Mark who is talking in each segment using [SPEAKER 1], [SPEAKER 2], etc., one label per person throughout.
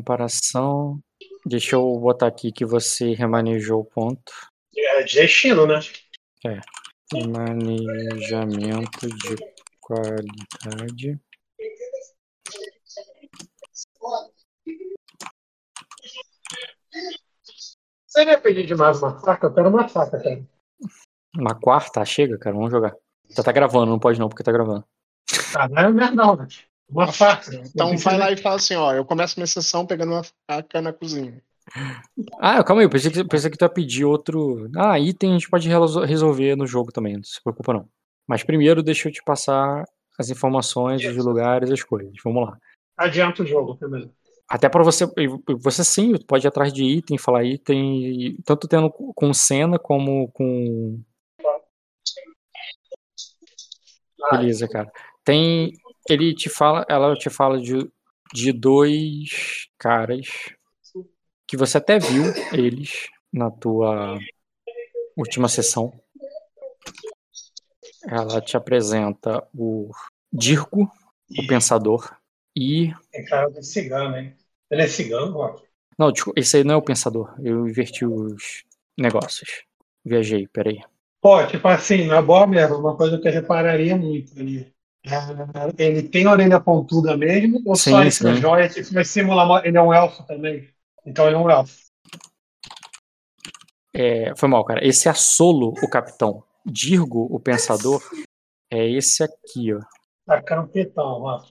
[SPEAKER 1] Comparação. Deixa eu botar aqui que você remanejou o ponto.
[SPEAKER 2] É destino, né?
[SPEAKER 1] É. Manejamento de qualidade.
[SPEAKER 2] Você ia pedir demais uma faca? Eu quero uma faca, cara.
[SPEAKER 1] Uma quarta? Chega, cara. Vamos jogar. Você tá gravando, não pode não, porque tá gravando.
[SPEAKER 2] Ah, não é merda, não? Uma faca.
[SPEAKER 3] Então vai lá e fala assim, ó, eu começo minha sessão pegando uma faca na cozinha.
[SPEAKER 1] Ah, calma aí, eu pensei que, pensei que tu ia pedir outro. Ah, item a gente pode resol- resolver no jogo também, não se preocupa não. Mas primeiro deixa eu te passar as informações, os lugares, as coisas. Vamos lá.
[SPEAKER 2] Adianta o jogo primeiro.
[SPEAKER 1] Até pra você. Você sim, pode ir atrás de item, falar item, tanto tendo com cena como com. Beleza, cara. Tem. Ele te fala. Ela te fala de, de dois caras que você até viu eles na tua última sessão. Ela te apresenta o Dirko, o Pensador, e.
[SPEAKER 2] É cara de cigano, hein? Ele é cigano, ó.
[SPEAKER 1] Não, desculpa, esse aí não é o Pensador. Eu inverti os negócios. Viajei, peraí.
[SPEAKER 2] Pô, tipo assim, na boa mesmo, uma coisa que eu repararia muito ali. É, ele tem a orelha pontuda mesmo, ou
[SPEAKER 1] Sim,
[SPEAKER 2] só
[SPEAKER 1] sim.
[SPEAKER 2] joia que vai simular. Ele é um elfo também. Então ele é um elfo.
[SPEAKER 1] É, foi mal, cara. Esse é a Solo, o capitão. Dirgo, o pensador, é esse aqui, ó.
[SPEAKER 2] Tá campetão, ó.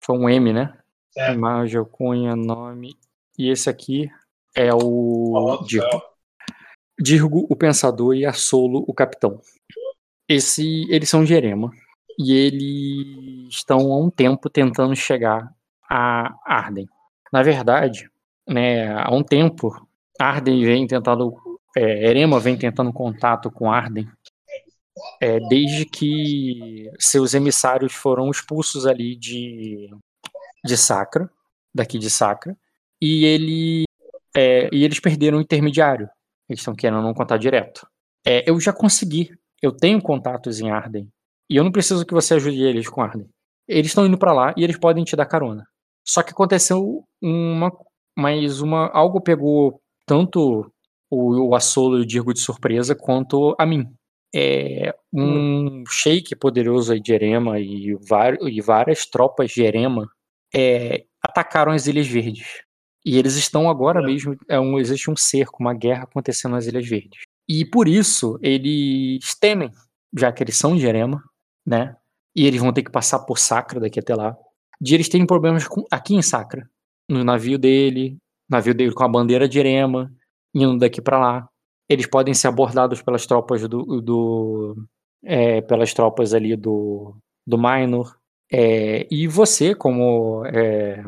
[SPEAKER 1] Foi um M, né?
[SPEAKER 2] É.
[SPEAKER 1] Imagem, alcunha, nome. E esse aqui é o Dirgo. Dirgo, o pensador, e a Solo, o capitão. Esse, eles são Jerema. E eles estão há um tempo tentando chegar a Arden. Na verdade, né, há um tempo, Arden vem tentando. É, Erema vem tentando contato com Arden é, desde que seus emissários foram expulsos ali de, de Sacra, daqui de Sacra, e, ele, é, e eles perderam o intermediário. Eles estão querendo não contar direto. É, eu já consegui. Eu tenho contatos em Arden. E eu não preciso que você ajude eles com Arden. Eles estão indo pra lá e eles podem te dar carona. Só que aconteceu uma. Mas uma. Algo pegou tanto o, o Assolo e o Dirgo de surpresa quanto a mim. É, um sheik poderoso aí de Erema e, var- e várias tropas de Erema é, atacaram as Ilhas Verdes. E eles estão agora
[SPEAKER 2] É.
[SPEAKER 1] mesmo. É um, existe um cerco, uma guerra acontecendo nas Ilhas Verdes. E por isso eles temem, já que eles são de Erema, né? E eles vão ter que passar por Sacra daqui até lá. De eles terem problemas com- aqui em Sacra. No navio dele, navio dele com a bandeira de Erema, indo daqui pra lá. Eles podem ser abordados pelas tropas do. do é, pelas tropas ali do, do Minor. É, e você, como. é,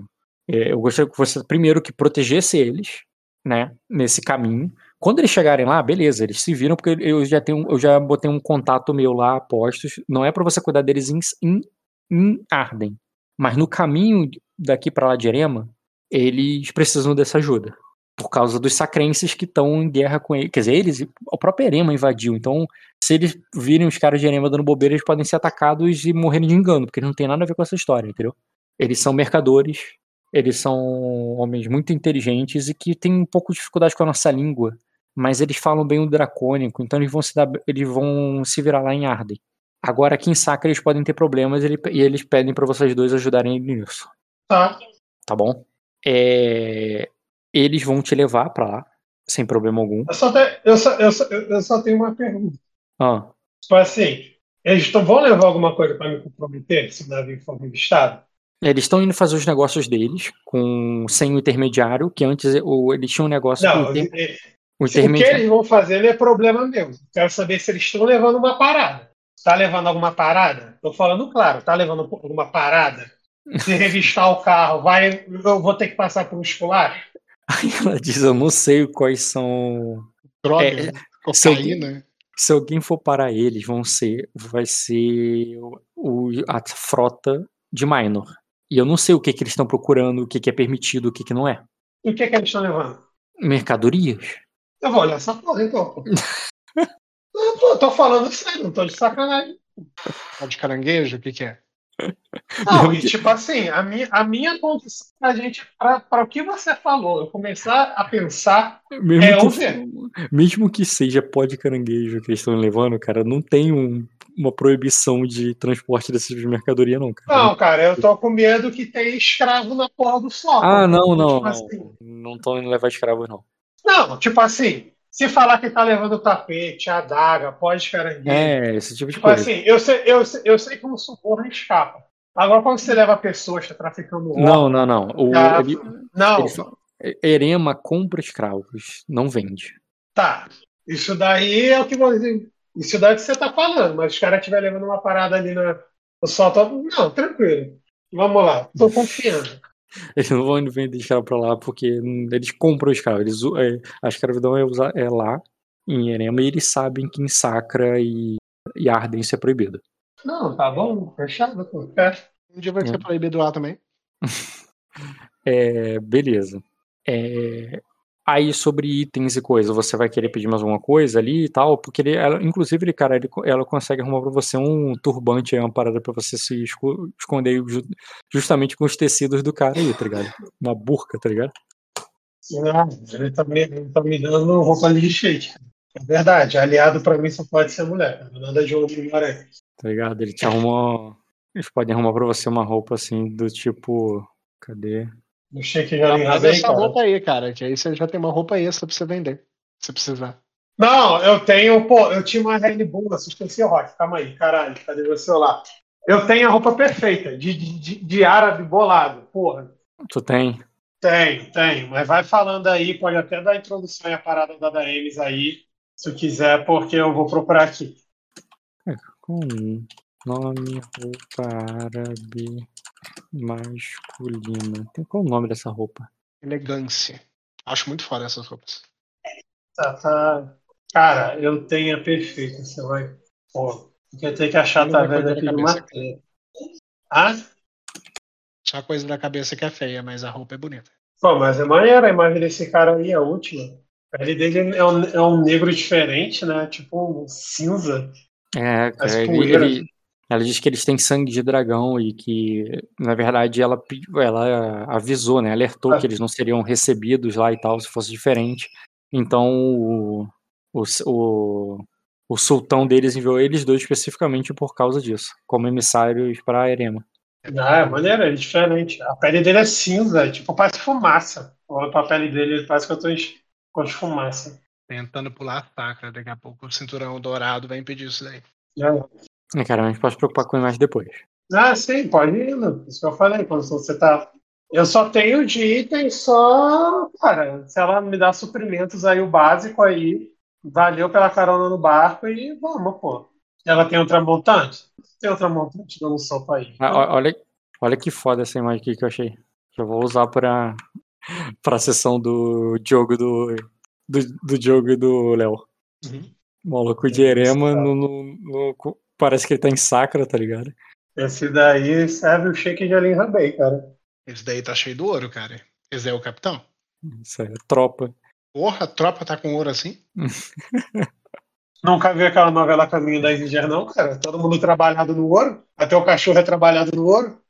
[SPEAKER 1] é, eu gostaria que você, primeiro, que protegesse eles, né? Nesse caminho. Quando eles chegarem lá, beleza, eles se viram, porque eu já tenho, eu já botei um contato meu lá postos. Não é pra você cuidar deles em, em, em Arden. Mas no caminho daqui pra lá de Erema, eles precisam dessa ajuda. Por causa dos sacrenses que estão em guerra com eles. Quer dizer, eles, o próprio Erema invadiu. Então, se eles virem os caras de Erema dando bobeira, eles podem ser atacados e morrerem de engano, porque não tem nada a ver com essa história, entendeu? Eles são mercadores, eles são homens muito inteligentes e que têm um pouco de dificuldade com a nossa língua, mas eles falam bem o dracônico, então eles vão se, dar, eles vão se virar lá em Arden. Agora, aqui em Sacra, eles podem ter problemas ele- e eles pedem pra vocês dois ajudarem nisso
[SPEAKER 2] Tá.
[SPEAKER 1] tá bom? É, Eles vão te levar pra lá, sem problema algum.
[SPEAKER 2] Eu só, te- eu, só, eu, só, eu só tenho uma pergunta.
[SPEAKER 1] Ah,
[SPEAKER 2] Tipo assim, eles tão- vão levar alguma coisa para me comprometer se o navio for revistado?
[SPEAKER 1] eles estão indo fazer os negócios deles com sem o intermediário, que antes o- eles tinham um negócio
[SPEAKER 2] Não,
[SPEAKER 1] com o, inter-
[SPEAKER 2] e-
[SPEAKER 1] o
[SPEAKER 2] que eles vão fazer não é problema meu. Quero saber se eles estão levando uma parada. Tá levando alguma parada? Tô falando claro, tá levando alguma parada? Se revistar o carro, vai, eu vou ter que passar por um escolar?
[SPEAKER 1] Aí ela diz: Eu não sei quais são.
[SPEAKER 3] Droga,
[SPEAKER 1] É,
[SPEAKER 3] né?
[SPEAKER 1] se
[SPEAKER 3] cocaína.
[SPEAKER 1] Se alguém for parar eles, vão ser. Vai ser o- a frota de Minor. E eu não sei o que, que eles estão procurando, o que, que é permitido, o que, que não é.
[SPEAKER 2] E o que, que eles estão levando?
[SPEAKER 1] Mercadorias?
[SPEAKER 2] Eu vou olhar essa porra então, pô. Não, pô, tô falando sério, não tô de sacanagem.
[SPEAKER 3] Pó de caranguejo, o que que é?
[SPEAKER 2] Não, e tipo assim, a minha, a minha condição pra gente, para o que você falou, eu começar a pensar
[SPEAKER 1] Mesmo,
[SPEAKER 2] é
[SPEAKER 1] que,
[SPEAKER 2] ouvir.
[SPEAKER 1] mesmo que seja pó de caranguejo que eles estão levando, cara, não tem um- uma proibição de transporte desse tipo de mercadoria, não, cara.
[SPEAKER 2] Não, cara, eu tô com medo que tem escravo na porra do sol.
[SPEAKER 1] Ah, não, não,
[SPEAKER 2] Tipo
[SPEAKER 1] não.
[SPEAKER 2] assim,
[SPEAKER 1] Não estão indo levar escravos, não.
[SPEAKER 2] Não, tipo assim, se falar que tá levando tapete, adaga, pó de caranguejo,
[SPEAKER 1] É, esse tipo de
[SPEAKER 2] tipo
[SPEAKER 1] coisa.
[SPEAKER 2] assim, eu sei, eu, sei- eu sei que um suborno escapa. Agora, quando você leva pessoas, tá traficando
[SPEAKER 1] Não, não, não. O,
[SPEAKER 2] tá-
[SPEAKER 1] ele,
[SPEAKER 2] não,
[SPEAKER 1] ele Erema compra escravos, não vende.
[SPEAKER 2] tá. Isso daí é o que você. Isso daí é o que você tá falando, mas os caras estiverem levando uma parada ali na, no sol, tá- não, tranquilo. Vamos lá, tô confiando.
[SPEAKER 1] Eles não vão vender escravo pra lá porque eles compram escravo. Eles, é, a escravidão é, é lá, em Erema, e eles sabem que em Sacra e, e Arden isso é proibido.
[SPEAKER 2] Não, tá bom, fechado. É.
[SPEAKER 3] Um dia vai ser
[SPEAKER 1] É.
[SPEAKER 3] proibido lá também.
[SPEAKER 1] É, beleza. É, aí sobre itens e coisa, você vai querer pedir mais alguma coisa ali e tal? Porque ele, ela, inclusive, ele, cara, ele, ela consegue arrumar pra você um turbante aí, uma parada pra você se esco- esconder ju- justamente com os tecidos do cara aí, tá ligado? Uma burca, tá ligado?
[SPEAKER 2] Não, ele tá me, ele tá me dando roupa de shake. É verdade, aliado pra mim só pode ser mulher. Nada de homem aí.
[SPEAKER 1] Tá ligado? Ele te arruma. Eles podem arrumar pra você uma roupa assim, do tipo. Cadê?
[SPEAKER 2] No shake já me
[SPEAKER 3] Mas
[SPEAKER 2] rasei,
[SPEAKER 3] essa
[SPEAKER 2] cara.
[SPEAKER 3] roupa aí, cara, que aí você já tem uma roupa extra pra você vender. Se precisar.
[SPEAKER 2] Não, eu tenho, pô, eu tinha uma Red Bull, assistência rock. Calma aí, caralho, cadê meu celular? Eu tenho a roupa perfeita, de, de, de- de árabe bolado, porra.
[SPEAKER 1] Tu tem?
[SPEAKER 2] Tenho, tenho, mas vai falando aí, pode até dar a introdução e a parada da Daemis aí, se quiser, porque eu vou procurar aqui.
[SPEAKER 1] Com nome, roupa árabe masculina. Tem qual o nome dessa roupa?
[SPEAKER 3] Elegância. Acho muito foda essas roupas.
[SPEAKER 2] Tá, tá. Cara, eu tenho a perfeita, você vai. Pô, porque eu tenho que achar através
[SPEAKER 3] coisa
[SPEAKER 2] aqui de uma treta. Ah?
[SPEAKER 3] Só a coisa da cabeça que é feia, mas a roupa é bonita.
[SPEAKER 2] Pô, mas é maneira a imagem desse cara aí, a última. A pele dele é um, é um negro diferente, né? Tipo um cinza.
[SPEAKER 1] É,
[SPEAKER 2] As
[SPEAKER 1] cara, ele,
[SPEAKER 2] poeiras.
[SPEAKER 1] ele- ela diz que eles têm sangue de dragão e que, na verdade, ela, ela avisou, né? Alertou
[SPEAKER 2] Ah.
[SPEAKER 1] que eles não seriam recebidos lá e tal, se fosse diferente. Então, o, o, o, o sultão deles enviou eles dois especificamente por causa disso, como emissários para Erema.
[SPEAKER 2] Ah, é maneira, é diferente. A pele dele é cinza, é tipo, parece fumaça. Olha pra pele dele, ele parece que eu tô com de fumaça.
[SPEAKER 3] Tentando pular a sacra, daqui a pouco o cinturão dourado vai impedir isso daí.
[SPEAKER 2] É.
[SPEAKER 1] É, cara, a gente pode se preocupar com mais depois.
[SPEAKER 2] Ah, sim, pode ir, Lu. Isso que eu falei, quando você tá. Eu só tenho de item só. Cara, se ela me dá suprimentos aí, o básico aí, valeu pela carona no barco e vamos, pô. Ela tem outra montante? Tem outra montante dando sopa aí.
[SPEAKER 1] Ah, olha, olha que foda essa imagem aqui que eu achei. Que eu vou usar pra, pra sessão do jogo do, do, do jogo do Léo.
[SPEAKER 3] Uhum.
[SPEAKER 1] Maluco de Erema no, no- no- Parece que ele tá em Sacra, tá ligado?
[SPEAKER 2] Esse daí serve o shake de Alin Rabei, cara.
[SPEAKER 3] Esse daí tá cheio do ouro, cara. Esse daí é o capitão?
[SPEAKER 1] Isso aí, é tropa.
[SPEAKER 3] Porra, a tropa tá com ouro assim?
[SPEAKER 2] Nunca viu aquela novela Caminho das Índias, não, cara? Todo mundo trabalhado no ouro? Até o cachorro é trabalhado no ouro?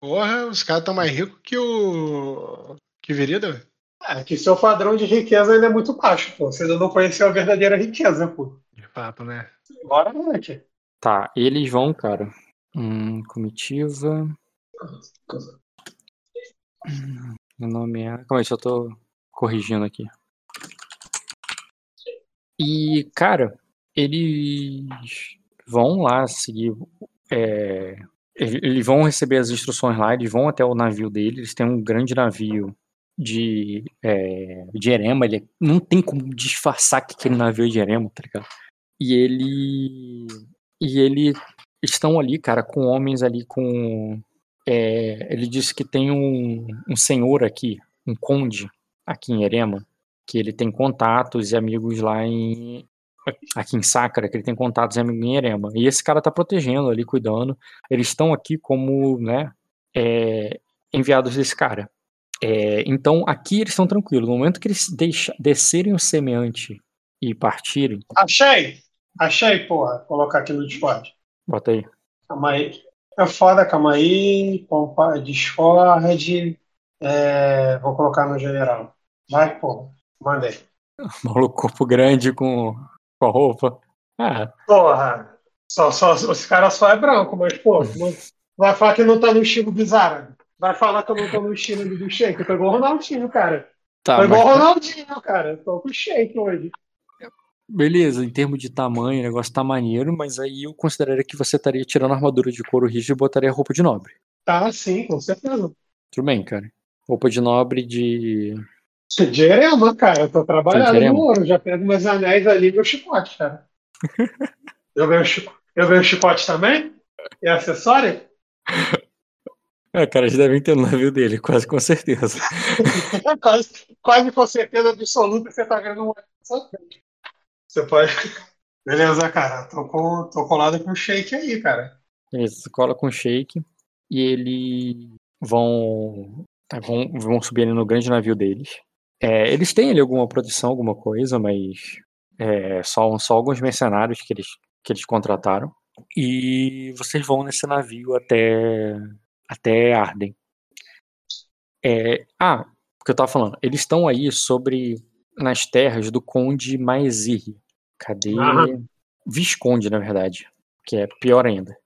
[SPEAKER 3] Porra, os caras tão mais ricos que o. Que Virida?
[SPEAKER 2] É, que seu padrão de riqueza ainda é muito baixo, pô. Você ainda não conheceu a verdadeira riqueza, pô.
[SPEAKER 3] De fato, né?
[SPEAKER 2] Bora, moleque.
[SPEAKER 1] Tá, eles vão, cara. Hum, comitiva. O nome é. Calma aí, só tô corrigindo aqui. E, cara, eles vão lá seguir. é, eles vão receber as instruções lá, eles vão até o navio deles. Eles têm um grande navio de, é, de Erema. Ele não tem como disfarçar que aquele navio é de Erema, tá ligado? E ele. E ele estão ali, cara, com homens ali com. é, ele disse que tem um, um senhor aqui, um conde, aqui em Erema, que ele tem contatos e amigos lá em. Aqui em Sacra, que ele tem contatos e amigos em Erema. E esse cara tá protegendo ali, cuidando. Eles estão aqui como, né, é, enviados desse cara. É, então, aqui eles estão tranquilos. No momento que eles deixa, descerem o semeante e partirem,
[SPEAKER 2] Achei! Achei, porra. Colocar aqui no Discord.
[SPEAKER 1] bota aí.
[SPEAKER 2] Calma aí. É foda, calma aí. Compa- Discord. É, vou colocar no general. Vai, pô. Mandei.
[SPEAKER 1] Maluco, corpo grande com, com a roupa. Ah,
[SPEAKER 2] Porra. Só, só, os caras só é branco, mas, pô, não- vai falar que não tá no estilo bizarro. Vai falar que eu não tô no estilo do Shake. Igual o Ronaldinho, cara.
[SPEAKER 1] tá,
[SPEAKER 2] igual o
[SPEAKER 1] mas
[SPEAKER 2] Ronaldinho, cara. Tô com o Shake hoje.
[SPEAKER 1] Beleza, em termos de tamanho, o negócio tá maneiro, mas aí eu consideraria que você estaria tirando a armadura de couro rígido e botaria roupa de nobre.
[SPEAKER 2] Tá, sim, com certeza.
[SPEAKER 1] Tudo bem, cara. Roupa de nobre de.
[SPEAKER 2] Jerema, cara. Eu tô trabalhando no ouro. Já pego meus anéis ali e meu chicote, cara. eu ganho, chico- eu ganho chicote também? E acessório?
[SPEAKER 1] É, cara, eles devem ter no navio dele, quase com certeza.
[SPEAKER 2] quase, quase com certeza absoluta você tá vendo um. Você pode. Beleza, cara. Tô, com, tô colado com o shake aí, cara.
[SPEAKER 1] Eles cola com o shake e eles vão, tá, vão, vão subir ali no grande navio deles. É, eles têm ali alguma proteção, alguma coisa, mas é, só, só alguns mercenários que eles, que eles contrataram. E vocês vão nesse navio até, até Arden. É, ah, porque eu tava falando, eles estão aí sobre nas terras do Conde Maezir. Cadê? Visconde, na verdade, que é pior ainda.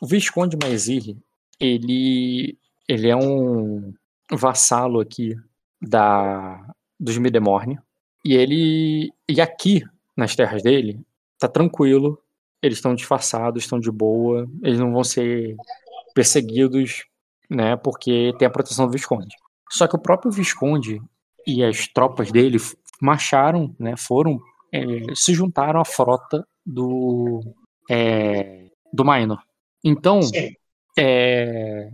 [SPEAKER 1] O Visconde Maezir, ele, ele é um vassalo aqui da dos Midemorne. E ele e aqui nas terras dele tá tranquilo. Eles estão disfarçados, estão de boa. Eles não vão ser perseguidos, né? Porque tem a proteção do Visconde. Só que o próprio Visconde e as tropas dele marcharam, né? Foram é, se juntaram à frota do é, do Minor. Então, é,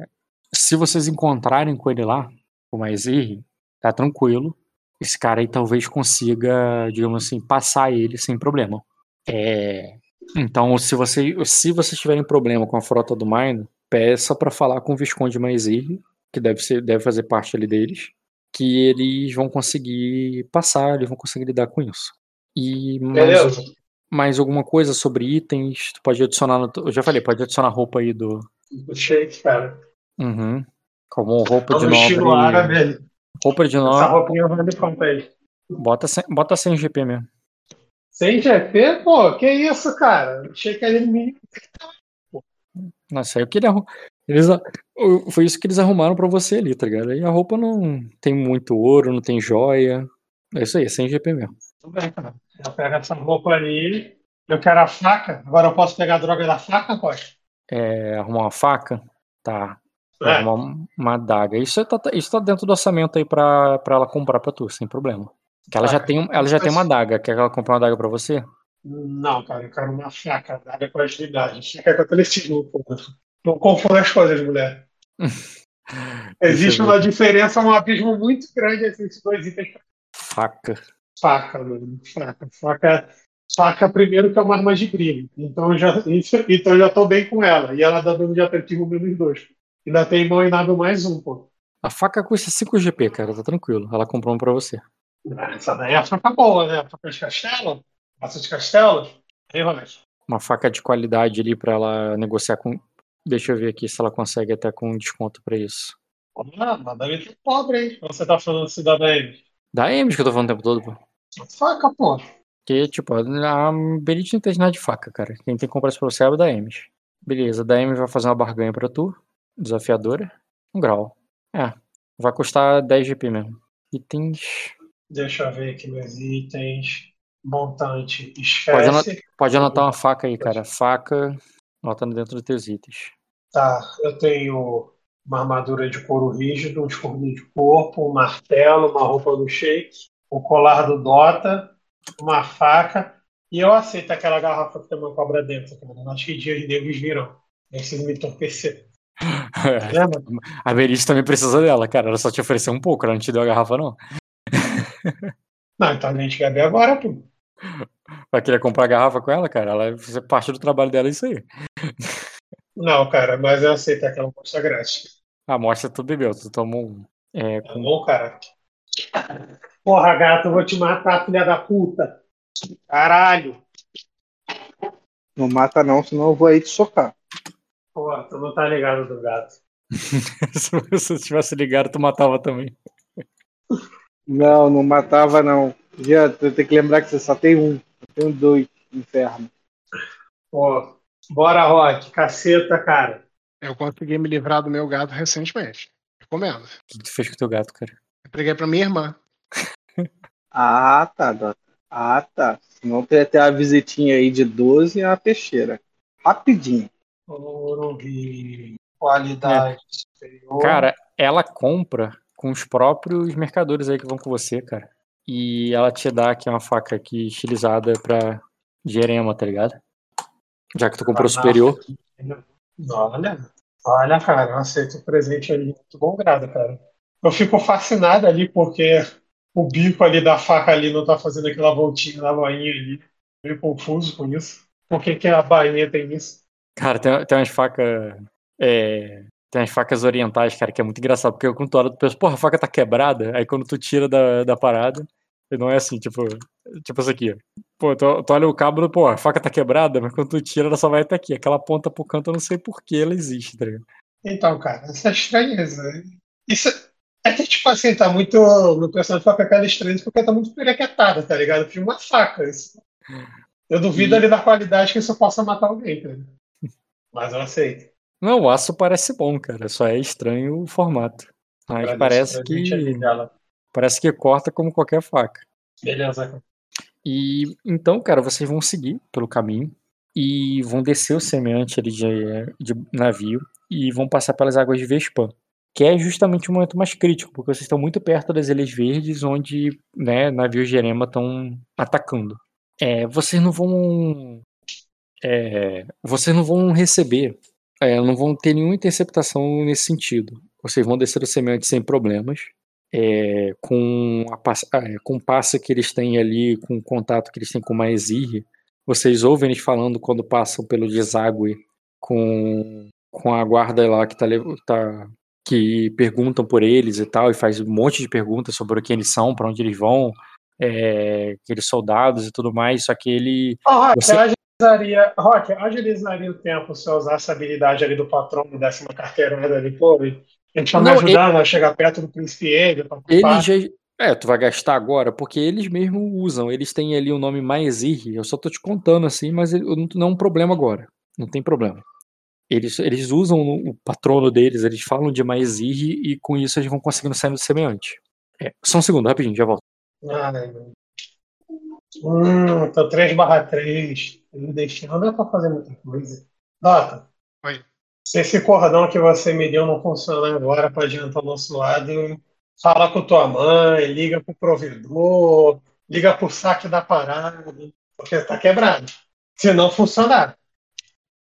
[SPEAKER 1] se vocês encontrarem com ele lá, o Maizir, tá tranquilo. Esse cara aí talvez consiga, digamos assim, passar ele sem problema. É, então, se, você, se vocês tiverem problema com a frota do Mino, peça para falar com o Visconde Maizir, que deve, ser, deve fazer parte ali deles, que eles vão conseguir passar, eles vão conseguir lidar com isso. E mais,
[SPEAKER 2] Beleza.
[SPEAKER 1] mais alguma coisa sobre itens, tu pode adicionar, no, eu já falei, pode adicionar roupa aí do,
[SPEAKER 2] O shake, cara.
[SPEAKER 1] Uhum. Como roupa de
[SPEAKER 2] estilo
[SPEAKER 1] nobre.
[SPEAKER 2] árabe.
[SPEAKER 1] Roupa de
[SPEAKER 2] Essa
[SPEAKER 1] nobre.
[SPEAKER 2] roupinha vai me conta aí.
[SPEAKER 1] Bota 100, bota 100 GP mesmo.
[SPEAKER 2] Sem GP? Pô, que isso, cara? Achei que era mínimo.
[SPEAKER 1] Nossa, eu queria. Eles, foi isso que eles arrumaram pra você ali, tá ligado? E a roupa não tem muito ouro, não tem joia. É isso aí, 100 GP mesmo.
[SPEAKER 2] Tudo bem, cara. Eu pego essa roupa ali. Eu quero a faca. Agora eu posso pegar a droga da faca, pode?
[SPEAKER 1] É, arrumar uma faca? Tá.
[SPEAKER 2] É.
[SPEAKER 1] Arrumar uma adaga. Isso tá, isso tá dentro do orçamento aí pra, pra ela comprar pra tu, sem problema. Que ela já
[SPEAKER 2] Faca.
[SPEAKER 1] tem, ela já tem uma adaga. Quer que ela compre uma adaga pra você?
[SPEAKER 2] Não, cara, eu quero uma faca dada com agilidade. Faca com atletismo, pô. Não confunda as coisas, mulher. Existe uma diferença, um abismo muito grande entre esses dois itens.
[SPEAKER 1] Faca.
[SPEAKER 2] Faca, mano. Faca. Faca, faca primeiro que é uma arma de brilho. Então eu já, então já tô bem com ela. E ela dá dano de atletismo menos dois. Ainda tem mão e nada mais um, pô.
[SPEAKER 1] A faca custa 5 GP, cara, tá tranquilo. Ela comprou uma pra você.
[SPEAKER 2] Essa daí é a faca boa, né? A faca de castelo. Faça de castelo. Aí, Ronald.
[SPEAKER 1] uma faca de qualidade ali pra ela negociar com. Deixa eu ver aqui se ela consegue até com desconto pra isso.
[SPEAKER 2] Ah, manda ele ter pobre, hein? Você tá falando cidadã aí.
[SPEAKER 1] Da Ames que eu tô falando o tempo todo, pô.
[SPEAKER 2] Faca, pô.
[SPEAKER 1] Porque, tipo, a Berit não entende nada de faca, cara. Quem tem que comprar isso pra você é a da Ames. Beleza, a da Ames vai fazer uma barganha pra tu. Desafiadora. Um grau. É. Vai custar 10 GP mesmo. Itens.
[SPEAKER 2] Deixa eu ver aqui meus itens. Montante.
[SPEAKER 1] Pode,
[SPEAKER 2] Esquece.
[SPEAKER 1] anot- pode anotar uma faca aí, cara. Faca. Anotando dentro dos teus itens.
[SPEAKER 2] Tá, eu tenho uma armadura de couro rígido, um escudo de corpo, um martelo, uma roupa do shake, o colar do Dota, uma faca. E eu aceito aquela garrafa que tem uma cobra dentro, cara. Acho que dias negros virão. Aí vocês me entorpeceram. Lembra?
[SPEAKER 1] a Berit também precisa dela, cara. Ela só te ofereceu um pouco, ela não te deu a garrafa, não.
[SPEAKER 2] Não, então a gente quer ver agora, pô.
[SPEAKER 1] Vai querer comprar garrafa com ela, cara? Ela é parte do trabalho dela é isso aí.
[SPEAKER 2] Não, cara, mas eu aceito aquela amostra grátis.
[SPEAKER 1] A amostra tu bebeu, tu tomou um. É,
[SPEAKER 2] Tá
[SPEAKER 1] com...
[SPEAKER 2] bom, cara? Porra, gato, eu vou te matar, filha da puta. Caralho.
[SPEAKER 4] Não mata não, senão eu vou aí te socar.
[SPEAKER 2] Pô, tu não tá ligado do gato.
[SPEAKER 1] Se você tivesse ligado, tu matava também.
[SPEAKER 4] Não, não matava não. Já tem que lembrar que você só tem um. Eu tenho dois inferno.
[SPEAKER 2] Pô, bora, Rock. Caceta, cara.
[SPEAKER 3] Eu consegui me livrar do meu gato recentemente. Recomendo.
[SPEAKER 1] O que que tu fez com o teu gato, cara?
[SPEAKER 3] Eu preguei pra minha irmã.
[SPEAKER 4] Ah, tá, Dota. Ah, tá. Senão tem até a visitinha aí de 12 e a peixeira. Rapidinho.
[SPEAKER 2] Ouro qualidade superior.
[SPEAKER 1] Cara, ela compra com os próprios mercadores aí que vão com você, cara. E ela te dá aqui uma faca aqui estilizada pra Jerema, tá ligado? Já que tu comprou
[SPEAKER 2] Ah,
[SPEAKER 1] superior.
[SPEAKER 2] Olha, olha, cara, eu aceito o presente ali. Muito bom grado, cara. Eu fico fascinado ali porque o bico ali da faca ali não tá fazendo aquela voltinha na bainha ali. Meio confuso com isso. Por que, que a bainha tem isso?
[SPEAKER 1] Cara, tem, tem umas facas. É, tem umas facas orientais, cara, que é muito engraçado. Porque quando tu olha, tu pensa, porra, a faca tá quebrada. Aí quando tu tira da, da parada, não é assim, tipo. Tipo isso aqui. Pô, tu, tu olha o cabo, pô, a faca tá quebrada, mas quando tu tira, ela só vai até aqui. Aquela ponta pro canto, eu não sei por que ela existe, tá ligado?
[SPEAKER 2] Então, cara, essa estranheza. Isso é que, tipo assim, tá muito. Meu personagem fica com aquela estranheza porque tá muito perequetado, tá ligado? De uma faca. Isso. Eu duvido
[SPEAKER 1] E-
[SPEAKER 2] ali da qualidade que isso possa matar alguém, cara. Mas eu aceito.
[SPEAKER 1] Não, o aço parece bom, cara. Só é estranho o formato. Mas parece que.
[SPEAKER 2] dela.
[SPEAKER 1] Parece que corta como qualquer faca.
[SPEAKER 2] Beleza, cara.
[SPEAKER 1] E então, cara, vocês vão seguir pelo caminho e vão descer o semeante ali de, de navio e vão passar pelas águas de Vespan, que é justamente o momento mais crítico, porque vocês estão muito perto das Ilhas Verdes, onde né, navios de Erema estão atacando. É, vocês não vão. é, vocês não vão receber, é, não vão ter nenhuma interceptação nesse sentido. Vocês vão descer o semeante sem problemas é, com, a, é, com o passe que eles têm ali, com o contato que eles têm com o Maezir, vocês ouvem eles falando quando passam pelo deságue com, com a guarda lá que tá, lev- tá que perguntam por eles e tal, e faz um monte de perguntas sobre quem eles são, para onde eles vão, é, aqueles soldados e tudo mais, só que ele
[SPEAKER 2] Ó, Rock,
[SPEAKER 1] Você-
[SPEAKER 2] agilizaria, Rock, agilizaria o tempo se eu usasse a habilidade ali do patrão, desse uma carteirada ali, pô, ele tá me
[SPEAKER 1] Não,
[SPEAKER 2] ajudando a chegar perto do príncipe ele, pra
[SPEAKER 1] Eles já. É, tu vai gastar agora, porque eles mesmo usam. Eles têm ali o nome Maezir. Eu só tô te contando assim, mas ele- não não é um problema agora. Não tem problema. Eles, eles usam o patrono deles, eles falam de Maezir e com isso eles vão conseguindo sair do semeante. É, só um segundo, rapidinho, já volto.
[SPEAKER 2] Ai, meu. Hum, tô 3 barra 3. Me deixando dá pra fazer muita coisa. Dota,
[SPEAKER 3] Oi.
[SPEAKER 2] se esse cordão que você me deu não funcionar agora pra adiantar o nosso lado, fala com tua mãe, liga pro provedor, liga pro saque da parada, porque tá quebrado. Se não funcionar.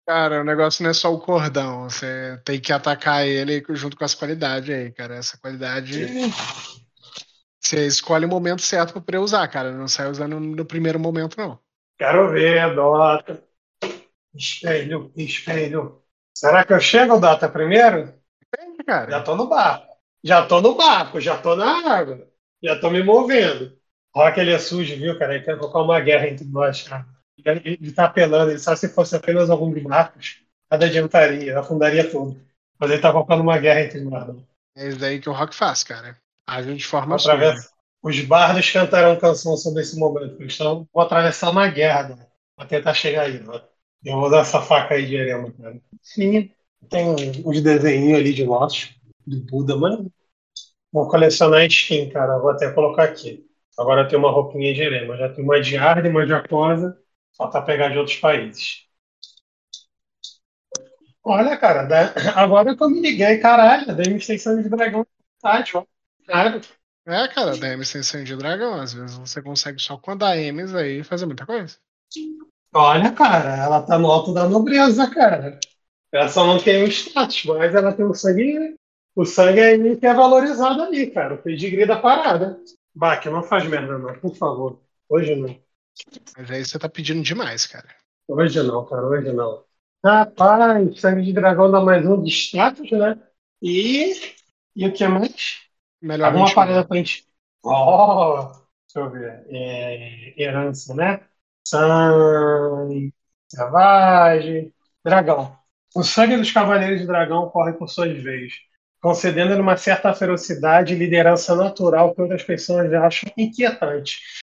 [SPEAKER 3] Cara, o negócio não é só o cordão. Você tem que atacar ele junto com as qualidades aí, cara. Essa qualidade. Você escolhe o momento certo pra poder usar, cara. Não sai usando no primeiro momento, não.
[SPEAKER 2] Quero ver, Dota. Espelho, espelho. Será que eu chego, Dota, primeiro?
[SPEAKER 3] Depende,
[SPEAKER 2] Já
[SPEAKER 3] cara.
[SPEAKER 2] tô no barco. Já tô no barco, já tô na água. Já tô me movendo. Rock, ele é sujo, viu, cara? Ele quer colocar uma guerra entre nós, cara. Ele, ele tá apelando, ele sabe se fosse apenas algum de barcos, nada adiantaria, afundaria tudo. Mas ele tá colocando uma guerra entre né?
[SPEAKER 3] É isso daí que o rock faz, cara. Age de forma suja.
[SPEAKER 2] Os bardos cantarão canção sobre esse momento. Eles estão vou atravessar uma guerra, né? Pra tentar chegar aí, né? Eu vou usar essa faca aí de erema, cara. Sim, tem uns desenhinhos ali de nossos, do Buda, mano. Vou colecionar skin, cara. Vou até colocar aqui. Agora tenho uma roupinha de erema. Já tenho uma de Arde, uma de Aquosa. Falta pegar de outros países. Olha, cara, agora que eu me liguei, caralho, da M600 de dragão. Tá, ó. Cara,
[SPEAKER 3] É, cara, da sangue de dragão. Às vezes você consegue só com a da aí fazer muita coisa.
[SPEAKER 2] Olha, cara, ela tá no alto da nobreza, cara. Ela só não tem o status, mas ela tem o sangue. O sangue aí que é valorizado ali, cara. O pedigree da parada. Baque, não faz merda, não, por favor. Hoje não.
[SPEAKER 3] Mas aí você tá pedindo demais, cara.
[SPEAKER 2] Hoje não, cara, hoje não. Rapaz, sangue de dragão dá mais um de status, né? E. E o que mais?
[SPEAKER 3] Melhor
[SPEAKER 2] Alguma
[SPEAKER 3] 21.
[SPEAKER 2] parada pra gente. Ó, deixa eu ver. É, herança, né? Sangue, selvagem, dragão. O sangue dos Cavaleiros de Dragão corre por suas veias, concedendo-lhe uma certa ferocidade e liderança natural que outras pessoas acham inquietante.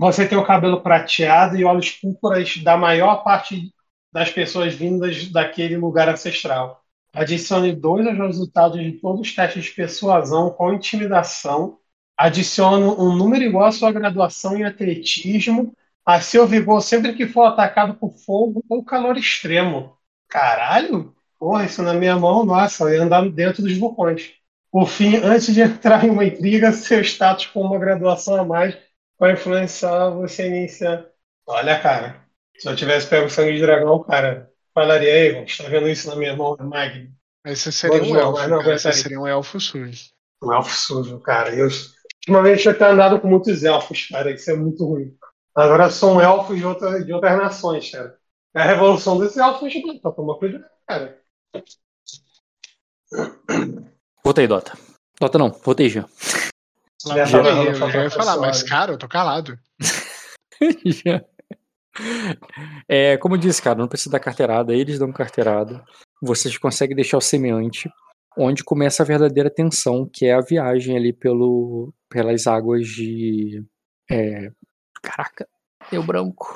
[SPEAKER 2] Você tem o cabelo prateado e olhos púrpuras da maior parte das pessoas vindas daquele lugar ancestral. Adicione dois aos resultados de todos os testes de persuasão com intimidação. Adicione um número igual à sua graduação em atletismo a seu vigor sempre que for atacado por fogo ou calor extremo. Caralho? Porra, isso na minha mão, nossa, eu ia andar dentro dos vulcões. Por fim, antes de entrar em uma intriga, seu status com uma graduação a mais vai influenciar você iniciar. Olha, cara, se eu tivesse pego sangue de dragão, cara, falaria, aí, você tá vendo isso na minha mão, é Magno.
[SPEAKER 3] Aí você seria um elfo, não, cara, você seria um elfo sujo.
[SPEAKER 2] Um elfo sujo, cara. Eu, ultimamente eu tenho andado com muitos elfos, cara, isso é muito ruim. Agora são elfos de, outra, de outras nações, cara. É a revolução dos elfos, tá tomando cuidado, cara.
[SPEAKER 1] Votei, Dota. Dota não, votei já.
[SPEAKER 3] Já, já, eu já ia falar, mas cara, eu tô calado.
[SPEAKER 1] É, como eu disse, cara, não precisa dar carteirada, eles dão carteirada. Vocês conseguem deixar o semeante, onde começa a verdadeira tensão, que é a viagem ali pelo, pelas águas de. É, caraca, deu branco.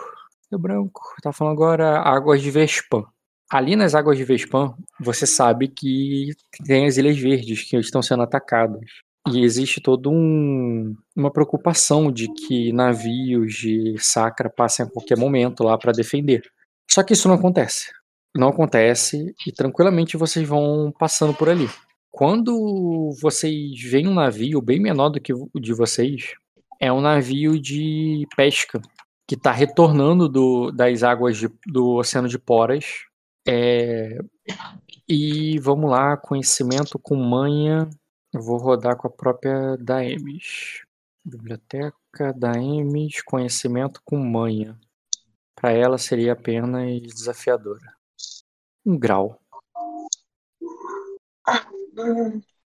[SPEAKER 1] Deu branco. Tá falando agora águas de Vespan. Ali nas águas de Vespan, você sabe que tem as Ilhas Verdes que estão sendo atacadas. E existe toda um, uma preocupação de que navios de Sacra passem a qualquer momento lá para defender. Só que isso não acontece. Não acontece e tranquilamente vocês vão passando por ali. Quando vocês veem um navio bem menor do que o de vocês, é um navio de pesca que está retornando do, das águas de, do Oceano de Poras. É, e vamos lá, conhecimento com manha. Eu vou rodar com a própria Daemis. Biblioteca Daemis, conhecimento com manha. Para ela seria apenas desafiadora. Um grau.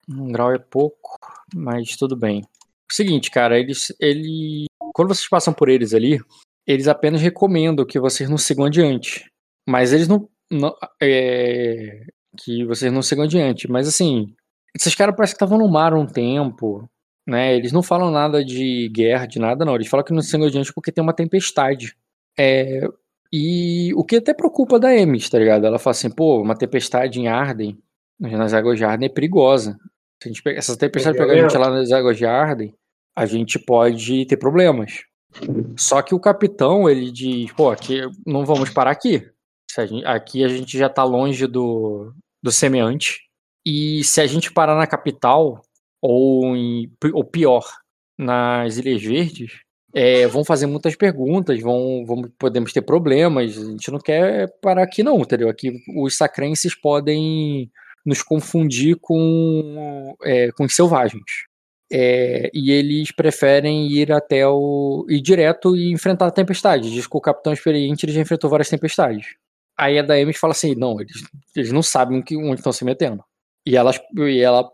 [SPEAKER 1] Um grau é pouco, mas tudo bem. O seguinte, cara, eles, ele, quando vocês passam por eles ali, eles apenas recomendam que vocês não sigam adiante. Mas eles não, não é, que vocês não sigam adiante. Mas assim, esses caras parecem que estavam no mar um tempo, né? Eles não falam nada de guerra, de nada, não. Eles falam que não seguem adiante porque tem uma tempestade. É, e o que até preocupa da Emis, tá ligado? Ela fala assim, pô, uma tempestade em Arden, nas águas de Arden é perigosa. Se a gente pegar, essa tempestade pegar a gente lá nas águas de Arden, a gente pode ter problemas. Só que o capitão, ele diz, pô, aqui não vamos parar aqui. A gente, aqui a gente já tá longe do, do semeante. E se a gente parar na capital, ou, em, ou pior, nas Ilhas Verdes, é, vão fazer muitas perguntas, vão, vão, podemos ter problemas. A gente não quer parar aqui, não, entendeu? Aqui os sacrenses podem nos confundir com, é, com os selvagens. É, e eles preferem ir até o. ir direto e enfrentar a tempestade. Diz que o capitão experiente ele já enfrentou várias tempestades. Aí a Daemis fala assim: não, eles, eles não sabem onde estão se metendo. E, elas, e ela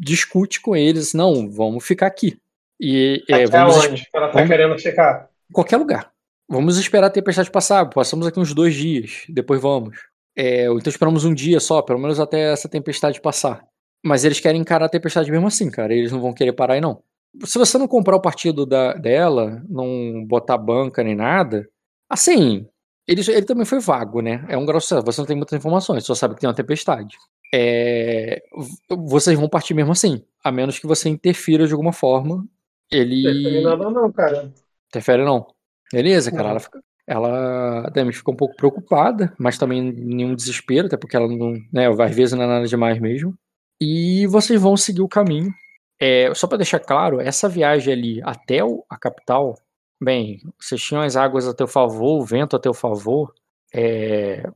[SPEAKER 1] discute com eles: não, vamos ficar aqui. E,
[SPEAKER 2] é, vamos, onde ela tá vamos, querendo ficar?
[SPEAKER 1] Qualquer lugar. Vamos esperar a tempestade passar. Passamos aqui uns dois dias, depois vamos. É, então esperamos um dia só, pelo menos até essa tempestade passar. Mas eles querem encarar a tempestade mesmo assim, cara. Eles não vão querer parar aí, não. Se você não comprar o partido da, dela, não botar banca nem nada, assim, ele, ele também foi vago, né? É um grosso. Você não tem muitas informações, só sabe que tem uma tempestade. É, vocês vão partir mesmo assim, a menos que você interfira de alguma forma. Ele.
[SPEAKER 2] Interfere nada, não, cara.
[SPEAKER 1] Interfere não. Beleza, cara. Ela, fica, ela também ficou um pouco preocupada, mas também nenhum desespero, até porque ela não. Né, às vezes não é nada demais mesmo. E vocês vão seguir o caminho. É, só para deixar claro, essa viagem ali até a capital Bem, vocês tinham as águas a teu favor, o vento a teu favor. É,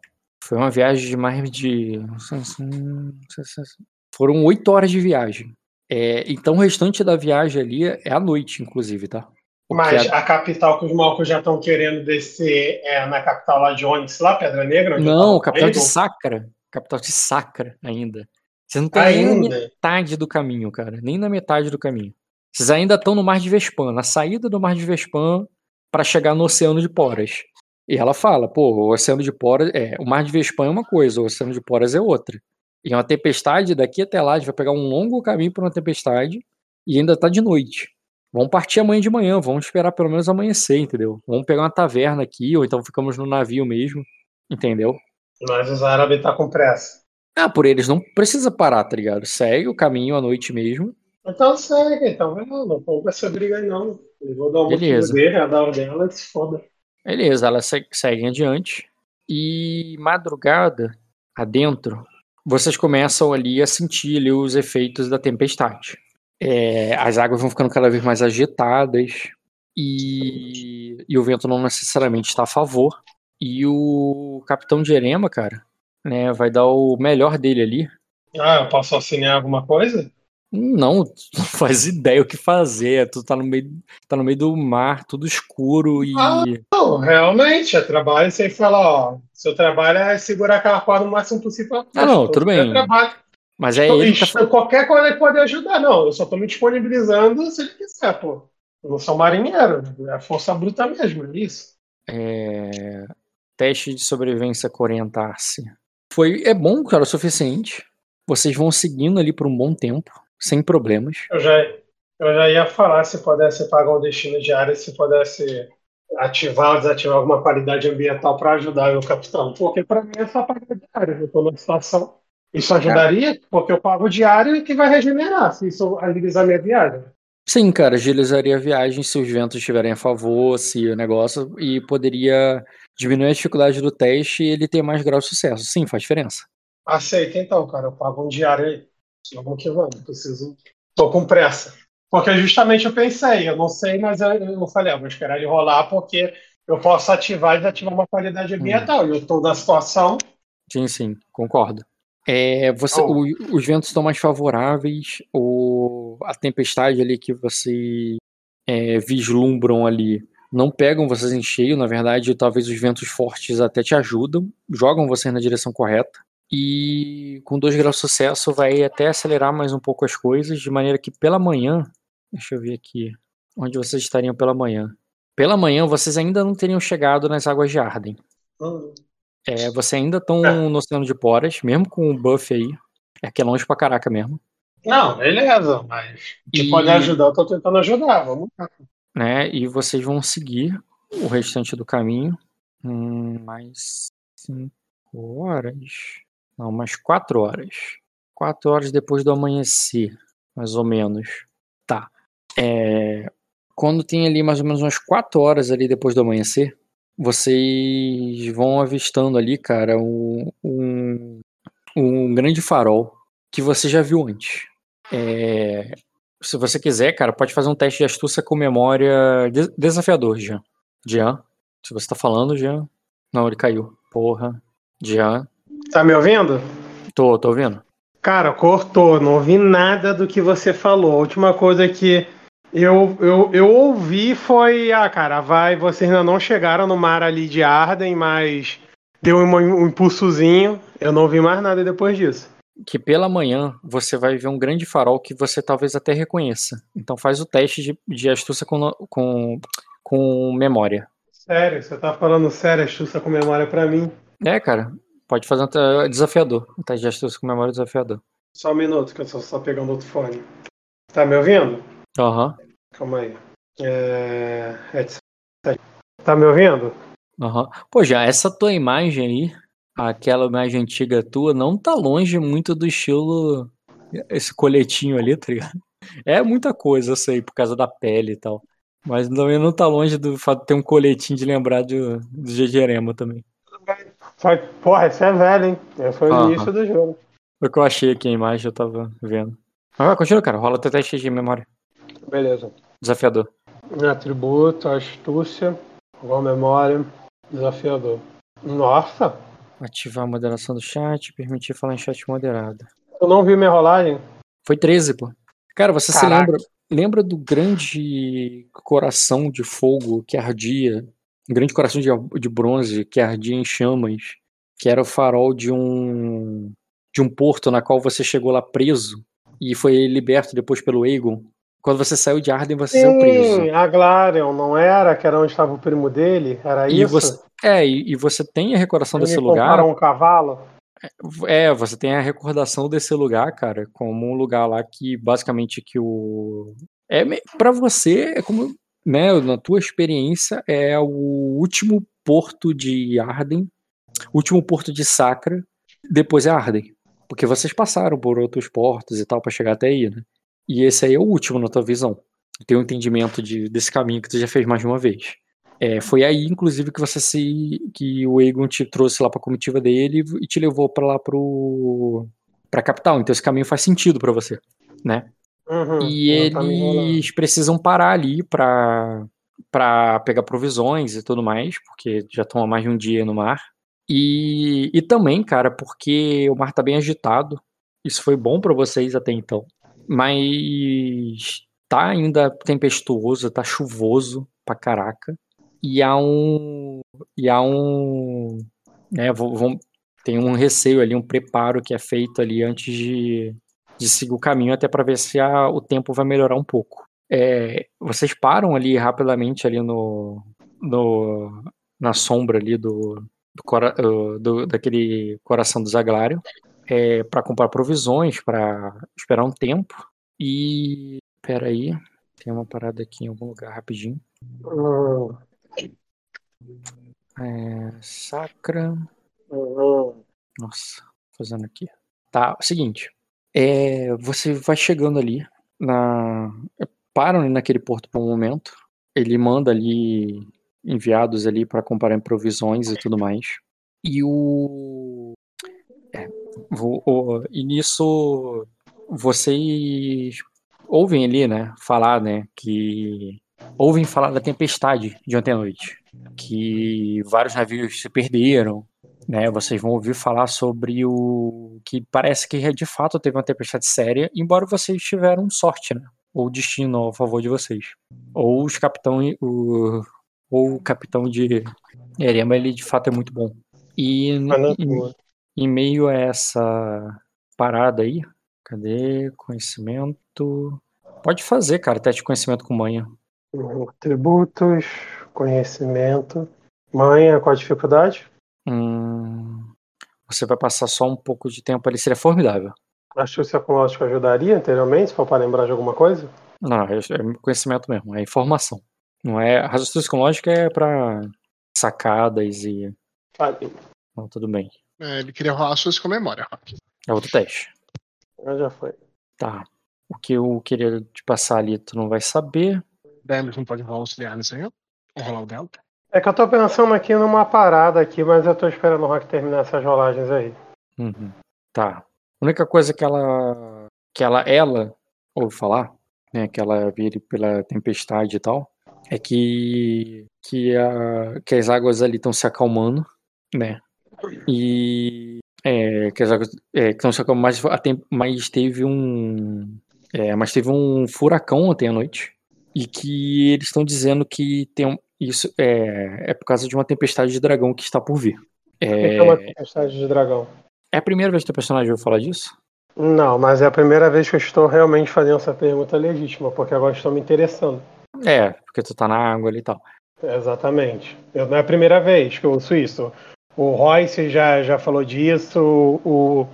[SPEAKER 1] foi uma viagem de mais de. Foram oito horas de viagem. É, então o restante da viagem ali é à noite, inclusive, tá?
[SPEAKER 2] Mas a... a... capital que os malcos já estão querendo descer é na capital lá de onde? Lá, Pedra Negra?
[SPEAKER 1] Não, capital de Sacra. Capital de Sacra ainda. Você não tá nem na metade do caminho, cara. Nem na metade do caminho. Vocês ainda estão no Mar de Vespan, na saída do Mar de Vespan para chegar no Oceano de Poras. E ela fala, pô, o oceano de poras, é, o mar de Vespan é uma coisa, o oceano de poras é outra. E uma tempestade, daqui até lá, a gente vai pegar um longo caminho para uma tempestade e ainda tá de noite. Vamos partir amanhã de manhã, vamos esperar pelo menos amanhecer, entendeu? Vamos pegar uma taverna aqui, ou então ficamos no navio mesmo, entendeu?
[SPEAKER 2] Mas os árabes tá com pressa.
[SPEAKER 1] Ah, por eles não precisa parar, tá ligado? Segue o caminho à noite mesmo.
[SPEAKER 2] Então segue, então não, não vamos essa briga aí não. Eu vou dar um
[SPEAKER 1] Beleza.
[SPEAKER 2] dele, a dar dela e se foda.
[SPEAKER 1] Beleza, elas se- seguem adiante. E madrugada, adentro, vocês começam ali a sentir ali os efeitos da tempestade. É, as águas vão ficando cada vez mais agitadas e, e o vento não necessariamente está a favor. E o capitão de Erema, cara, né, vai dar o melhor dele ali.
[SPEAKER 2] Ah, eu posso auxiliar alguma coisa?
[SPEAKER 1] Não, tu não faz ideia o que fazer. Tu tá no meio, tá no meio do mar, tudo escuro e.
[SPEAKER 2] Ah. Não, realmente, é trabalho, você fala, ó, seu trabalho é segurar aquela corda o máximo possível.
[SPEAKER 1] Ah, não, tudo
[SPEAKER 2] É
[SPEAKER 1] bem.
[SPEAKER 2] trabalho.
[SPEAKER 1] Mas é ele que tá
[SPEAKER 2] Isso, Qualquer coisa ele pode ajudar, não. Eu só tô me disponibilizando se ele quiser, pô. Eu não sou marinheiro, é força bruta mesmo, é isso.
[SPEAKER 1] É, teste de sobrevivência orientar-se. Foi, é bom, cara, o suficiente. Vocês vão seguindo ali por um bom tempo, sem problemas.
[SPEAKER 2] Eu já, eu já ia falar se pudesse pagar um destino diário, se pudesse ativar ou desativar alguma qualidade ambiental para ajudar o capitão. Porque para mim é só pagar diário. Eu estou numa situação. Isso ajudaria, porque eu pago diário e que vai regenerar, se isso agilizar minha viagem.
[SPEAKER 1] Sim, cara, agilizaria a viagem se os ventos estiverem a favor, se o negócio, e poderia diminuir a dificuldade do teste e ele ter mais grau de sucesso. Sim, faz diferença.
[SPEAKER 2] Aceita então, cara. Eu pago um diário aí. Vamos que vamos. Preciso. Tô com pressa. Porque justamente eu pensei, eu não sei, mas eu, eu falei, ah, vou esperar ele rolar porque eu posso ativar e desativar uma qualidade ambiental. E eu tô na situação.
[SPEAKER 1] Sim, sim, concordo. É, você,
[SPEAKER 2] Oh.
[SPEAKER 1] o- os ventos estão mais favoráveis, o, a tempestade ali que vocês é, vislumbram ali não pegam vocês em cheio, na verdade, talvez os ventos fortes até te ajudam, jogam vocês na direção correta. E com dois graus de sucesso vai até acelerar mais um pouco as coisas, de maneira que pela manhã, deixa eu ver aqui, onde vocês estariam pela manhã. Pela manhã vocês ainda não teriam chegado nas águas de Arden.
[SPEAKER 2] Hum,
[SPEAKER 1] É, você ainda estão
[SPEAKER 2] É.
[SPEAKER 1] no Oceano de Poras, mesmo com o buff aí. É que é longe pra caraca mesmo.
[SPEAKER 2] Não, beleza, mas te
[SPEAKER 1] E-
[SPEAKER 2] pode ajudar, eu tô tentando ajudar. Vamos lá.
[SPEAKER 1] Né? E vocês vão seguir o restante do caminho. Hum, mais cinco horas. Não, mais quatro horas. Quatro horas depois do amanhecer, mais ou menos. Tá. É, quando tem ali mais ou menos umas quatro horas ali depois do amanhecer, vocês vão avistando ali, cara, um, um, um grande farol que você já viu antes. É, se você quiser, cara, pode fazer um teste de astúcia com memória des- desafiador, Jean. Jean, se você tá falando, Jean. Não, ele caiu. Porra. Jean.
[SPEAKER 2] Tá me ouvindo?
[SPEAKER 1] Tô, tô ouvindo.
[SPEAKER 2] Cara, cortou, não ouvi nada do que você falou. A última coisa que eu, eu, eu ouvi foi: ah, cara, vai, vocês ainda não chegaram no mar ali de Arden, mas deu um, um impulsozinho. Eu não ouvi mais nada depois disso.
[SPEAKER 1] Que pela manhã você vai ver um grande farol que você talvez até reconheça. Então faz o teste de, de astúcia com, com, com memória.
[SPEAKER 2] Sério, você tá falando sério, astúcia com memória pra mim?
[SPEAKER 1] É, cara. Pode fazer um desafiador. Um teste de astúcia com memória desafiador.
[SPEAKER 2] Só um minuto, que eu só pegando outro fone. Tá me ouvindo?
[SPEAKER 1] Aham.
[SPEAKER 2] Calma aí. É... Tá me ouvindo?
[SPEAKER 1] Aham. Pô, já, essa tua imagem aí, aquela imagem antiga tua, não tá longe muito do estilo. Esse coletinho ali, tá ligado? É muita coisa, eu sei, por causa da pele e tal. Mas também não tá longe do fato de ter um coletinho de lembrar do, do Jejerema também.
[SPEAKER 2] Só que, Porra, esse é velho, hein? Esse foi o início do jogo.
[SPEAKER 1] Foi o que eu achei aqui a imagem, eu tava vendo. Mas vai, continua, cara. Rola teu teste de memória.
[SPEAKER 2] Beleza.
[SPEAKER 1] Desafiador.
[SPEAKER 2] Atributo, astúcia, igual memória, desafiador. Nossa!
[SPEAKER 1] Ativar a moderação do chat, permitir falar em chat moderado.
[SPEAKER 2] Eu não vi minha rolagem.
[SPEAKER 1] Foi 13, pô. Cara, você se
[SPEAKER 2] Caraca.
[SPEAKER 1] lembra, lembra do grande coração de fogo que ardia, um grande coração de, de bronze que ardia em chamas, que era o farol de um de um porto na qual você chegou lá preso e foi liberto depois pelo Aegon, Quando você saiu de Arden, você saiu preso.
[SPEAKER 2] Sim, a Glarion, não era? Que era onde estava o primo dele? Era
[SPEAKER 1] E
[SPEAKER 2] isso?
[SPEAKER 1] você, é, e, e você tem a recordação
[SPEAKER 2] Eles
[SPEAKER 1] desse lugar.
[SPEAKER 2] um cavalo?
[SPEAKER 1] É, você tem a recordação desse lugar, cara, como um lugar lá que basicamente que o é para você é como, né, na tua experiência é o último porto de Arden, último porto de Sacra, depois é Arden, porque vocês passaram por outros portos e tal pra chegar até aí, né? E esse aí é o último na tua visão. Tem um entendimento de, desse caminho que tu já fez mais de uma vez. É, foi aí, inclusive, que você se. que o Egon te trouxe lá pra comitiva dele e te levou pra lá pro. pra capital. Então esse caminho faz sentido pra você, né?
[SPEAKER 2] Uhum,
[SPEAKER 1] E
[SPEAKER 2] tá
[SPEAKER 1] eles precisam parar ali pra, pra pegar provisões e tudo mais, porque já estão há mais de um dia no mar. E, e também, cara, porque o mar tá bem agitado. Isso foi bom pra vocês até então. Mas tá ainda tempestuoso, tá chuvoso pra caraca. E há um. E há um. Né, vão- tem um receio ali, um preparo que é feito ali antes de, de seguir o caminho, até para ver se a- o tempo vai melhorar um pouco. É, vocês param ali rapidamente ali no, no na sombra ali do, do, cora- do- daquele coração do Zaglário é, para comprar provisões, para esperar um tempo. E peraí, tem uma parada aqui em algum lugar rapidinho. É, sacra.
[SPEAKER 2] uhum.
[SPEAKER 1] Nossa, fazendo aqui. Tá, seguinte. É, você vai chegando ali na. Param ali naquele porto por um momento. Ele manda ali enviados ali para comprar provisões e tudo mais. E o. É, vo- o- e nisso vocês ouvem ali, né? Falar, né? Que. Ouvem falar da tempestade de ontem à noite. Que vários navios se perderam, né, vocês vão ouvir falar sobre o que parece que de fato teve uma tempestade séria, embora vocês tiveram sorte, né? Ou destino a favor de vocês. Ou os capitão, o, ou o capitão de Erema, ele de fato é muito bom. E
[SPEAKER 2] é
[SPEAKER 1] em, em meio a essa parada aí, cadê conhecimento? Pode fazer, cara, teste de conhecimento com manha.
[SPEAKER 2] Uhum. Tributos, conhecimento. Manha, qual a dificuldade?
[SPEAKER 1] Hum, você vai passar só um pouco de tempo ali, seria formidável.
[SPEAKER 2] Astúcia com lógica ajudaria anteriormente, se for para lembrar de alguma coisa?
[SPEAKER 1] Não, é, é conhecimento mesmo, é informação. Não é raciocínio com lógica é para sacadas e
[SPEAKER 2] Falei.
[SPEAKER 1] não, tudo bem.
[SPEAKER 3] É, ele queria rolar suas com memória, Rock.
[SPEAKER 1] É outro teste.
[SPEAKER 2] Ah, Já foi.
[SPEAKER 1] Tá. O que eu queria te passar ali, tu não vai saber.
[SPEAKER 3] Demis não pode rolar auxiliar nisso aí. Vou rolar o dela.
[SPEAKER 2] É que eu tô pensando aqui numa parada aqui, mas eu tô esperando o Rock terminar essas rolagens aí.
[SPEAKER 1] Uhum. Tá. A única coisa que ela que ela ela ouve falar, né, que ela vira pela tempestade e tal, é que que, a, que as águas ali estão se acalmando, né? E é, que as águas é, estão se acalmando, mas, mas teve um é, mas teve um furacão ontem à noite e que eles estão dizendo que tem isso é, é por causa de uma tempestade de dragão que está por vir.
[SPEAKER 2] O que
[SPEAKER 1] É,
[SPEAKER 2] é uma tempestade de dragão?
[SPEAKER 1] é a primeira vez que o personagem ouviu falar disso?
[SPEAKER 2] Não, mas é a primeira vez que eu estou realmente fazendo essa pergunta legítima, porque agora estou me interessando.
[SPEAKER 1] É, porque tu tá na água ali e tal.
[SPEAKER 2] Exatamente. Eu, não é a primeira vez que eu ouço isso. O Royce já, já falou disso, o,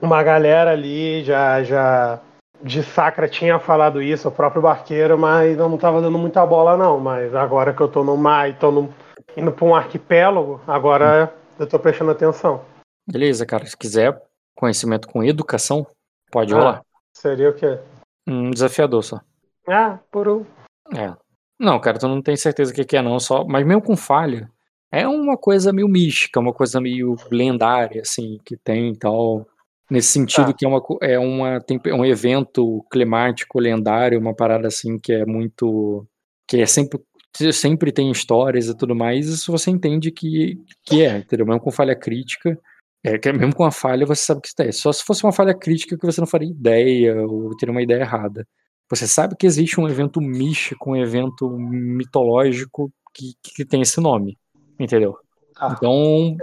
[SPEAKER 2] uma galera ali já, já de Sacra tinha falado isso, o próprio barqueiro, mas eu não estava dando muita bola não. Mas agora que eu tô no mar e tô no, indo para um arquipélago, agora eu tô prestando atenção.
[SPEAKER 1] Beleza, cara. Se quiser conhecimento com educação, pode
[SPEAKER 2] Ah.
[SPEAKER 1] rolar.
[SPEAKER 2] Seria o quê?
[SPEAKER 1] Um desafiador só.
[SPEAKER 2] Ah, por um.
[SPEAKER 1] É. Não, cara, tu não tem certeza o que que é não, só. Mas mesmo com falha, é uma coisa meio mística, uma coisa meio lendária, assim, que tem e tal. Nesse sentido
[SPEAKER 2] Tá.
[SPEAKER 1] que é, uma, é uma, tem um evento climático lendário, uma parada assim que é muito. que é sempre. Sempre tem histórias e tudo mais, isso você entende que, que é, entendeu? Mesmo com falha crítica, é, que mesmo com a falha você sabe que isso é. Só se fosse uma falha crítica que você não faria ideia ou teria uma ideia errada. Você sabe que existe um evento místico, um evento mitológico que, que tem esse nome, entendeu?
[SPEAKER 2] Tá.
[SPEAKER 1] Então,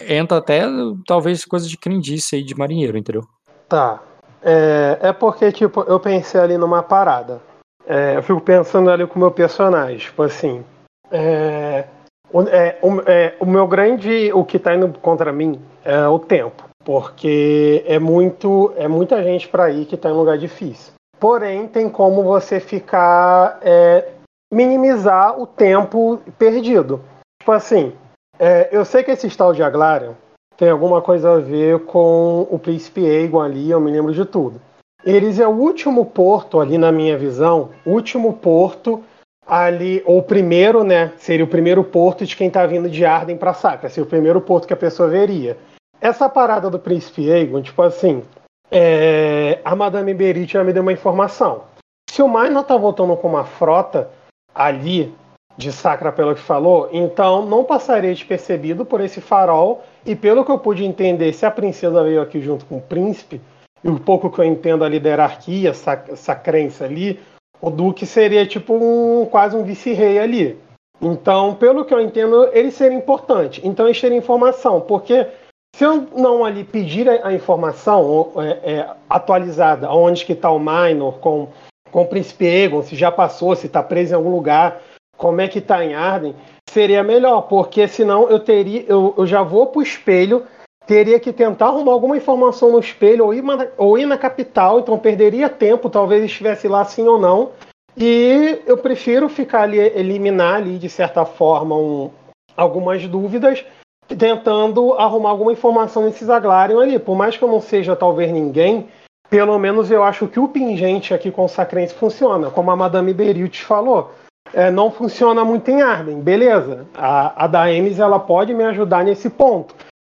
[SPEAKER 1] entra até talvez coisa de crendice aí de marinheiro, entendeu?
[SPEAKER 2] Tá. É, é porque, tipo, eu pensei ali numa parada. é, eu fico pensando ali com o meu personagem, tipo assim, é, o, é, o, é, o meu grande, o que tá indo contra mim é o tempo, porque é muito, é muita gente para ir que tá em lugar difícil. Porém, tem como você ficar é, minimizar o tempo perdido. Tipo assim, é, eu sei que esse tal de Aglarion tem alguma coisa a ver com o Príncipe Aegon ali, eu me lembro de tudo. Eles é o último porto ali na minha visão, último porto ali, ou primeiro, né? Seria o primeiro porto de quem tá vindo de Arden para Sacra, seria o primeiro porto que a pessoa veria. Essa parada do Príncipe Aegon, tipo assim, é, a Madame Berit já me deu uma informação. Se o Minor tá voltando com uma frota ali de Sacra pelo que falou, então não passaria despercebido por esse farol. E pelo que eu pude entender, se a princesa veio aqui junto com o príncipe, e o pouco que eu entendo ali da hierarquia, essa, essa crença ali, o Duque seria tipo um, quase um vice-rei ali. Então, pelo que eu entendo, ele seria importante. Então, eles informação, porque se eu não ali pedir a, a informação é, é, atualizada, onde que está o Minor com, com o Príncipe Egon, se já passou, se está preso em algum lugar, como é que está em Arden, seria melhor, porque senão eu teria, eu, eu já vou para o espelho, teria que tentar arrumar alguma informação no espelho ou ir, ou ir na capital, então perderia tempo, talvez estivesse lá sim ou não. E eu prefiro ficar ali, eliminar ali, de certa forma, um, algumas dúvidas, tentando arrumar alguma informação nesses Aglarion ali. Por mais que eu não seja talvez ninguém, pelo menos eu acho que o pingente aqui com o Sacrense funciona, como a Madame Beriut falou é, não funciona muito em Arden, beleza. A, a da Emes ela pode me ajudar nesse ponto.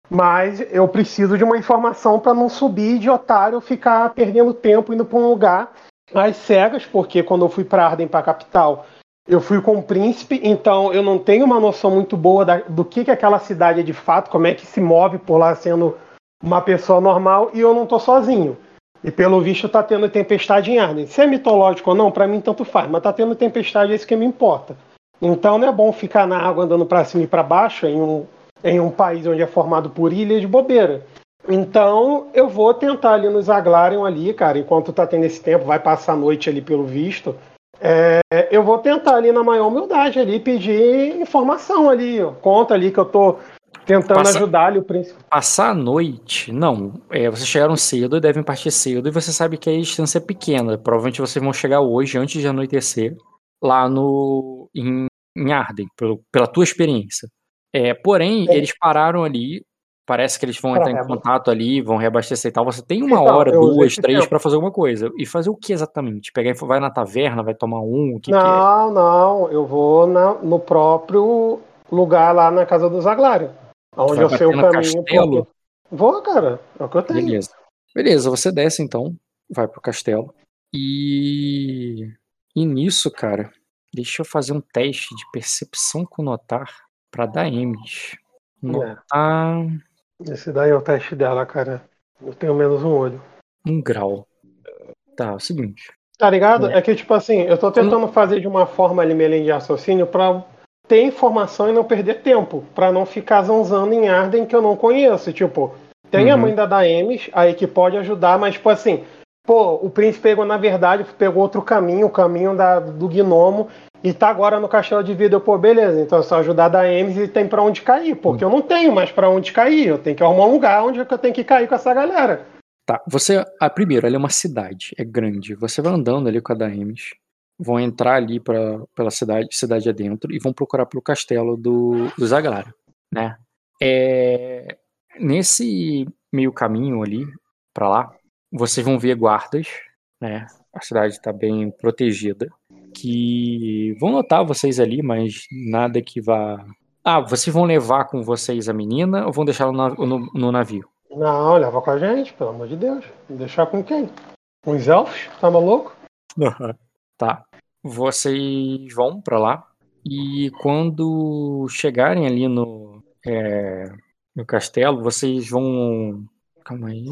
[SPEAKER 2] Mas eu preciso de uma informação para não subir de otário ficar perdendo tempo indo para um lugar às cegas, porque quando eu fui para Arden, para a capital, eu fui com o príncipe, então eu não tenho uma noção muito boa da, do que, que aquela cidade é de fato, como é que se move por lá sendo uma pessoa normal, e eu não estou sozinho. E pelo visto tá tendo tempestade em Arden. Se é mitológico ou não, para mim tanto faz, mas tá tendo tempestade, é isso que me importa. Então não é bom ficar na água andando para cima e para baixo em um, em um país onde é formado por ilhas de bobeira. Então eu vou tentar ali nos Aglarion ali, cara, enquanto tá tendo esse tempo, vai passar a noite ali pelo visto. É, eu vou tentar ali na maior humildade ali pedir informação ali, conta ali que eu tô Tentando Passa, ajudar-lhe o príncipe.
[SPEAKER 1] Passar a noite, não. É, vocês chegaram cedo, devem partir cedo, e você sabe que a distância é pequena. Provavelmente vocês vão chegar hoje, antes de anoitecer, lá no em, em Arden, pelo, pela tua experiência. É, porém, é. eles pararam ali. Parece que eles vão entrar em contato ali, vão reabastecer e tal. Você tem uma então, hora, duas, três para fazer alguma coisa. E fazer o que exatamente? Pegar, vai na taverna, vai tomar um? Que
[SPEAKER 2] não,
[SPEAKER 1] que
[SPEAKER 2] é? não. Eu vou na, no próprio lugar lá na casa dos Aglários. Onde eu sei o caminho. Castelo? Vou, cara. É o que eu tenho.
[SPEAKER 1] Beleza. Beleza, você desce então, vai pro castelo. E. E nisso, cara, deixa eu fazer um teste de percepção com notar pra dar M's. Notar.
[SPEAKER 2] É. Esse daí é o teste dela, cara. Eu tenho menos um olho.
[SPEAKER 1] Um grau. Tá, é o seguinte.
[SPEAKER 2] Tá ligado? É, é que, tipo assim, eu tô tentando fazer de uma forma ali, meio de raciocínio, pra ter informação e não perder tempo, para não ficar zanzando em Arden que eu não conheço. Tipo, tem uhum. a mãe da Daemis aí que pode ajudar, mas, tipo assim, pô, o príncipe pegou, na verdade, pegou outro caminho, o caminho da, do gnomo, e tá agora no castelo de vida. Eu, pô, beleza, então é só ajudar a Daemis e tem para onde cair, porque eu não tenho mais para onde cair, eu tenho que arrumar um lugar onde eu tenho que cair com essa galera.
[SPEAKER 1] Tá, você, a primeiro, ela é uma cidade, é grande, você vai andando ali com a Daemis, vão entrar ali pra, pela cidade, cidade adentro e vão procurar pelo castelo do, do Zaglara, né? É, nesse meio caminho ali para lá, vocês vão ver guardas, né? A cidade está bem protegida, que vão notar vocês ali, mas nada que vá. Ah, vocês vão levar com vocês a menina ou vão deixá-la no, no, no, navio?
[SPEAKER 2] Não, leva com a gente, pelo amor de Deus. Deixar com quem? Com os elfos? Tá maluco?
[SPEAKER 1] Tá. Vocês vão para lá e quando chegarem ali no, é, no castelo, vocês vão. Calma aí.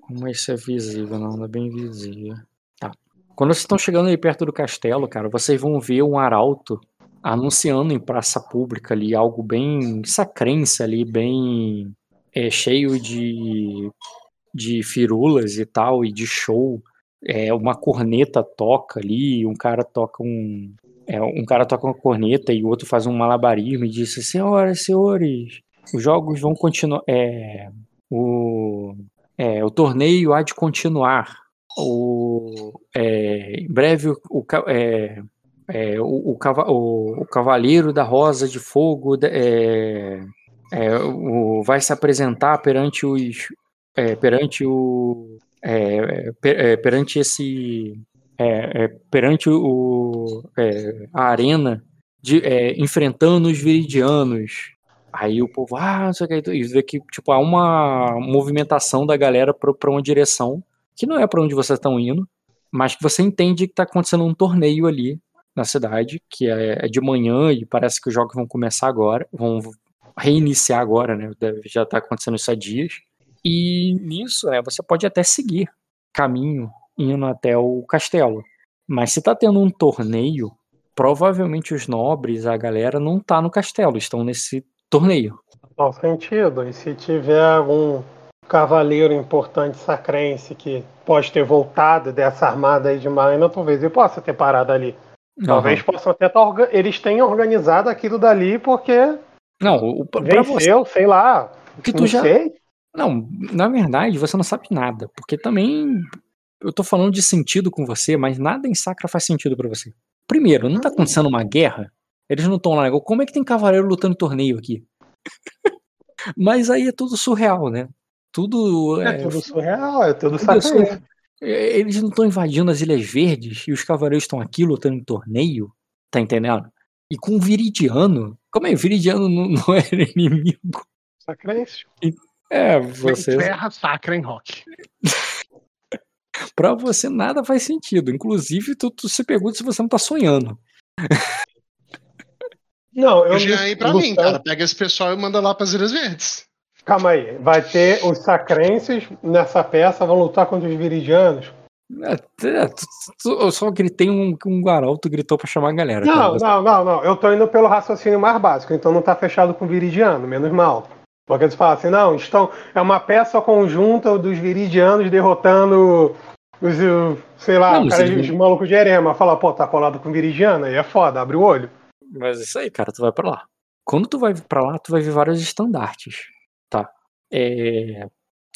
[SPEAKER 1] Como isso é visível? Não, não é bem visível. Tá. Quando vocês estão chegando aí perto do castelo, cara, vocês vão ver um arauto anunciando em praça pública ali algo bem sacrense ali, bem é, cheio de, de firulas e tal, e de show é, uma corneta toca ali, um cara toca um. É, um cara toca uma corneta e o outro faz um malabarismo e diz: Senhoras, senhores, os jogos vão continuar. É, o, é, o torneio há de continuar. O, é, em breve o, o, é, é, o, o, o, Cavaleiro da Rosa de Fogo é, é, o, vai se apresentar perante os é, perante o é, per, é, perante esse é, perante o a arena de, enfrentando os viridianos aí o povo ah não sei o que e vê que tipo há uma movimentação da galera para uma direção que não é para onde vocês estão indo mas que você entende que está acontecendo um torneio ali na cidade, que é, é, de manhã e parece que os jogos vão começar agora, vão reiniciar agora, né? Deve, já está acontecendo isso há dias. E nisso, é, você pode até seguir caminho indo até o castelo. Mas se está tendo um torneio, provavelmente os nobres, a galera, não tá no castelo, estão nesse torneio.
[SPEAKER 2] Faz sentido. E se tiver algum cavaleiro importante sacrense que pode ter voltado dessa armada aí de Maina, talvez ele possa ter parado ali. Talvez uhum. possam até estar. Tá eles tenham organizado aquilo dali porque.
[SPEAKER 1] Não, o,
[SPEAKER 2] venceu, você... sei lá.
[SPEAKER 1] Que tu já. Sei. Não, na verdade, você não sabe nada. Porque também. Eu tô falando de sentido com você, mas nada em Sacra faz sentido para você. Primeiro, não tá acontecendo uma guerra. Eles não estão lá. Como é que tem cavaleiro lutando em torneio aqui? mas aí é tudo surreal, né? Tudo.
[SPEAKER 2] É, é tudo surreal, é tudo, tudo surreal.
[SPEAKER 1] É, eles não estão invadindo as Ilhas Verdes e os cavaleiros estão aqui lutando em torneio, tá entendendo? E com o Viridiano. Como é? O Viridiano não, não era inimigo.
[SPEAKER 2] Sacrense.
[SPEAKER 1] É, você.
[SPEAKER 3] Terra sacra em rock.
[SPEAKER 1] pra você nada faz sentido. Inclusive, tu, tu, se pergunta se você não tá sonhando.
[SPEAKER 3] Não, eu. Já aí pra mim, cara. Pega esse pessoal e manda lá pras Ilhas Verdes.
[SPEAKER 2] Calma aí, vai ter os sacrenses nessa peça, vão lutar contra os viridianos.
[SPEAKER 1] É, é eu só gritei um, um tu gritou pra chamar a galera.
[SPEAKER 2] Não, não, não, não. Eu tô indo pelo raciocínio mais básico, então não tá fechado com viridiano, menos mal. Porque eles falam assim, não, estão, é uma peça conjunta dos viridianos derrotando os, sei lá, não, cara, os malucos de Erema. Fala, pô, tá colado com viridiano, aí é foda, abre o olho.
[SPEAKER 1] Mas isso aí, cara, tu vai pra lá. Quando tu vai pra lá, tu vai ver vários estandartes. Tá. É,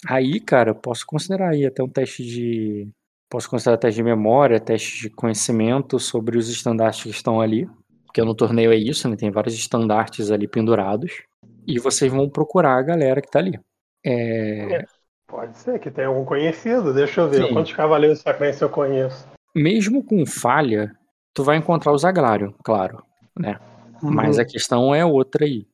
[SPEAKER 1] aí, cara, posso considerar aí até um teste de. Posso considerar teste de memória, teste de conhecimento sobre os estandartes que estão ali. Porque no torneio é isso, né? Tem vários estandartes ali pendurados. E vocês vão procurar a galera que tá ali. É...
[SPEAKER 2] É, pode ser que tenha algum conhecido. Deixa eu ver. Sim. Quantos cavaleiros sacrenses eu conheço?
[SPEAKER 1] Mesmo com falha, tu vai encontrar os agrários, claro. Né? Uhum. Mas a questão é outra aí.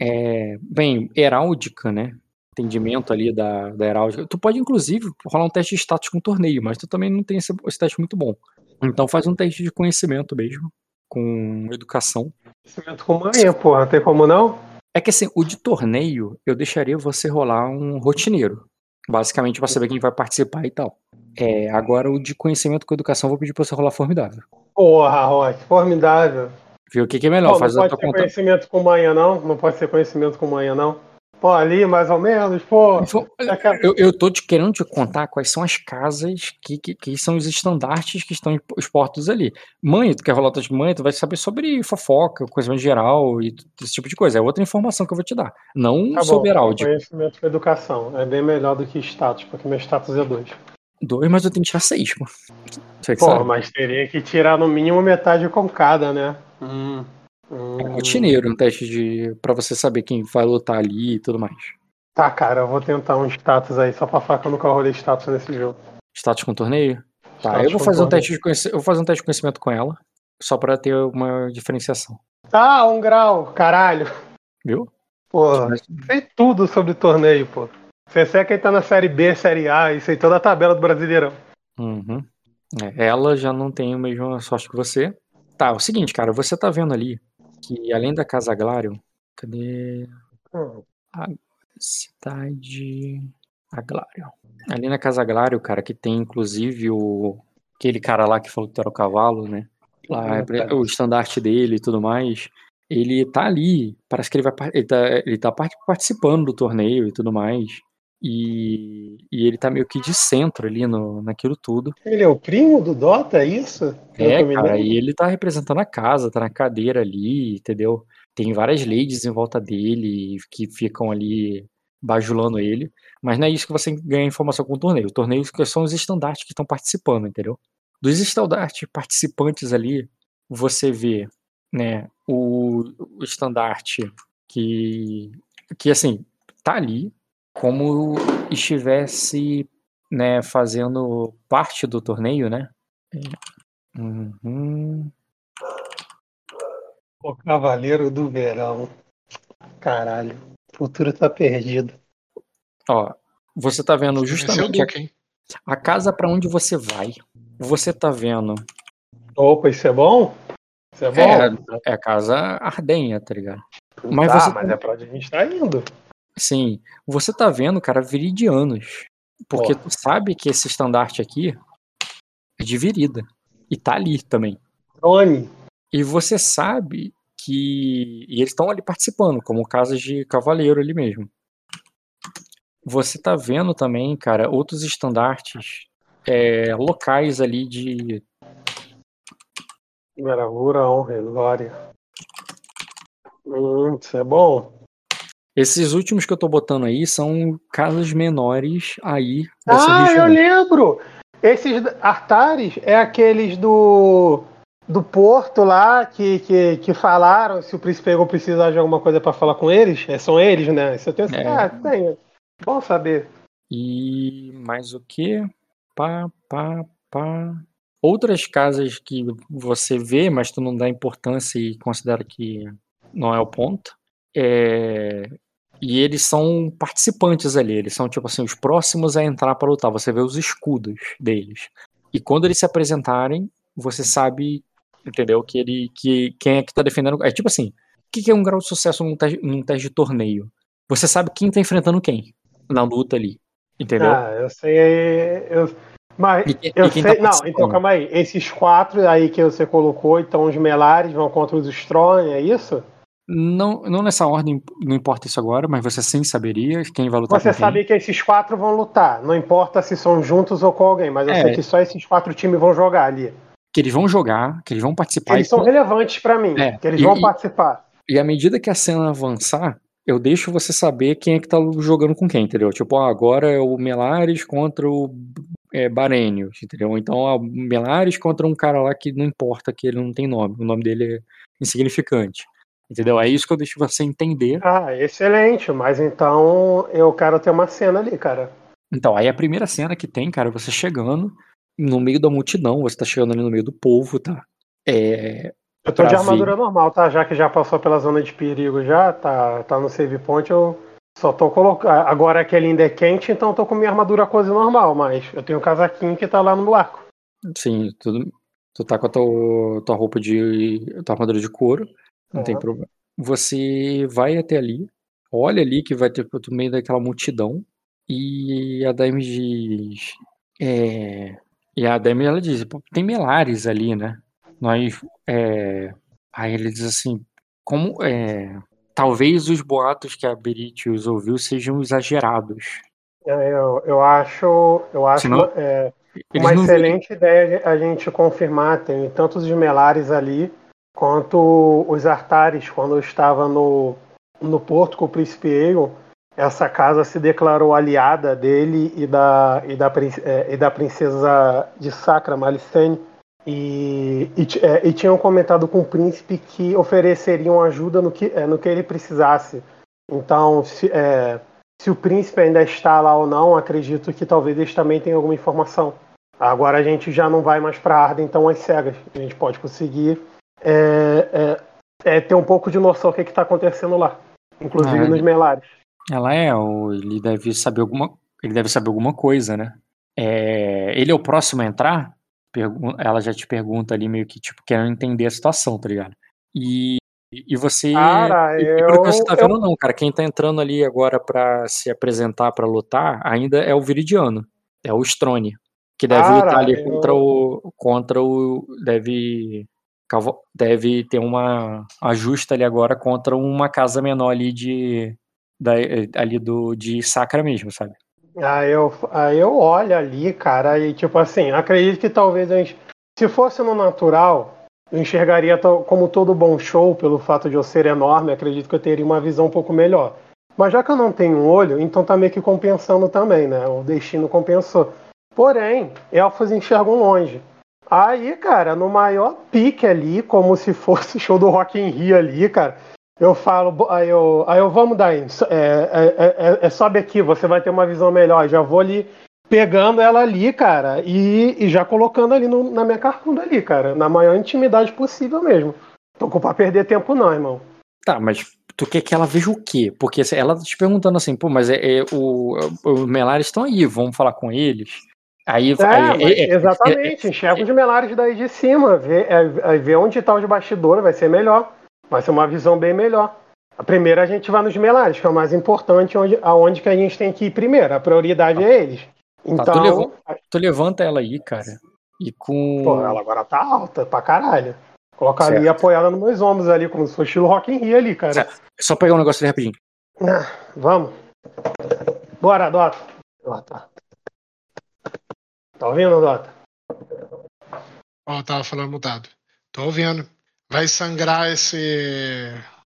[SPEAKER 1] É, bem, heráldica, né? Entendimento ali da, da heráldica. Tu pode, inclusive, rolar um teste de status com torneio, mas tu também não tem esse, esse teste muito bom. Então faz um teste de conhecimento mesmo, com educação.
[SPEAKER 2] Conhecimento com manha, porra, tem como não?
[SPEAKER 1] É que assim, o de torneio, eu deixaria você rolar um rotineiro. Basicamente para saber quem vai participar e tal. É, agora o de conhecimento com educação, vou pedir pra você rolar formidável.
[SPEAKER 2] Porra, Rock, formidável.
[SPEAKER 1] Viu o que, que é melhor? Pô,
[SPEAKER 2] não pode ser conta... conhecimento com manhã, não? Não pode ser conhecimento com manhã, não? Pô, ali mais ou menos, pô.
[SPEAKER 1] Eu, eu tô te querendo te contar quais são as casas que, que, que são os estandartes que estão expostos ali. Mãe, tu quer rolar de mãe, tu vai saber sobre fofoca, coisa em geral e esse tipo de coisa. É outra informação que eu vou te dar. Não tá sobre heráldico.
[SPEAKER 2] Conhecimento com educação. É bem melhor do que status, porque meu status é dois.
[SPEAKER 1] Dois, mas eu tenho que tirar seis, pô.
[SPEAKER 2] Pô, mas teria que tirar no mínimo metade com cada, né? Hum,
[SPEAKER 1] hum. É rotineiro um teste de. para você saber quem vai lutar ali e tudo mais.
[SPEAKER 2] Tá, cara, eu vou tentar um status aí, só pra falar que eu nunca rolei status nesse jogo.
[SPEAKER 1] Status com torneio? Tá, status eu vou fazer um teste de conhecimento. Eu vou fazer um teste de conhecimento com ela. Só pra ter uma diferenciação.
[SPEAKER 2] Ah, um grau, caralho.
[SPEAKER 1] Viu?
[SPEAKER 2] Pô, sei tudo sobre torneio, pô. Você é quem tá na série B, série A, e sei toda a tabela do Brasileirão.
[SPEAKER 1] Uhum. É, ela já não tem a mesma sorte que você. Tá, é o seguinte, cara, você tá vendo ali que além da Casa Aglário, cadê a cidade Aglário? Ali na Casa Aglário, cara, que tem inclusive o aquele cara lá que falou que era o cavalo, né? Lá, é o estandarte dele e tudo mais. Ele tá ali, parece que ele vai ele tá, ele tá participando do torneio e tudo mais. E, e ele tá meio que de centro ali no, naquilo tudo.
[SPEAKER 2] Ele é o primo do Dota, é isso?
[SPEAKER 1] É, cara, e ele tá representando a casa, tá na cadeira ali, entendeu? Tem várias ladies em volta dele que ficam ali bajulando ele, mas não é isso que você ganha informação com o torneio. O torneio são os estandartes que estão participando, entendeu? Dos estandartes participantes ali, você vê, né, o, o estandarte que, que, assim, tá ali como estivesse, né, fazendo parte do torneio, né? Uhum.
[SPEAKER 2] O Cavaleiro do Verão. Caralho. O futuro tá perdido.
[SPEAKER 1] Ó, você tá vendo
[SPEAKER 3] é
[SPEAKER 1] justamente a,
[SPEAKER 3] Duque,
[SPEAKER 1] a casa pra onde você vai. Você tá vendo.
[SPEAKER 2] Opa, isso é bom? Isso é bom?
[SPEAKER 1] É a casa Ardenha, tá ligado? mas
[SPEAKER 2] tá,
[SPEAKER 1] você-
[SPEAKER 2] mas é pra onde a gente tá indo.
[SPEAKER 1] Sim, você tá vendo, cara, viridianos. Porque tu sabe que esse estandarte aqui é de virida. E tá ali também.
[SPEAKER 2] Drone.
[SPEAKER 1] E você sabe que. E eles estão ali participando, como casas de cavaleiro ali mesmo. Você tá vendo também, cara, outros estandartes é, locais ali de.
[SPEAKER 2] Bravura, honra e glória. Hum, isso é bom.
[SPEAKER 1] Esses últimos que eu tô botando aí são casas menores aí
[SPEAKER 2] Ah,
[SPEAKER 1] região.
[SPEAKER 2] eu lembro! Esses artares é aqueles do do porto lá que, que, que falaram se o príncipe pegou precisar de alguma coisa pra falar com eles. É, são eles, né? Isso eu tenho
[SPEAKER 1] É.
[SPEAKER 2] Ah, tem. Bom saber.
[SPEAKER 1] E mais o que? Pá, pá, pá. Outras casas que você vê, mas tu não dá importância e considera que não é o ponto. É... E eles são participantes ali, eles são tipo assim, os próximos a entrar para lutar. Você vê os escudos deles. E quando eles se apresentarem, você sabe, entendeu? Que ele, que quem é que tá defendendo. É tipo assim, o que que é um grau de sucesso num teste, num teste de torneio? Você sabe quem tá enfrentando quem na luta ali, entendeu?
[SPEAKER 2] Ah, eu sei. Eu, mas
[SPEAKER 1] E
[SPEAKER 2] eu
[SPEAKER 1] e tá
[SPEAKER 2] sei. não,
[SPEAKER 1] participando?
[SPEAKER 2] então calma aí. Esses quatro aí que você colocou, então os Melares vão contra os Strong, é isso?
[SPEAKER 1] Não, não nessa ordem, não importa isso agora, mas você sim saberia quem vai lutar
[SPEAKER 2] Você
[SPEAKER 1] com quem.
[SPEAKER 2] sabia que esses quatro vão lutar. Não importa se são juntos ou com alguém, mas eu
[SPEAKER 1] É.
[SPEAKER 2] sei que só esses quatro times vão jogar ali.
[SPEAKER 1] Que eles vão jogar, que eles vão participar.
[SPEAKER 2] Eles são relevantes pra mim.
[SPEAKER 1] É,
[SPEAKER 2] Que eles
[SPEAKER 1] e-
[SPEAKER 2] vão participar.
[SPEAKER 1] e à medida que a cena avançar, eu deixo você saber quem é que tá jogando com quem, entendeu? Tipo, ó, agora é o Melares contra o é, Barênios, entendeu? Então, ó, o Melares contra um cara lá que não importa, que ele não tem nome, o nome dele é insignificante. Entendeu? É isso que eu deixo você entender.
[SPEAKER 2] Ah, excelente. Mas então eu quero ter uma cena ali, cara.
[SPEAKER 1] Então, aí a primeira cena que tem, cara, você chegando no meio da multidão, você tá chegando ali no meio do povo, tá? É,
[SPEAKER 2] Eu tô de
[SPEAKER 1] ver.
[SPEAKER 2] armadura normal, tá? Já que já passou pela zona de perigo já, tá, tá no save point, eu só tô colocando. Agora que ele ainda é quente, então eu tô com minha armadura coisa normal, mas eu tenho um casaquinho que tá lá no arco.
[SPEAKER 1] Sim, tudo, tu tá com a tua, tua roupa de. tua armadura de couro, não tem problema. Você vai até ali, olha ali que vai ter no meio daquela multidão, e a Daime diz. É, e a Daime ela diz: "Pô, tem melares ali, né? Nós. É, aí ele diz assim: como. É, talvez os boatos que a Beritius ouviu sejam exagerados.
[SPEAKER 2] É, Eu, eu acho, eu acho
[SPEAKER 1] Senão-
[SPEAKER 2] uma, é, uma excelente ideia a gente confirmar. Tem tanto os Melares ali, quanto os Artares, quando eu estava no, no porto com o Príncipe Aegon. Essa casa se declarou aliada dele e da, e da, é, e da princesa de Sacra, Malicene. E, e, é, e tinham comentado com o príncipe que ofereceriam ajuda no que, é, no que ele precisasse. Então, se, é, se o príncipe ainda está lá ou não, acredito que talvez eles também tenham alguma informação. Agora a gente já não vai mais para Arden, então às cegas. A gente pode conseguir é, é, é, ter um pouco de noção do que está acontecendo lá, inclusive
[SPEAKER 1] Ah,
[SPEAKER 2] nos Melares.
[SPEAKER 1] Ela é, ele deve saber alguma, ele deve saber alguma coisa, né? É, ele é o próximo a entrar? Ela já te pergunta ali meio que tipo querendo entender a situação, tá ligado? E, e você,
[SPEAKER 2] Cara,
[SPEAKER 1] e pelo que você
[SPEAKER 2] eu-
[SPEAKER 1] tá vendo não, cara, quem tá entrando ali agora pra se apresentar pra lutar ainda é o Viridiano, é o Strone, que deve
[SPEAKER 2] Cara,
[SPEAKER 1] lutar ali
[SPEAKER 2] eu-
[SPEAKER 1] contra o contra o deve deve ter uma ajuste ali agora contra uma casa menor ali de da, ali do de Sacra mesmo, sabe?
[SPEAKER 2] Aí eu, aí eu olho ali, cara, e tipo assim, acredito que talvez a gente, se fosse no natural, eu enxergaria como todo bom show, pelo fato de eu ser enorme, acredito que eu teria uma visão um pouco melhor. Mas já que eu não tenho um olho, então tá meio que compensando também, né? O destino compensou. Porém, elfos enxergam longe. Aí, cara, no maior pique ali, como se fosse show do Rock in Rio ali, cara, eu falo, aí eu, aí eu vamos daí, é, é, é, é, sobe aqui, você vai ter uma visão melhor. Já vou ali pegando ela ali, cara, e, e já colocando ali no- na minha carcunda ali, cara, na maior intimidade possível mesmo. Tô com pra perder tempo não, irmão.
[SPEAKER 1] Tá, mas tu quer que ela veja o quê? Porque ela tá te perguntando assim, pô, mas é, é o, os Melares estão aí, vamos falar com eles. Aí,
[SPEAKER 2] É,
[SPEAKER 1] aí- é- é-
[SPEAKER 2] exatamente, enxerga os melares daí de cima, vê, é, é, vê onde tá os bastidores, vai ser melhor. Vai ser uma visão bem melhor. A primeira a gente vai nos melares, que é o mais importante, onde, aonde que a gente tem que ir primeiro. A prioridade é eles.
[SPEAKER 1] tu
[SPEAKER 2] Então,
[SPEAKER 1] levou- tu levanta ela aí, cara. E com.
[SPEAKER 2] pô, ela agora tá alta pra caralho. Colocar ali
[SPEAKER 1] Certo.
[SPEAKER 2] apoiada nos meus ombros ali, como se fosse estilo Rock in Rio ali, cara.
[SPEAKER 1] Certo. Só pegar um negócio ali rapidinho.
[SPEAKER 2] Ah, vamos. Bora, Dota. Dota. Tá ouvindo, Dota?
[SPEAKER 3] Ó, tava falando mutado. Tô ouvindo. Vai sangrar esse.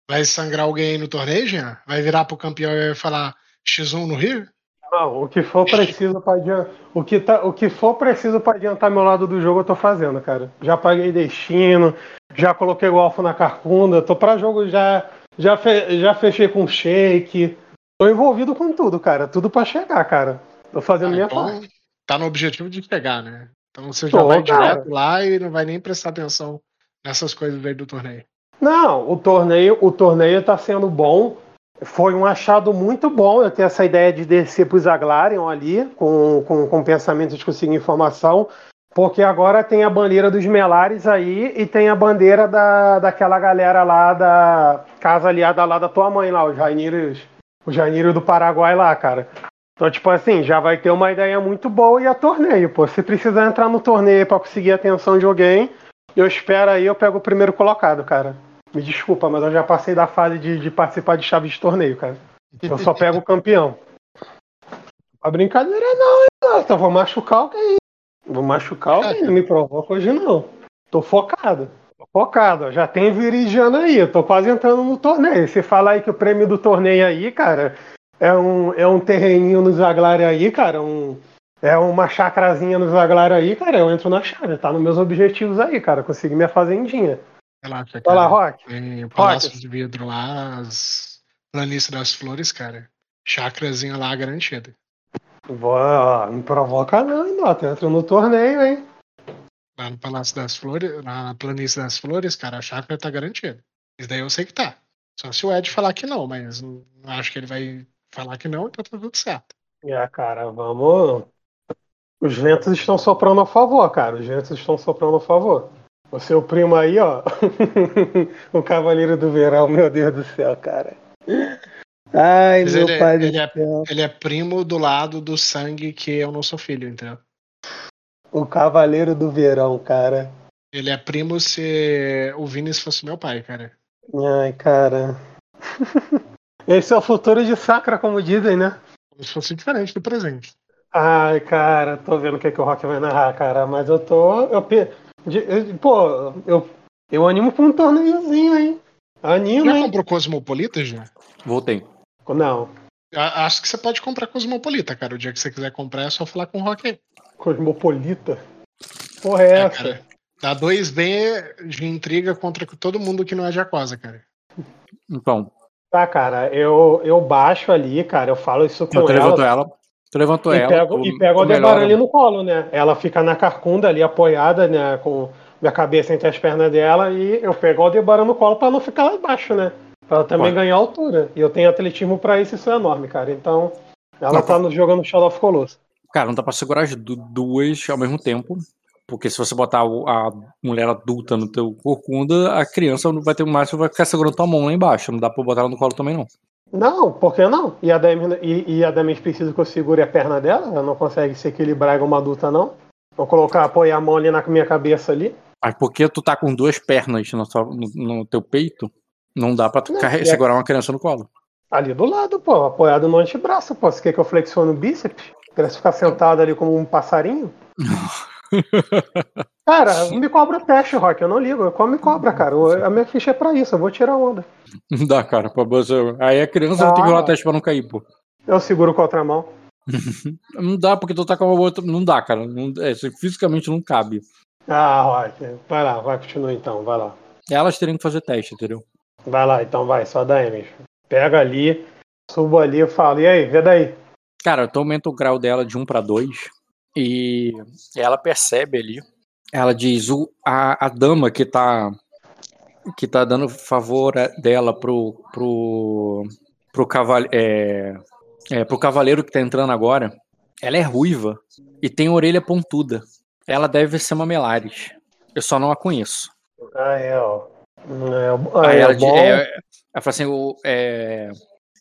[SPEAKER 3] Vai sangrar alguém no torneio, Jean? Vai virar pro campeão e falar X1 no Rio?
[SPEAKER 2] Não, o que for preciso para adiantar, o que tá, o que for preciso para adiantar meu lado do jogo eu tô fazendo, cara. Já paguei destino, já coloquei o alfa na carcunda, tô para jogo já, já, fe- já fechei com shake. Tô envolvido com tudo, cara, tudo para chegar, cara. Tô fazendo
[SPEAKER 3] Ah,
[SPEAKER 2] minha
[SPEAKER 3] então,
[SPEAKER 2] parte.
[SPEAKER 3] Tá no objetivo de pegar, né? Então você já
[SPEAKER 2] Tô,
[SPEAKER 3] vai
[SPEAKER 2] cara.
[SPEAKER 3] direto lá e não vai nem prestar atenção nessas coisas aí do torneio.
[SPEAKER 2] Não, o torneio, o torneio tá sendo bom. Foi um achado muito bom eu ter essa ideia de descer pro Zaglarion ali, com, com, com pensamento de conseguir informação, porque agora tem a bandeira dos Melares aí e tem a bandeira da, daquela galera lá da casa aliada lá da tua mãe lá, os Rainírios, os Rainírios do Paraguai lá, cara. Então, tipo assim, já vai ter uma ideia muito boa e a torneio, pô. Se precisar entrar no torneio pra conseguir a atenção de alguém, eu espero aí, eu pego o primeiro colocado, cara. Me desculpa, mas eu já passei da fase de, de participar de chave de torneio, cara. Eu só pego o campeão. A brincadeira não, hein, eu vou machucar alguém. Vou machucar alguém, não me provoca hoje não. Tô focado. Tô focado, já tem Viridiano aí, eu tô quase entrando no torneio. Você fala aí que o prêmio do torneio aí, cara, é um, é um terreninho no Zaglário aí, cara, um, é uma chacrazinha no Zaglário aí, cara, eu entro na chave, tá nos meus objetivos aí, cara, conseguir minha fazendinha.
[SPEAKER 3] Relaxa,
[SPEAKER 2] Vai lá. Rock.
[SPEAKER 3] Tem o Palácio
[SPEAKER 2] Rock.
[SPEAKER 3] de Vidro lá, as planícies das flores, cara. Chacrazinha lá garantida.
[SPEAKER 2] Ó, não provoca não, hein, Dota. Entra no torneio, hein?
[SPEAKER 3] Lá no Palácio das Flores, na planície das flores, cara, a chácara tá garantida. Isso daí eu sei que tá. Só se o Ed falar que não, mas não acho que ele vai falar que não, então tá tudo certo.
[SPEAKER 2] É, cara, vamos. Os ventos estão soprando a favor, cara. Os ventos estão soprando a favor. O seu primo aí, ó. o Cavaleiro do Verão, meu Deus do céu, cara. Ai,
[SPEAKER 3] Mas
[SPEAKER 2] meu
[SPEAKER 3] ele,
[SPEAKER 2] pai
[SPEAKER 3] ele é, ele é primo do lado do sangue que eu não sou filho, entendeu?
[SPEAKER 2] O Cavaleiro do Verão, cara.
[SPEAKER 3] Ele é primo se o Vinícius fosse meu pai, cara.
[SPEAKER 2] Ai, cara. Esse é o futuro de Sacra, como dizem, né?
[SPEAKER 3] Como se fosse diferente do presente.
[SPEAKER 2] Ai, cara, tô vendo o que, que o Rock vai narrar, cara, mas eu tô. Eu, eu- pô, eu, eu animo pra um torneiozinho, hein? Animo,
[SPEAKER 3] Já
[SPEAKER 2] hein?
[SPEAKER 3] comprou Cosmopolita, já?
[SPEAKER 1] Voltei.
[SPEAKER 2] Não,
[SPEAKER 3] A- Acho que você pode comprar Cosmopolita, cara. O dia que você quiser comprar é só falar com o Rock aí.
[SPEAKER 2] Cosmopolita. Porra, é
[SPEAKER 3] É,
[SPEAKER 2] essa?
[SPEAKER 3] cara. Dá dois B de intriga contra todo mundo que não é Jacosa, cara.
[SPEAKER 1] Então,
[SPEAKER 2] Tá, cara, eu, eu baixo ali, cara, eu falo isso com
[SPEAKER 1] tu levantou
[SPEAKER 2] ela.
[SPEAKER 1] ela. Tu levantou
[SPEAKER 2] E
[SPEAKER 1] ela.
[SPEAKER 2] pego,
[SPEAKER 1] tu-
[SPEAKER 2] e pego
[SPEAKER 1] tu
[SPEAKER 2] a Deborah
[SPEAKER 1] melhora.
[SPEAKER 2] ali no colo, né? Ela fica na carcunda ali, apoiada, né? Com minha cabeça entre as pernas dela, e eu pego a Aldebaran no colo pra não ficar lá embaixo, né? Pra ela também
[SPEAKER 1] Pode.
[SPEAKER 2] ganhar altura. E eu tenho atletismo pra isso, isso é enorme, cara. Então, ela
[SPEAKER 1] Não,
[SPEAKER 2] tá no, jogando Shadow of Colossus.
[SPEAKER 1] Cara, não dá pra segurar as du- duas ao mesmo tempo. Porque se você botar a mulher adulta no teu corcunda, a criança não vai ter máximo, vai ficar segurando tua mão lá embaixo. Não dá pra botar ela no colo também, não.
[SPEAKER 2] Não, por que não? E a Demis, e, e a Demis precisa que eu segure a perna dela? Ela não consegue se equilibrar igual uma adulta, não? Vou colocar, apoiar a mão ali na minha cabeça ali.
[SPEAKER 1] Mas porque tu tá com duas pernas na tua- no, no teu peito, não dá pra tu
[SPEAKER 2] Não,
[SPEAKER 1] carre-
[SPEAKER 2] é-
[SPEAKER 1] segurar uma criança no colo.
[SPEAKER 2] Ali do lado, pô, apoiado no antebraço, pô. Você quer que eu flexione o bíceps? Quer ficar sentado ali como um passarinho? Cara, me cobra o teste, Rock. Eu não ligo. Eu como me cobra, cara. Eu- A minha ficha é pra isso. Eu vou tirar onda.
[SPEAKER 1] Não dá, cara. Pra você... Aí a criança vai ter que rolar
[SPEAKER 2] Ah.
[SPEAKER 1] teste pra não cair, pô.
[SPEAKER 2] Eu seguro com a outra mão.
[SPEAKER 1] Não dá, porque tu tá com a outra. Não dá, cara. Não... É, fisicamente não cabe.
[SPEAKER 2] Ah, Rock. Vai lá, vai, continua então. Vai lá.
[SPEAKER 1] Elas teriam que fazer teste, entendeu?
[SPEAKER 2] Vai lá, então vai. Só dá Emes. Pega ali, subo ali e falo. E aí, vê daí.
[SPEAKER 1] Cara, tu aumenta o grau dela de 1 pra 2 e ela percebe ali. Ela diz: o, a, a dama que tá que tá dando favor a- dela pro pro pro, caval, é, é, pro cavaleiro que tá entrando agora, ela é ruiva e tem orelha pontuda. Ela deve ser uma Melares. Eu só não a conheço.
[SPEAKER 2] Ah, é, ó. É,
[SPEAKER 1] Aí
[SPEAKER 2] é,
[SPEAKER 1] ela,
[SPEAKER 2] é bom.
[SPEAKER 1] é, ela fala assim: o, é,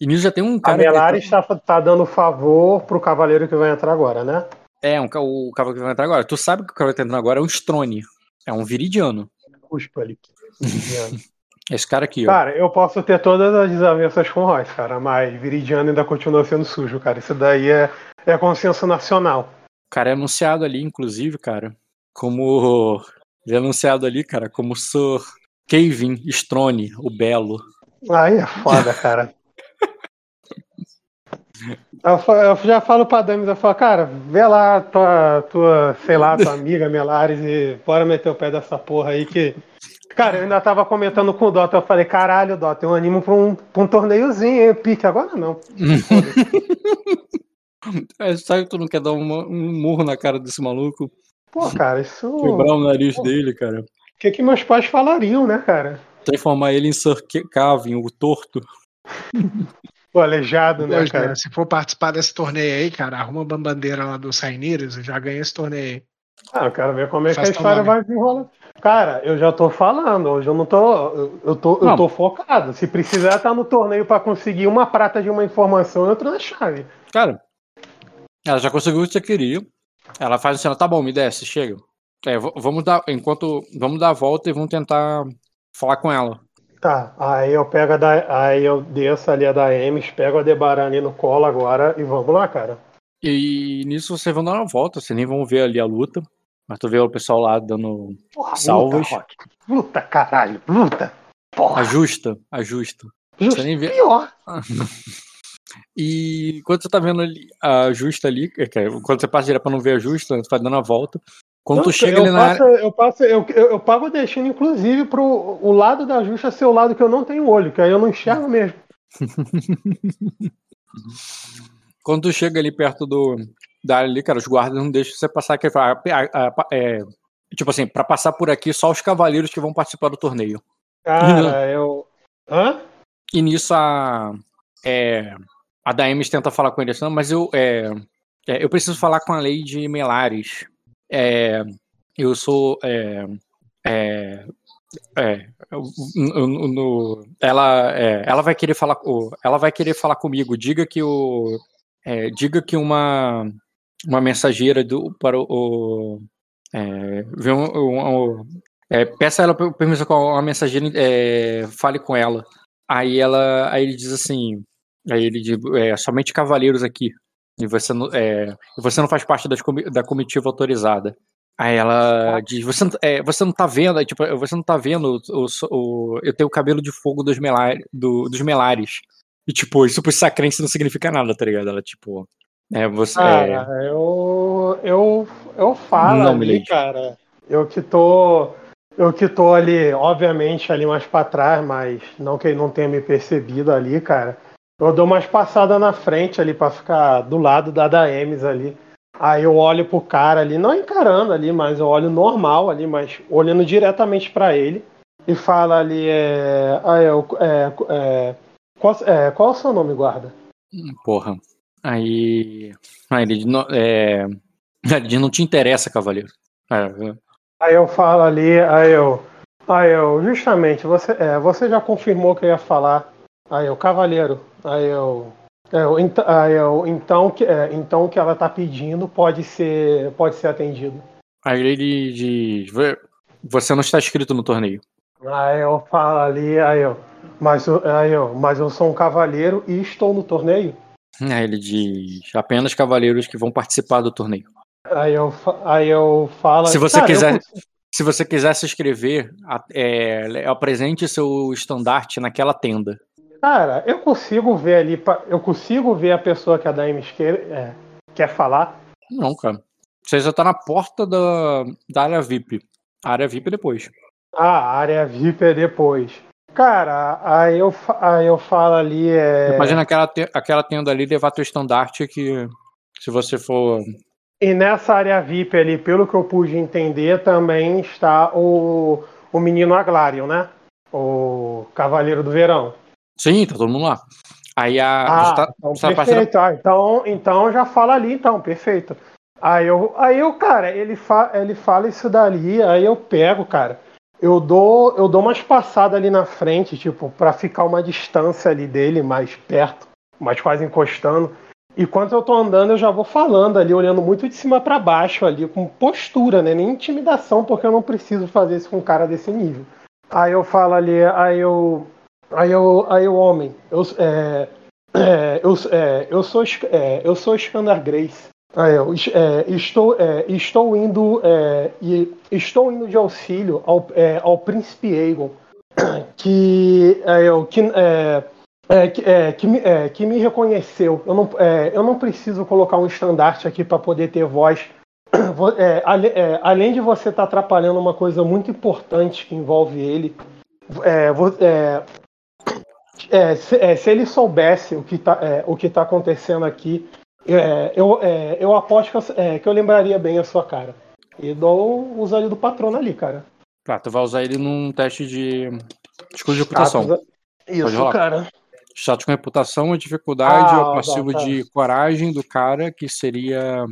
[SPEAKER 1] e nisso já tem um
[SPEAKER 2] A
[SPEAKER 1] cara. que é-
[SPEAKER 2] Melares tá, tá dando favor pro cavaleiro que vai entrar agora, né?
[SPEAKER 1] É, um, o cavalo que vai entrar agora. Tu sabe que o cavalo que tá entrando agora é um Strone. É um Viridiano.
[SPEAKER 2] Cuspa ali.
[SPEAKER 1] Esse cara aqui, ó.
[SPEAKER 2] Cara, eu posso ter todas as desavenças com o Royce, cara, mas Viridiano ainda continua sendo sujo, cara. Isso daí é, é consenso nacional.
[SPEAKER 1] O cara é anunciado ali, inclusive, cara, como. Ele é anunciado ali, cara, como Sir Kevin Strone, o Belo.
[SPEAKER 2] Aí é foda, cara. Eu, já falo pra Damis, eu falo, cara, vê lá tua, tua, sei lá, tua amiga Melares e bora meter o pé dessa porra aí que. Cara, eu ainda tava comentando com o Dota, eu falei, caralho, Dota, eu animo pra um, pra um torneiozinho, hein? Pique agora não.
[SPEAKER 1] É, sabe que tu não quer dar uma- um murro na cara desse maluco?
[SPEAKER 2] Pô, cara, isso.
[SPEAKER 1] Quebrar o nariz dele, cara.
[SPEAKER 2] O que, que meus pais falariam, né, cara?
[SPEAKER 1] Transformar ele em Sir Kevin, o torto.
[SPEAKER 2] O aleijado, né,
[SPEAKER 3] Hoje,
[SPEAKER 2] cara?
[SPEAKER 3] né, se for participar desse torneio aí, cara, arruma uma bandeira lá do Sainires e já ganha esse torneio aí.
[SPEAKER 2] Ah, eu quero ver como é que
[SPEAKER 3] Faz
[SPEAKER 2] a
[SPEAKER 3] teu
[SPEAKER 2] história
[SPEAKER 3] nome.
[SPEAKER 2] vai desenrolar. Cara, eu já tô falando, hoje eu não tô. Eu, tô, eu tô focado. Se precisar estar no torneio pra conseguir uma prata de uma informação, eu entro na chave.
[SPEAKER 1] Cara, ela já conseguiu o que você queria. Ela faz assim, ela, tá bom, me desce, chega. É, vamos dar, enquanto, vamos dar a volta e vamos tentar falar com ela.
[SPEAKER 2] Tá, aí eu pego a da, aí eu desço ali a da Emes, pego a Debaran ali no colo agora e vamos lá, cara.
[SPEAKER 1] E nisso vocês vão dar uma volta, vocês nem vão ver ali a luta. Mas tu vê o pessoal lá dando.
[SPEAKER 2] Porra,
[SPEAKER 1] Salvas.
[SPEAKER 2] Luta, luta, caralho, luta. Porra,
[SPEAKER 1] Ajusta, ajusta. Você nem vê.
[SPEAKER 2] pior.
[SPEAKER 1] E quando você tá vendo ali a justa ali, é, quando você passa direto pra não ver a justa, você vai dando a volta. Quando tu chega
[SPEAKER 2] eu
[SPEAKER 1] ali na
[SPEAKER 2] passo,
[SPEAKER 1] área.
[SPEAKER 2] eu, passo, eu, eu, eu pago o destino, inclusive, pro o lado da justa ser o lado que eu não tenho olho, que aí eu não enxergo mesmo.
[SPEAKER 1] Quando tu chega ali perto do da área ali, cara, os guardas não deixam você passar fala, "Ah, ah, ah, é, tipo assim, pra passar por aqui, só os cavaleiros que vão participar do torneio.
[SPEAKER 2] Cara, eu. Hã?
[SPEAKER 1] E nisso a. É, a Daemis tenta falar com ele assim, "Não, mas eu. É, é, eu preciso falar com a Lady Melares. É, eu sou. É, é, é, no- no- ela, é, ela vai querer falar. Ela vai querer falar comigo. Diga que o. é, diga que uma. Uma mensageira do, para o. é, é, peça ela per- permissão com uma mensageira é, fale com ela. Aí ela, aí ele diz assim, aí ele diz, somente cavaleiros aqui. E você não, é, você não faz parte das da comitiva autorizada. Aí ela diz, você, não- é, você não tá vendo, tipo, você não tá vendo o, o- eu tenho o cabelo de fogo dos, melar, do- dos melares. E tipo, isso pro sacrense não significa nada, tá ligado? Ela, tipo, é, você, é,
[SPEAKER 2] Cara, eu, eu, eu falo
[SPEAKER 1] Não,
[SPEAKER 2] ali, cara. Eu que tô. Eu que tô ali, obviamente, ali mais pra trás, mas não que ele não tenha me percebido ali, cara. Eu dou umas passadas na frente ali pra ficar do lado da Daemis ali. Aí eu olho pro cara ali, não encarando ali, mas eu olho normal ali, mas olhando diretamente pra ele. E fala ali, é. Ah, eu, é, é, qual, é, qual é o seu nome, guarda?
[SPEAKER 1] porra. Aí, aí ele, não, é, ele não te interessa, cavaleiro. É,
[SPEAKER 2] Aí eu falo ali, aí eu. Aí eu, justamente, você, é, você já confirmou que eu ia falar. Aí eu, cavaleiro. Aí eu. é, eu, ent- aí eu então, que- é, então o que ela tá pedindo pode ser, pode ser atendido.
[SPEAKER 1] Aí ele diz: "Vo- Você não está inscrito no torneio.
[SPEAKER 2] Aí eu falo ali, aí eu. Mas, eu- aí, ó, mas eu sou um cavaleiro e estou no torneio.
[SPEAKER 1] Aí ele diz apenas cavaleiros que vão participar do torneio.
[SPEAKER 2] Aí eu, aí eu falo.
[SPEAKER 1] Se você
[SPEAKER 2] "Cara, eu
[SPEAKER 1] quiser- Se você quiser se inscrever, a- é, apresente seu estandarte naquela tenda.
[SPEAKER 2] Cara, eu consigo ver ali. Eu consigo ver a pessoa que a Daime quer, é, quer falar.
[SPEAKER 1] Não, cara. Você já tá na porta da, da área VIP. A área VIP é depois.
[SPEAKER 2] Ah, a área VIP é depois. Cara, aí eu, aí eu falo ali. É...
[SPEAKER 1] Imagina aquela, te- aquela tenda ali levar teu estandarte que se você for.
[SPEAKER 2] E nessa área VIP ali, pelo que eu pude entender, também está o, o menino Aglarion, né? O Cavaleiro do Verão.
[SPEAKER 1] Sim, tá todo mundo lá. Aí a.
[SPEAKER 2] Ah,
[SPEAKER 1] tá,
[SPEAKER 2] então
[SPEAKER 1] tá
[SPEAKER 2] perfeito. Ah, então, então já fala ali, então, perfeito. Aí eu, aí eu cara, ele, fa, ele fala isso dali, aí eu pego, cara. Eu dou, eu dou umas passadas ali na frente, tipo, pra ficar uma distância ali dele, mais perto, mais quase encostando. E quando eu tô andando, eu já vou falando ali, olhando muito de cima pra baixo ali, com postura, né? Nem intimidação, porque eu não preciso fazer isso com um cara desse nível. Aí eu falo ali, aí eu. Aí eu, aí o homem, eu, é, é, eu, é, eu sou é, eu sou Skander Grace. Aí eu é, estou é, estou indo e estou indo de auxílio ao, ao príncipe Aegon que é, eu que que, que, me, que me reconheceu. Eu não, eu não preciso colocar um estandarte aqui para poder ter voz. Além de você estar atrapalhando uma coisa muito importante que envolve ele, é, é, é, se, é, se ele soubesse o que está o que tá acontecendo aqui, é, eu, é, eu aposto que eu, é, que eu lembraria bem a sua cara. E dou ali do patrono ali, cara.
[SPEAKER 1] Tá, tu vai usar ele num teste de escudo de reputação. Pode
[SPEAKER 2] Isso, cara.
[SPEAKER 1] Status com reputação, a dificuldade
[SPEAKER 2] Ah,
[SPEAKER 1] é o passivo
[SPEAKER 2] tá, tá.
[SPEAKER 1] de coragem do cara, que seria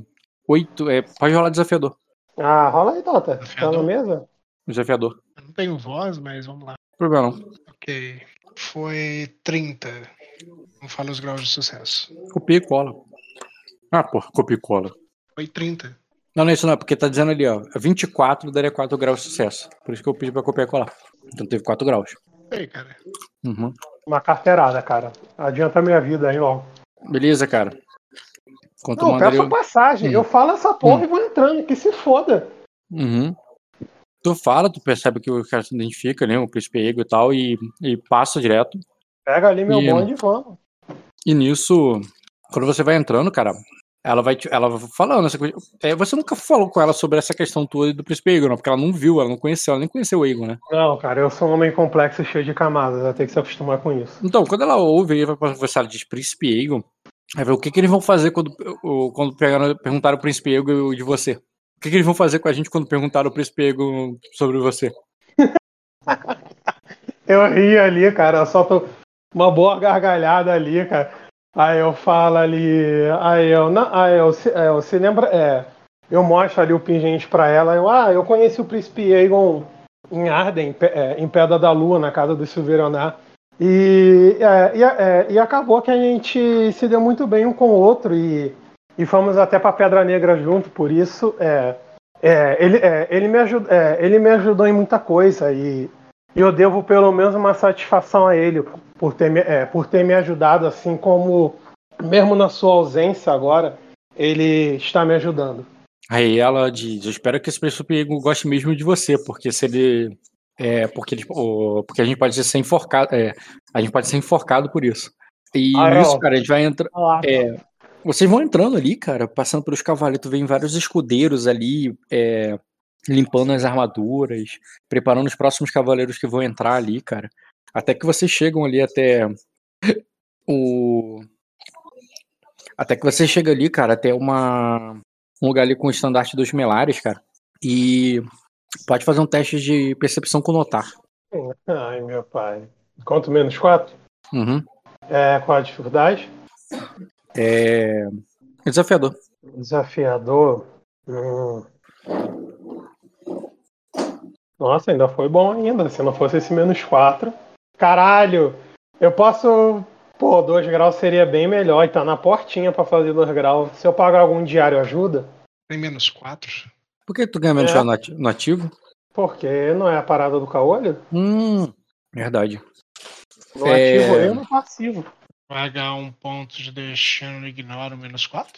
[SPEAKER 1] 8. É, pode rolar desafiador.
[SPEAKER 2] Ah, rola aí, Dota. Tá na mesa?
[SPEAKER 1] Desafiador.
[SPEAKER 3] Eu não tenho voz, mas vamos lá.
[SPEAKER 1] Problema não.
[SPEAKER 3] Ok. Foi 30. Não fala os graus de sucesso.
[SPEAKER 1] Copia e cola. Ah, pô, copia e cola.
[SPEAKER 3] Foi 30.
[SPEAKER 1] Não, não é isso não, porque tá dizendo ali, ó. 24 daria 4 graus de sucesso. Por isso que eu pedi pra copiar e colar. Então teve 4 graus.
[SPEAKER 3] Ei, cara.
[SPEAKER 1] Uhum.
[SPEAKER 2] Uma carteirada, cara. Adianta a minha vida aí, ó.
[SPEAKER 1] Beleza, cara. Quanto
[SPEAKER 2] Não, eu peço a passagem.
[SPEAKER 1] Hum.
[SPEAKER 2] Eu falo essa porra
[SPEAKER 1] Hum.
[SPEAKER 2] e vou entrando, que se foda.
[SPEAKER 1] Uhum. Tu fala, tu percebe que o cara se identifica, né? O príncipe Ego e tal, e, e passa direto.
[SPEAKER 2] Pega ali meu
[SPEAKER 1] E-
[SPEAKER 2] bonde e vamos.
[SPEAKER 1] E nisso, quando você vai entrando, cara, ela vai, ela vai falando essa coisa. É, você nunca falou com ela sobre essa questão tua do príncipe não? Porque ela não viu, ela não conheceu, ela nem conheceu o Ego, né?
[SPEAKER 2] Não, cara, eu sou um homem complexo e cheio de camadas. Vai ter que se acostumar com isso.
[SPEAKER 1] Então, quando ela ouve aí, vai conversar, ela diz príncipe vai ver o que, que eles vão fazer quando, quando pegaram, perguntaram o príncipe de você. O que, que eles vão fazer com a gente quando perguntaram o príncipe Ego sobre você?
[SPEAKER 2] Eu ri ali, cara, eu tô uma boa gargalhada ali, cara. Aí eu falo ali, aí eu, não, aí eu, se, é, você lembra, é, eu mostro ali o pingente pra ela, eu, ah, eu conheci o príncipe Aegon em Arden, é, em Pedra da Lua, na casa do Silveronar. E, é, e, é, e acabou que a gente se deu muito bem um com o outro e, e fomos até pra Pedra Negra junto, por isso é, é, ele, é, ele, me ajud, é, ele me ajudou em muita coisa e e eu devo pelo menos uma satisfação a ele por ter, me, é, por ter me ajudado, assim como, mesmo na sua ausência agora, ele está me ajudando.
[SPEAKER 1] Aí ela diz, eu espero que esse Ego goste mesmo de você, porque se ele. É, porque, ele- porque a gente pode ser enforcado. É, a gente pode ser enforcado por isso. E
[SPEAKER 2] Ah, é,
[SPEAKER 1] nisso,
[SPEAKER 2] ó.
[SPEAKER 1] cara, a gente vai entrar. É, vocês vão entrando ali, cara, passando pelos cavalos, tu vê vários escudeiros ali, é, limpando as armaduras, preparando os próximos cavaleiros que vão entrar ali, cara. Até que vocês chegam ali até o. Até que você chega ali, cara, até uma. Um lugar ali com o estandarte dos melares, cara. E pode fazer um teste de percepção com notar.
[SPEAKER 2] Ai, meu pai. Quanto menos 4?
[SPEAKER 1] Uhum.
[SPEAKER 2] É, qual a dificuldade?
[SPEAKER 1] É. Desafiador.
[SPEAKER 2] Desafiador. Hum. Nossa, ainda foi bom ainda. Se não fosse esse menos 4. Caralho! Eu posso. Pô, 2 graus seria bem melhor e tá na portinha pra fazer 2 graus. Se eu pagar algum diário, ajuda?
[SPEAKER 3] Tem menos 4?
[SPEAKER 1] Por que tu ganha menos
[SPEAKER 2] É.
[SPEAKER 1] no ativo?
[SPEAKER 2] Porque não é a parada do caolho?
[SPEAKER 1] Hum, verdade.
[SPEAKER 2] No
[SPEAKER 1] É.
[SPEAKER 2] ativo e no passivo.
[SPEAKER 3] Pagar um ponto de destino ignora o menos 4?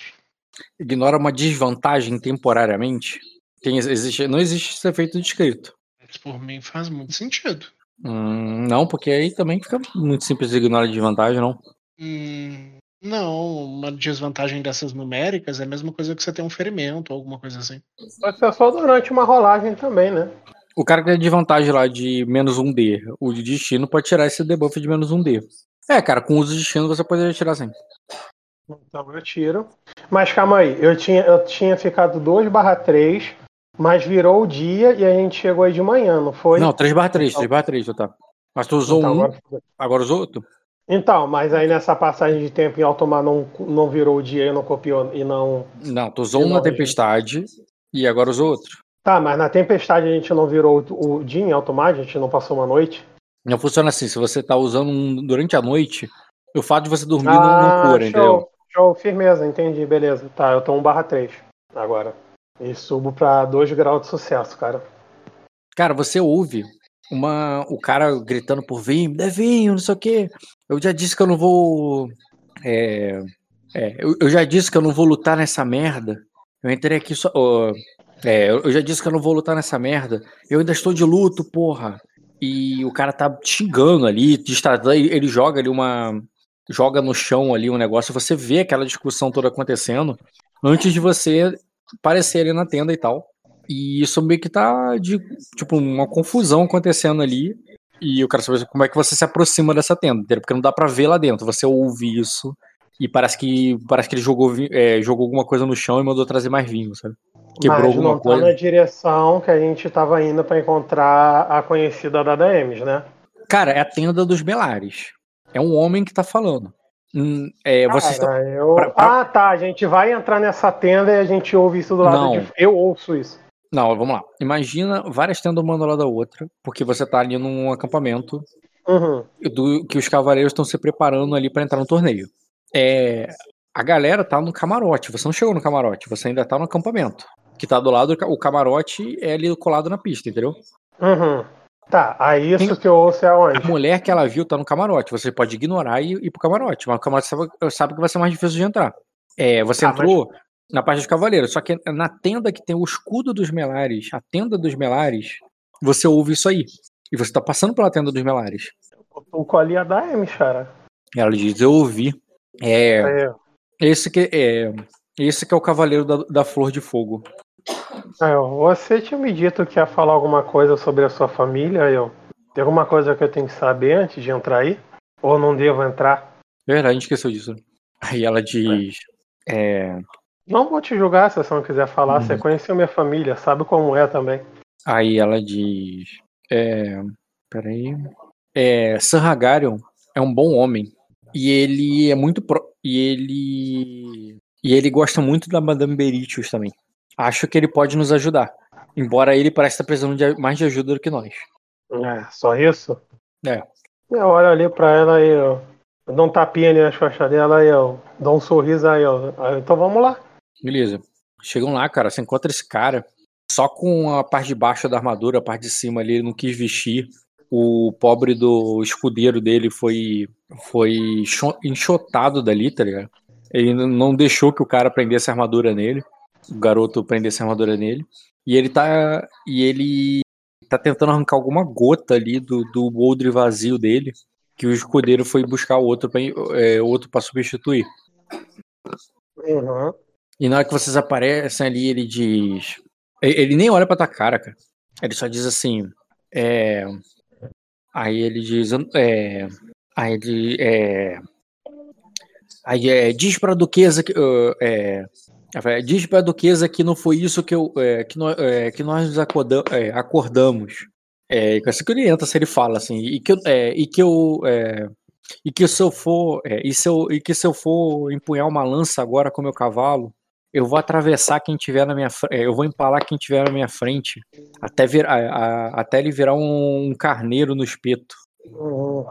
[SPEAKER 1] Ignora uma desvantagem temporariamente. Tem, existe, não existe esse efeito descrito.
[SPEAKER 3] Isso por mim faz muito sentido.
[SPEAKER 1] Hum, não, porque aí também fica muito simples ignorar a desvantagem, não.
[SPEAKER 3] Hum, não, uma desvantagem dessas numéricas é a mesma coisa que você ter um ferimento ou alguma coisa assim.
[SPEAKER 2] Pode ser só durante uma rolagem também, né?
[SPEAKER 1] O cara que tem desvantagem lá de menos um D, o de destino pode tirar esse debuff de menos um D. É, cara, com uso de destino você poderia tirar sim.
[SPEAKER 2] Então eu tiro. Mas calma aí, eu tinha, eu tinha ficado 2 barra 3, mas virou o dia e a gente chegou aí de manhã, não foi?
[SPEAKER 1] Não, 3 barra 3, 3 barra 3, tá. Mas tu usou
[SPEAKER 2] Então,
[SPEAKER 1] um,
[SPEAKER 2] agora-
[SPEAKER 1] agora usou outro?
[SPEAKER 2] Então, mas aí nessa passagem de tempo em alto mar não, não virou o dia e não copiou e não.
[SPEAKER 1] Não, tu usou um na tempestade e agora usou outro.
[SPEAKER 2] Tá, mas na tempestade a gente não virou o, dia em alto mar, a gente não passou uma noite.
[SPEAKER 1] Não funciona assim, se você tá usando um durante a noite, o fato de você dormir não, não cura, entendeu?
[SPEAKER 2] Ah, show, show, firmeza, entendi, beleza. Tá, eu tô 1 barra 3 agora. E subo pra 2 graus de sucesso, cara.
[SPEAKER 1] Cara, você ouve uma, o cara gritando por vinho, é vinho, não sei o quê. Eu já disse que eu não vou. É, é, eu, eu já disse que eu não vou lutar nessa merda. Eu entrei aqui só. ó, é, eu já disse que eu não vou lutar nessa merda. Eu ainda estou de luto, porra. E o cara tá xingando ali, ele joga ali uma. Joga no chão ali um negócio, você vê aquela discussão toda acontecendo antes de você aparecer ali na tenda e tal. E isso meio que tá de, tipo, uma confusão acontecendo ali. E eu quero saber como é que você se aproxima dessa tenda? Porque não dá pra ver lá dentro. Você ouve isso e parece que parece que ele jogou, é, jogou alguma coisa no chão e mandou trazer mais vinho, sabe? Quebrou
[SPEAKER 2] mas
[SPEAKER 1] alguma
[SPEAKER 2] não
[SPEAKER 1] coisa.
[SPEAKER 2] tá na direção que a gente tava indo pra encontrar a conhecida da DMs, né?
[SPEAKER 1] Cara, é a tenda dos Belares. É um homem que tá falando. Hum, é, vocês estão-
[SPEAKER 2] Cara, eu-
[SPEAKER 1] pra- pra-
[SPEAKER 2] Ah, tá. A gente vai entrar nessa tenda e a gente ouve isso do lado
[SPEAKER 1] Não.
[SPEAKER 2] de. Eu ouço isso.
[SPEAKER 1] Não, vamos lá. Imagina várias tendas uma do lado da outra, porque você tá ali num acampamento
[SPEAKER 2] Uhum.
[SPEAKER 1] do que os cavaleiros estão se preparando ali pra entrar no torneio. É, a galera tá no camarote. Você não chegou no camarote, você ainda tá no acampamento. Que tá do lado, o camarote é ali colado na pista, entendeu?
[SPEAKER 2] Uhum. Tá, aí isso
[SPEAKER 1] Sim.
[SPEAKER 2] que eu ouço é
[SPEAKER 1] A
[SPEAKER 2] onde?
[SPEAKER 1] mulher que ela viu tá no camarote. Você pode ignorar e ir pro camarote, mas o camarote sabe, sabe que vai ser mais difícil de entrar. É, você
[SPEAKER 2] Ah,
[SPEAKER 1] entrou na parte dos cavaleiros, só que na tenda que tem o escudo dos Melares, a tenda dos Melares, você ouve isso aí. E você tá passando pela tenda dos Melares.
[SPEAKER 2] O colinha da Daemis, cara.
[SPEAKER 1] Ela diz, eu ouvi. É,
[SPEAKER 2] É.
[SPEAKER 1] esse que é, esse que é o cavaleiro da, da flor de fogo.
[SPEAKER 2] Você tinha me dito que ia falar alguma coisa sobre a sua família, ó. Tem alguma coisa que eu tenho que saber antes de entrar aí? Ou não devo entrar?
[SPEAKER 1] Verdade, a gente esqueceu disso. Aí ela diz, é,
[SPEAKER 2] Não vou te julgar se você não quiser falar.
[SPEAKER 1] Uhum.
[SPEAKER 2] Você conheceu minha família, sabe como é também.
[SPEAKER 1] Aí ela diz. É, peraí. É, Sir Hagarion é um bom homem. E ele é muito pro. E ele. E ele gosta muito da Madame Beritius também. Acho que ele pode nos ajudar. Embora ele pareça estar precisando de mais de ajuda do que nós.
[SPEAKER 2] É, só isso?
[SPEAKER 1] É.
[SPEAKER 2] Eu olho ali pra ela aí, ó. Eu dou um tapinha ali nas costas dela aí, ó. Dou um sorriso aí, ó. Aí, Então vamos lá.
[SPEAKER 1] Beleza. Chegam lá, cara. Você encontra esse cara só com a parte de baixo da armadura, a parte de cima ali, ele não quis vestir. O pobre do escudeiro dele foi, foi enxo- enxotado dali, tá ligado? Ele não deixou que o cara prendesse a armadura nele. O garoto prendesse a armadura nele. E ele tá. E ele tá tentando arrancar alguma gota ali do, do odre vazio dele. Que o escudeiro foi buscar outro pra, é, outro pra substituir.
[SPEAKER 2] Uhum.
[SPEAKER 1] E na hora que vocês aparecem ali, ele diz. Ele nem olha pra tua cara, cara. Ele só diz assim. É. Aí ele diz. É. Aí ele. É. Aí é. Diz pra duquesa que. uh, É. é, Diz pra duquesa que não foi isso que, eu, é, que, nós, é, que nós nos acordam- é, acordamos. É, assim que ele entra, se ele fala assim, e que, é, e que eu. é, e que se eu for. é, e, se eu, e que se eu for empunhar uma lança agora com meu cavalo, eu vou atravessar quem tiver na minha frente. Eu vou empalar quem tiver na minha frente. Até, vir, a- a- até ele virar um carneiro no espeto.
[SPEAKER 2] Uhum.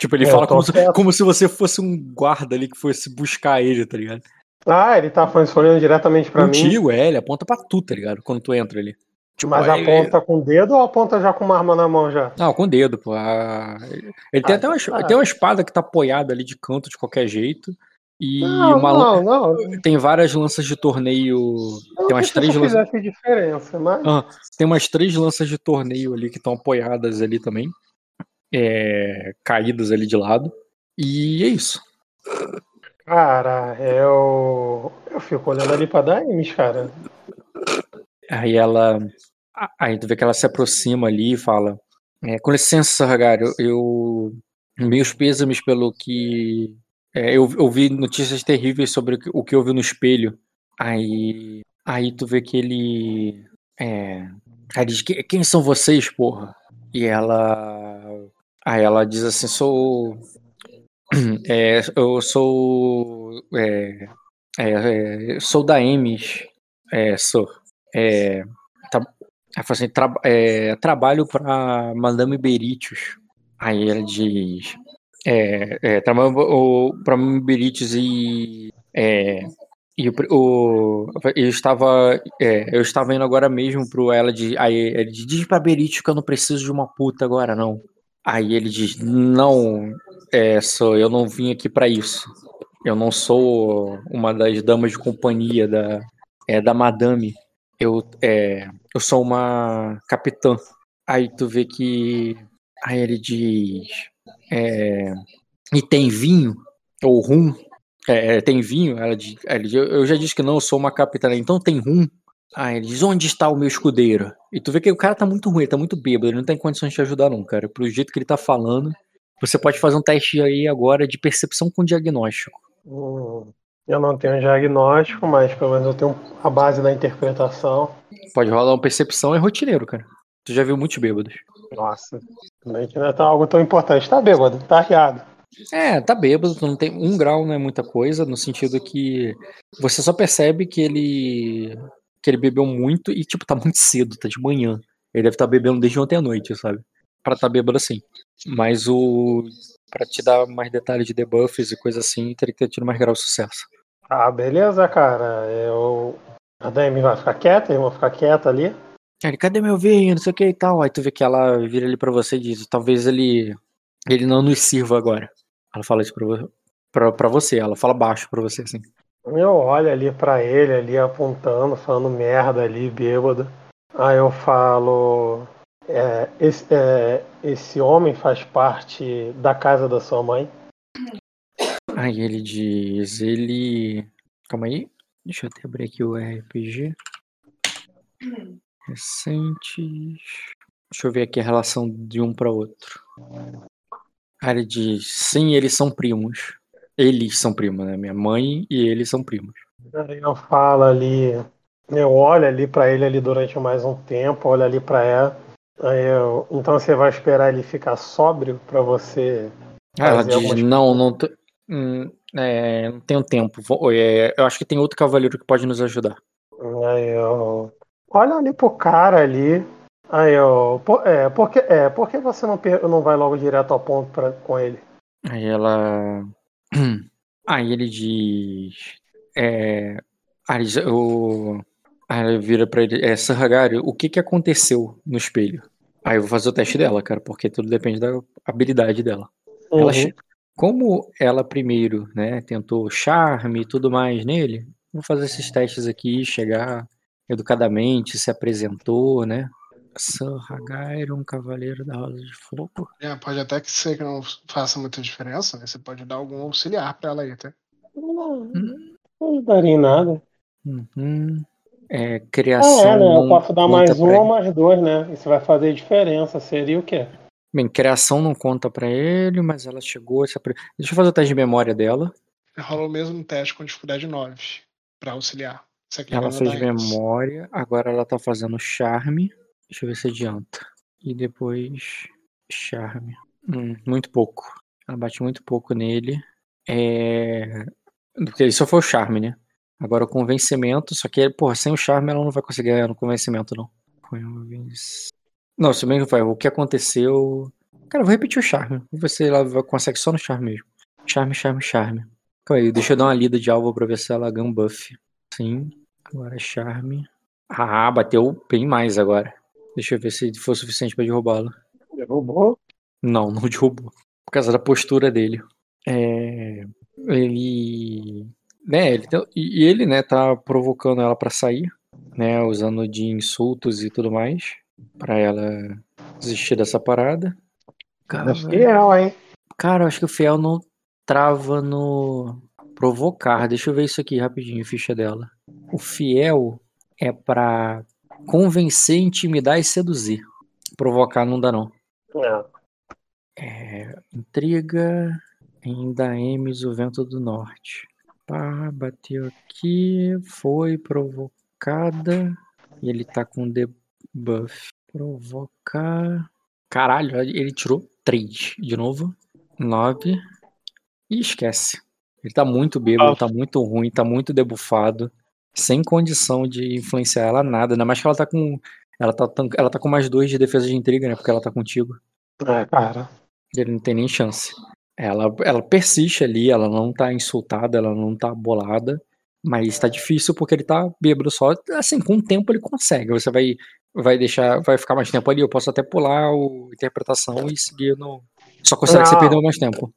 [SPEAKER 1] Tipo, ele
[SPEAKER 2] É,
[SPEAKER 1] fala como se, como se você fosse um guarda ali que fosse buscar ele, tá ligado?
[SPEAKER 2] Ah, ele tá olhando diretamente pra mim.
[SPEAKER 1] Contigo, é, ele aponta pra tu, tá ligado? Quando tu entra ali. Tipo,
[SPEAKER 2] Mas
[SPEAKER 1] aí-
[SPEAKER 2] aponta com o dedo ou aponta já com uma arma na mão já?
[SPEAKER 1] Não, com o dedo, pô. Ah, Ele tem
[SPEAKER 2] Ah,
[SPEAKER 1] até uma,
[SPEAKER 2] ah.
[SPEAKER 1] tem uma espada que tá apoiada ali de canto de qualquer jeito. E
[SPEAKER 2] Não,
[SPEAKER 1] uma
[SPEAKER 2] não, não.
[SPEAKER 1] tem várias lanças de torneio.
[SPEAKER 2] Não
[SPEAKER 1] Tem umas três lanças.
[SPEAKER 2] diferença, mas.
[SPEAKER 1] Ah, tem umas três lanças de torneio ali que estão apoiadas ali também. É, caídas ali de lado. E é isso.
[SPEAKER 2] Cara, eu. Eu fico olhando ali pra Daimes, cara.
[SPEAKER 1] Aí ela. Aí tu vê que ela se aproxima ali e fala: é, Com licença, Sargar, eu, eu. Meus pêsames pelo que. é, eu, eu vi notícias terríveis sobre o que, eu vi no espelho. Aí. Aí tu vê que ele. É. Aí diz: "Que- Quem são vocês, porra? E ela. Aí ela diz assim: Sou. É, eu sou. É, é, é, sou da Emes. É, sou. Tra- assim, "Tra- trabalho para Madame Beritius. Aí ela diz. É, trabalho para Madame Beritius e. E o, o- eu estava é, eu estava indo agora mesmo pro ela de aí ele diz, pra Beritius que eu não preciso de uma puta agora não aí ele diz não é sou eu não vim aqui pra isso eu não sou uma das damas de companhia da é, da madame eu é, eu sou uma capitã aí tu vê que aí ele diz é, e tem vinho ou rum é, tem vinho? Ela diz, ela diz, eu eu já disse que não, eu sou uma capitã, então tem rum? Aí ele diz, onde está o meu escudeiro? E tu vê que o cara tá muito ruim, ele tá muito bêbado, ele não tem condições de te ajudar não, cara. Pro jeito que ele tá falando, você pode fazer um teste aí agora de percepção com diagnóstico.
[SPEAKER 2] Hum, eu não tenho diagnóstico, mas pelo menos eu tenho a base da interpretação.
[SPEAKER 1] Pode rolar uma percepção, é rotineiro, cara. Tu já viu muitos bêbados.
[SPEAKER 2] Nossa, também que não é algo tão importante. Tá bêbado, tá arriado.
[SPEAKER 1] É, tá bêbado, tu não tem um grau não é muita coisa, no sentido que você só percebe que ele que ele bebeu muito e tipo tá muito cedo, tá de manhã. Ele deve estar bebendo desde ontem à noite, sabe? Pra tá bêbado assim. Mas o Pra te dar mais detalhes de debuffs e coisa assim, teria que ter tido mais grau de sucesso.
[SPEAKER 2] Ah, beleza, cara. Eu. A Dami vai ficar quieta, eu vou ficar quieta ali.
[SPEAKER 1] Ele, cadê meu vinho? Não sei o que e tal. Aí tu vê que ela vira ali pra você e diz, talvez ele ele não nos sirva agora. Ela fala isso pra, pra, pra você, ela fala baixo pra você, assim.
[SPEAKER 2] Eu olho ali pra ele, ali apontando, falando merda ali, bêbado. Aí eu falo. É, esse, é, esse homem faz parte da casa da sua mãe.
[SPEAKER 1] Aí ele diz, ele. Calma aí. Deixa eu até abrir aqui o RPG. Recentes. Deixa eu ver aqui a relação de um para outro. Aí ele diz, sim, eles são primos. Eles são primos, né? Minha mãe e eles são primos.
[SPEAKER 2] Eu falo ali. Eu olho ali pra ele ali durante mais um tempo, olho ali pra ela. Eu, então você vai esperar ele ficar sóbrio pra você.
[SPEAKER 1] Ah, ela diz,
[SPEAKER 2] algumas
[SPEAKER 1] não, não, hum, é, não tenho tempo. Vou- é, eu acho que tem outro cavaleiro que pode nos ajudar.
[SPEAKER 2] Aí eu olho ali pro cara ali. Aí eu. Por, é, por que, é, por que você não, não vai logo direto ao ponto pra, com ele?
[SPEAKER 1] Aí ela. Aí ele diz. É. O... Aí ela vira pra ele. É, Sarragari, o que que aconteceu no espelho? Aí eu vou fazer o teste dela, cara, porque tudo depende da habilidade dela. Ela
[SPEAKER 2] Uhum.
[SPEAKER 1] che- Como ela primeiro, né, tentou charme e tudo mais nele, vou fazer esses testes aqui, chegar educadamente, se apresentou, né? Sarragari, um cavaleiro da Rosa de Fogo.
[SPEAKER 3] É, pode até que ser que não faça muita diferença, né? Você pode dar algum auxiliar pra ela aí, tá?
[SPEAKER 2] Não, não daria em nada.
[SPEAKER 1] Uhum. É,
[SPEAKER 2] Ah,
[SPEAKER 1] criação.
[SPEAKER 2] é, né? Eu posso dar mais um ou
[SPEAKER 1] ele.
[SPEAKER 2] mais dois, né? Isso vai fazer diferença. Seria o quê?
[SPEAKER 1] Bem, criação não conta pra ele, mas ela chegou. Deixa eu fazer o teste de memória dela.
[SPEAKER 3] Rola o mesmo teste com dificuldade 9 pra auxiliar.
[SPEAKER 1] Ela fez memória, agora ela tá fazendo charme. Deixa eu ver se adianta. E depois charme. Hum, muito pouco. Ela bate muito pouco nele. É. Porque isso só foi o charme, né? Agora o convencimento, só que, porra, sem o charme ela não vai conseguir ganhar no convencimento, não. Não, se bem que vai, o que aconteceu. Cara, eu vou repetir o charme. Ela vai- consegue só no charme mesmo. Charme, charme, charme. Calma aí, deixa eu dar uma lida de alvo pra ver se ela ganha um buff. Sim. Agora é charme. Ah, bateu bem mais agora. Deixa eu ver se foi suficiente pra derrubá-lo.
[SPEAKER 2] Derrubou?
[SPEAKER 1] Não, não derrubou. Por causa da postura dele. É, ele. Né, ele, e ele, né, tá provocando ela pra sair, né, usando de insultos e tudo mais, pra ela desistir dessa parada. Cara,
[SPEAKER 2] É fiel, hein?
[SPEAKER 1] cara, eu acho que o Fiel não trava no provocar. Deixa eu ver isso aqui rapidinho, ficha dela. O Fiel é pra convencer, intimidar e seduzir. Provocar não dá não.
[SPEAKER 2] É.
[SPEAKER 1] É, intriga, ainda Emes, o vento do norte. Pá, bateu aqui, foi provocada. E ele tá com debuff. Provocar. Caralho, ele tirou 3 de novo. 9. E esquece. Ele tá muito bêbado,
[SPEAKER 2] Ah.
[SPEAKER 1] tá muito ruim, tá muito debuffado. Sem condição de influenciar ela nada. Ainda mais que ela tá com. Ela tá, ela tá com mais dois de defesa de intriga, né? Porque ela tá contigo.
[SPEAKER 2] É, cara.
[SPEAKER 1] Ele não tem nem chance. Ela, ela persiste ali, ela não tá insultada, ela não tá bolada, mas tá difícil porque ele tá bêbado só. Assim, com o tempo ele consegue. Você vai, vai deixar, vai ficar mais tempo ali. Eu posso até pular o interpretação e seguir no. Só considera que você
[SPEAKER 2] Não.
[SPEAKER 1] perdeu mais tempo.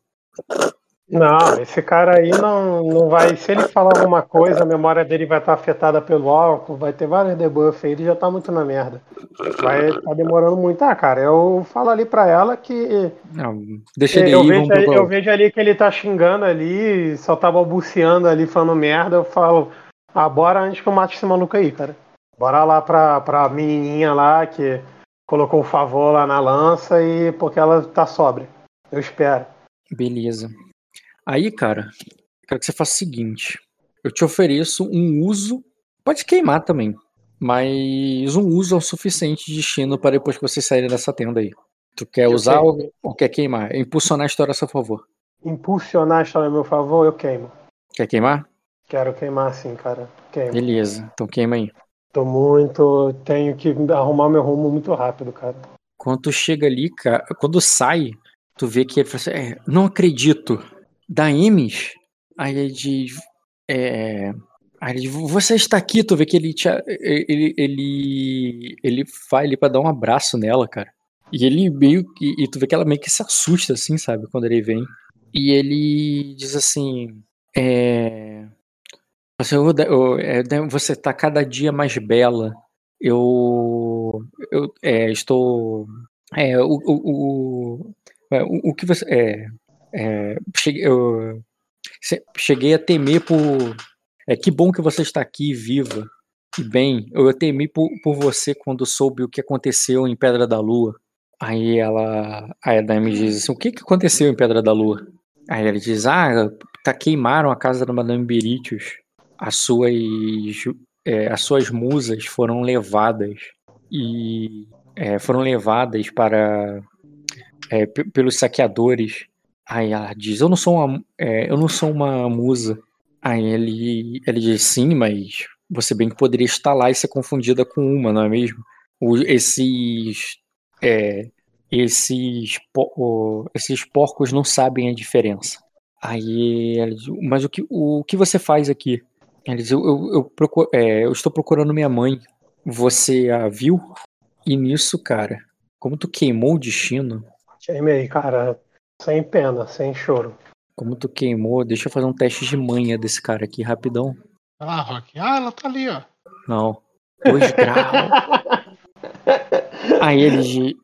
[SPEAKER 2] Não, esse cara aí não, não vai. Se ele falar alguma coisa, a memória dele vai estar afetada pelo álcool, vai ter vários debuffs aí, ele já tá muito na merda. Vai tá demorando muito. Ah, cara, eu falo ali pra ela que.
[SPEAKER 1] Não, deixa ele
[SPEAKER 2] eu,
[SPEAKER 1] aí,
[SPEAKER 2] vejo,
[SPEAKER 1] pro
[SPEAKER 2] eu vejo ali que ele tá xingando ali, só tá balbuciando ali, falando merda. Eu falo, ah, bora antes que eu mate esse maluco aí, cara. Bora lá pra, pra menininha lá que colocou o favor lá na lança e porque ela tá sóbria. Eu espero.
[SPEAKER 1] Beleza. Aí, cara, quero que você faça o seguinte: eu te ofereço um uso, pode queimar também, mas um uso é o suficiente de destino para depois que vocês saírem dessa tenda aí. Tu quer
[SPEAKER 2] Eu
[SPEAKER 1] usar ou, ou quer queimar? Impulsionar a história a seu favor.
[SPEAKER 2] Impulsionar a história a meu favor, eu queimo.
[SPEAKER 1] Quer queimar?
[SPEAKER 2] Quero queimar sim, cara. Queimo.
[SPEAKER 1] Beleza, então queima aí.
[SPEAKER 2] Tô muito. Tenho que arrumar meu rumo muito rápido, cara.
[SPEAKER 1] Quando tu chega ali, cara, quando sai, tu vê que ele fala assim: é, não acredito. Da Emes, aí ele diz. É, aí ele diz, você está aqui, tu vê que ele te, ele, ele, ele vai ali pra dar um abraço nela, cara. E ele meio que. E tu vê que ela meio que se assusta, assim, sabe, quando ele vem. E ele diz assim. É. Assim, "Ô, Da- ô, é, Da- você tá cada dia mais bela. Eu. Eu é, estou. É, o, o, o, é, o, o que você. É, é, cheguei, eu, cheguei a temer por. É, que bom que você está aqui viva e bem. Eu temi por, por você quando soube o que aconteceu em Pedra da Lua. Aí ela. A Dame diz assim: o que, que aconteceu em Pedra da Lua? Aí ele diz: ah, tá, queimaram a casa da Madame Beritius. As suas, é, as suas musas foram levadas e é, foram levadas para é, pe- pelos saqueadores. Aí ela diz: eu não sou uma, é, eu não sou uma musa. Aí ele, ele diz: sim, mas você bem que poderia estar lá e ser confundida com uma, não é mesmo? O- esses é, esses, o- esses porcos não sabem a diferença. Aí ela diz, mas o que, o que você faz aqui? Ele diz, eu, eu, eu, procu- é, eu estou procurando minha mãe. Você a viu? E nisso, cara, como tu queimou o destino,
[SPEAKER 2] Queimei, cara. Sem pena, sem choro.
[SPEAKER 1] como tu queimou, deixa eu fazer um teste de manha desse cara aqui, rapidão.
[SPEAKER 3] Lá, Rock. Ah, ela tá ali, ó.
[SPEAKER 1] Não. Dois graus. Aí ele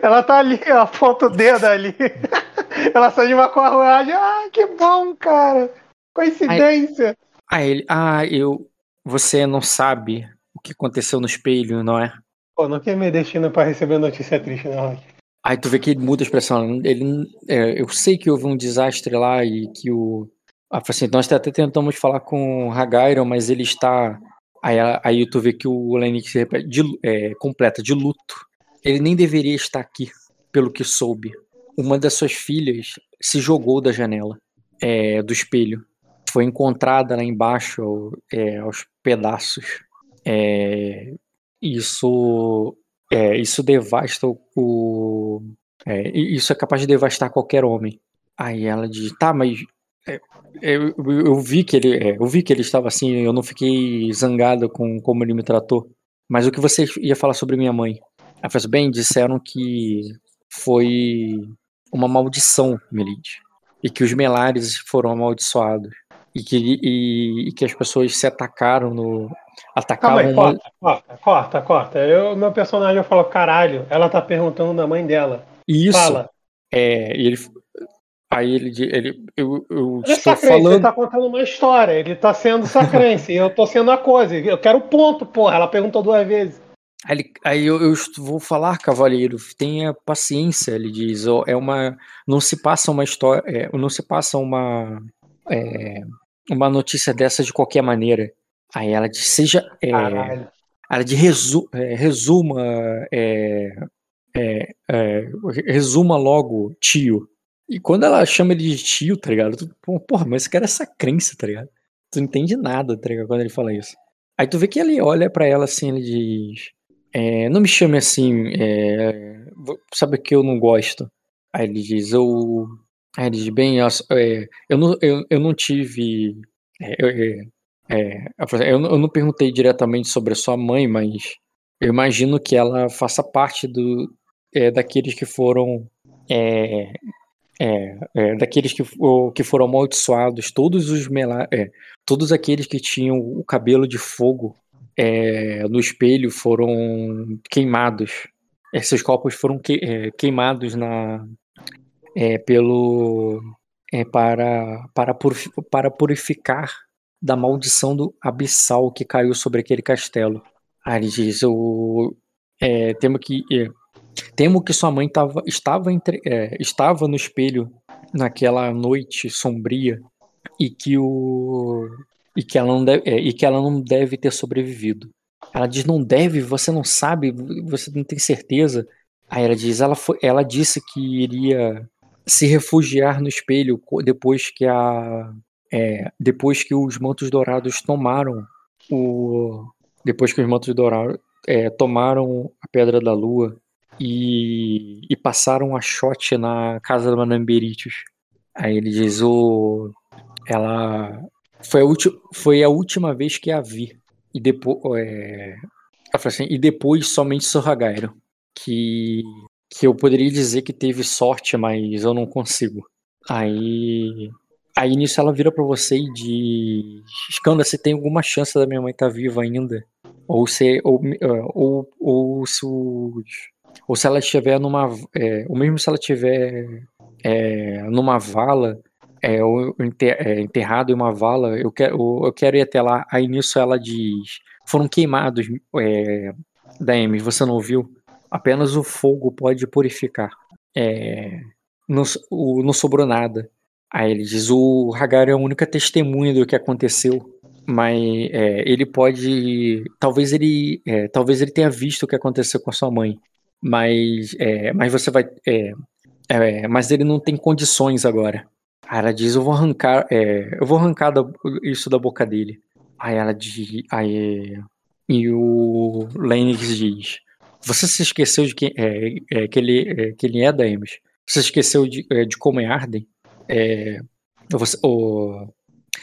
[SPEAKER 2] Ela tá ali, ó, aponta o dedo ali. Ela sai de uma carruagem. Ah, que bom, cara. Coincidência.
[SPEAKER 1] aí ele, ah, eu, você não sabe o que aconteceu no espelho, não é?
[SPEAKER 2] Pô, não queimei destino pra receber notícia triste, não, Rock.
[SPEAKER 1] Aí tu vê que ele muda a expressão. Ele, é, eu sei que houve um desastre lá e que o. Ah, assim, nós até tentamos falar com o mas ele está. Aí, aí tu vê que o Lennox se repete, de, é, completa, de luto. Ele nem deveria estar aqui, pelo que soube. Uma das suas filhas se jogou da janela, é, do espelho. Foi encontrada lá embaixo, é, aos pedaços. É, isso é, isso devasta o. é, isso é capaz de devastar qualquer homem. Aí ela diz, tá, mas. é, eu, eu- eu vi que ele. é, eu vi que ele estava assim, eu não fiquei zangada com como ele me tratou. Mas o que você ia falar sobre minha mãe? Ela falou assim, bem, disseram que foi uma maldição, Melide. E que os melares foram amaldiçoados. E que, e, e que as pessoas se atacaram no. Atacavam.
[SPEAKER 2] Calma aí, corta, corta, corta, corta. Eu, meu personagem falou, caralho, ela tá perguntando da mãe dela.
[SPEAKER 1] Isso.
[SPEAKER 2] Fala.
[SPEAKER 1] É, e ele. Aí ele. ele eu, eu
[SPEAKER 2] Ele é
[SPEAKER 1] estou
[SPEAKER 2] sacrense,
[SPEAKER 1] falando.
[SPEAKER 2] ele tá contando uma história, ele tá sendo sacrense, eu tô sendo a coisa. Eu quero ponto, porra. Ela perguntou duas vezes.
[SPEAKER 1] Aí, ele- aí eu, eu vou falar, cavaleiro, tenha paciência, ele diz. É uma, não se passa uma história, é, não se passa uma, é, uma notícia dessa de qualquer maneira. Aí ela diz, seja, é, ela diz, resu, é, resuma, é, é, é, resuma logo, tio. E quando ela chama ele de tio, tá ligado? Tu, porra, mas esse cara é essa crença, tá ligado? Tu não entende nada, tá ligado? Quando ele fala isso. Aí tu vê que ele olha pra ela assim, ele diz. É, não me chame assim, sabe que eu não gosto. Aí ele diz, eu. Aí ele diz, bem, eu, eu, não, eu, eu não tive. eu- é, assim, eu, não- eu não perguntei diretamente sobre a sua mãe, mas eu imagino que ela faça parte do, é, daqueles que foram. é, é, é, daqueles que, que foram amaldiçoados, todos os mela, é, todos aqueles que tinham o cabelo de fogo é, no espelho foram queimados. Esses corpos foram que- é, queimados na, é, pelo é, para para, para purificar da maldição do abissal que caiu sobre aquele castelo. Aí diz: eu é, temo que é, temo que sua mãe tava, estava entre, é, estava no espelho naquela noite sombria e que o e que ela não deve, é, e que ela não deve ter sobrevivido. Ela diz não deve, você não sabe, você não tem certeza. Aí ela diz, ela foi, ela disse que iria se refugiar no espelho depois que a é, depois que os mantos dourados tomaram o depois que os mantos dourados é, tomaram a pedra da lua e, e passaram a shot na casa da Madame Beritius. Aí ele diz o ela foi a, foi a última vez que a vi e depois é, assim, e depois somente Sorragairo que que eu poderia dizer que teve sorte, mas eu não consigo. Aí aí nisso ela vira pra você e diz, Skanda, você tem alguma chance da minha mãe estar viva ainda? Ou se ou, eh, ou, ou se ou se ela estiver numa é, ou mesmo se ela estiver é, numa vala é, ou enter- é, enterrado em uma vala, eu quero, eu quero ir até lá. Aí nisso ela diz: foram queimados, é, você não ouviu? Apenas o fogo pode purificar. É, não, o- não sobrou nada. Aí ele diz: o Hagar é a única testemunha do que aconteceu. Mas é, ele pode. Talvez ele. é, talvez ele tenha visto o que aconteceu com a sua mãe. Mas, é, mas você vai. é, é, mas ele não tem condições agora. Aí ela diz, eu vou arrancar, é, eu vou arrancar da- isso da boca dele. Aí ela diz, aí, e o Lennox diz, você se esqueceu de que, que, ele, que ele é da Emes? Você esqueceu de, de como é Arden? É, você,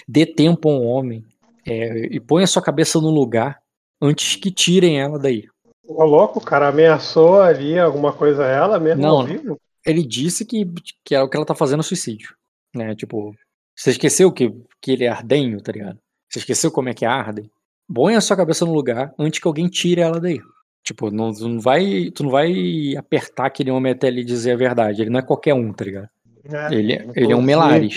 [SPEAKER 1] dê tempo a um homem é, e põe a sua cabeça no lugar antes que tirem ela daí.
[SPEAKER 2] Ô, louco, o cara ameaçou ali alguma coisa a ela mesmo
[SPEAKER 1] Não.
[SPEAKER 2] vivo?
[SPEAKER 1] Ele disse que, que é o que ela tá fazendo é suicídio. Né? Tipo, você esqueceu que, que ele é ardenho, tá ligado? Você esqueceu como é que é Arden? Põe a sua cabeça no lugar antes que alguém tire ela daí. Tipo, não, tu não vai, tu não vai apertar aquele homem até ele dizer a verdade. Ele não é qualquer um, tá ligado?
[SPEAKER 2] É.
[SPEAKER 1] Ele, ele é um Melares.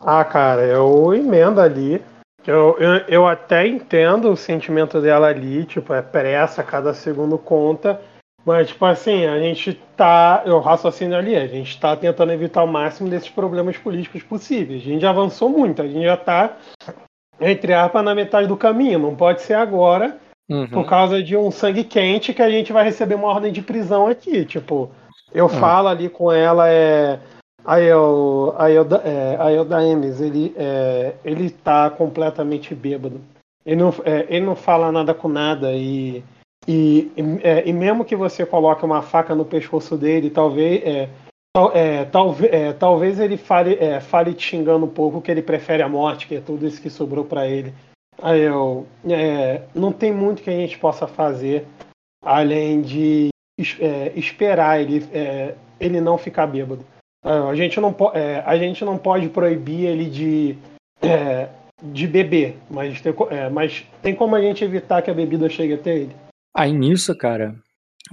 [SPEAKER 2] Ah, cara, eu emendo ali. Eu, eu, eu até entendo o sentimento dela ali, tipo, é pressa, cada segundo conta. Mas, tipo assim, a gente tá. Eu raciocínio ali, a gente tá tentando evitar o máximo desses problemas políticos possíveis. A gente já avançou muito, a gente já tá, entre aspas, na metade do caminho. Não pode ser agora,
[SPEAKER 1] Uhum.
[SPEAKER 2] por causa de um sangue quente que a gente vai receber uma ordem de prisão aqui. Tipo, eu falo ali com ela, é. Aí aí eu, da- é, aí eu da Emes, ele, é, ele tá completamente bêbado. Ele não, é, ele não fala nada com nada e, e, é, e mesmo que você coloque uma faca no pescoço dele, talvez, é, tal, é, talvez, é, talvez ele fale, é, fale te xingando um pouco que ele prefere a morte, que é tudo isso que sobrou pra ele. Aí eu. É, não tem muito que a gente possa fazer além de é, esperar ele, é, ele não ficar bêbado. A gente não, é, a gente não pode proibir ele de, é, de beber, mas tem, é, mas tem como a gente evitar que a bebida chegue até ele.
[SPEAKER 1] Aí nisso, cara,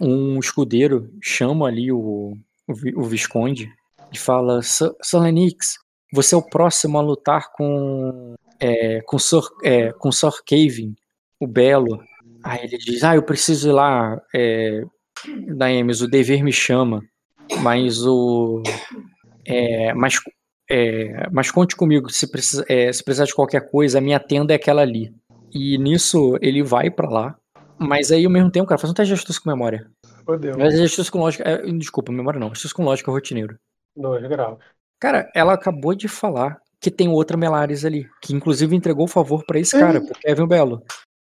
[SPEAKER 1] um escudeiro chama ali o, o, o Visconde e fala: Solenix, você é o próximo a lutar com é, com Sir, é, com Sir Kevin, o Belo. Aí ele diz: Ah, eu preciso ir lá, é, Daemis, o dever me chama, mas o. É, mas, é, mas conte comigo, se, precisa, é, se precisar de qualquer coisa, a minha tenda é aquela ali. E nisso ele vai para lá, mas aí ao mesmo tempo, cara, faz um teste de astúcia com memória.
[SPEAKER 2] Fodeu.
[SPEAKER 1] Mas astúcia com lógica. É, desculpa, memória não, astúcia com lógica rotineiro.
[SPEAKER 2] Dois graus.
[SPEAKER 1] Cara, ela acabou de falar que tem outra Melares ali, que inclusive entregou o favor para esse cara, pro Kevin Belo.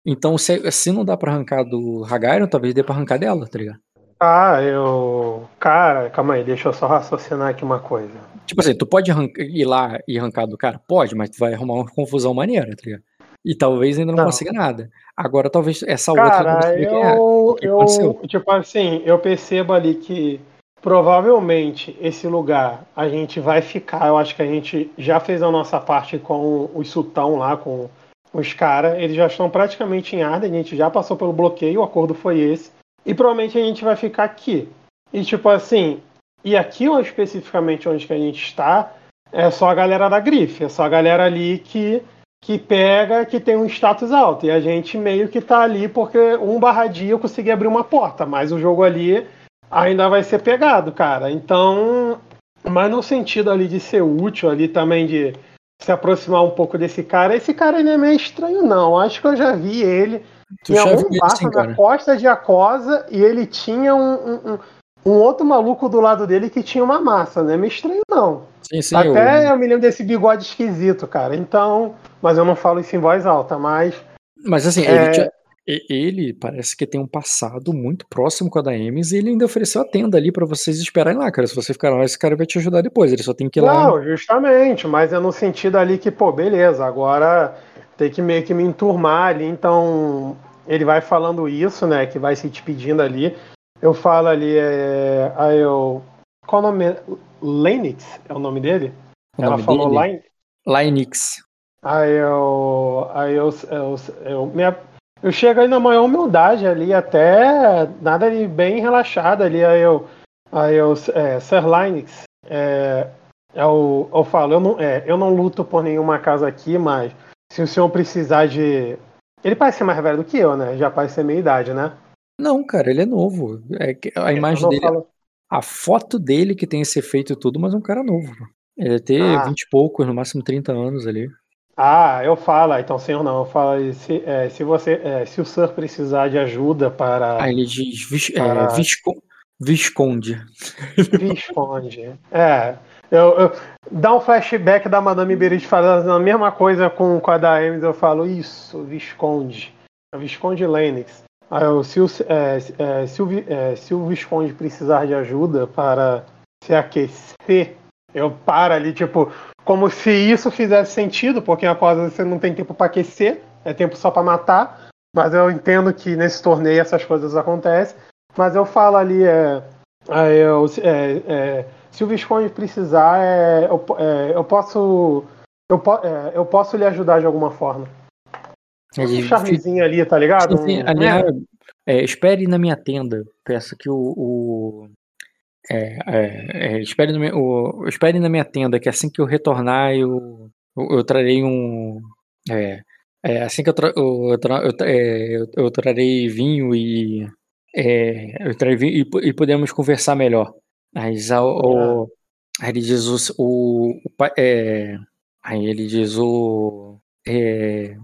[SPEAKER 1] Então, se, se não dá pra arrancar do Hagairon, talvez dê pra arrancar dela, tá ligado?
[SPEAKER 2] Ah, eu. Cara, calma aí, deixa eu só raciocinar aqui uma coisa.
[SPEAKER 1] Tipo assim, tu pode ir lá e arrancar do cara? Pode, mas tu vai arrumar uma confusão maneira, tá ligado? E talvez ainda não, não. consiga nada. Agora, talvez essa
[SPEAKER 2] cara,
[SPEAKER 1] outra.
[SPEAKER 2] Cara, eu. É. eu tipo assim, eu percebo ali que provavelmente esse lugar a gente vai ficar. Eu acho que a gente já fez a nossa parte com os sultão lá, com os caras. Eles já estão praticamente em Arden, a gente já passou pelo bloqueio, o acordo foi esse. E provavelmente a gente vai ficar aqui. E tipo assim, e aqui especificamente onde que a gente está, é só a galera da grife, é só a galera ali que, que pega, que tem um status alto. E a gente meio que tá ali porque um barra dia eu consegui abrir uma porta, mas o jogo ali ainda vai ser pegado, cara. Então, mas no sentido ali de ser útil, ali também de se aproximar um pouco desse cara, esse cara ele é meio estranho, não. Acho que eu já vi ele Tu tinha um assim, na costa de Acosa e ele tinha um, um, um, outro maluco do lado dele que tinha uma massa, né? Me estranho não.
[SPEAKER 1] Sim, sim,
[SPEAKER 2] Até eu... eu me lembro desse bigode esquisito, cara. Então, mas eu não falo isso em voz alta, mas.
[SPEAKER 1] Mas assim, é... ele, tinha, ele, parece que tem um passado muito próximo com a da Emes e ele ainda ofereceu a tenda ali para vocês esperarem lá, cara. Se você ficar lá, esse cara vai te ajudar depois. Ele só tem que ir lá.
[SPEAKER 2] Não, justamente, mas é no sentido ali que, pô, beleza, agora tem que meio que me enturmar ali, então ele vai falando isso, né? Que vai se despedindo ali. Eu falo ali, é, aí eu. Qual o nome? Lenix é o nome dele?
[SPEAKER 1] O Ela nome falou
[SPEAKER 2] dele?
[SPEAKER 1] Linux.
[SPEAKER 2] Aí eu. Aí eu. Eu, eu, minha, eu chego aí na maior humildade ali, até nada de bem relaxado ali. Aí eu. Aí eu. É, Sir Linux. É, eu, eu falo, eu não, é, eu não luto por nenhuma casa aqui, mas se o senhor precisar de. Ele parece ser mais velho do que eu, né? Já parece ser meia idade, né?
[SPEAKER 1] Não, cara, ele é novo. É a imagem dele. Falo... A foto dele que tem esse efeito e tudo, mas é um cara novo. Ele deve ter ah. 20 e poucos, no máximo 30 anos ali.
[SPEAKER 2] Ah, eu falo, ah, então senhor não, eu falo, se, é, se você, é, se o Sir precisar de ajuda para...
[SPEAKER 1] Ah, ele diz vis, é, para... é, visco, Visconde.
[SPEAKER 2] Visconde, é, eu, eu, dá um flashback da Madame Berit falando a mesma coisa com, com a da Ames, eu falo, isso, Visconde. A Visconde Lennox. Se, o, é, é, se, o, é, se o Visconde precisar de ajuda para se aquecer, eu paro ali, tipo, como se isso fizesse sentido, porque a coisa você não tem tempo para aquecer, é tempo só para matar. Mas eu entendo que nesse torneio essas coisas acontecem. Mas eu falo ali, é, é, é, se o Visconde precisar, é, eu, é, eu, posso. Eu, é, eu posso lhe ajudar de alguma forma. Um charmezinho ali, tá ligado?
[SPEAKER 1] Sim. Um, é, espere na minha tenda. Peço que o. o é, espere, no meu, o, espere na minha tenda, que assim que eu retornar, eu, eu, eu trarei um. É, assim que eu, tra, eu, tra, eu, eu, trarei vinho e. eu trarei vinho e, e podemos conversar melhor. Mas o, aí ele diz o, o, o é, aí ele diz o é,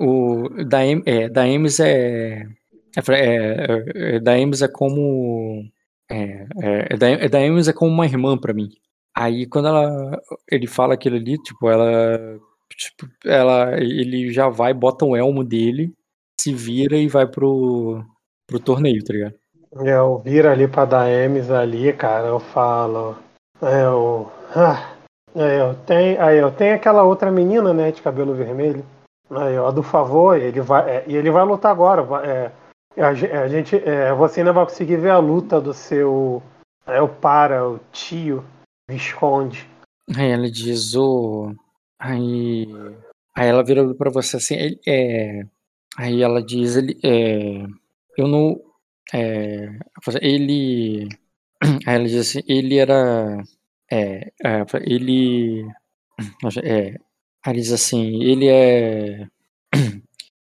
[SPEAKER 1] o da é, da Emes é, é, é, é da Emes é como é, é, da, da Emes é como uma irmã para mim. Aí quando ela ele fala aquilo ali, tipo, ela tipo, ela ele já vai, bota o elmo dele, se vira e vai pro pro torneio, tá ligado?
[SPEAKER 2] Eu viro ali pra dar M's ali, cara, eu falo. Eu. Ah, eu tenho, aí eu tenho aquela outra menina, né, de cabelo vermelho. Aí, ó, do favor, ele vai, é, e ele vai lutar agora. é, a, a gente, é, você ainda vai conseguir ver a luta do seu, é o para, o tio Visconde.
[SPEAKER 1] Aí ela diz, ô. Aí. Aí ela vira pra você assim, ele, é. Aí ela diz, ele. É. Eu não. É. Ele. Aí ela diz assim, ele era. É. é, ele. É. Ela diz assim, ele é.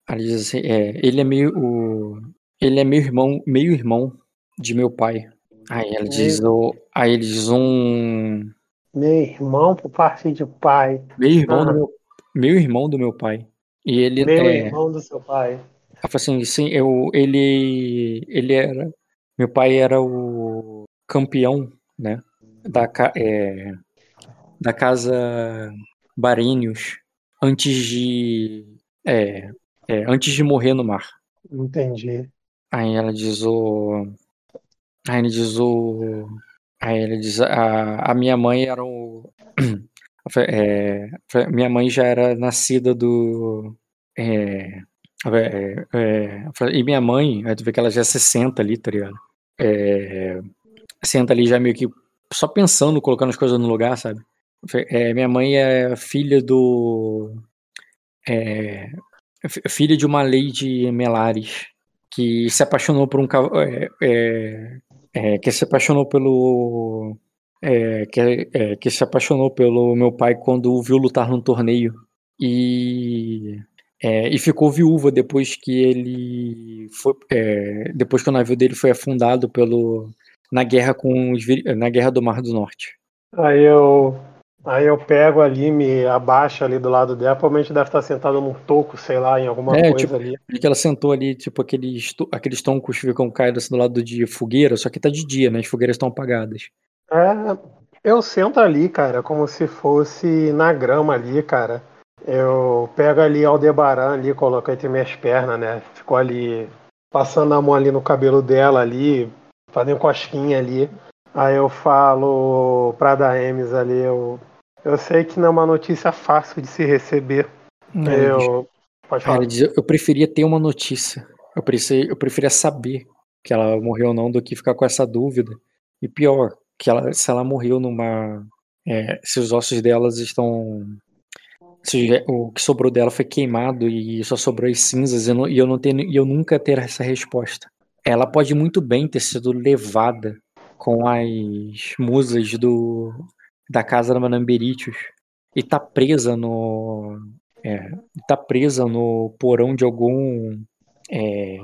[SPEAKER 1] Ela diz assim, é. Ele é meio. O, ele é meu irmão, meio irmão de meu pai. Aí ela diz, o, aí ele diz um.
[SPEAKER 2] Meu irmão por parte de pai.
[SPEAKER 1] Meu irmão, do
[SPEAKER 2] Ah.
[SPEAKER 1] meu, meu irmão do meu pai. E ele
[SPEAKER 2] Meu
[SPEAKER 1] é,
[SPEAKER 2] irmão do seu pai.
[SPEAKER 1] Ela falou assim, sim, eu, ele, ele era, meu pai era o campeão, né, da, é, da casa Barenius antes de, é, é, antes de morrer no mar.
[SPEAKER 2] Entendi.
[SPEAKER 1] Aí ela diz o, aí ele diz o, aí ele diz a, a minha mãe era o, é, minha mãe já era nascida do, é, é, é, e minha mãe, aí tu vê que ela já se senta ali, tá ligado? É, senta ali já meio que só pensando, colocando as coisas no lugar, sabe? É, minha mãe é filha do. É, fi- filha de uma lady Melares que se apaixonou por um é, é, é, que se apaixonou pelo é, que, é, que se apaixonou pelo meu pai quando o viu lutar num torneio e é, e ficou viúva depois que ele foi é, depois que o navio dele foi afundado pelo na guerra com os na guerra do Mar do Norte
[SPEAKER 2] Aí eu, aí eu pego ali, me abaixo ali do lado dela. Provavelmente deve estar sentado num toco, sei lá, em alguma
[SPEAKER 1] É,
[SPEAKER 2] coisa
[SPEAKER 1] tipo-
[SPEAKER 2] ali.
[SPEAKER 1] Porque ela sentou ali, tipo, aqueles, aqueles troncos ficam caídos assim do lado de fogueira, só que tá de dia, né? As fogueiras estão apagadas.
[SPEAKER 2] É, eu sento ali, cara, como se fosse na grama ali, cara. Eu pego ali Aldebaran ali, coloco entre minhas pernas, né? Ficou ali passando a mão ali no cabelo dela ali, fazendo cosquinha ali. Aí eu falo pra Daemis ali, eu, eu sei que não é uma notícia fácil de se receber.
[SPEAKER 1] Diz-
[SPEAKER 2] Eu. Pode falar.
[SPEAKER 1] ela diz, eu preferia ter uma notícia. Eu preferia, eu preferia saber que ela morreu ou não do que ficar com essa dúvida. E pior, que ela, se ela morreu numa. é, se os ossos delas estão. O que sobrou dela foi queimado e só sobrou as cinzas, e eu, não- tenho, e eu nunca ter essa resposta. Ela pode muito bem ter sido levada com as musas do da casa da Madame Beritius e tá presa no é, tá presa no porão de algum é,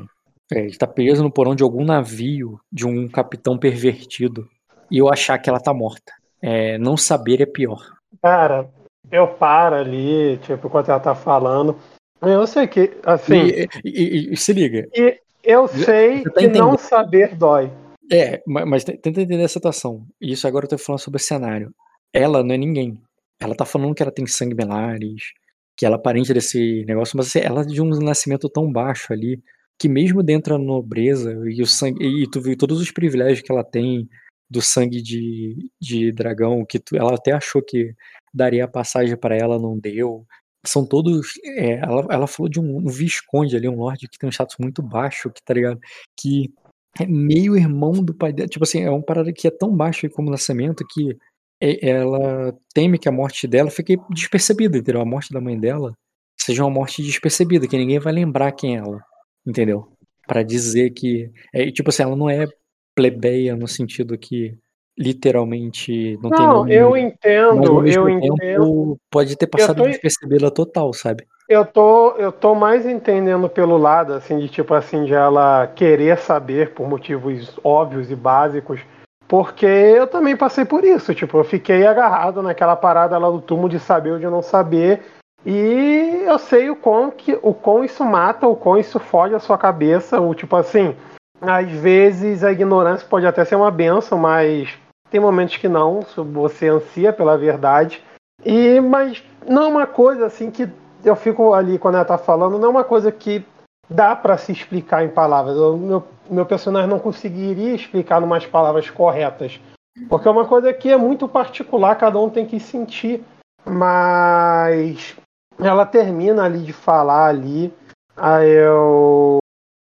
[SPEAKER 1] é, está presa no porão de algum navio de um capitão pervertido e eu achar que ela tá morta. É, não saber é pior.
[SPEAKER 2] Cara, eu paro ali, tipo, enquanto ela tá falando. Eu sei que, assim,
[SPEAKER 1] E, e- e- se liga,
[SPEAKER 2] e eu sei
[SPEAKER 1] tá
[SPEAKER 2] que não saber dói.
[SPEAKER 1] É, ma- mas te- tenta entender a situação. Isso agora eu tô falando sobre o cenário. Ela não é ninguém. Ela tá falando que ela tem sangue melares, que ela é parente desse negócio, mas assim, ela é de um nascimento tão baixo ali, que mesmo dentro da nobreza e o sangue, e tu viu todos os privilégios que ela tem do sangue de, de dragão, que tu- ela até achou que daria a passagem pra ela, não deu. São todos. é, ela, ela falou de um, um visconde ali, um lorde que tem um status muito baixo, que tá ligado? Que é meio irmão do pai dela. Tipo assim, é uma parada que é tão baixa como nascimento que ela teme que a morte dela fique despercebida, entendeu? A morte da mãe dela seja uma morte despercebida, que ninguém vai lembrar quem é ela, entendeu? Pra dizer que. É, tipo assim, ela não é plebeia no sentido que literalmente não, tem
[SPEAKER 2] Não,
[SPEAKER 1] nome.
[SPEAKER 2] eu entendo, eu entendo.
[SPEAKER 1] pode ter passado
[SPEAKER 2] tô-
[SPEAKER 1] despercebida total, sabe?
[SPEAKER 2] Eu tô, eu tô mais entendendo pelo lado, assim, de tipo assim, de ela querer saber por motivos óbvios e básicos. Porque eu também passei por isso, tipo, eu fiquei agarrado naquela parada lá do túmulo de saber ou de não saber. E eu sei o quão, que, o quão isso mata, o quão isso fode a sua cabeça, o tipo assim, às vezes a ignorância pode até ser uma benção, mas tem momentos que não, você ansia pela verdade. E mas não é uma coisa assim que eu fico ali quando ela tá falando, não é uma coisa que dá para se explicar em palavras. O meu, meu personagem não conseguiria explicar umas palavras corretas. Porque é uma coisa que é muito particular, cada um tem que sentir. Mas ela termina ali de falar ali, aí eu,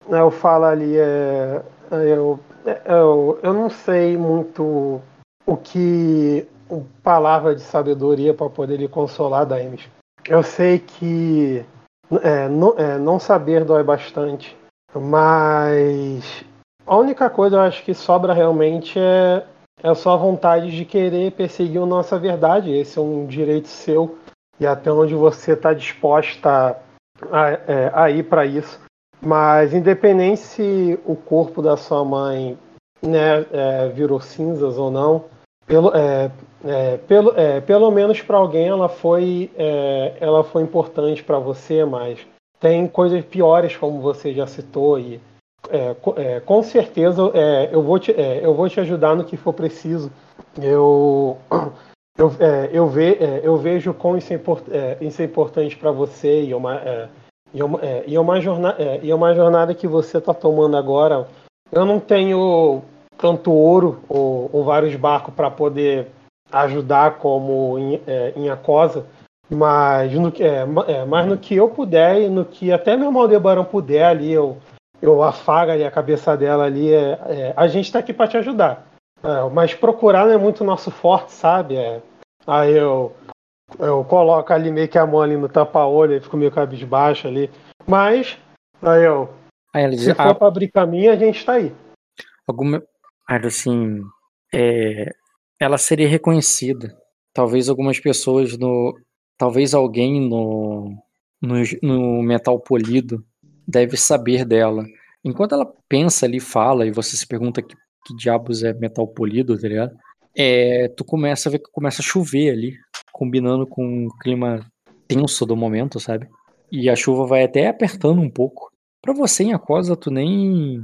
[SPEAKER 2] eu falo ali, é, eu, eu, eu não sei muito o que palavra de sabedoria para poder lhe consolar, Daimes. Eu sei que é, não, é, não saber dói bastante, mas a única coisa eu acho que sobra realmente é, é a sua vontade de querer perseguir a nossa verdade. Esse é um direito seu e até onde você está disposta a, é, a ir para isso. Mas independente se o corpo da sua mãe né, é, virou cinzas ou não, pelo, é, é, pelo, é, pelo menos para alguém ela foi, é, ela foi importante para você, mas tem coisas piores, como você já citou, e é, é, com certeza eu, vou te, eu vou te ajudar no que for preciso. Eu, eu, eu, ve, eu vejo como isso é, import, isso é importante para você e uma, e, uma, e, uma jornada, e uma jornada que você está tomando agora. Eu não tenho tanto ouro ou, ou vários barcos para poder ajudar como em, é, em Acosa, mas no, é, é, mas no que eu puder e no que até meu Aldebaran puder ali, eu, eu afago ali a cabeça dela ali, é, é a gente está aqui para te ajudar. É, mas procurar não é muito nosso forte, sabe? aí eu, eu coloco ali meio que a mão ali no tapa-olho e fico meio cabisbaixo ali. Mas, aí eu, aí se for para abrir caminho, a gente está aí.
[SPEAKER 1] Alguma, assim, é, ela seria reconhecida. Talvez algumas pessoas no. Talvez alguém no, no, no metal polido deve saber dela. Enquanto ela pensa ali, fala, e você se pergunta que, que diabos é metal polido, tá ligado? É, tu começa a ver que começa a chover ali, combinando com o clima tenso do momento, sabe? E a chuva vai até apertando um pouco. Para você em Acosa, tu nem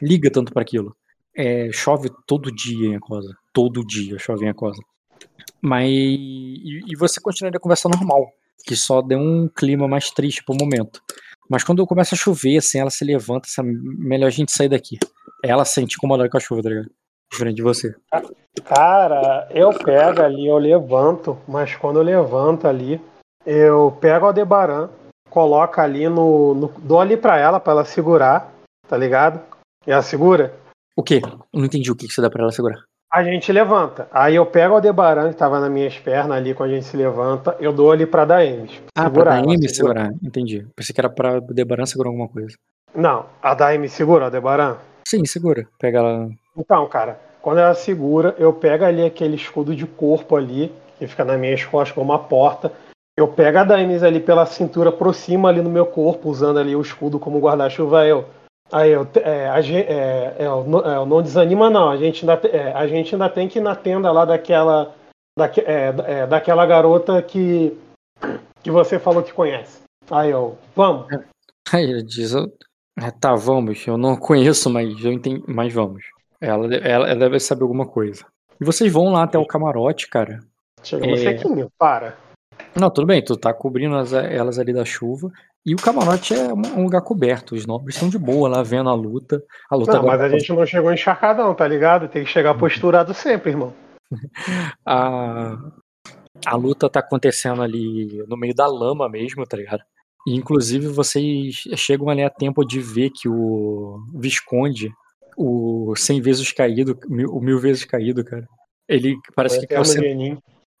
[SPEAKER 1] liga tanto para aquilo. É, chove todo dia em Acosa. Todo dia chove em Acosa. Mas. E, e, você continuaria a conversa normal. Que só deu um clima mais triste pro momento. Mas quando começa a chover, assim, ela se levanta, sabe? melhor a gente sair daqui. Ela se sente incomodada com a chuva, tá ligado? Diferente de você.
[SPEAKER 2] Cara, eu pego ali, eu levanto, mas quando eu levanto ali, eu pego a Aldebaran, coloco ali no, no. dou ali pra ela, pra ela segurar, tá ligado? E ela segura.
[SPEAKER 1] O quê? Eu não entendi o que, que você dá pra ela segurar.
[SPEAKER 2] A gente levanta. Aí eu pego o Aldebaran, que tava nas minhas pernas ali, quando a gente se levanta, eu dou ali pra Daemis.
[SPEAKER 1] Ah, segurar, pra Daemis segurar. Entendi. Pensei que era pra Aldebaran segurar alguma coisa.
[SPEAKER 2] Não, a Daemis segura o Aldebaran?
[SPEAKER 1] Sim, segura. Pega ela...
[SPEAKER 2] Então, cara, quando ela segura, eu pego ali aquele escudo de corpo ali, que fica nas minhas costas como uma porta. Eu pego a Daemis ali pela cintura, aproximo ali no meu corpo, usando ali o escudo como guarda-chuva. Eu Aí eu, é, a, é, é, não, não desanima não, a gente, ainda, é, a gente ainda tem que ir na tenda lá daquela, daque, é, é, daquela garota que, que você falou que conhece. Aí eu, vamos.
[SPEAKER 1] Aí ele diz, tá, vamos, eu não conheço, mas eu entendi, mas vamos. Ela, ela, ela deve saber alguma coisa. E vocês vão lá até o camarote, cara.
[SPEAKER 2] Chega você aqui, meu, para.
[SPEAKER 1] Não, tudo bem, tu tá cobrindo as, elas ali da chuva. E o camarote é um lugar coberto. Os nobres estão de boa lá vendo a luta. A luta
[SPEAKER 2] não, mas a gente não chegou encharcadão, tá ligado? Tem que chegar posturado sempre, irmão.
[SPEAKER 1] a, a luta tá acontecendo ali no meio da lama mesmo, tá ligado? E, inclusive vocês chegam ali a tempo de ver que o Visconde, o 100 vezes caído, o mil vezes caído, cara, ele parece que caiu,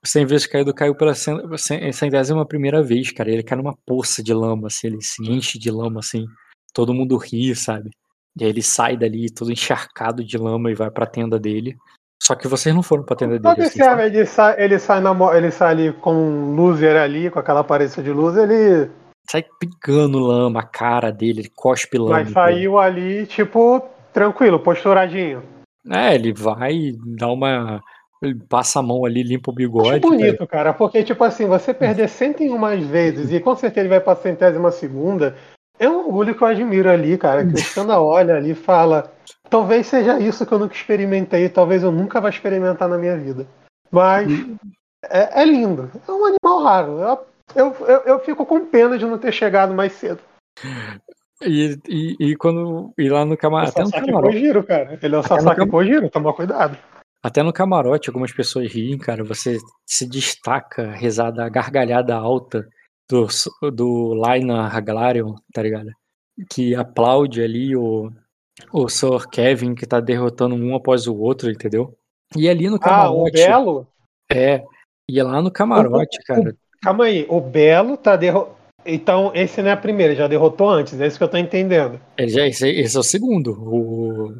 [SPEAKER 1] 100 vezes caído, caiu pela centésima primeira vez, cara. Ele cai numa poça de lama, assim, ele se enche de lama, assim. Todo mundo ri, sabe? E aí ele sai dali todo encharcado de lama e vai pra tenda dele. Só que vocês não foram pra tenda dele.
[SPEAKER 2] Assim, ele, sai, ele, sai na, ele sai ali com um loser ali, com aquela aparência de luz, ele.
[SPEAKER 1] Sai pingando lama, a cara dele, ele cospe lama.
[SPEAKER 2] Mas saiu ali, tipo, tranquilo, posturadinho.
[SPEAKER 1] É, ele vai dar uma ele passa a mão ali, limpa o bigode. Acho
[SPEAKER 2] bonito, cara, porque, tipo assim, você perder 101 vezes e com certeza ele vai pra centésima segunda, é um orgulho que eu admiro ali, cara. Que o olha ali e fala: talvez seja isso que eu nunca experimentei, talvez eu nunca vá experimentar na minha vida. Mas é, é lindo. É um animal raro. Eu, eu, eu, fico com pena de não ter chegado mais cedo.
[SPEAKER 1] E, e, e quando. E lá no camarote.
[SPEAKER 2] Ele é o Sasaki Kojiro, cara. Ele é o Sasaki Kojiro, toma cuidado.
[SPEAKER 1] Até no camarote, algumas pessoas riem, cara. Você se destaca, risada, gargalhada alta do, do Laina Haglarion, tá ligado? Que aplaude ali o, o Sir Kevin que tá derrotando um após o outro, entendeu? E ali no
[SPEAKER 2] Ah, o
[SPEAKER 1] camarote.
[SPEAKER 2] Belo?
[SPEAKER 1] é. E lá no camarote, cara.
[SPEAKER 2] Calma aí, o Belo tá derrotando. Então, esse não é a primeira, ele já derrotou antes, é isso que eu tô entendendo.
[SPEAKER 1] Ele já, esse, esse é o segundo. O,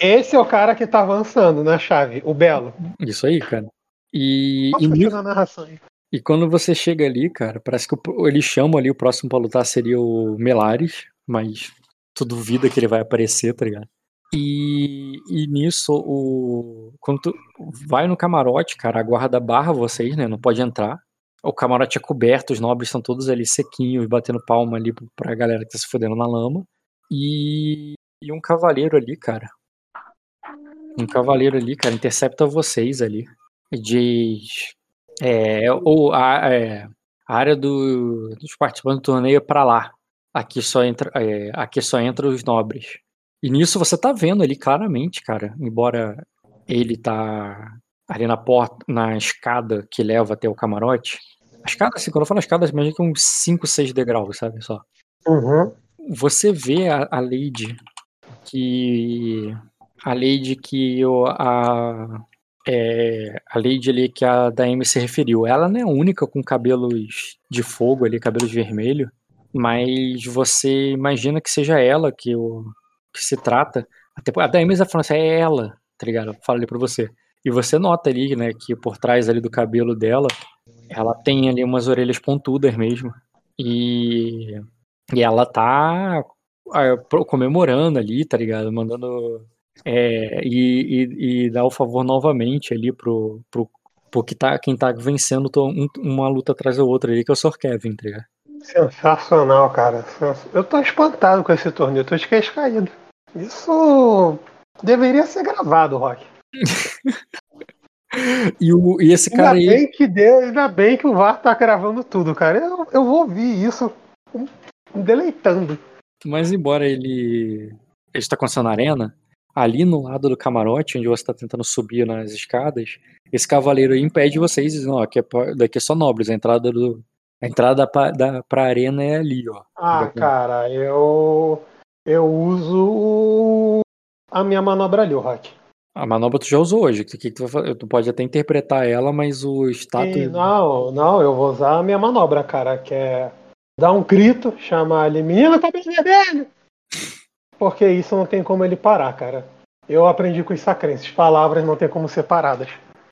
[SPEAKER 2] Esse é o cara que tá avançando na chave, o Belo.
[SPEAKER 1] isso aí, cara. E,
[SPEAKER 2] Posso
[SPEAKER 1] e, ni-
[SPEAKER 2] continuar a narração aí?
[SPEAKER 1] e quando você chega ali, cara, parece que o- eles chamam ali o próximo pra lutar seria o Melares, mas tu duvida que ele vai aparecer, tá ligado? E, e nisso, o, quando tu vai no camarote, cara, a guarda barra vocês, né? Não pode entrar. O camarote é coberto, os nobres estão todos ali sequinhos, batendo palma ali pra galera que tá se fudendo na lama. E, e um cavaleiro ali, cara. Um cavaleiro ali, cara, intercepta vocês ali. Diz. É, ou a, é, a área do, dos participantes do torneio é pra lá. Aqui só entra, é, aqui só entra os nobres. E nisso você tá vendo ali claramente, cara, embora ele tá ali na porta, na escada que leva até o camarote. A escada, assim, quando eu falo escada, imagina que é uns 5, 6 degraus, sabe só.
[SPEAKER 2] Uhum.
[SPEAKER 1] Você vê a, a Lady que. A Lady que o, a. É, a Lady ali que a Daemi se referiu. Ela não é a única com cabelos de fogo ali, cabelos vermelhos. Mas você imagina que seja ela que, o, que se trata. Até, a Daemi está falando assim, é ela, tá ligado? Fala ali pra você. E você nota ali, né, que por trás ali do cabelo dela, ela tem ali umas orelhas pontudas mesmo. E, e ela tá ah, comemorando ali, tá ligado? Mandando. É, e, e, e dá o favor novamente ali pro, pro, pro que tá, quem tá vencendo um- uma luta atrás da outra ali, que é o Sr. Kevin, tá ligado?
[SPEAKER 2] Sensacional, cara. Eu tô espantado com esse torneio, tô de queixo caído. Isso deveria ser gravado, Rock.
[SPEAKER 1] E, o, e esse
[SPEAKER 2] Ainda
[SPEAKER 1] cara aí.
[SPEAKER 2] bem que deu, ainda bem que o VAR tá gravando tudo, cara. Eu, eu vou ouvir isso deleitando.
[SPEAKER 1] Mas embora ele está acontecendo na arena, ali no lado do camarote, onde você está tentando subir nas escadas, esse cavaleiro aí impede vocês, dizendo, ó, aqui é, daqui é só nobres, a entrada do a entrada pra, da, pra arena é ali, ó.
[SPEAKER 2] Ah, cara, eu. Eu uso a minha manobra ali, o Rock.
[SPEAKER 1] A manobra tu já usou hoje, que, que tu, vai tu pode até interpretar ela, mas o status...
[SPEAKER 2] E não, não, eu vou usar a minha manobra, cara, que é dar um grito, chamar ele, menina cabelo vermelho! Porque isso não tem como ele parar, cara. Eu aprendi com os sacrenses, palavras não tem como ser paradas.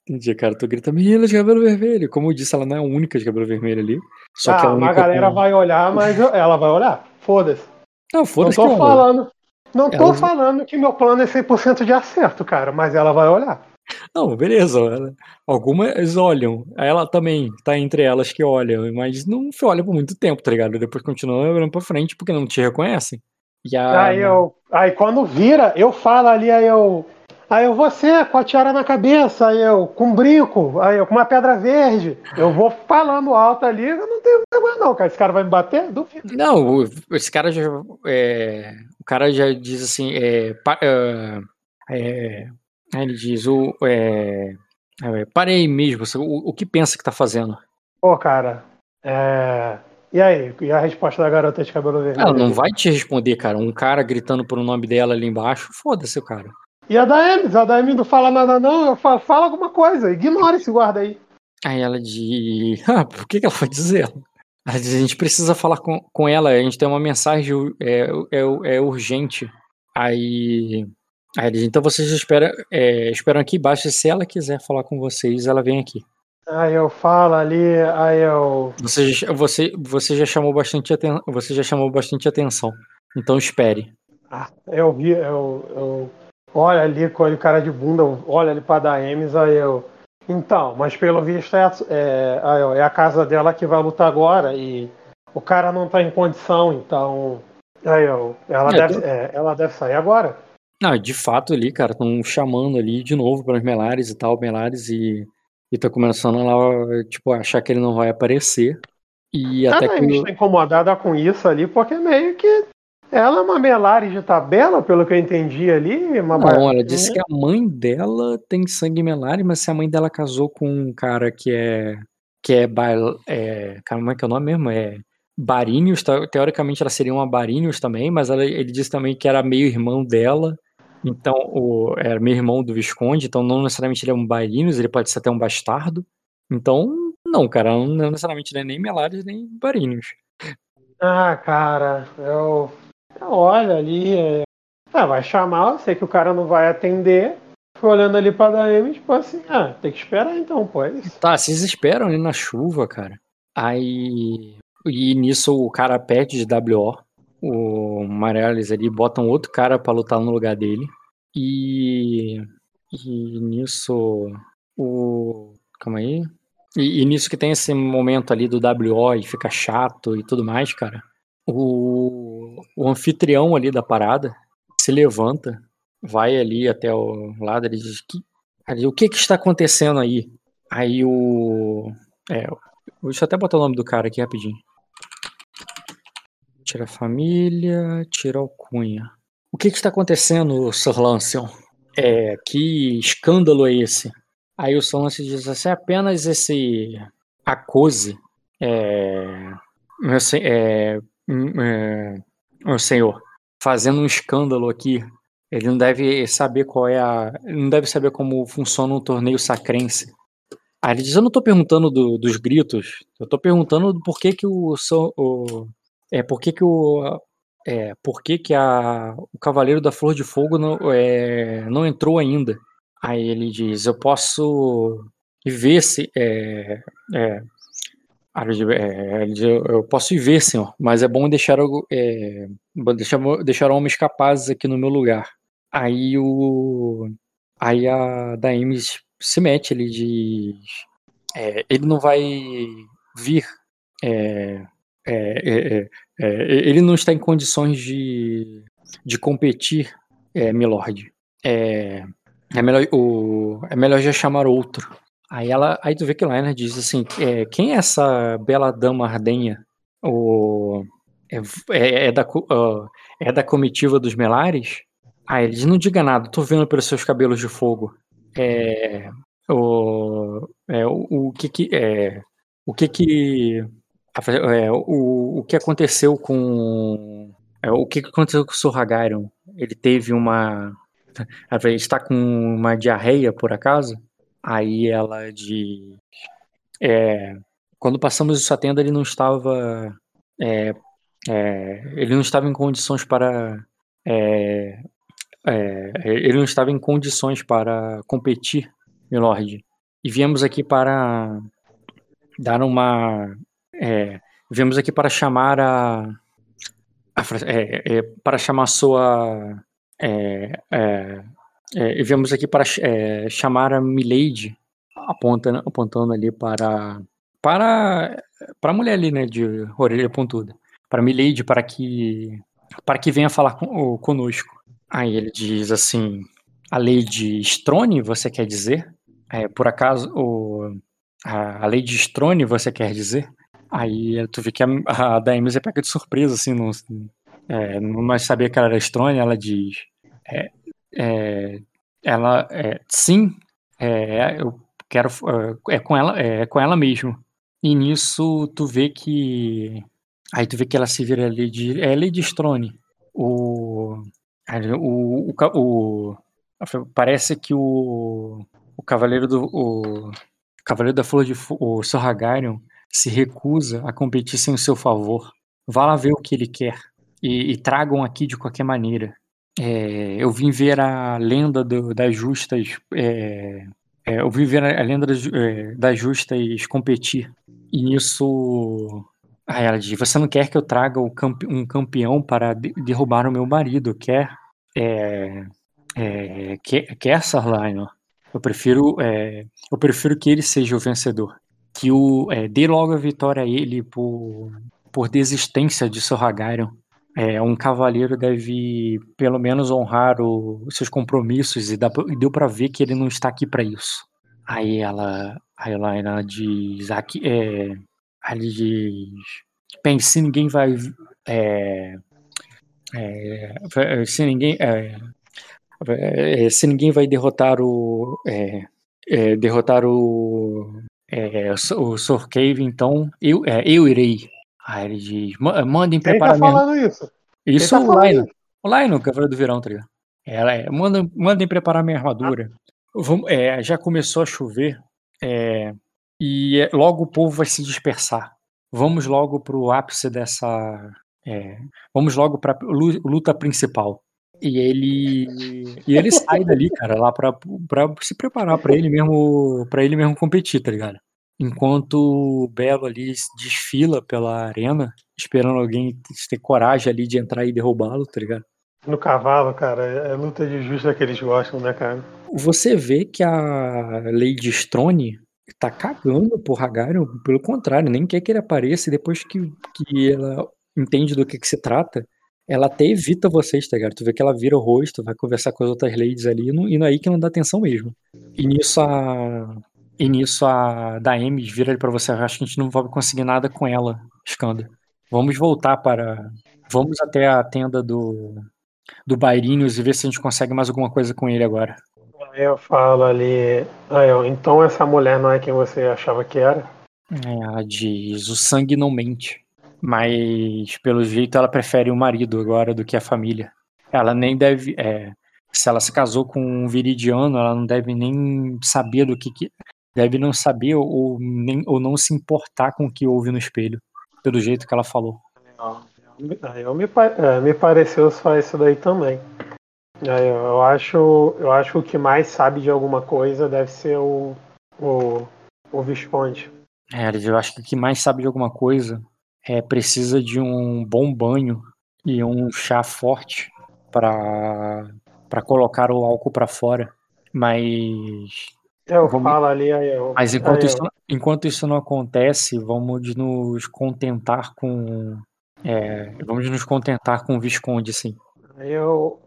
[SPEAKER 1] Entendi, cara, tu grita, menina de cabelo vermelho. Como eu disse, ela não é a única de cabelo vermelho ali. Só que
[SPEAKER 2] ah,
[SPEAKER 1] a única
[SPEAKER 2] mas a galera
[SPEAKER 1] com-
[SPEAKER 2] vai olhar, mas eu- ela vai olhar. Foda-se.
[SPEAKER 1] Não,
[SPEAKER 2] Não
[SPEAKER 1] foda-se
[SPEAKER 2] tô
[SPEAKER 1] que olha.
[SPEAKER 2] falando. Não tô
[SPEAKER 1] Ela-
[SPEAKER 2] falando que meu plano é 100% de acerto, cara, mas ela vai olhar.
[SPEAKER 1] Não, beleza. ela- Algumas olham. Ela também tá entre elas que olham, mas não olha por muito tempo, tá ligado? Depois continua olhando pra frente porque não te reconhecem. E a...
[SPEAKER 2] Aí eu. Aí quando vira, eu falo ali, aí eu. Aí eu, você, com a tiara na cabeça, aí eu, com um brinco, aí eu, com uma pedra verde. Eu vou falando alto ali, eu não tenho vergonha, não, cara. Esse cara vai me bater? Duvido.
[SPEAKER 1] Não, esse cara já. é, o cara já diz assim. É, é, é, ele diz: o, é, é, parei mesmo. O, o que pensa que tá fazendo?
[SPEAKER 2] Pô, cara. É. E aí? E a resposta da garota de cabelo vermelho?
[SPEAKER 1] Ela não vai te responder, cara. Um cara gritando por o nome dela ali embaixo. Foda-se, cara.
[SPEAKER 2] E a da Emes? A da Emes não fala nada, não. Eu falo, fala alguma coisa. Ignora esse guarda aí.
[SPEAKER 1] Aí ela diz. Ah, por que, que ela vai dizer? A gente precisa falar com, com ela, a gente tem uma mensagem é, é, é urgente. Aí. Aí diz: então vocês esperam, é, esperam aqui embaixo. Se ela quiser falar com vocês, ela vem aqui.
[SPEAKER 2] Aí eu falo ali, aí eu.
[SPEAKER 1] Você, já- você, você já chamou bastante aten você já chamou bastante atenção. Então espere.
[SPEAKER 2] Ah, eu vi, eu, eu olho ali com ele cara de bunda, eu olho ali pra dar Emes, aí eu. Então, mas pelo visto é, a- é, eu, é a casa dela que vai lutar agora e o cara não tá em condição, então. Aí eu. Ela,
[SPEAKER 1] É,
[SPEAKER 2] deve, é, ela deve sair agora.
[SPEAKER 1] Não, de fato ali, cara, estão chamando ali de novo para os Melares e tal, Melares e, e tá começando lá, tipo, a achar que ele não vai aparecer. E
[SPEAKER 2] A
[SPEAKER 1] até que
[SPEAKER 2] Emes
[SPEAKER 1] o-
[SPEAKER 2] tá incomodada com isso ali, porque meio que. Ela é uma Melari de tabela, pelo que eu entendi ali. Uma
[SPEAKER 1] Não, ela disse que a mãe dela tem sangue Melares, mas se a mãe dela casou com um cara que é que é, é. Como é que é o nome mesmo? É. Barinhos, teoricamente ela seria uma Barinhos também, mas ela, ele disse também que era meio irmão dela. Então, o, era meio irmão do Visconde, então não necessariamente ele é um Barinhos, ele pode ser até um bastardo. Então, não, cara, não necessariamente é nem Melares nem Barinhos.
[SPEAKER 2] Ah, cara, eu. Olha ali. É... Ah, vai chamar, eu sei que o cara não vai atender. Fui olhando ali pra Daemi, tipo assim, ah, tem que esperar então, pô. É
[SPEAKER 1] tá, vocês esperam ali na chuva, cara. Aí. E nisso o cara pede de WO. O Mareles ali bota um outro cara para lutar no lugar dele. E. E nisso. O. Calma aí. E, e, nisso que tem esse momento ali do WO e fica chato e tudo mais, cara. O, o anfitrião ali da parada se levanta, vai ali até o lado e diz: que, ali, O que que está acontecendo aí? Aí o. É, deixa eu até botar o nome do cara aqui rapidinho. Tira a família, tira o cunha. O que que está acontecendo, Sir Lancion? É, que escândalo é esse? Aí o Solance diz assim: é apenas esse acuse, é, meu, é, é, meu senhor, fazendo um escândalo aqui. Ele não deve saber qual é a. Não deve saber como funciona um torneio sacrense. Aí ele diz: Eu não estou perguntando do, dos gritos, eu estou perguntando por que, que o, o. É, por que, que o. É, por que, que a, o Cavaleiro da Flor de Fogo não, é, não entrou ainda? Aí ele diz: Eu posso ver se. É, é, eu posso ir ver, senhor, mas é bom deixar, é, deixar, deixar homens capazes aqui no meu lugar. Aí o. Aí a Daemis se mete, ele diz. É, ele não vai vir. É, é, é, é ele não está em condições de, de competir, é, Milord. É, é melhor, o, é melhor já chamar outro. Aí ela, aí tu vê que Liner diz assim, é, quem é essa bela dama ardenha? O, é, é, é da, uh, é da comitiva dos Melares? Aí ele diz, não diga nada, tô vendo pelos seus cabelos de fogo. É, o, é, o, o que que, é, o que que, é, o, o que aconteceu com, é, o que aconteceu com o Sorragarion? Ele teve uma, ela está com uma diarreia, por acaso? Aí ela diz. É, quando passamos essa tenda, ele não estava. É, é, ele não estava em condições para. É, é, ele não estava em condições para competir, Milord. E viemos aqui para dar uma. É, viemos aqui para chamar a. a para chamar a sua é, viemos aqui para é, chamar a Milady, apontando, apontando ali para para para a mulher ali, né, de orelha pontuda, para Milady, para que para que venha falar com, conosco. Aí ele diz assim: a Lady Strone, você quer dizer? É, por acaso o, a, a Lady Strone, você quer dizer? Aí tu vê que a, a Daemis é pega de surpresa, assim, não, é, não sabia que ela era Strone, ela diz: é, é, ela, é, sim, é, eu quero, é, é com ela, é com ela mesmo. E nisso tu vê que, aí tu vê que ela se vira ali de, é Lady Strone. O, o, o, o, parece que o, o cavaleiro do, o, cavaleiro da flor de, o Sorragarion se recusa a competir sem o seu favor. Vá lá ver o que ele quer e, e tragam aqui de qualquer maneira. É, eu vim ver a lenda do, das justas. É, é, eu vim ver a, lenda das, é, das, justas competir. E nisso. Aí ela diz: Você não quer que eu traga um campeão para de, derrubar o meu marido? Quer? É, é, quer, quer Sarlino? Eu prefiro, eu prefiro que ele seja o vencedor. Que o dê logo a vitória a ele por, por desistência de Sorragarion é, um cavaleiro deve pelo menos honrar o, os seus compromissos e, dá, e deu para ver que ele não está aqui para isso. Aí ela, aí ela, ela diz, aqui, é, ela diz, bem, se ninguém vai, é, é, se ninguém, é, é, se ninguém vai derrotar o, é, derrotar o, o Sor então, eu, eu irei. Aí ele diz: mandem
[SPEAKER 2] Quem
[SPEAKER 1] preparar
[SPEAKER 2] tá
[SPEAKER 1] minha.
[SPEAKER 2] falando isso?
[SPEAKER 1] Isso
[SPEAKER 2] Quem tá
[SPEAKER 1] o
[SPEAKER 2] isso?
[SPEAKER 1] O Laino, Cavaleiro do Verão, tá ligado? Ela é, mandem, mandem preparar minha armadura. Vamos, é, já começou a chover. é, e é, logo o povo vai se dispersar. Vamos logo pro ápice dessa. é, vamos logo pra lu- luta principal. E ele. E ele sai dali, cara, lá pra, pra se preparar pra ele mesmo. para ele mesmo competir, tá ligado? Enquanto o Belo ali desfila pela arena, esperando alguém ter coragem ali de entrar e derrubá-lo, tá ligado?
[SPEAKER 2] No cavalo, cara, é luta de justa que eles gostam, né, cara?
[SPEAKER 1] Você vê que a Lady Strone tá cagando pro Hagarion, pelo contrário, nem quer que ele apareça, e depois que, que ela entende do que, que se trata, ela até evita vocês, tá ligado? Tu vê que ela vira o rosto, vai conversar com as outras ladies ali, e não- e não é aí que não dá atenção mesmo. E nisso a. E nisso a Daemis vira ali pra você, "Eu acho que a gente não vai conseguir nada com ela, Skanda. Vamos voltar para. Vamos até a tenda do. Do Bairinius e ver se a gente consegue mais alguma coisa com ele agora.
[SPEAKER 2] Eu falo ali, eu, então essa mulher não é quem você achava que era?
[SPEAKER 1] É, Ela diz: o sangue não mente. Mas, pelo jeito, ela prefere o marido agora do que a família. Ela nem deve. é, se ela se casou com um viridiano, ela não deve nem saber do que. que deve não saber ou, nem, ou não se importar com o que houve no espelho. Pelo jeito que ela falou.
[SPEAKER 2] Eu me, é, me pareceu só isso daí também. Eu acho, eu acho que o que mais sabe de alguma coisa deve ser o, o, o Visconde.
[SPEAKER 1] É, eu acho que o que mais sabe de alguma coisa é precisa de um bom banho e um chá forte para para colocar o álcool para fora. Mas
[SPEAKER 2] Eu
[SPEAKER 1] Vamos-
[SPEAKER 2] falo ali, aí eu.
[SPEAKER 1] Mas enquanto
[SPEAKER 2] aí
[SPEAKER 1] isso, enquanto isso não acontece, vamos nos contentar com. é, vamos nos contentar com o Visconde, sim.
[SPEAKER 2] Eu.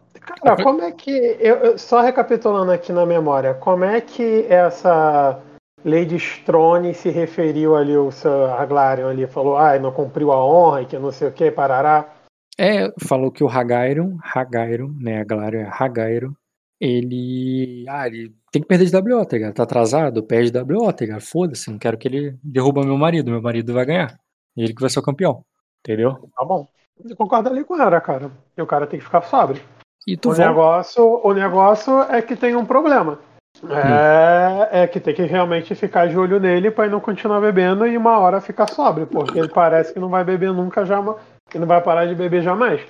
[SPEAKER 2] Cara, como é que. Eu, eu- só recapitulando aqui na memória, como é que essa Lady Strone se referiu ali, o Sir Aglarion ali? Falou, ai, não cumpriu a honra e que não sei o que, parará.
[SPEAKER 1] É, falou que o Hagairon, Hagairon, né, a Galarion é Hagairon, ele. Ah, ele tem que perder de WO, tá ligado? Tá atrasado, perde de WO, tá ligado? Foda-se, não quero que ele derruba meu marido, meu marido vai ganhar. Ele que vai ser o campeão, entendeu?
[SPEAKER 2] Tá bom. Eu concordo ali com ela, cara. E o cara tem que ficar sóbrio.
[SPEAKER 1] E tu
[SPEAKER 2] O negócio, o negócio é que tem um problema. É, é que tem que realmente ficar de olho nele pra ele não continuar bebendo e uma hora ficar sóbrio, porque ele parece que não vai beber nunca jamais, que não vai parar de beber jamais.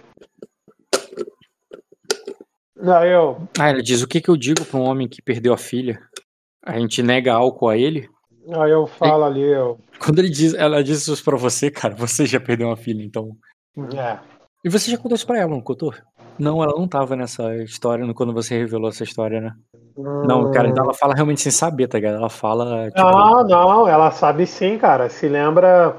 [SPEAKER 2] Aí eu,
[SPEAKER 1] Ah, ela diz: o que, que eu digo pra um homem que perdeu a filha? A gente nega álcool a ele?
[SPEAKER 2] aí eu falo ali, eu,
[SPEAKER 1] Quando ele diz, ela diz isso pra você, cara, você já perdeu uma filha, então.
[SPEAKER 2] é,
[SPEAKER 1] E você já contou isso pra ela, não contou? Não, ela não tava nessa história no- quando você revelou essa história, né? Não, cara, então ela fala realmente sem saber, tá ligado? Ela fala, tipo.
[SPEAKER 2] Não, não, ela sabe sim, cara. Se lembra.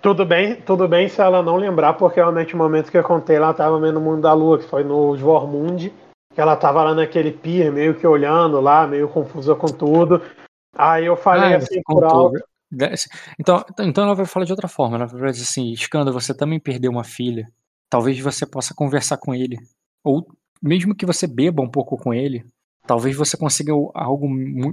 [SPEAKER 2] Tudo bem, tudo bem se ela não lembrar, porque realmente o momento que eu contei, ela tava meio no mundo da lua, que foi no Vormund, que ela tava lá naquele pier, meio que olhando lá, meio confusa com tudo. Aí eu falei
[SPEAKER 1] Ah,
[SPEAKER 2] assim por alto.
[SPEAKER 1] Então, então ela vai falar de outra forma. Ela vai dizer assim: Skanda, você também perdeu uma filha. Talvez você possa conversar com ele. Ou mesmo que você beba um pouco com ele, talvez você consiga algo.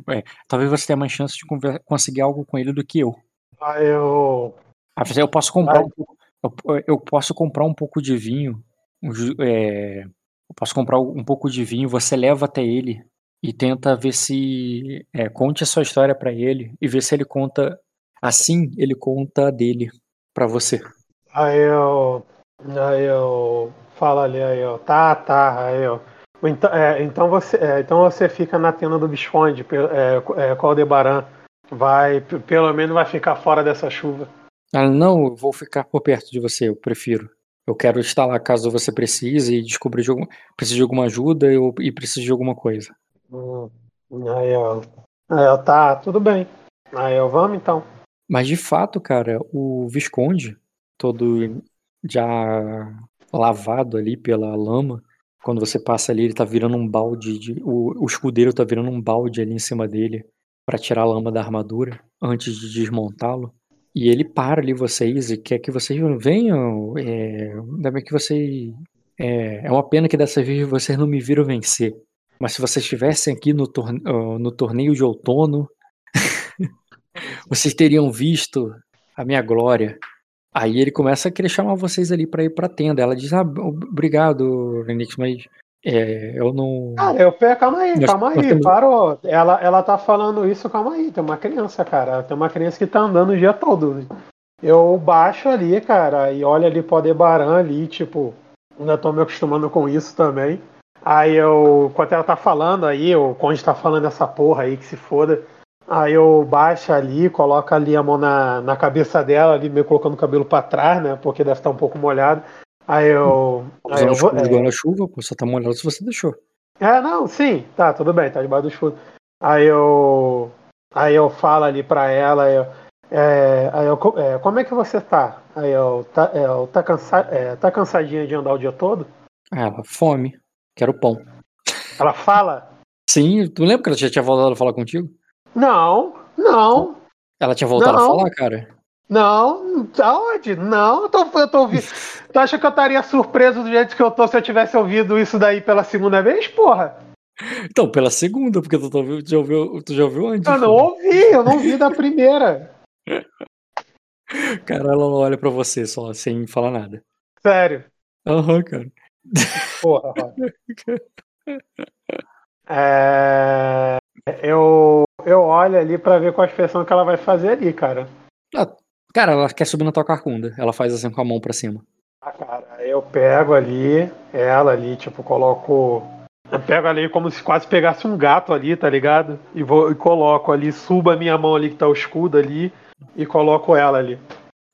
[SPEAKER 1] É, talvez você tenha mais chance de conseguir algo com ele do que eu.
[SPEAKER 2] Aí eu.
[SPEAKER 1] Ah, Eu posso comprar um pouco, eu, eu posso comprar um pouco de vinho. um é, eu posso comprar um pouco de vinho. Você leva até ele e tenta ver se é, conte a sua história pra ele e ver se ele conta assim. Ele conta a dele pra você.
[SPEAKER 2] Aí eu. Aí eu. Falo ali, aí eu. Tá, tá, aí eu. Então, é, então, você, é, então você fica na tenda do Visconde, pe- é, é, com o Aldebaran. Vai, pelo menos vai ficar fora dessa chuva.
[SPEAKER 1] Ela, não, eu vou ficar por perto de você. Eu prefiro. Eu quero estar lá caso você precise e descobrir de algum, precise de alguma ajuda eu, e precise de alguma coisa.
[SPEAKER 2] Hum, Aí eu, aí eu, tá, tudo bem. Aí eu, vamos então.
[SPEAKER 1] Mas de fato, cara, o Visconde, todo já lavado ali pela lama, quando você passa ali, ele tá virando um balde de. O, o escudeiro tá virando um balde ali em cima dele pra tirar a lama da armadura antes de desmontá-lo. E ele para ali vocês e quer que vocês venham. É, ainda bem que vocês. É, é uma pena que dessa vez vocês não me viram vencer. Mas se vocês estivessem aqui no, torne- no torneio de outono, Vocês teriam visto a minha glória. Aí ele começa a querer chamar vocês ali pra ir pra tenda. Ela diz: Ah, obrigado, Renix, mas é, eu não.
[SPEAKER 2] Cara, eu pego, calma aí, calma aí,
[SPEAKER 1] temos-
[SPEAKER 2] parou. Ela, ela tá falando isso, calma aí. Tem uma criança, cara. Tem uma criança que tá andando o dia todo. Eu baixo ali, cara, e olho ali pro Aldebaran ali, tipo, ainda tô me acostumando com isso também. Aí eu, enquanto ela tá falando aí, o Conde tá falando essa porra aí, que se foda. Aí eu baixo ali, coloco ali a mão na, na cabeça dela, ali, meio colocando o cabelo pra trás, né? Porque deve estar um pouco molhado. Aí eu. Aí eu vou, é,
[SPEAKER 1] guarda-chuva, pô, só tá molhado se você deixou.
[SPEAKER 2] é, não, sim, tá, tudo bem, tá debaixo do escudo. Aí eu. Aí eu falo ali pra ela, eu, é, aí eu, é, como é que você tá? Aí eu, tá, é, eu, tá, cansa, é, tá cansadinha de andar o dia todo?
[SPEAKER 1] Ah, ela, fome. Quero pão.
[SPEAKER 2] Ela fala,
[SPEAKER 1] Sim, tu lembra que ela já tinha voltado a falar contigo?
[SPEAKER 2] não, não,
[SPEAKER 1] Ela tinha voltado
[SPEAKER 2] Não.
[SPEAKER 1] a falar, cara?
[SPEAKER 2] Não, aonde? Não, eu tô, eu tô ouvindo. Tu acha que eu estaria surpreso do jeito que eu tô se eu tivesse ouvido isso daí pela segunda vez, porra?
[SPEAKER 1] Então, pela segunda, porque tu, tá tu já, ouviu, tu já ouviu antes.
[SPEAKER 2] Eu não ouvi, eu não vi da primeira.
[SPEAKER 1] Cara, ela olha pra você só, sem falar nada.
[SPEAKER 2] Sério.
[SPEAKER 1] Aham, cara.
[SPEAKER 2] Porra. É, eu, eu olho ali pra ver qual a expressão que ela vai fazer ali, cara.
[SPEAKER 1] Cara, ela quer subir na tua carcunda. Ela faz assim com a mão pra cima.
[SPEAKER 2] Ah, cara, eu pego ali, ela ali, tipo, coloco. Eu pego ali como se quase pegasse um gato ali, tá ligado? E, vou, e coloco ali, subo a minha mão ali que tá o escudo ali e coloco ela ali.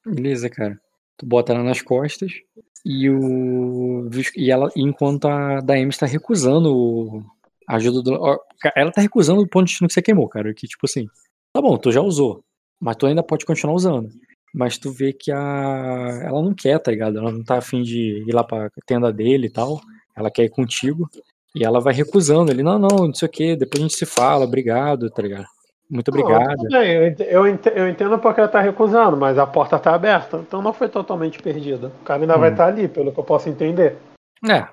[SPEAKER 1] Beleza, cara. Tu bota ela nas costas e o. E ela, enquanto a Daemi está recusando a ajuda do. Ela tá recusando o ponto de destino que você queimou, cara. Que tipo assim. Tá bom, tu já usou. Mas tu ainda pode continuar usando. Mas tu vê que a. Ela não quer, tá ligado? Ela não tá afim de ir lá pra tenda dele e tal. Ela quer ir contigo. E ela vai recusando ele. Não, não, não sei o que. Depois a gente se fala. Obrigado, tá ligado? Muito
[SPEAKER 2] Não,
[SPEAKER 1] obrigado.
[SPEAKER 2] bem, eu ent- eu ent- eu entendo porque ela tá recusando, mas a porta tá aberta, então não foi totalmente perdida. O cara ainda vai
[SPEAKER 1] Hum.
[SPEAKER 2] estar ali, pelo que eu posso entender.
[SPEAKER 1] É.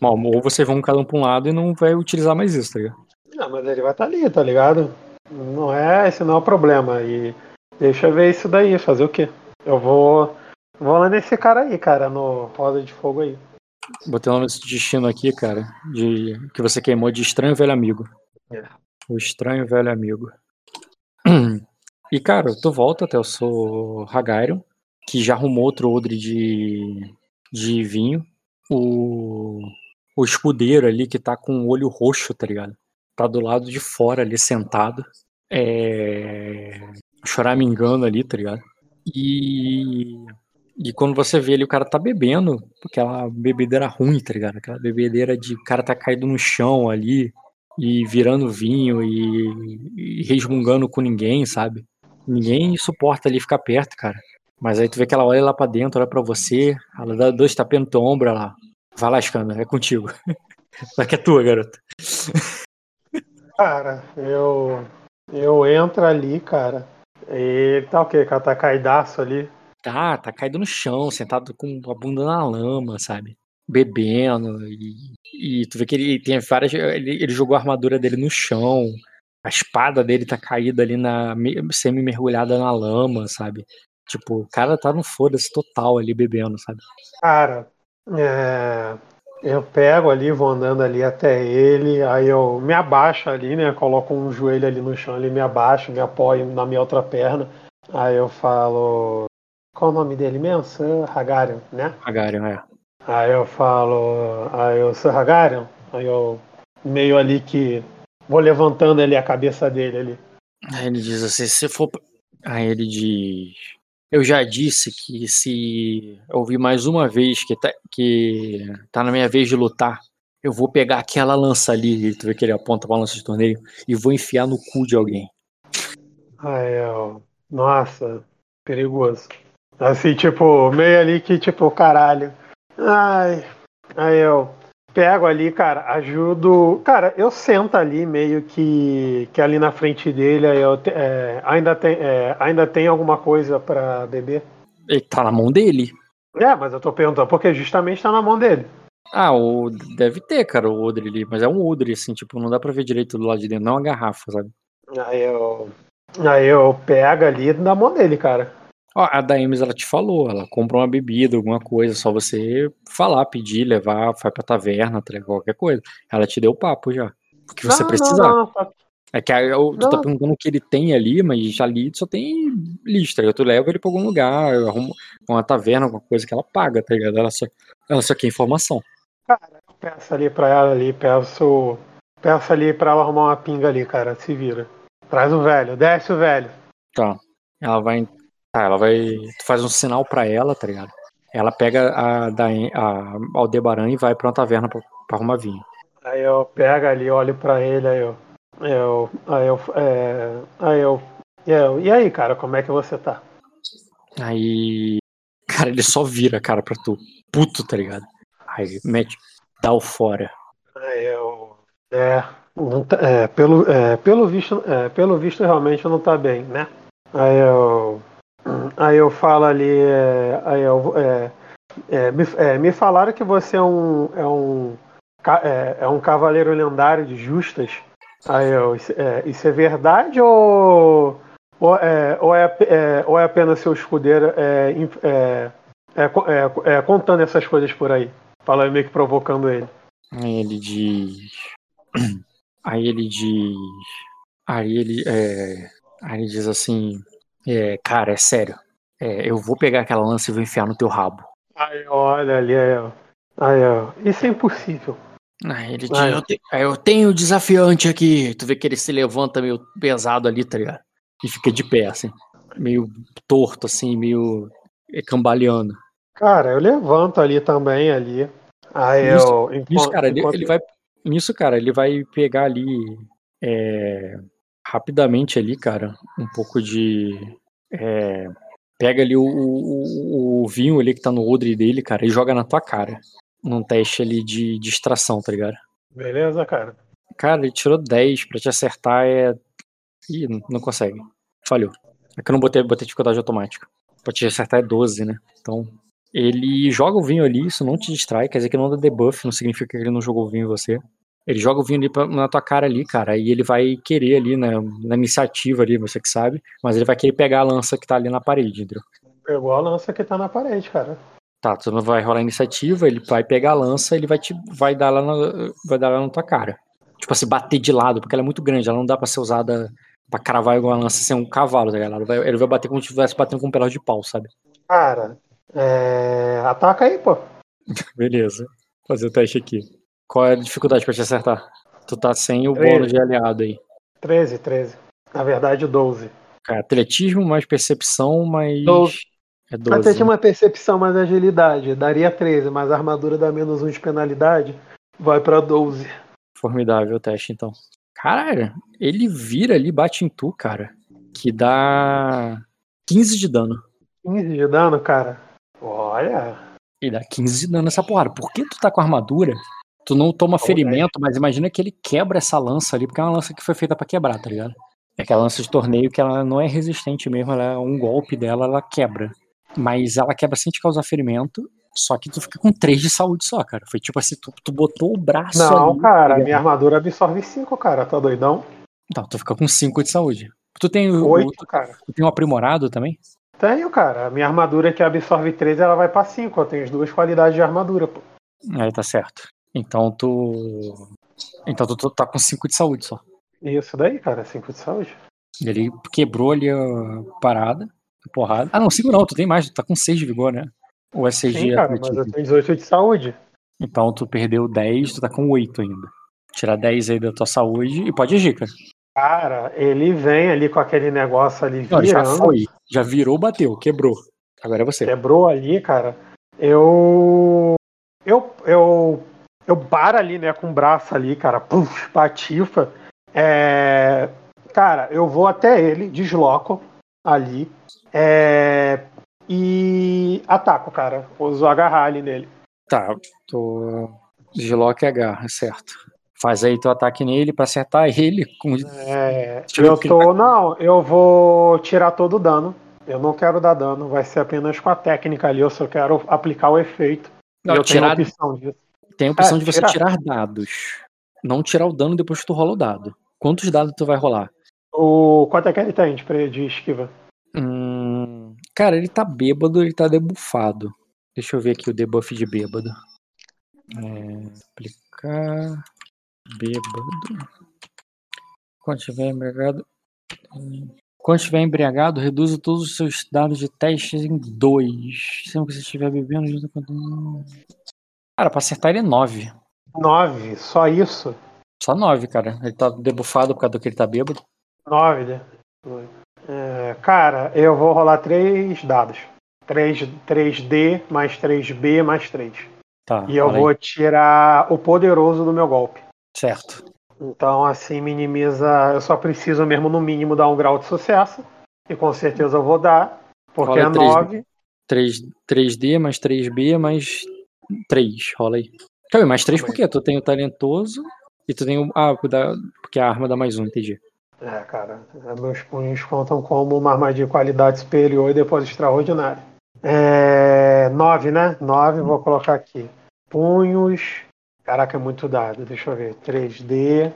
[SPEAKER 1] Bom, ou vocês vão cada um pra um lado e não vai utilizar mais isso, tá ligado?
[SPEAKER 2] Não, mas ele vai estar ali, tá ligado? Não é, esse não é o problema. E deixa eu ver isso daí, fazer o quê? Eu vou. Vou lá nesse cara aí, cara, no Roda de Fogo aí.
[SPEAKER 1] Botei o nome desse destino aqui, cara, de que você queimou de estranho velho amigo.
[SPEAKER 2] É.
[SPEAKER 1] O estranho velho amigo. E, cara, tu volta até o seu Hagarion, que já arrumou outro odre de, de vinho. O, o escudeiro ali, que tá com o olho roxo, tá ligado? Tá do lado de fora ali, sentado. É... Choramingando ali, tá ligado? E... E quando você vê ali, o cara tá bebendo, aquela bebedeira ruim, tá ligado? Aquela bebedeira de o cara tá caído no chão ali e virando vinho e, e resmungando com ninguém, sabe? Ninguém suporta ali ficar perto, cara. Mas aí tu vê que ela olha lá pra dentro, olha pra você, ela dá dois tapinhos no teu ombro, ela. Vai lá, Scana, é contigo. Vai que é tua, garota.
[SPEAKER 2] Cara, eu. Eu entro ali, cara. E ele tá o quê? Cara, tá caidaço ali.
[SPEAKER 1] Tá, tá caído no chão, sentado com a bunda na lama, sabe? Bebendo. E, e tu vê que ele tem várias. Ele, ele jogou a armadura dele no chão. A espada dele tá caída ali na. me- semi-mergulhada na lama, sabe? Tipo, o cara tá no foda-se total ali bebendo, sabe?
[SPEAKER 2] Cara, é, eu pego ali, vou andando ali até ele, aí eu me abaixo ali, né? Coloco um joelho ali no chão, ele me abaixo, me apoio na minha outra perna. Aí eu falo. Qual o nome dele mesmo? Sir Hagarion, né?
[SPEAKER 1] Hagarion, é.
[SPEAKER 2] Aí eu falo. Aí eu sou Hagarion. Aí eu meio ali que. Vou levantando ali a cabeça dele ali.
[SPEAKER 1] Aí ele diz assim, se for. Aí ele diz. Eu já disse que se ouvir mais uma vez que tá, que tá na minha vez de lutar, eu vou pegar aquela lança ali, tu vê que ele aponta pra lança de torneio, e vou enfiar no cu de alguém.
[SPEAKER 2] Aí eu. Nossa, perigoso. Assim, tipo, meio ali que, tipo, caralho. Ai. Aí eu pego ali, cara, ajudo. Cara, eu sento ali meio que, que ali na frente dele. Aí eu te- é, ainda, tem, é, ainda tem alguma coisa pra beber?
[SPEAKER 1] Ele tá na mão dele.
[SPEAKER 2] É, mas eu tô perguntando, porque justamente tá na mão dele.
[SPEAKER 1] Ah, o, deve ter, cara, o odre ali, mas é um odre, assim, tipo, não dá pra ver direito do lado de dentro, não é uma garrafa, sabe?
[SPEAKER 2] Aí eu. Aí eu pego ali e dá a mão dele, cara.
[SPEAKER 1] Ó, a Daemis, ela te falou, ela compra uma bebida, alguma coisa, só você falar, pedir, levar, vai pra taverna, qualquer coisa. Ela te deu o papo já. Porque você
[SPEAKER 2] Não,
[SPEAKER 1] precisar.
[SPEAKER 2] Não, não,
[SPEAKER 1] É que aí eu, tu tá perguntando o que ele tem ali, mas ali só tem lista. Eu tu leva ele pra algum lugar, eu arrumo uma taverna, alguma coisa que ela paga, tá ligado? Ela só, ela só quer informação.
[SPEAKER 2] Peço ali pra ela ali, peço. Peço ali pra ela arrumar uma pinga ali, cara. Se vira. Traz o velho, desce o velho.
[SPEAKER 1] Tá. Ela vai. Tá, ela vai. Tu faz um sinal pra ela, tá ligado? Ela pega a, da, a Aldebaran e vai pra uma taverna pra, pra arrumar vinho.
[SPEAKER 2] Aí eu pego ali, olho pra ele, aí eu. eu aí eu. É, aí eu, eu. E aí, cara, como é que você tá?
[SPEAKER 1] Aí. Cara, ele só vira, cara, pra tu. Puto, tá ligado? Aí mete. Dá o fora.
[SPEAKER 2] Aí eu. É. tá- é, pelo, é, pelo visto, é, pelo visto realmente não tá bem, né? Aí eu. Aí eu falo ali. é, aí eu. É, é, me, é, me falaram que você é um. É um, é, é um cavaleiro lendário de justas. Aí eu. Isso é, verdade ou. Ou é, ou, é, ou é apenas seu escudeiro é, contando essas coisas por aí? Fala meio que provocando ele.
[SPEAKER 1] Aí ele diz. Aí ele diz. Aí ele. É... Aí ele diz assim. É, cara, é sério. É, eu vou pegar aquela lança e vou enfiar no teu rabo.
[SPEAKER 2] Aí olha ali, aí, ó. Aí, ó. Isso é impossível.
[SPEAKER 1] Aí ele diz, eu, te- eu tenho desafiante aqui. Tu vê que ele se levanta meio pesado ali, tá ligado? E fica de pé, assim. Meio torto, assim, meio é, cambaleando.
[SPEAKER 2] Cara, eu levanto ali também, ali. Aí
[SPEAKER 1] Isso-
[SPEAKER 2] eu.
[SPEAKER 1] Nisso,
[SPEAKER 2] enquanto-
[SPEAKER 1] cara, ele,
[SPEAKER 2] enquanto-
[SPEAKER 1] ele vai. Nisso, cara, ele vai pegar ali. é, rapidamente ali, cara, um pouco de. é, pega ali o, o, o vinho ali que tá no odre dele, cara, e joga na tua cara. Num teste ali de distração, tá ligado?
[SPEAKER 2] Beleza, cara.
[SPEAKER 1] Cara, ele tirou 10 pra te acertar é. Ih, não- consegue. Falhou. É que eu não botei, botei dificuldade automática. Pra te acertar é 12, né? Então. Ele joga o vinho ali, isso não te distrai, quer dizer que não dá debuff, não significa que ele não jogou o vinho em você. Ele joga o vinho ali pra- na tua cara ali, cara, e ele vai querer ali, né, na iniciativa ali, você que sabe, mas ele vai querer pegar a lança que tá ali na parede, entendeu?
[SPEAKER 2] Pegou a lança que tá na parede, cara.
[SPEAKER 1] Tá, tu não vai rolar a iniciativa, ele vai pegar a lança, ele vai te vai dar lá na, vai dar lá na tua cara. Tipo assim, bater de lado, porque ela é muito grande, ela não dá pra ser usada pra cravar igual a lança ser um cavalo, tá ligado? Ele vai, ele vai bater como se estivesse batendo com um pedaço de pau, sabe?
[SPEAKER 2] Cara, é... ataca aí, pô.
[SPEAKER 1] Beleza. Vou fazer o teste aqui. Qual é a dificuldade pra te acertar? Tu tá sem o
[SPEAKER 2] Treze.
[SPEAKER 1] bônus de aliado aí.
[SPEAKER 2] 13, 13. Na verdade, 12.
[SPEAKER 1] Cara, atletismo mais percepção mais.
[SPEAKER 2] Doze.
[SPEAKER 1] É
[SPEAKER 2] Até
[SPEAKER 1] 12.
[SPEAKER 2] tinha uma percepção mais agilidade. Daria 13, mas a armadura dá menos 1 de penalidade. Vai pra 12.
[SPEAKER 1] Formidável o teste, então. Caralho, ele vira ali, bate em tu, cara. Que dá 15 de dano.
[SPEAKER 2] 15 de dano, cara. Olha.
[SPEAKER 1] E dá 15 de dano nessa porrada. Por que tu tá com armadura? Tu não toma ferimento, mas imagina que ele quebra essa lança ali, porque é uma lança que foi feita pra quebrar, tá ligado? É aquela lança de torneio que ela não é resistente mesmo, ela é um golpe dela, ela quebra. Mas ela quebra sem te causar ferimento, só que tu fica com 3 de saúde só, cara. Foi tipo assim, tu, tu botou o braço
[SPEAKER 2] Não,
[SPEAKER 1] ali,
[SPEAKER 2] cara,
[SPEAKER 1] tá
[SPEAKER 2] minha armadura absorve 5, cara. Tá doidão?
[SPEAKER 1] Não, tu fica com 5 de saúde. Tu tem o,
[SPEAKER 2] 8,
[SPEAKER 1] tu,
[SPEAKER 2] cara.
[SPEAKER 1] tu tem um aprimorado também?
[SPEAKER 2] Tenho, cara. A minha armadura que absorve 13, ela vai pra 5. Eu tenho as duas qualidades de armadura, pô.
[SPEAKER 1] Aí tá certo. Então tu. Então tu, tu tá com 5 de saúde só.
[SPEAKER 2] Isso daí, cara, 5 de saúde.
[SPEAKER 1] Ele quebrou ali a parada, a porrada. Ah, não, 5 não, tu tem mais, tu tá com 6 de vigor, né? O SCG
[SPEAKER 2] Sim,
[SPEAKER 1] é
[SPEAKER 2] cara, mas
[SPEAKER 1] atletismo.
[SPEAKER 2] eu tenho 18 de saúde.
[SPEAKER 1] Então tu perdeu 10, tu tá com 8 ainda. Tirar 10 aí da tua saúde e pode agir, cara.
[SPEAKER 2] Cara, ele vem ali com aquele negócio ali
[SPEAKER 1] Não, ele já
[SPEAKER 2] virando.
[SPEAKER 1] foi. Já virou, bateu, quebrou. Agora é você.
[SPEAKER 2] Quebrou ali, cara. Eu. Eu. Eu. Eu paro ali, né, com o braço ali, cara. Puf, patifa. É. Cara, eu vou até ele, desloco ali. É. E ataco, cara. Uso agarrar ali nele.
[SPEAKER 1] Tá, tu desloca e agarra, certo. Faz aí teu ataque nele pra acertar ele com.
[SPEAKER 2] É,
[SPEAKER 1] eu
[SPEAKER 2] tô. Não, eu vou tirar todo o dano. Eu não quero dar dano, vai ser apenas com a técnica ali. Eu só quero aplicar o efeito.
[SPEAKER 1] Não,
[SPEAKER 2] eu
[SPEAKER 1] tirar-
[SPEAKER 2] tenho a opção disso.
[SPEAKER 1] Tem a opção
[SPEAKER 2] É,
[SPEAKER 1] de você
[SPEAKER 2] tirar.
[SPEAKER 1] tirar dados. Não tirar o dano depois que tu rola o dado. Quantos dados tu vai rolar?
[SPEAKER 2] O quanto é que ele tem de, de esquiva?
[SPEAKER 1] Hum, cara, ele tá bêbado, ele tá debuffado. Deixa eu ver aqui o debuff de bêbado. É, aplicar bêbado. Quando estiver embriagado. Quando estiver embriagado, reduza todos os seus dados de testes em 2. Sempre que você estiver bebendo, junto com. Cara, pra acertar ele é 9.
[SPEAKER 2] Nove, só isso?
[SPEAKER 1] Só 9, cara. Ele tá debuffado por causa do que ele tá bêbado.
[SPEAKER 2] Nove, né? É, cara, eu vou rolar três dados. 3, 3D mais 3B mais 3.
[SPEAKER 1] Tá.
[SPEAKER 2] E eu
[SPEAKER 1] aí.
[SPEAKER 2] vou tirar o poderoso do meu golpe.
[SPEAKER 1] Certo.
[SPEAKER 2] Então, assim, minimiza. Eu só preciso mesmo, no mínimo, dar um grau de sucesso. E com certeza eu vou dar. Porque
[SPEAKER 1] Rola
[SPEAKER 2] é
[SPEAKER 1] três.
[SPEAKER 2] 9.
[SPEAKER 1] 3, 3D mais 3B mais 3. Rola aí. Calma mais 3 por quê? Tu tem o talentoso e tu tem o. Ah, da- porque a arma dá mais um, entendi.
[SPEAKER 2] É, cara. é, Meus punhos contam como uma arma de qualidade superior e depois extraordinária. É, 9, né? 9, vou colocar aqui. Punhos. Caraca, é muito dado. Deixa eu ver. 3D.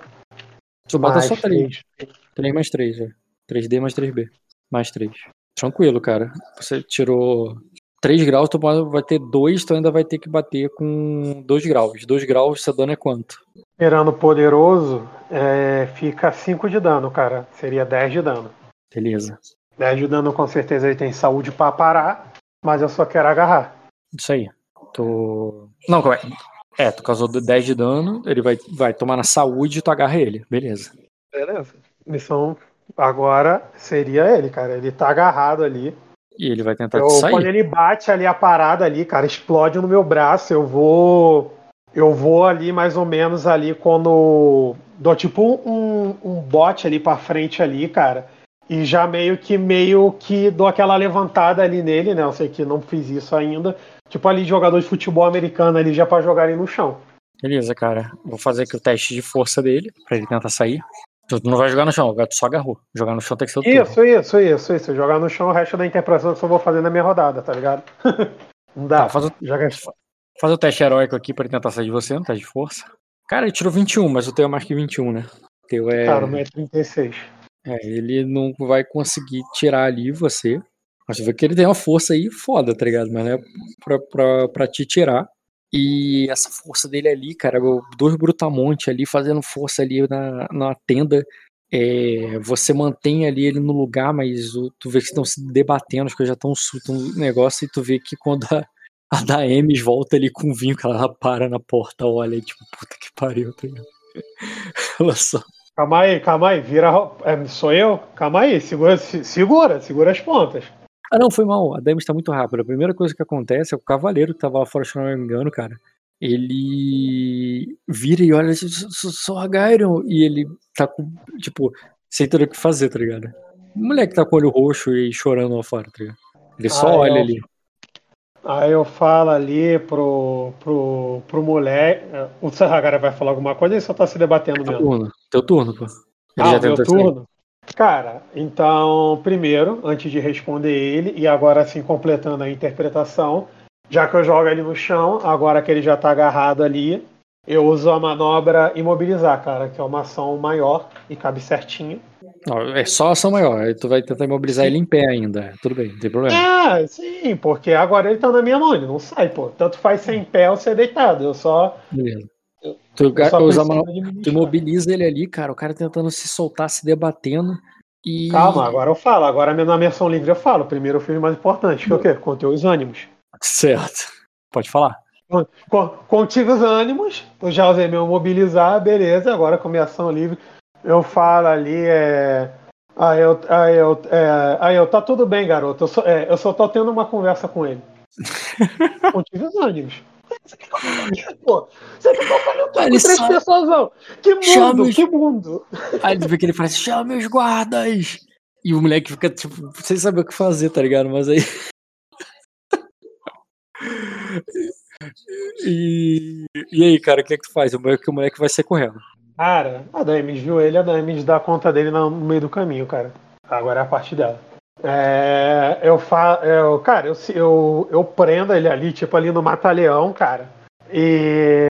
[SPEAKER 1] Tu bota só 3.
[SPEAKER 2] 3.
[SPEAKER 1] 3 mais 3, é. 3D mais 3B. Mais 3. Tranquilo, cara. Você tirou 3 graus, tu vai ter 2, tu ainda vai ter que bater com 2 graus. 2 graus, seu dano é quanto?
[SPEAKER 2] Esperando poderoso, é, fica 5 de dano, cara. Seria 10 de dano.
[SPEAKER 1] Beleza.
[SPEAKER 2] 10 de dano, com certeza ele tem saúde pra parar, mas eu só quero agarrar.
[SPEAKER 1] Isso aí. Tu. Não, calma aí. É, tu causou 10 de dano, ele vai, vai tomar na saúde e tu agarra ele. Beleza.
[SPEAKER 2] Beleza. Missão agora seria ele, cara. Ele tá agarrado ali.
[SPEAKER 1] E ele vai tentar
[SPEAKER 2] Eu,
[SPEAKER 1] sair.
[SPEAKER 2] quando ele bate ali a parada ali, cara, explode no meu braço. Eu vou. Eu vou ali mais ou menos ali quando. Dou tipo um, um bote ali pra frente ali, cara. E já meio que meio que dou aquela levantada ali nele, né? Eu sei que não fiz isso ainda. Tipo ali jogador de futebol americano ali já pra jogar ele no chão.
[SPEAKER 1] Beleza, cara. Vou fazer aqui o teste de força dele, pra ele tentar sair. Tu não vai jogar no chão, tu só agarrou. Jogar no chão tem que ser o.
[SPEAKER 2] Isso, isso, isso, isso. Jogar no chão o resto da interpretação eu só vou fazer na minha rodada, tá ligado? não dá.
[SPEAKER 1] Tá, faz o,
[SPEAKER 2] Joga
[SPEAKER 1] faz o teste heróico aqui pra ele tentar sair de você, no teste de força. Cara, ele tirou 21, mas o teu é mais que 21, né? O teu é.
[SPEAKER 2] Cara, o meu é 36.
[SPEAKER 1] É, ele não vai conseguir tirar ali você. Mas você vê que ele tem uma força aí foda, tá ligado? Mas não é pra, pra, pra te tirar. E essa força dele ali, cara, dois brutamontes ali fazendo força ali na, na tenda. É, você mantém ali ele no lugar, mas o- tu vê que estão se debatendo, as coisas já estão um negócio, e tu vê que quando a, a Daemis volta ali com vinho, que ela para na porta, olha, e tipo, puta que pariu, tá ligado? Ela só.
[SPEAKER 2] Calma aí, calma aí, vira. é, sou eu? Calma aí, segura, se- segura, segura as pontas.
[SPEAKER 1] Ah, não, foi mal. A Daemis tá muito rápida. A primeira coisa que acontece é que o cavaleiro que tava lá fora, se não me engano, cara, ele vira e olha, só, Gyron. E ele tá com, tipo, sem ter o que fazer, tá ligado? O moleque tá com o olho roxo e chorando lá fora, tá ligado? Ele só
[SPEAKER 2] Ah,
[SPEAKER 1] olha
[SPEAKER 2] eu-
[SPEAKER 1] ali.
[SPEAKER 2] Aí eu falo ali pro, pro, pro moleque. é, O Sahagara vai falar alguma coisa e só tá se debatendo
[SPEAKER 1] Teu
[SPEAKER 2] mesmo.
[SPEAKER 1] turno. Teu turno, pô. Ele
[SPEAKER 2] Ah,
[SPEAKER 1] já
[SPEAKER 2] meu
[SPEAKER 1] sair.
[SPEAKER 2] turno? Cara, então, primeiro, antes de responder ele, e agora assim completando a interpretação, já que eu jogo ele no chão, agora que ele já tá agarrado ali, eu uso a manobra imobilizar, cara, que é uma ação maior e cabe certinho.
[SPEAKER 1] Não, é só ação maior. Aí tu vai tentar imobilizar ele em pé ainda. Tudo bem, não tem problema.
[SPEAKER 2] Ah, sim, porque agora ele tá na minha mão, ele não sai, pô. Tanto faz ser em pé ou ser deitado. Eu só.
[SPEAKER 1] Beleza. Tu, a tu imobiliza ele ali, cara. O cara tentando se soltar, se debatendo. E.
[SPEAKER 2] Calma, agora eu falo. Agora na minha ação livre eu falo. Primeiro o mais importante, que é o quê? Contei os ânimos.
[SPEAKER 1] Certo. Pode falar.
[SPEAKER 2] Con- Contive os ânimos, eu já usei meu mobilizar, beleza. Agora com minha ação livre, eu falo ali, é. Aí eu, aí eu, é, aí eu, tá tudo bem, garoto. Eu só, é, eu só tô tendo uma conversa com ele. Contive os ânimos. Você quer que eu fale o quê, pô? Você quer que eu fale o quê
[SPEAKER 1] Ele
[SPEAKER 2] com três
[SPEAKER 1] só-
[SPEAKER 2] pessoas, não? Que mundo,
[SPEAKER 1] Chama os-
[SPEAKER 2] que mundo.
[SPEAKER 1] Aí tu vê que ele fala assim, chama os guardas! E o moleque fica, tipo, sem saber o que fazer, tá ligado? Mas aí. e, e aí, cara, o que é que tu faz? O moleque, o moleque vai ser correndo.
[SPEAKER 2] Cara, a Daemis viu ele, a Daemis dá conta dele no meio do caminho, cara. Agora é a parte dela. É, eu fa eu, cara, eu, eu, eu prendo ele ali, tipo ali no Mata-Leão, cara. E,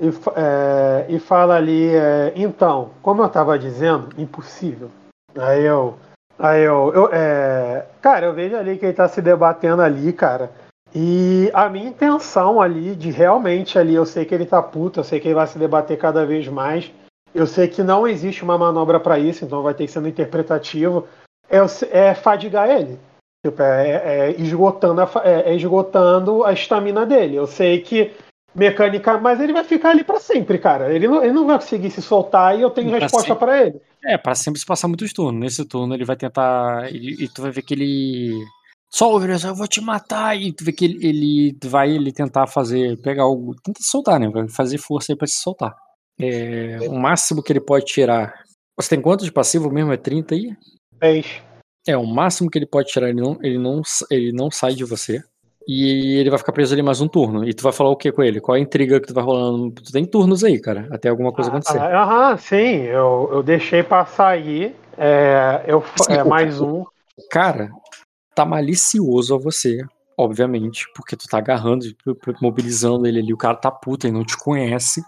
[SPEAKER 2] e, é, e fala ali, é, então, como eu tava dizendo, impossível. Aí eu. Aí eu. eu é, cara, eu vejo ali que ele tá se debatendo ali, cara. E a minha intenção ali, de realmente ali, eu sei que ele tá puto, eu sei que ele vai se debater cada vez mais. Eu sei que não existe uma manobra para isso, então vai ter que ser no interpretativo. É, é fadigar ele. Tipo, é, é, esgotando a, é, é esgotando a estamina dele. Eu sei que mecânica, mas ele vai ficar ali para sempre, cara. Ele não, ele não vai conseguir se soltar e eu tenho pra resposta para ele.
[SPEAKER 1] É, para sempre se passar muitos turnos. Nesse turno ele vai tentar. Ele, e tu vai ver que ele. Só eu vou te matar. E tu vê que ele, ele vai ele tentar fazer. Pegar algo. Tenta soltar, né? Vai fazer força aí pra se soltar. É, o máximo que ele pode tirar. Você tem quanto de passivo mesmo? É 30 aí?
[SPEAKER 2] 10.
[SPEAKER 1] É, o máximo que ele pode tirar, ele não, ele não, ele não sai de você. E ele vai ficar preso ali mais um turno. E tu vai falar o que com ele? Qual a intriga que tu vai rolando? Tu tem turnos aí, cara, até alguma coisa acontecer.
[SPEAKER 2] Ah, aham, sim. Eu, eu deixei passar aí. É, eu, sim, é, mais um.
[SPEAKER 1] Cara, tá malicioso a você, obviamente, porque tu tá agarrando, mobilizando ele ali. O cara tá puto e não te conhece.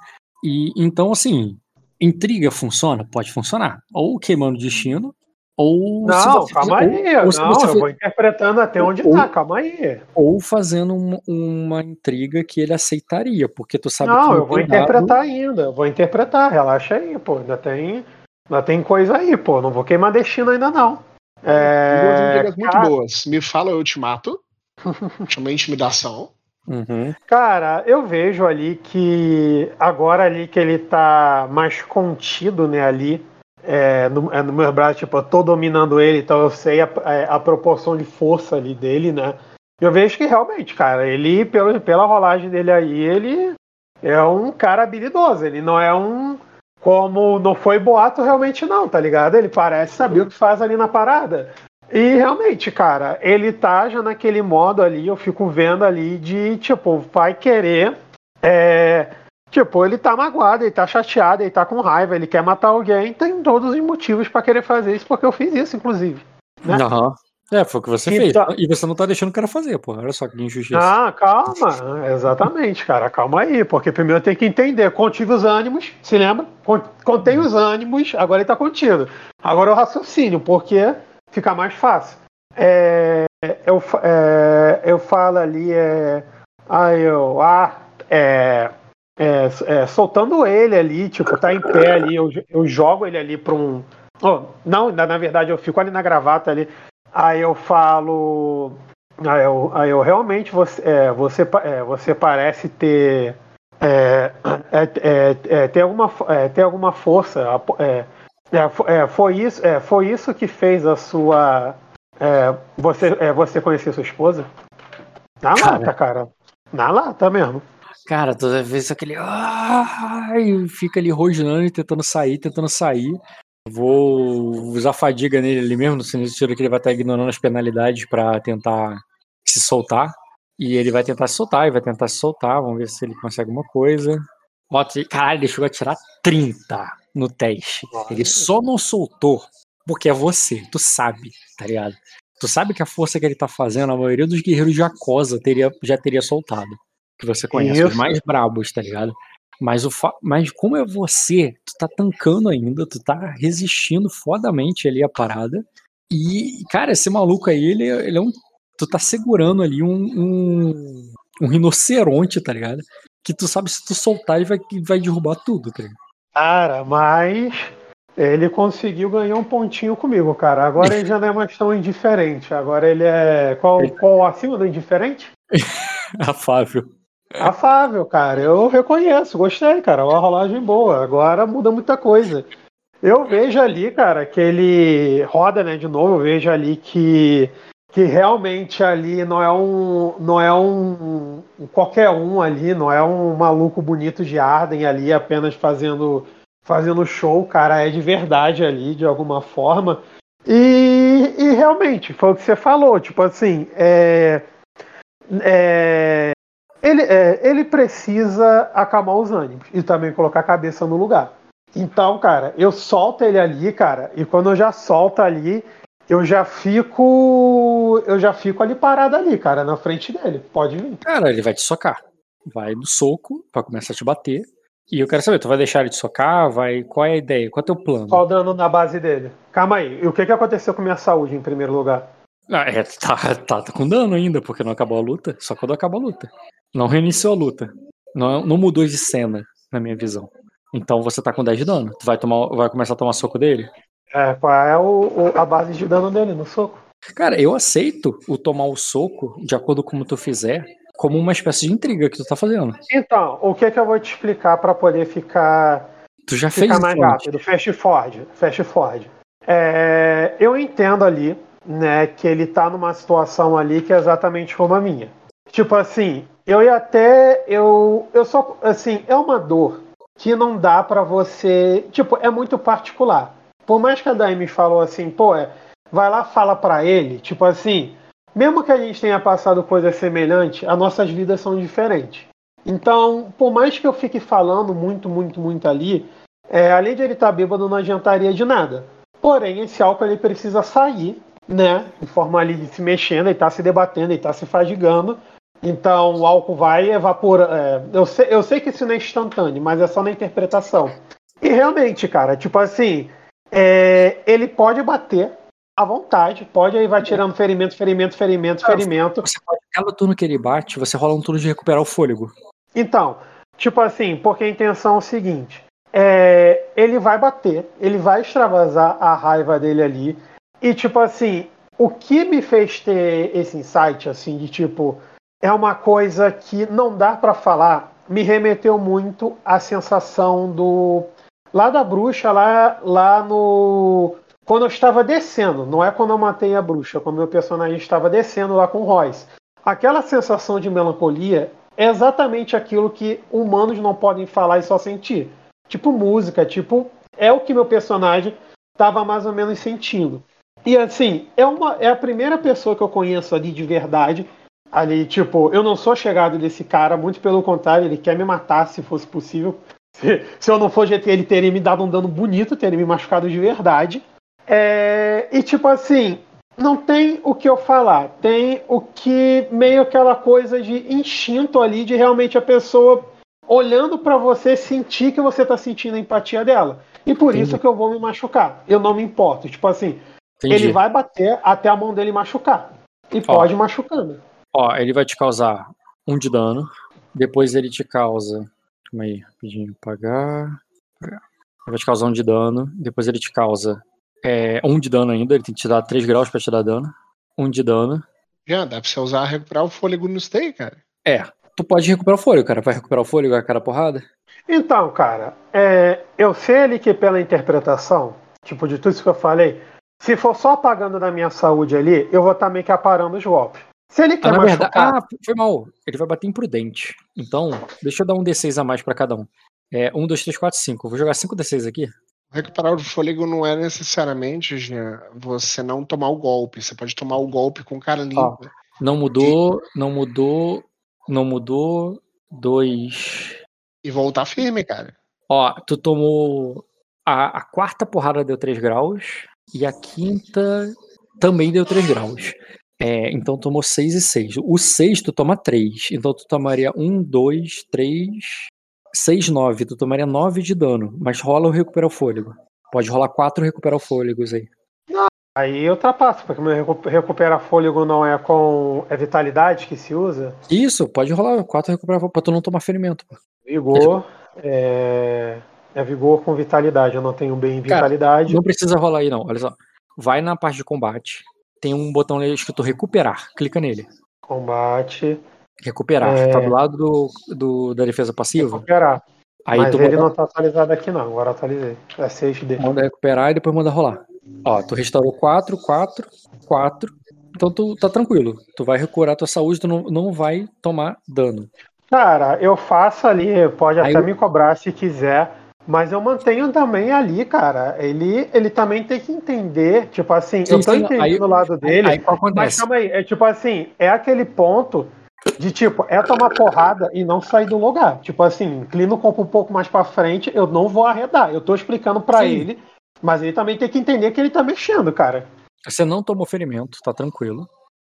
[SPEAKER 1] E então, assim, intriga funciona? Pode funcionar. Ou queimando destino, ou
[SPEAKER 2] não, calma aí. Ou, ou não, eu vou interpretando até onde ou, tá, calma aí.
[SPEAKER 1] Ou fazendo uma, uma, intriga que ele aceitaria, porque tu sabe
[SPEAKER 2] não, que. Não, eu vou interpretar ainda. Eu vou interpretar, relaxa aí, pô. Ainda tem, ainda tem coisa aí, pô. Não vou queimar destino ainda, não.
[SPEAKER 3] É, Duas muito boas. Me fala, eu te mato. Chama intimidação.
[SPEAKER 1] Uhum.
[SPEAKER 2] Cara, eu vejo ali que agora ali que ele tá mais contido, né, ali, é, no, é, no meu braço, tipo, eu tô dominando ele, então eu sei a, é, a, proporção de força ali dele, né? Eu vejo que realmente, cara, ele, pelo, pela rolagem dele aí, ele é um cara habilidoso, ele não é um. Como não foi boato realmente, não, tá ligado? Ele parece saber o que faz ali na parada. E realmente, cara, ele tá já naquele modo ali, eu fico vendo ali de, tipo, vai querer. É, tipo, ele tá magoado, ele tá chateado, ele tá com raiva, ele quer matar alguém, tem todos os motivos para querer fazer isso, porque eu fiz isso, inclusive.
[SPEAKER 1] Né? Uhum. É, foi o que você então, fez. E você não tá deixando o cara fazer, pô. Olha só que injustiça.
[SPEAKER 2] Ah, calma. Exatamente, cara. Calma aí. Porque primeiro tem que entender. Contive os ânimos, se lembra? Contém os ânimos, agora ele tá contido. Agora é o raciocínio, porque fica mais fácil. É, eu, é, eu falo ali, é, ah, eu, ah, é, é, é, soltando ele ali, tipo, tá em pé ali, eu, eu jogo ele ali para um. Oh, não, na, na, verdade eu fico ali na gravata ali. Aí eu falo. Aí eu, aí eu realmente você, é, você, é, você parece ter. É, é, é, ter, alguma, ter alguma força. É, é, foi, isso, é, foi isso que fez a sua. É, você, é, você conhecer sua esposa? Na lata, cara. Na lata mesmo.
[SPEAKER 1] Cara, toda vez aquele. Ai, fica ali rosnando e tentando sair, tentando sair. Vou usar fadiga nele ali mesmo, no sentido que ele vai estar ignorando as penalidades para tentar se soltar. E ele vai tentar se soltar, e vai tentar se soltar. Vamos ver se ele consegue alguma coisa. Caralho, ele chegou a tirar 30 no teste. Ele só não soltou porque é você, tu sabe, tá ligado? Tu sabe que a força que ele tá fazendo, a maioria dos guerreiros de Acosa teria, já teria soltado. Que você conhece, Isso. os mais brabos, tá ligado? Mas, o. Mas como é você, tu tá tancando ainda, tu tá resistindo fodamente ali a parada. E, cara, esse maluco aí, ele, ele é um. Tu tá segurando ali um, um, um rinoceronte, tá ligado? Que tu sabe se tu soltar, ele vai, vai derrubar tudo, tá ligado?
[SPEAKER 2] Cara, mas ele conseguiu ganhar um pontinho comigo, cara. Agora ele já não é mais tão indiferente. Agora ele é. Qual, qual acima do indiferente?
[SPEAKER 1] Afável.
[SPEAKER 2] Afável, cara. Eu reconheço, gostei, cara. Uma rolagem boa. Agora muda muita coisa. Eu vejo ali, cara, que ele roda, né, de novo. Eu vejo ali que que realmente ali não é um não é um, um, qualquer um ali, não é um maluco bonito de Arden ali apenas fazendo fazendo show, cara, é de verdade ali de alguma forma. E, e realmente foi o que você falou, tipo assim, é, é, ele, é, ele precisa acalmar os ânimos e também colocar a cabeça no lugar. Então, cara, eu solto ele ali, cara, e quando eu já solto ali, eu já fico. Eu já fico ali parado ali, cara, na frente dele. Pode vir.
[SPEAKER 1] Cara, ele vai te socar. Vai no soco pra começar a te bater. E eu quero saber, tu vai deixar ele te socar? Vai... Qual é a ideia? Qual é o teu plano?
[SPEAKER 2] Qual o dano na base dele? Calma aí. E o que, que aconteceu com minha saúde em primeiro lugar?
[SPEAKER 1] Ah, é, tá, tá, tá com dano ainda, porque não acabou a luta. Só quando acabou a luta. Não reiniciou a luta. Não, não mudou de cena, na minha visão. Então você tá com 10 de dano. Tu vai, tomar, vai começar a tomar soco dele?
[SPEAKER 2] É, qual é o, o- a base de dano dele no soco?
[SPEAKER 1] Cara, eu aceito o tomar o soco, de acordo com como tu fizer, como uma espécie de intriga que tu tá fazendo.
[SPEAKER 2] Então, o que, que eu vou te explicar pra poder ficar
[SPEAKER 1] Tu já fez
[SPEAKER 2] ficar
[SPEAKER 1] isso
[SPEAKER 2] mais rápido. Fast forward. Fast forward. É, eu entendo ali, né, que ele tá numa situação ali que é exatamente como a minha. Tipo assim, eu ia até. Eu, eu só. Assim, é uma dor que não dá pra você. Tipo, é muito particular. Por mais que a Daime falou assim, pô, é, vai lá, fala pra ele, tipo assim, mesmo que a gente tenha passado coisa semelhante, as nossas vidas são diferentes. Então, por mais que eu fique falando muito, muito, muito ali, é, além de ele estar bêbado, não adiantaria de nada. Porém, esse álcool ele precisa sair, né? De forma ali de se mexendo, ele está se debatendo, ele está se fadigando. Então o álcool vai evaporar. é, eu, sei, eu sei que isso não é instantâneo, mas é só na interpretação. E realmente, cara, tipo assim, é, ele pode bater à vontade, pode aí vai tirando ferimento, ferimento, ferimento, ferimento.
[SPEAKER 1] Você pode, cada turno que ele bate, você rola um turno de recuperar o fôlego.
[SPEAKER 2] Então, tipo assim, porque a intenção é o seguinte: é, ele vai bater, ele vai extravasar a raiva dele ali. E, tipo assim, o que me fez ter esse insight, assim, de tipo, é uma coisa que não dá pra falar, me remeteu muito à sensação do. Lá da bruxa, lá, lá no. Quando eu estava descendo, não é quando eu matei a bruxa, quando meu personagem estava descendo lá com o Royce. Aquela sensação de melancolia é exatamente aquilo que humanos não podem falar e só sentir. Tipo música, tipo. É o que meu personagem estava mais ou menos sentindo. E assim, é, uma, é a primeira pessoa que eu conheço ali de verdade. Ali, tipo, eu não sou chegado desse cara, muito pelo contrário, ele quer me matar se fosse possível. Se, se eu não for GT, ele teria me dado um dano bonito, teria me machucado de verdade. É, e tipo assim, não tem o que eu falar, tem o que meio aquela coisa de instinto ali de realmente a pessoa olhando pra você sentir que você tá sentindo a empatia dela. E por
[SPEAKER 1] Entendi.
[SPEAKER 2] isso que eu vou me machucar. Eu não me importo. Tipo assim,
[SPEAKER 1] Entendi.
[SPEAKER 2] ele vai bater até a mão dele machucar. E
[SPEAKER 1] Ó.
[SPEAKER 2] pode ir machucando.
[SPEAKER 1] Ó, ele vai te causar um de dano. Depois ele te causa. Calma aí, rapidinho. Pagar. pagar. Ele vai te causar um de dano. Depois ele te causa é, um de dano ainda. Ele tem que te dar 3 graus pra te dar dano. Um de dano.
[SPEAKER 3] Já, dá pra você usar recuperar o fôlego no stay, cara.
[SPEAKER 1] É. Tu pode recuperar o fôlego, cara. Vai recuperar o fôlego, a cara porrada?
[SPEAKER 2] Então, cara, é, eu sei ali que pela interpretação, tipo, de tudo isso que eu falei, se for só apagando da minha saúde ali, eu vou estar meio que aparando os golpes. Se ele
[SPEAKER 1] Ah,
[SPEAKER 2] quer
[SPEAKER 1] na verdade.
[SPEAKER 2] machucar,
[SPEAKER 1] Ah, foi mal. Ele vai bater imprudente. Então, deixa eu dar um D6 a mais pra cada um. É, 1, 2, 3, 4, 5. Vou jogar 5 D6 aqui.
[SPEAKER 3] Recuperar o fôlego não é necessariamente, Jean, você não tomar o golpe. Você pode tomar o golpe com cara limpa.
[SPEAKER 1] Não mudou, não mudou, não mudou. Dois.
[SPEAKER 3] E voltar firme, cara.
[SPEAKER 1] Ó, tu tomou. A, a quarta porrada deu 3 graus. E a quinta também deu 3 graus. É, então tomou 6 e 6. O 6 tu toma 3. Então tu tomaria 1, 2, 3, 6, 9. Tu tomaria 9 de dano. Mas rola o recuperar o fôlego. Pode rolar 4 recuperar o fôlegos aí.
[SPEAKER 2] aí eu ultrapasso, porque meu recu- recupera fôlego não é com. É vitalidade que se usa.
[SPEAKER 1] Isso, pode rolar 4 recuperar fôlego pra tu não tomar ferimento. pô.
[SPEAKER 2] Vigor. É, é vigor com vitalidade. Eu não tenho bem vitalidade.
[SPEAKER 1] Não precisa rolar aí, não. Olha só. Vai na parte de combate. Tem um botão ali escrito recuperar. Clica nele.
[SPEAKER 2] Combate.
[SPEAKER 1] Recuperar.
[SPEAKER 2] É.
[SPEAKER 1] Tá do lado do, do- da defesa passiva.
[SPEAKER 2] Recuperar.
[SPEAKER 1] Aí
[SPEAKER 2] Mas
[SPEAKER 1] tu
[SPEAKER 2] ele
[SPEAKER 1] manda,
[SPEAKER 2] não tá atualizado aqui não, agora atualizei. É 6D.
[SPEAKER 1] manda recuperar e depois manda rolar. Ó, tu restaurou 4, 4, 4. Então tu tá tranquilo. Tu vai recuperar tua saúde, tu não, não vai tomar dano.
[SPEAKER 2] Cara, eu faço ali, pode
[SPEAKER 1] Aí
[SPEAKER 2] até
[SPEAKER 1] eu-
[SPEAKER 2] me cobrar se quiser, mas eu mantenho também ali, cara. Ele, ele também tem que entender, tipo assim,
[SPEAKER 1] Sim,
[SPEAKER 2] eu tô
[SPEAKER 1] sim,
[SPEAKER 2] entendendo
[SPEAKER 1] aí-
[SPEAKER 2] o lado dele,
[SPEAKER 1] Aí qual
[SPEAKER 2] mas calma aí, é tipo assim, é aquele ponto de tipo, é tomar porrada e não sair do lugar. Tipo assim, inclina o corpo um pouco mais pra frente, eu não vou arredar. Eu tô explicando pra
[SPEAKER 1] Sim.
[SPEAKER 2] ele, mas ele também tem que entender que ele tá mexendo, cara.
[SPEAKER 1] Você não tomou ferimento, tá tranquilo.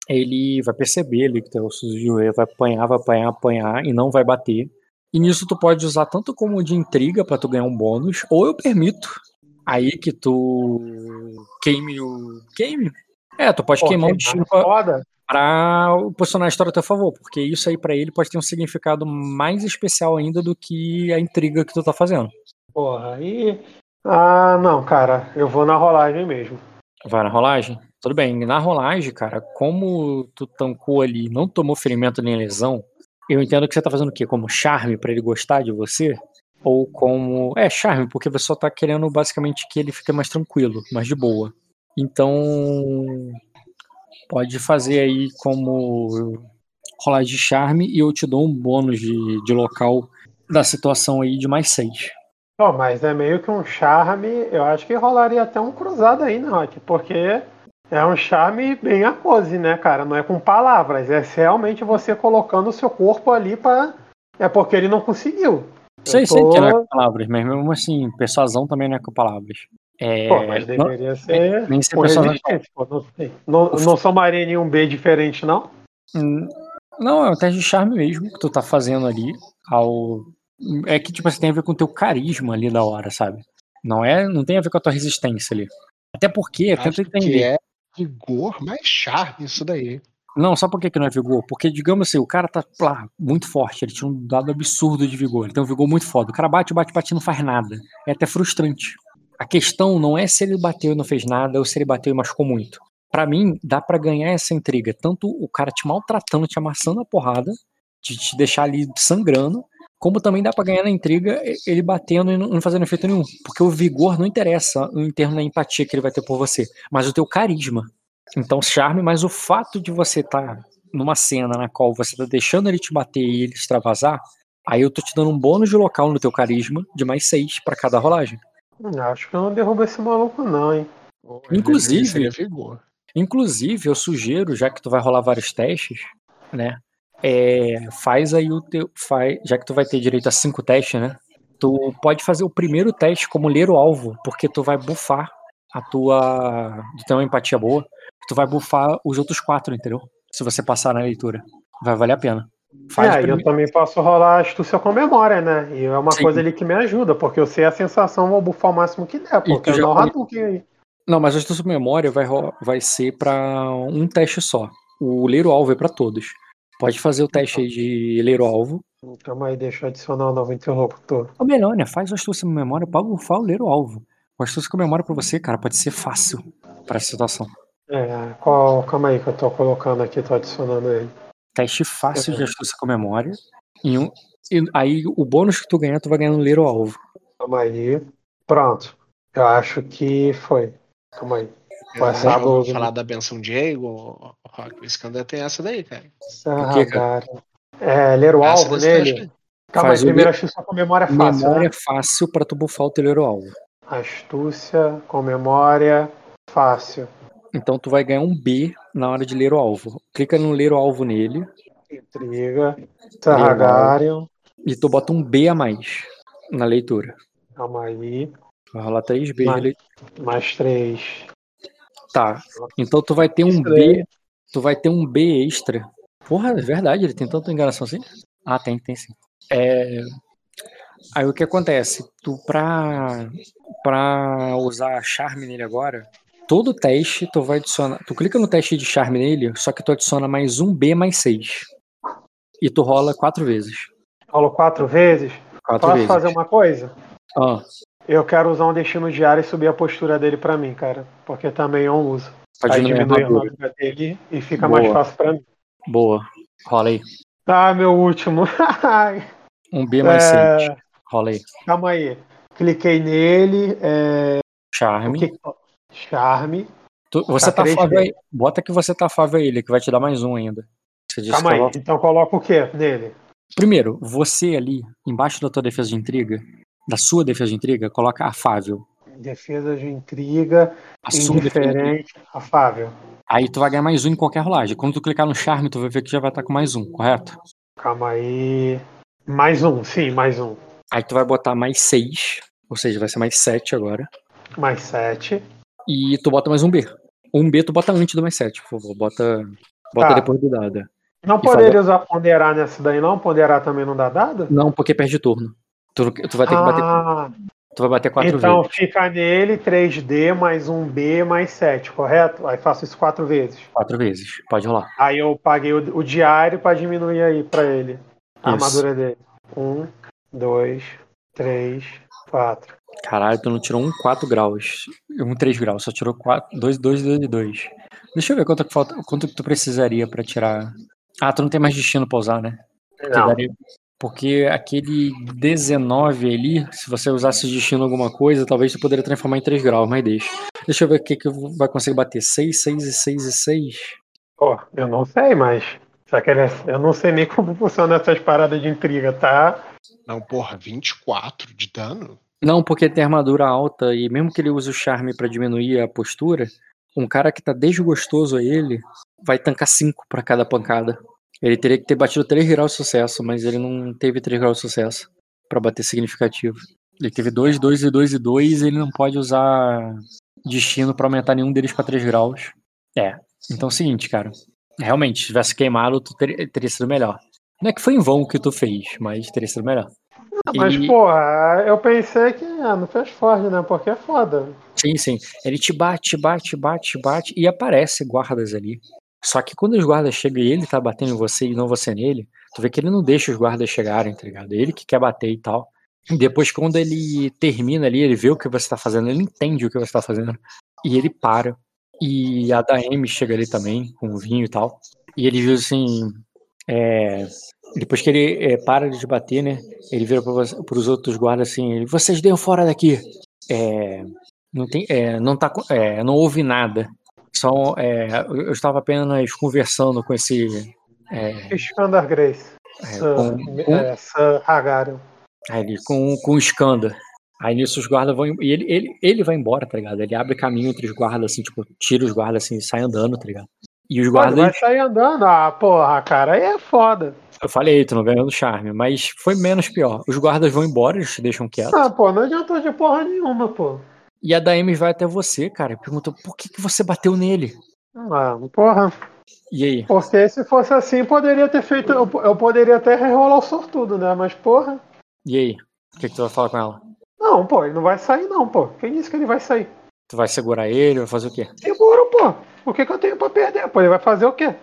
[SPEAKER 1] Ele vai perceber ali que teu joelho vai apanhar, vai apanhar, apanhar e não vai bater. E nisso tu pode usar tanto como de intriga pra tu ganhar um bônus, ou eu permito aí que tu queime o. Queime? É, tu pode
[SPEAKER 2] Pô,
[SPEAKER 1] queimar o destino pra, pra posicionar a história a teu favor, porque isso aí pra ele pode ter um significado mais especial ainda do que a intriga que tu tá fazendo.
[SPEAKER 2] Porra, aí. Ah, não, cara. Eu vou na rolagem mesmo.
[SPEAKER 1] Vai na rolagem? Tudo bem. Na rolagem, cara, como tu tancou ali, não tomou ferimento nem lesão, eu entendo que você tá fazendo o quê? Como charme pra ele gostar de você? Ou como. É, charme, porque você só tá querendo basicamente que ele fique mais tranquilo, mais de boa. Então. Pode fazer aí como rolagem de charme e eu te dou um bônus de, de local da situação aí de mais seis.
[SPEAKER 2] Pô, mas é meio que um charme. Eu acho que rolaria até um cruzado aí, né, Rock? Porque é um charme bem a pose, né, cara? Não é com palavras. É realmente você colocando o seu corpo ali pra. É porque ele não conseguiu.
[SPEAKER 1] Sei,
[SPEAKER 2] Eu
[SPEAKER 1] sei que não é
[SPEAKER 2] tô-
[SPEAKER 1] com palavras, mas mesmo assim, persuasão também não é com palavras. É,
[SPEAKER 2] Pô, mas
[SPEAKER 1] não-
[SPEAKER 2] deveria ser.
[SPEAKER 1] nem ser
[SPEAKER 2] pô, não, sei. não, não somaria nenhum B diferente, não?
[SPEAKER 1] Hum, Não, é um teste de charme mesmo que tu tá fazendo ali. Ao... É que, tipo, assim, tem a ver com o teu carisma ali da hora, sabe? Não é, não tem a ver com a tua resistência ali. Até porque,
[SPEAKER 3] Acho
[SPEAKER 1] tenta
[SPEAKER 3] que
[SPEAKER 1] entender.
[SPEAKER 3] é vigor mais charme isso daí.
[SPEAKER 1] Não, sabe por que, que não é vigor? Porque, digamos assim, o cara tá lá, muito forte, ele tinha um dado absurdo de vigor, ele tem um vigor muito foda. O cara bate, bate, bate e não faz nada. É até frustrante. A questão não é se ele bateu e não fez nada ou se ele bateu e machucou muito. Pra mim, dá pra ganhar essa intriga. Tanto o cara te maltratando, te amassando a porrada, te deixar ali sangrando, como também dá pra ganhar na intriga ele batendo e não fazendo efeito nenhum. Porque o vigor não interessa em termos da empatia que ele vai ter por você, mas o teu carisma. Então, charme, mas o fato de você estar numa cena na qual você tá deixando ele te bater e ele extravasar, aí eu tô te dando um bônus de local no teu carisma de mais seis pra cada rolagem.
[SPEAKER 2] Acho que eu não derrubo esse maluco, não, hein?
[SPEAKER 3] Pô,
[SPEAKER 1] Inclusive-. Inclusive, eu sugiro, já que tu vai rolar vários testes, né? É, faz aí o teu. Faz, já que tu vai ter direito a cinco testes, né? Tu pode fazer o primeiro teste como ler o alvo, porque tu vai bufar a tua. Tu tem uma empatia boa, tu vai bufar os outros quatro, entendeu? Se você passar na leitura. Vai valer a pena. Faz
[SPEAKER 2] é, eu também posso rolar astúcia com memória, né? E é uma
[SPEAKER 1] Sim.
[SPEAKER 2] coisa ali que me ajuda, porque eu sei a sensação, vou bufar o máximo que der, porque eu
[SPEAKER 1] já
[SPEAKER 2] não Hadouken aí.
[SPEAKER 1] Não, mas a sua memória vai, vai ser pra um teste só. O ler o alvo é pra todos. Pode fazer o teste aí de ler o alvo.
[SPEAKER 2] Calma aí, deixa eu adicionar um novo interlocutor.
[SPEAKER 1] Ou melhor, né? Faz o astúcia com memória bufar o ler o alvo. O astúcia com memória pra você, cara, pode ser fácil pra essa situação.
[SPEAKER 2] É, qual, calma aí que eu tô colocando aqui, tô adicionando ele.
[SPEAKER 1] Teste fácil
[SPEAKER 2] Uhum.
[SPEAKER 1] de astúcia com memória. E, um- e aí o bônus que tu ganhar, tu vai ganhar no ler o alvo.
[SPEAKER 2] Calma aí. Pronto. Eu acho que foi. Calma aí.
[SPEAKER 3] Ouviu
[SPEAKER 2] água-
[SPEAKER 3] falar da benção Diego, Rock, o Skander tem essa daí, cara.
[SPEAKER 1] O quê, cara?
[SPEAKER 2] Sarragari. É, ler o alvo nele. Calma
[SPEAKER 1] Faz o
[SPEAKER 2] primeiro
[SPEAKER 1] ler-
[SPEAKER 2] astúcia com memória é fácil,
[SPEAKER 1] memória
[SPEAKER 2] né?
[SPEAKER 1] fácil pra tu bufar o teu ler o alvo.
[SPEAKER 2] Astúcia com memória fácil.
[SPEAKER 1] Então tu vai ganhar um B na hora de ler o alvo. Clica no ler o alvo nele
[SPEAKER 2] Intriga. Sarragarion.
[SPEAKER 1] e tu bota um B a mais na leitura.
[SPEAKER 2] Calma aí.
[SPEAKER 1] Vai rolar 3 B
[SPEAKER 2] Mas-
[SPEAKER 1] de leitura.
[SPEAKER 2] Mais três.
[SPEAKER 1] Tá. Então tu vai ter um B. Tu vai ter um B extra. Porra, é verdade, ele tem tanta enganação assim? Ah, tem, tem sim. É... Aí o que acontece? Tu pra, pra usar charme nele agora, todo teste tu vai adicionar. Tu clica no teste de charme nele, só que tu adiciona mais um B mais 6. E tu rola quatro vezes.
[SPEAKER 2] Rolo quatro vezes.
[SPEAKER 1] Quatro
[SPEAKER 2] Posso
[SPEAKER 1] vezes.
[SPEAKER 2] fazer uma coisa?
[SPEAKER 1] Ah,
[SPEAKER 2] Eu quero usar um destino diário e subir a postura dele pra mim, cara. Porque também eu uso.
[SPEAKER 1] pra
[SPEAKER 2] Aí diminui a
[SPEAKER 1] armadura.
[SPEAKER 2] dele e fica
[SPEAKER 1] Boa.
[SPEAKER 2] mais fácil pra mim.
[SPEAKER 1] Boa. Rola aí.
[SPEAKER 2] Ah, meu último.
[SPEAKER 1] Um B mais
[SPEAKER 2] É.
[SPEAKER 1] 6. Rola aí.
[SPEAKER 2] Calma aí. Cliquei nele. É...
[SPEAKER 1] Charme.
[SPEAKER 2] que... Charme.
[SPEAKER 1] Tu- você
[SPEAKER 2] Tá
[SPEAKER 1] tá fável aí. Bota que você tá fável a ele, que vai te dar mais um ainda. Você disse
[SPEAKER 2] Calma aí.
[SPEAKER 1] ela-
[SPEAKER 2] Então coloca o que nele?
[SPEAKER 1] Primeiro, você ali, embaixo da tua defesa de intriga, da sua defesa de intriga, coloca afável.
[SPEAKER 2] Defesa de intriga.
[SPEAKER 1] A sua defesa.
[SPEAKER 2] Indiferente. Afável.
[SPEAKER 1] Aí tu vai ganhar mais um em qualquer rolagem. Quando tu clicar no charme, tu vai ver que já vai estar com mais um, correto?
[SPEAKER 2] Calma aí. Mais um. Sim, mais um.
[SPEAKER 1] Aí tu vai botar mais seis, ou seja, vai ser mais sete agora.
[SPEAKER 2] Mais sete.
[SPEAKER 1] E tu bota mais um B. Um B tu bota antes do mais sete, por favor. Bota, bota
[SPEAKER 2] Tá.
[SPEAKER 1] depois do dado.
[SPEAKER 2] Não poderia usar ponderar nessa daí, não? Ponderar também não dá dado?
[SPEAKER 1] Não, porque perde turno. Tu, tu vai ter que bater.
[SPEAKER 2] Ah,
[SPEAKER 1] Tu vai bater quatro
[SPEAKER 2] então
[SPEAKER 1] vezes.
[SPEAKER 2] fica nele 3D mais um B mais 7, correto? Aí faço isso quatro vezes.
[SPEAKER 1] Quatro vezes. Pode rolar.
[SPEAKER 2] Aí eu paguei o, o diário pra diminuir aí pra ele. A
[SPEAKER 1] Isso.
[SPEAKER 2] armadura dele. Um, dois, três, quatro.
[SPEAKER 1] Caralho, tu não tirou um 4 graus. Um 3 graus, só tirou 4, 2, 2, 2 e 2. Deixa eu ver quanto que falta, quanto que tu precisaria pra tirar. Ah, tu não tem mais destino pra usar, né?
[SPEAKER 2] Não.
[SPEAKER 1] daria- porque aquele 19 ali, se você usasse destino em alguma coisa, talvez tu poderia transformar em 3 graus, mas deixa. Deixa eu ver o que, que vai conseguir bater. 6, 6 e 6 e 6.
[SPEAKER 2] Pô, eu não sei, mas. Só que ele- eu não sei nem como funciona essas paradas de intriga, tá?
[SPEAKER 3] Não, porra, 24 de dano?
[SPEAKER 1] Não, porque tem armadura alta e mesmo que ele use o charme pra diminuir a postura, um cara que tá desgostoso a ele vai tancar 5 pra cada pancada. Ele teria que ter batido 3 graus de sucesso, mas ele não teve 3 graus de sucesso pra bater significativo. Ele teve 2, 2 e 2 e 2 e ele não pode usar destino pra aumentar nenhum deles pra 3 graus. É, então é o seguinte, cara. Realmente, se tivesse queimado, tu teria, teria sido melhor. Não é que foi em vão o que tu fez, mas teria sido melhor.
[SPEAKER 2] Mas,
[SPEAKER 1] E-
[SPEAKER 2] porra, eu pensei que ah, não fez forte, né? Porque é foda.
[SPEAKER 1] Sim, sim. Ele te bate, bate, bate, bate e aparece guardas ali. Só que quando os guardas chegam e ele tá batendo em você e não você nele, tu vê que ele não deixa os guardas chegarem, tá ligado? Ele que quer bater e tal. E depois, quando ele termina ali, ele vê o que você tá fazendo, ele entende o que você tá fazendo. E ele para. E a Daemi chega ali também, com vinho e tal. E ele diz assim. é, depois que ele é, para de bater, né? Ele vira para os outros guardas assim: vocês deem fora daqui. É, não tem, é, não tá, é, não houve nada. Só, é, eu estava apenas conversando com esse, é,
[SPEAKER 2] Grace.
[SPEAKER 1] é, com, com,
[SPEAKER 2] é,
[SPEAKER 1] com, com o Skanda. Aí nisso os guardas vão. E ele, ele, ele vai embora, tá ligado? Ele abre caminho entre os guardas, assim, tipo, tira os guardas assim e sai andando, tá ligado? E os
[SPEAKER 2] Pô, ele
[SPEAKER 1] guardas.
[SPEAKER 2] vai sair andando. Ah, porra, cara, aí é foda.
[SPEAKER 1] Eu falei, tu não ganhou no charme, mas foi menos pior. Os guardas vão embora, eles te deixam quieto.
[SPEAKER 2] Ah, pô, não adiantou de porra nenhuma, pô.
[SPEAKER 1] E a Daemis vai até você, cara. e Pergunta por que, que você bateu nele?
[SPEAKER 2] Ah, porra.
[SPEAKER 1] E aí?
[SPEAKER 2] Porque se fosse assim, poderia ter feito. Eu, eu poderia até rerolar o sortudo, né? Mas, porra.
[SPEAKER 1] E aí? O que, que tu vai falar com ela?
[SPEAKER 2] Não, pô, ele não vai sair, não, pô. Quem disse que ele vai sair?
[SPEAKER 1] Tu vai segurar ele, vai fazer o quê?
[SPEAKER 2] Seguro, pô. O que, que eu tenho pra perder? Pô, ele vai fazer o quê?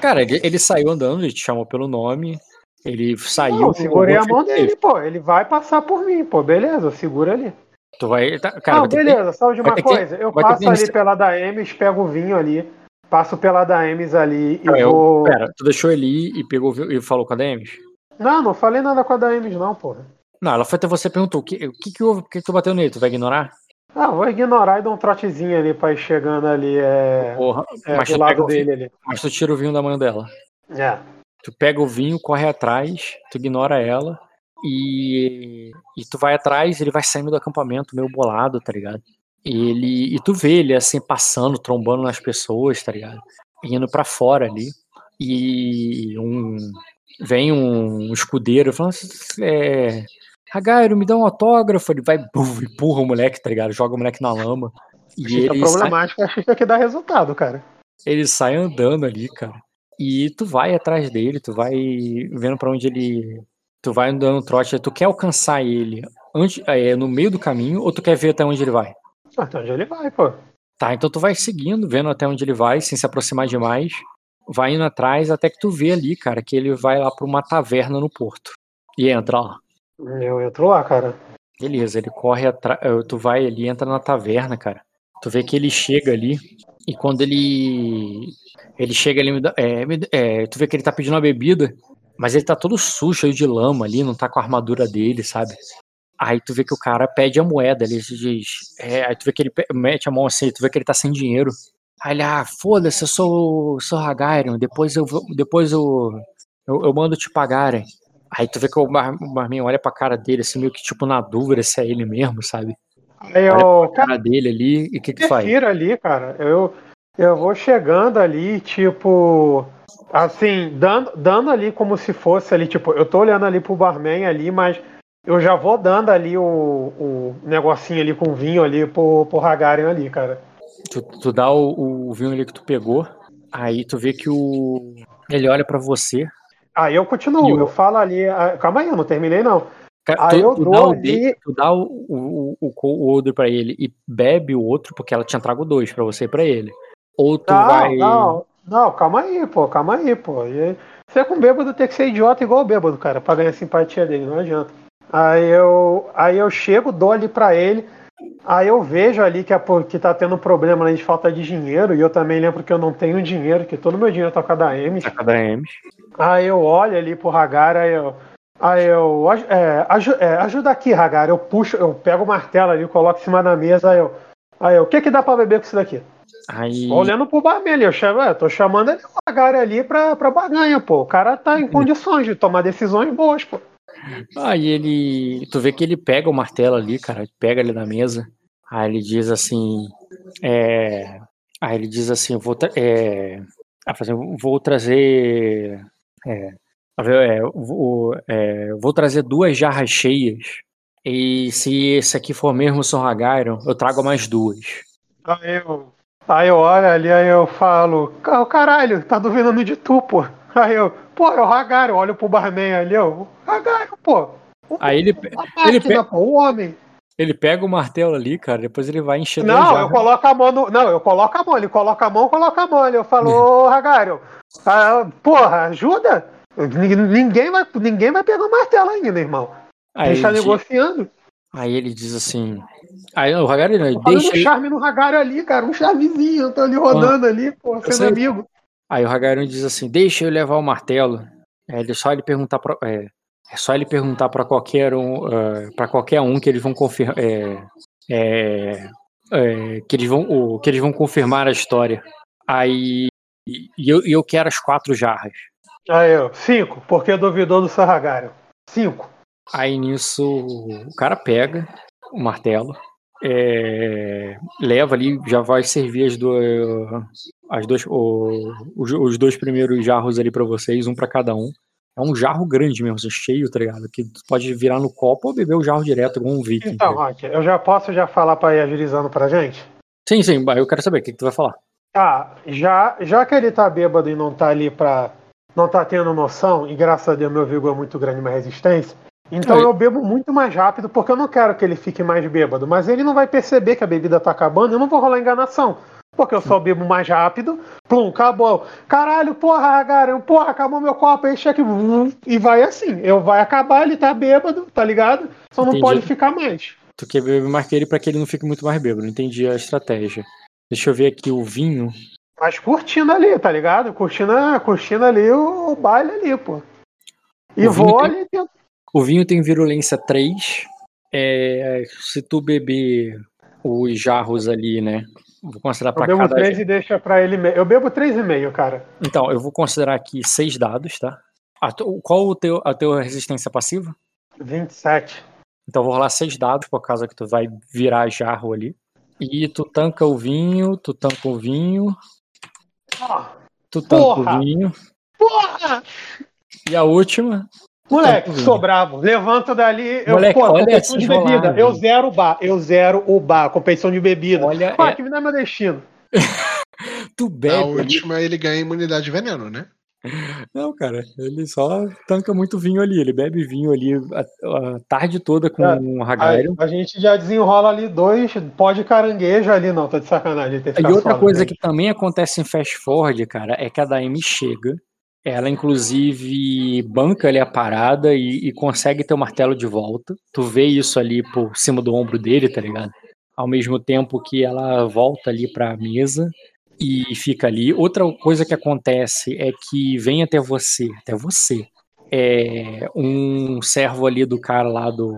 [SPEAKER 1] Cara, ele, ele saiu andando, ele te chamou pelo nome. Ele saiu.
[SPEAKER 2] Não, eu segurei a mão dele,
[SPEAKER 1] teve.
[SPEAKER 2] pô. Ele vai passar por mim, pô. Beleza, segura ali.
[SPEAKER 1] Tu vai. tá- cara,
[SPEAKER 2] não,
[SPEAKER 1] ter que-
[SPEAKER 2] beleza, sabe de uma
[SPEAKER 1] ter que-
[SPEAKER 2] coisa? eu passo
[SPEAKER 1] que
[SPEAKER 2] ali pela da Emes, pego o vinho ali, passo pela da Emes ali e
[SPEAKER 1] eu-
[SPEAKER 2] vou.
[SPEAKER 1] Pera, tu deixou ele ir e pegou e falou com a Demis?
[SPEAKER 2] Não, não falei nada com a da Emes, não, porra.
[SPEAKER 1] Não, ela foi até você perguntou: o que, o que, que houve? Por que, tu bateu nele? Tu vai ignorar?
[SPEAKER 2] Ah, vou ignorar e dar um trotezinho ali pra ir chegando ali, é.
[SPEAKER 1] Porra,
[SPEAKER 2] é
[SPEAKER 1] mas,
[SPEAKER 2] do lado dele ali.
[SPEAKER 1] mas tu tira o vinho da mão dela.
[SPEAKER 2] É.
[SPEAKER 1] Tu pega o vinho, corre atrás, tu ignora ela e, e tu vai atrás, ele vai saindo do acampamento meio bolado, tá ligado? E ele e tu vê ele assim passando, trombando nas pessoas, tá ligado? Indo pra fora ali. E um vem um escudeiro falando é, Hagairo, me dá um autógrafo, ele vai buf, empurra o moleque, tá ligado? Joga o moleque na lama. E
[SPEAKER 2] Xista
[SPEAKER 1] ele sai,
[SPEAKER 2] problemático, a xista que dá resultado, cara.
[SPEAKER 1] ele sai andando ali, cara. E tu vai atrás dele, tu vai vendo pra onde ele. Tu vai andando trote, tu quer alcançar ele antes, é, no meio do caminho ou tu quer ver até onde ele vai?
[SPEAKER 2] Até onde ele vai, pô.
[SPEAKER 1] Tá, então tu vai seguindo, vendo até onde ele vai, sem se aproximar demais. Vai indo atrás até que tu vê ali, cara, que ele vai lá pra uma taverna no porto. E entra lá.
[SPEAKER 2] Eu entro lá, cara.
[SPEAKER 1] Beleza, ele corre atrás. Tu vai ali, entra na taverna, cara. Tu vê que ele chega ali. E quando ele. Ele chega ali, é, é, tu vê que ele tá pedindo uma bebida. Mas ele tá todo sujo, cheio de lama ali, não tá com a armadura dele, sabe? Aí tu vê que o cara pede a moeda, ele diz. É, aí tu vê que ele mete a mão assim, tu vê que ele tá sem dinheiro. Aí ele, ah, foda-se, eu sou, sou Hagarion, depois eu depois eu, eu, eu mando te pagarem. Aí tu vê que o, Mar, o Marmin olha pra cara dele, assim, meio que tipo na dúvida se é ele mesmo, sabe?
[SPEAKER 2] Aí
[SPEAKER 1] Olha
[SPEAKER 2] eu.
[SPEAKER 1] A cara dele ali, e o que que faz?
[SPEAKER 2] ali, cara. Eu, eu vou chegando ali, tipo. Assim, dando, dando ali como se fosse ali, tipo, eu tô olhando ali pro barman ali, mas eu já vou dando ali o, o negocinho ali com vinho ali pro, pro Hagarian ali, cara.
[SPEAKER 1] Tu, tu dá o, o vinho ali que tu pegou, aí tu vê que o. Ele olha pra você.
[SPEAKER 2] Aí eu continuo,
[SPEAKER 1] E o-
[SPEAKER 2] eu falo ali. ah, Calma aí, eu não terminei não.
[SPEAKER 1] Ca-
[SPEAKER 2] Aí
[SPEAKER 1] tu,
[SPEAKER 2] eu
[SPEAKER 1] tu
[SPEAKER 2] dou ali-
[SPEAKER 1] tu dá o, o, o, o odor pra ele e bebe o outro, porque ela tinha trago dois pra você e pra ele. Ou tu
[SPEAKER 2] Não,
[SPEAKER 1] vai.
[SPEAKER 2] não, não, calma aí, pô, calma aí, pô. E Você com bêbado tem que ser idiota igual o bêbado, cara, pra ganhar a simpatia dele, não adianta. Aí eu, aí eu chego, dou ali pra ele, aí eu vejo ali que, é por- que tá tendo problema ali de falta de dinheiro, e eu também lembro que eu não tenho dinheiro, que todo meu dinheiro tá com a da Ames.
[SPEAKER 1] Saca da M.
[SPEAKER 2] Aí eu olho ali pro Hagar, aí eu. Aí eu. É, aju- é, ajuda aqui, Hagar. Eu puxo, eu pego o martelo ali, coloco em cima da mesa, aí eu. Aí eu, o que que dá pra beber com isso daqui?
[SPEAKER 1] Aí.
[SPEAKER 2] Olhando pro ali, eu chamo, é, tô chamando ele, Hagar ali pra, pra baganha, pô. O cara tá em condições de tomar decisões boas, pô.
[SPEAKER 1] Aí ele. Tu vê que ele pega o martelo ali, cara, pega ele na mesa. Aí ele diz assim. É. Aí ele diz assim, eu vou. tra- É, ah, assim, vou trazer. É, a ver, é, vou, é, vou trazer duas jarras cheias. E se esse aqui for mesmo o Sr. Hagairon, eu trago mais duas.
[SPEAKER 2] Aí eu. Aí eu olho ali, aí eu falo, "Ca- caralho, tá duvidando de tu, pô. Aí eu, pô, é o Hagar, eu olho pro barman ali, eu, Hagar, pô.
[SPEAKER 1] Aí ele,
[SPEAKER 2] a máquina,
[SPEAKER 1] ele pe-
[SPEAKER 2] pô, o homem.
[SPEAKER 1] ele pega o martelo ali, cara, depois ele vai encher
[SPEAKER 2] Não, eu coloco a mão no. Não, eu coloco a mão, ele coloca a mão, coloca a mão ali. Eu falo, ô Hagário, ah, porra, ajuda? Ninguém vai, ninguém vai pegar o martelo ainda, irmão. A
[SPEAKER 1] Aí
[SPEAKER 2] gente tá negociando.
[SPEAKER 1] Aí ele diz assim. Aí o Hagairon,
[SPEAKER 2] Tô fazendo
[SPEAKER 1] deixa
[SPEAKER 2] um charme no Hagário ali, cara. Um charmezinho. Eu tô ali rodando ali, pô, sendo
[SPEAKER 1] sei.
[SPEAKER 2] amigo.
[SPEAKER 1] Aí o Hagairon diz assim: deixa eu levar o martelo. É ele- só ele perguntar pra, é, é só ele perguntar para qualquer um, para qualquer um que eles vão confirmar, é, é, é, que eles vão, o- que eles vão confirmar a história. Aí e eu, eu quero as quatro jarras.
[SPEAKER 2] Aí eu, cinco, porque duvidou do seu Hagário. Cinco.
[SPEAKER 1] Aí nisso o cara pega o martelo, é, leva ali, já vai servir as duas, as dois, o- os, os dois primeiros jarros ali pra vocês, um pra cada um. É um jarro grande mesmo, assim, cheio, tá ligado? Que tu pode virar no copo ou beber o jarro direto, igual um viking.
[SPEAKER 2] Então, Rock, eu já posso já falar pra ir agilizando pra gente?
[SPEAKER 1] Sim, sim, eu quero saber o que, que tu vai falar.
[SPEAKER 2] Tá, já, já que ele tá bêbado e não tá ali pra. não tá tendo noção, e graças a Deus meu vigor é muito grande, minha resistência. Então
[SPEAKER 1] Aí.
[SPEAKER 2] eu bebo muito mais rápido, porque eu não quero que ele fique mais bêbado. Mas ele não vai perceber que a bebida tá acabando, eu não vou rolar enganação. Porque eu só bebo mais rápido, plum, acabou. Caralho, porra, cara, porra, acabou meu copo, aí e vai assim. Eu vai acabar, ele tá bêbado, tá ligado? Só não
[SPEAKER 1] Entendi.
[SPEAKER 2] pode ficar mais.
[SPEAKER 1] Tu quer beber mais que ele pra que ele não fique muito mais bêbado. Não entendi a estratégia. Deixa eu ver aqui o vinho.
[SPEAKER 2] Mas curtindo ali, tá ligado? Curtindo, curtindo ali o, o baile ali, pô. E vou
[SPEAKER 1] tem-
[SPEAKER 2] ali dentro.
[SPEAKER 1] O vinho tem virulência 3. É, se tu beber os jarros ali, né? Vou considerar
[SPEAKER 2] Eu
[SPEAKER 1] pra
[SPEAKER 2] bebo
[SPEAKER 1] cada.
[SPEAKER 2] três e deixa pra ele. Eu bebo três e meio, cara.
[SPEAKER 1] Então, eu vou considerar aqui seis dados, tá? A qual o teu, a tua resistência passiva?
[SPEAKER 2] 27.
[SPEAKER 1] Então eu vou rolar seis dados por causa que tu vai virar jarro ali. E tu tanca o vinho, tu tanca o vinho,
[SPEAKER 2] Ah,
[SPEAKER 1] tu tanca
[SPEAKER 2] Porra!
[SPEAKER 1] o vinho.
[SPEAKER 2] Porra!
[SPEAKER 1] E a última,
[SPEAKER 2] Moleque, sou bravo. Levanta dali. Eu,
[SPEAKER 1] Moleque,
[SPEAKER 2] pô,
[SPEAKER 1] olha
[SPEAKER 2] competição de bebida. Eu zero o bar. Eu zero o bar. Competição de bebida.
[SPEAKER 1] olha,
[SPEAKER 2] Ah,
[SPEAKER 1] é-
[SPEAKER 2] que não é meu destino.
[SPEAKER 1] tu bebe. ali-
[SPEAKER 3] última ele ganha imunidade de veneno, né?
[SPEAKER 1] Não, cara, ele só tanca muito vinho ali. Ele bebe vinho ali a, a tarde toda com
[SPEAKER 2] É,
[SPEAKER 1] um
[SPEAKER 2] Aí,
[SPEAKER 1] Hagarion.
[SPEAKER 2] a gente já desenrola ali dois pó de caranguejo ali, não. Tô de sacanagem.
[SPEAKER 1] E outra coisa
[SPEAKER 2] né?
[SPEAKER 1] que também acontece em Fast Forward, cara, é que a Daemi chega, ela inclusive banca ali a parada e, e consegue ter o martelo de volta. Tu vê isso ali por cima do ombro dele, tá ligado? Ao mesmo tempo que ela volta ali pra mesa e fica ali. Outra coisa que acontece é que vem até você, até você, é um servo ali do cara lá do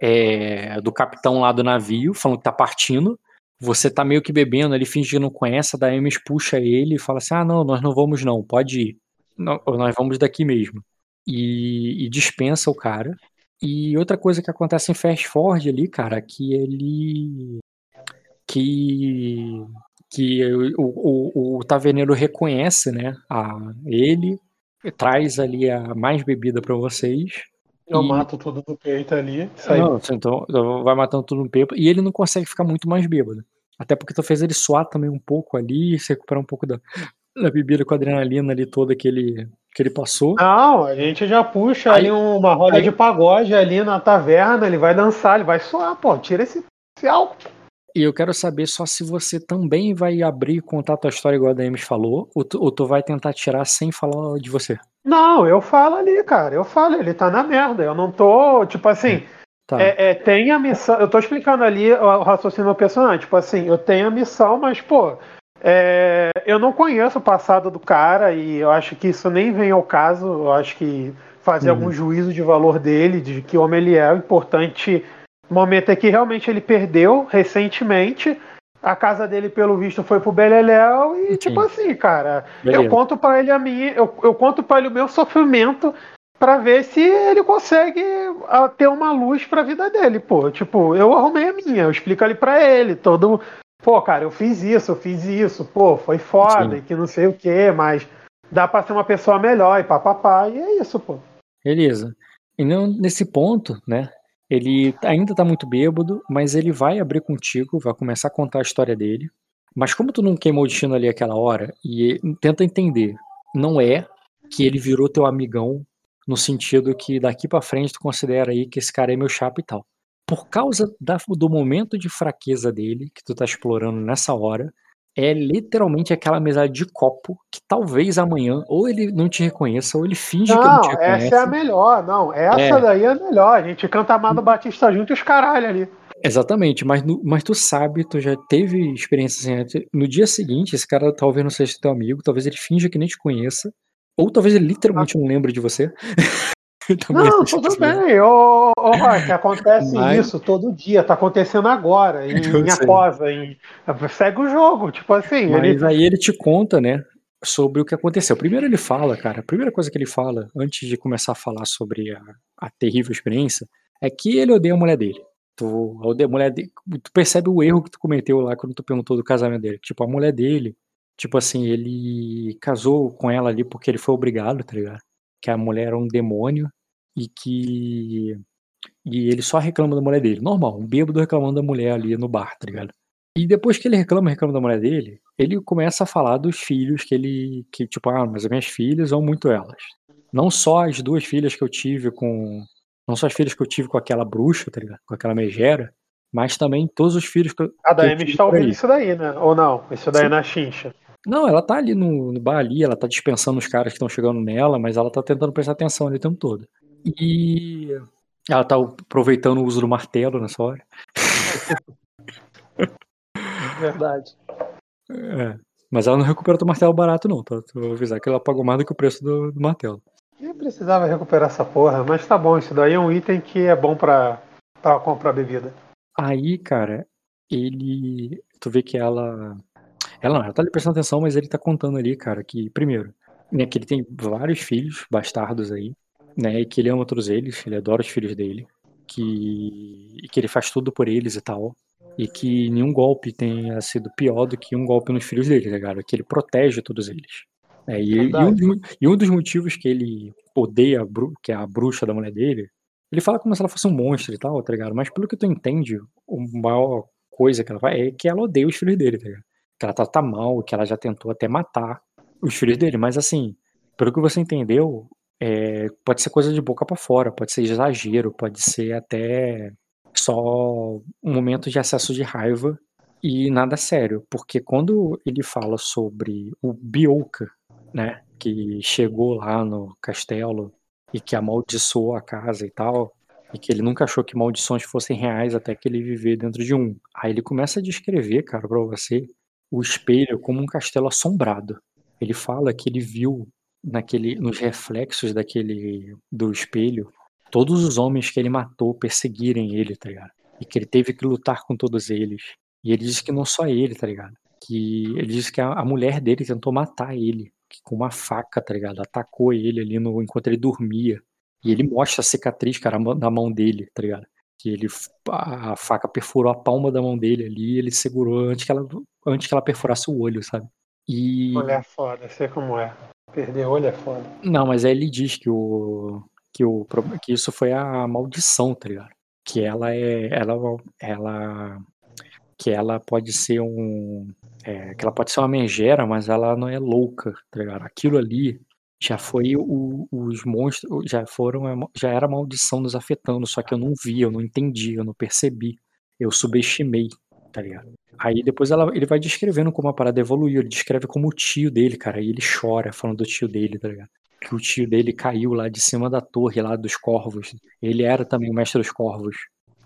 [SPEAKER 1] é, do capitão lá do navio, falando que tá partindo você tá meio que bebendo ali, finge que não conhece, a Daemis puxa ele e fala assim: ah, não, nós não vamos não, pode ir. Não, nós vamos daqui mesmo. E, e dispensa o cara. E outra coisa que acontece em Fast Forward ali, cara, que ele. que. que o, o, o taverneiro reconhece, né, a ele, traz ali a mais bebida pra vocês.
[SPEAKER 2] Eu
[SPEAKER 1] E-
[SPEAKER 2] mato tudo no peito ali. Aí.
[SPEAKER 1] Não, então vai matando tudo no pepo. E ele não consegue ficar muito mais bêbado. Até porque tu fez ele suar também um pouco ali, se recuperar um pouco da, na bebida com a adrenalina ali toda que ele, que ele passou.
[SPEAKER 2] Não, a gente já puxa
[SPEAKER 1] Aí-
[SPEAKER 2] ali uma roda
[SPEAKER 1] aí-
[SPEAKER 2] de pagode ali na taverna, ele vai dançar, ele vai suar, pô, tira esse, esse álcool.
[SPEAKER 1] E eu quero saber só se você também vai abrir e contar a tua história igual a Demis falou, ou tu, ou tu vai tentar tirar sem falar de você.
[SPEAKER 2] Não, eu falo ali, cara, eu falo, ele tá na merda, eu não tô, tipo assim,
[SPEAKER 1] Tá.
[SPEAKER 2] é, é, tem a missão, eu tô explicando ali o, raciocínio do personagem, tipo assim, eu tenho a missão, mas, pô, é, eu não conheço o passado do cara e eu acho que isso nem vem ao caso, eu acho que fazer
[SPEAKER 1] Uhum.
[SPEAKER 2] algum juízo de valor dele, de que homem ele é, o importante momento é que realmente ele perdeu recentemente, a casa dele, pelo visto, foi pro Beleléu e,
[SPEAKER 1] Sim.
[SPEAKER 2] tipo assim, cara,
[SPEAKER 1] Beleza.
[SPEAKER 2] eu conto pra ele a minha, eu, eu conto para ele o meu sofrimento pra ver se ele consegue ter uma luz pra vida dele, pô. Tipo, eu arrumei a minha, eu explico ali pra ele, todo, pô, cara, eu fiz isso, eu fiz isso, pô, foi foda
[SPEAKER 1] Sim.
[SPEAKER 2] e que não sei o que, mas dá pra ser uma pessoa melhor e papapá, e é isso, pô.
[SPEAKER 1] Beleza. E não, nesse ponto, né? Ele ainda tá muito bêbado, mas ele vai abrir contigo, vai começar a contar a história dele. Mas como tu não queimou o destino ali aquela hora, e tenta entender, não é que ele virou teu amigão no sentido que daqui pra frente tu considera aí que esse cara é meu chapa e tal. Por causa da- do momento de fraqueza dele, que tu tá explorando nessa hora, é literalmente aquela amizade de copo que talvez amanhã ou ele não te reconheça ou ele finge que não
[SPEAKER 2] Não,
[SPEAKER 1] te reconhece.
[SPEAKER 2] essa é a melhor, não, essa
[SPEAKER 1] É.
[SPEAKER 2] daí é a melhor, a gente canta Amado Batista junto e os caralho ali.
[SPEAKER 1] Exatamente, mas, no- mas tu sabe, tu já teve experiência assim. antes. No dia seguinte, esse cara talvez não seja teu amigo, talvez ele finja que nem te conheça, ou talvez ele literalmente não lembre de você. Também
[SPEAKER 2] Não, tudo bem, ô, ô Rock, acontece
[SPEAKER 1] Mas-
[SPEAKER 2] isso todo dia, tá acontecendo agora, em, em
[SPEAKER 1] sei.
[SPEAKER 2] Acosa, em, segue o jogo, tipo assim,
[SPEAKER 1] Mas
[SPEAKER 2] ele,
[SPEAKER 1] aí ele te conta, né, sobre o que aconteceu. Primeiro ele fala, cara, a primeira coisa que ele fala, antes de começar a falar sobre a, a terrível experiência, é que ele odeia a mulher dele. Tu, odeia a mulher dele, tu percebe o erro que tu cometeu lá quando tu perguntou do casamento dele. Tipo, a mulher dele, tipo assim, ele casou com ela ali porque ele foi obrigado, tá ligado? Que a mulher era um demônio e que. E ele só reclama da mulher dele. Normal, um bêbado reclamando da mulher ali no bar, tá ligado? E depois que ele reclama, reclama da mulher dele, ele começa a falar dos filhos que ele. que tipo, ah, mas as minhas filhas são muito elas. Não só as duas filhas que eu tive com. Não só as filhas que eu tive com aquela bruxa, tá ligado? Com aquela megera, mas também todos os filhos que eu.
[SPEAKER 2] a Daemi está ouvindo isso daí, né? Ou não? Isso daí
[SPEAKER 1] Sim.
[SPEAKER 2] é na chincha.
[SPEAKER 1] Não, ela tá ali no, no bar ali, ela tá dispensando os caras que estão chegando nela, mas ela tá tentando prestar atenção ali o tempo todo. E ela tá aproveitando o uso do martelo nessa hora.
[SPEAKER 2] Verdade.
[SPEAKER 1] É. Mas ela não recupera o martelo barato, não, tá? Vou avisar que ela pagou mais do que o preço do, do martelo.
[SPEAKER 2] Nem precisava recuperar essa porra, mas tá bom, isso daí é um item que é bom pra, pra comprar bebida.
[SPEAKER 1] Aí, cara, ele. Tu vê que ela. Ela não, ela tá ali prestando atenção, mas ele tá contando ali, cara, que, primeiro, né, que ele tem vários filhos bastardos aí, né, e que ele ama todos eles, ele adora os filhos dele, que, e que ele faz tudo por eles e tal, e que nenhum golpe tenha sido pior do que um golpe nos filhos dele, tá ligado? Que ele protege todos eles. É, e, e um e um dos motivos que ele odeia, a bru- que é a bruxa da mulher dele, ele fala como se ela fosse um monstro e tal, tá ligado? Mas pelo que tu entende, a maior coisa que ela faz é que ela odeia os filhos dele, tá ligado? Que ela trata mal, que ela já tentou até matar os filhos dele. Mas assim, pelo que você entendeu, é, pode ser coisa de boca pra fora, pode ser exagero, pode ser até só um momento de acesso de raiva e nada sério. Porque quando ele fala sobre o Bioka, né, que chegou lá no castelo e que amaldiçoou a casa e tal, e que ele nunca achou que maldições fossem reais até que ele viver dentro de um. Aí ele começa a descrever, cara, pra você, o espelho como um castelo assombrado. Ele fala que ele viu naquele, nos reflexos daquele do espelho todos os homens que ele matou perseguirem ele, tá ligado? E que ele teve que lutar com todos eles. E ele diz que não só ele, tá ligado? Que ele diz que a, a mulher dele tentou matar ele com uma faca, tá ligado? Atacou ele ali no, enquanto ele dormia. E ele mostra a cicatriz, cara, na mão dele, tá ligado? Que ele a faca perfurou a palma da mão dele ali, ele segurou antes que ela antes que ela perfurasse o olho, sabe? E
[SPEAKER 2] Mulher foda, sei como é. Perder olho é foda.
[SPEAKER 1] não, mas aí ele diz que o que o que isso foi a maldição, tá ligado? Que ela é ela ela que ela pode ser um É, que ela pode ser uma megera, mas ela não é louca, tá ligado? Aquilo ali já foi o, os monstros, já foram, já era a maldição nos afetando, só que eu não vi, eu não entendi, eu não percebi. Eu subestimei, tá ligado? Aí depois ela, ele vai descrevendo como a parada evoluiu, ele descreve como o tio dele, cara, e ele chora falando do tio dele, tá ligado? Que o tio dele caiu lá de cima da torre, lá dos corvos. Ele era também o mestre dos corvos,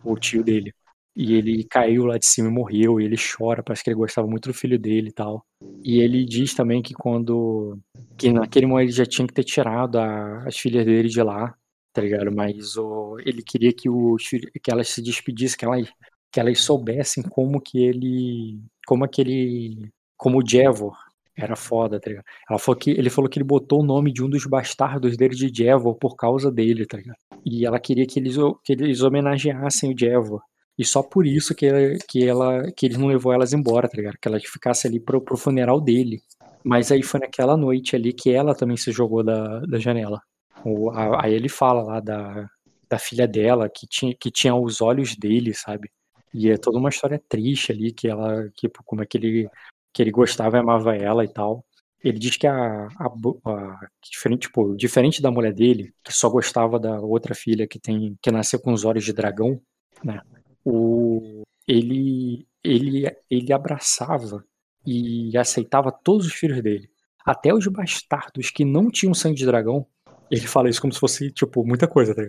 [SPEAKER 1] o tio dele. E ele caiu lá de cima e morreu, e ele chora, parece que ele gostava muito do filho dele e tal. E ele diz também que quando. que naquele momento ele já tinha que ter tirado a, as filhas dele de lá, tá ligado? Mas o, ele queria que, os, que elas se despedissem, que elas, que elas soubessem como que ele. como aquele. como o Jevor era foda, tá ligado? Ela falou que, ele falou que ele botou o nome de um dos bastardos dele de Jevor por causa dele, tá ligado? E ela queria que eles, que eles homenageassem o Jevor. E só por isso que ela, que ela que ele não levou elas embora, tá ligado? Que ela ficasse ali pro, pro funeral dele. Mas aí foi naquela noite ali que ela também se jogou da, da janela. O, a, aí ele fala lá da, da filha dela, que tinha, que tinha os olhos dele, sabe? E é toda uma história triste ali, que ela, tipo, como é que ele, que ele gostava e amava ela e tal. Ele diz que a, a, a, diferente, tipo, diferente da mulher dele, que só gostava da outra filha que tem que nasceu com os olhos de dragão, né? O, ele, ele, ele abraçava e aceitava todos os filhos dele. Até os bastardos que não tinham sangue de dragão, ele fala isso como se fosse, tipo, muita coisa, tá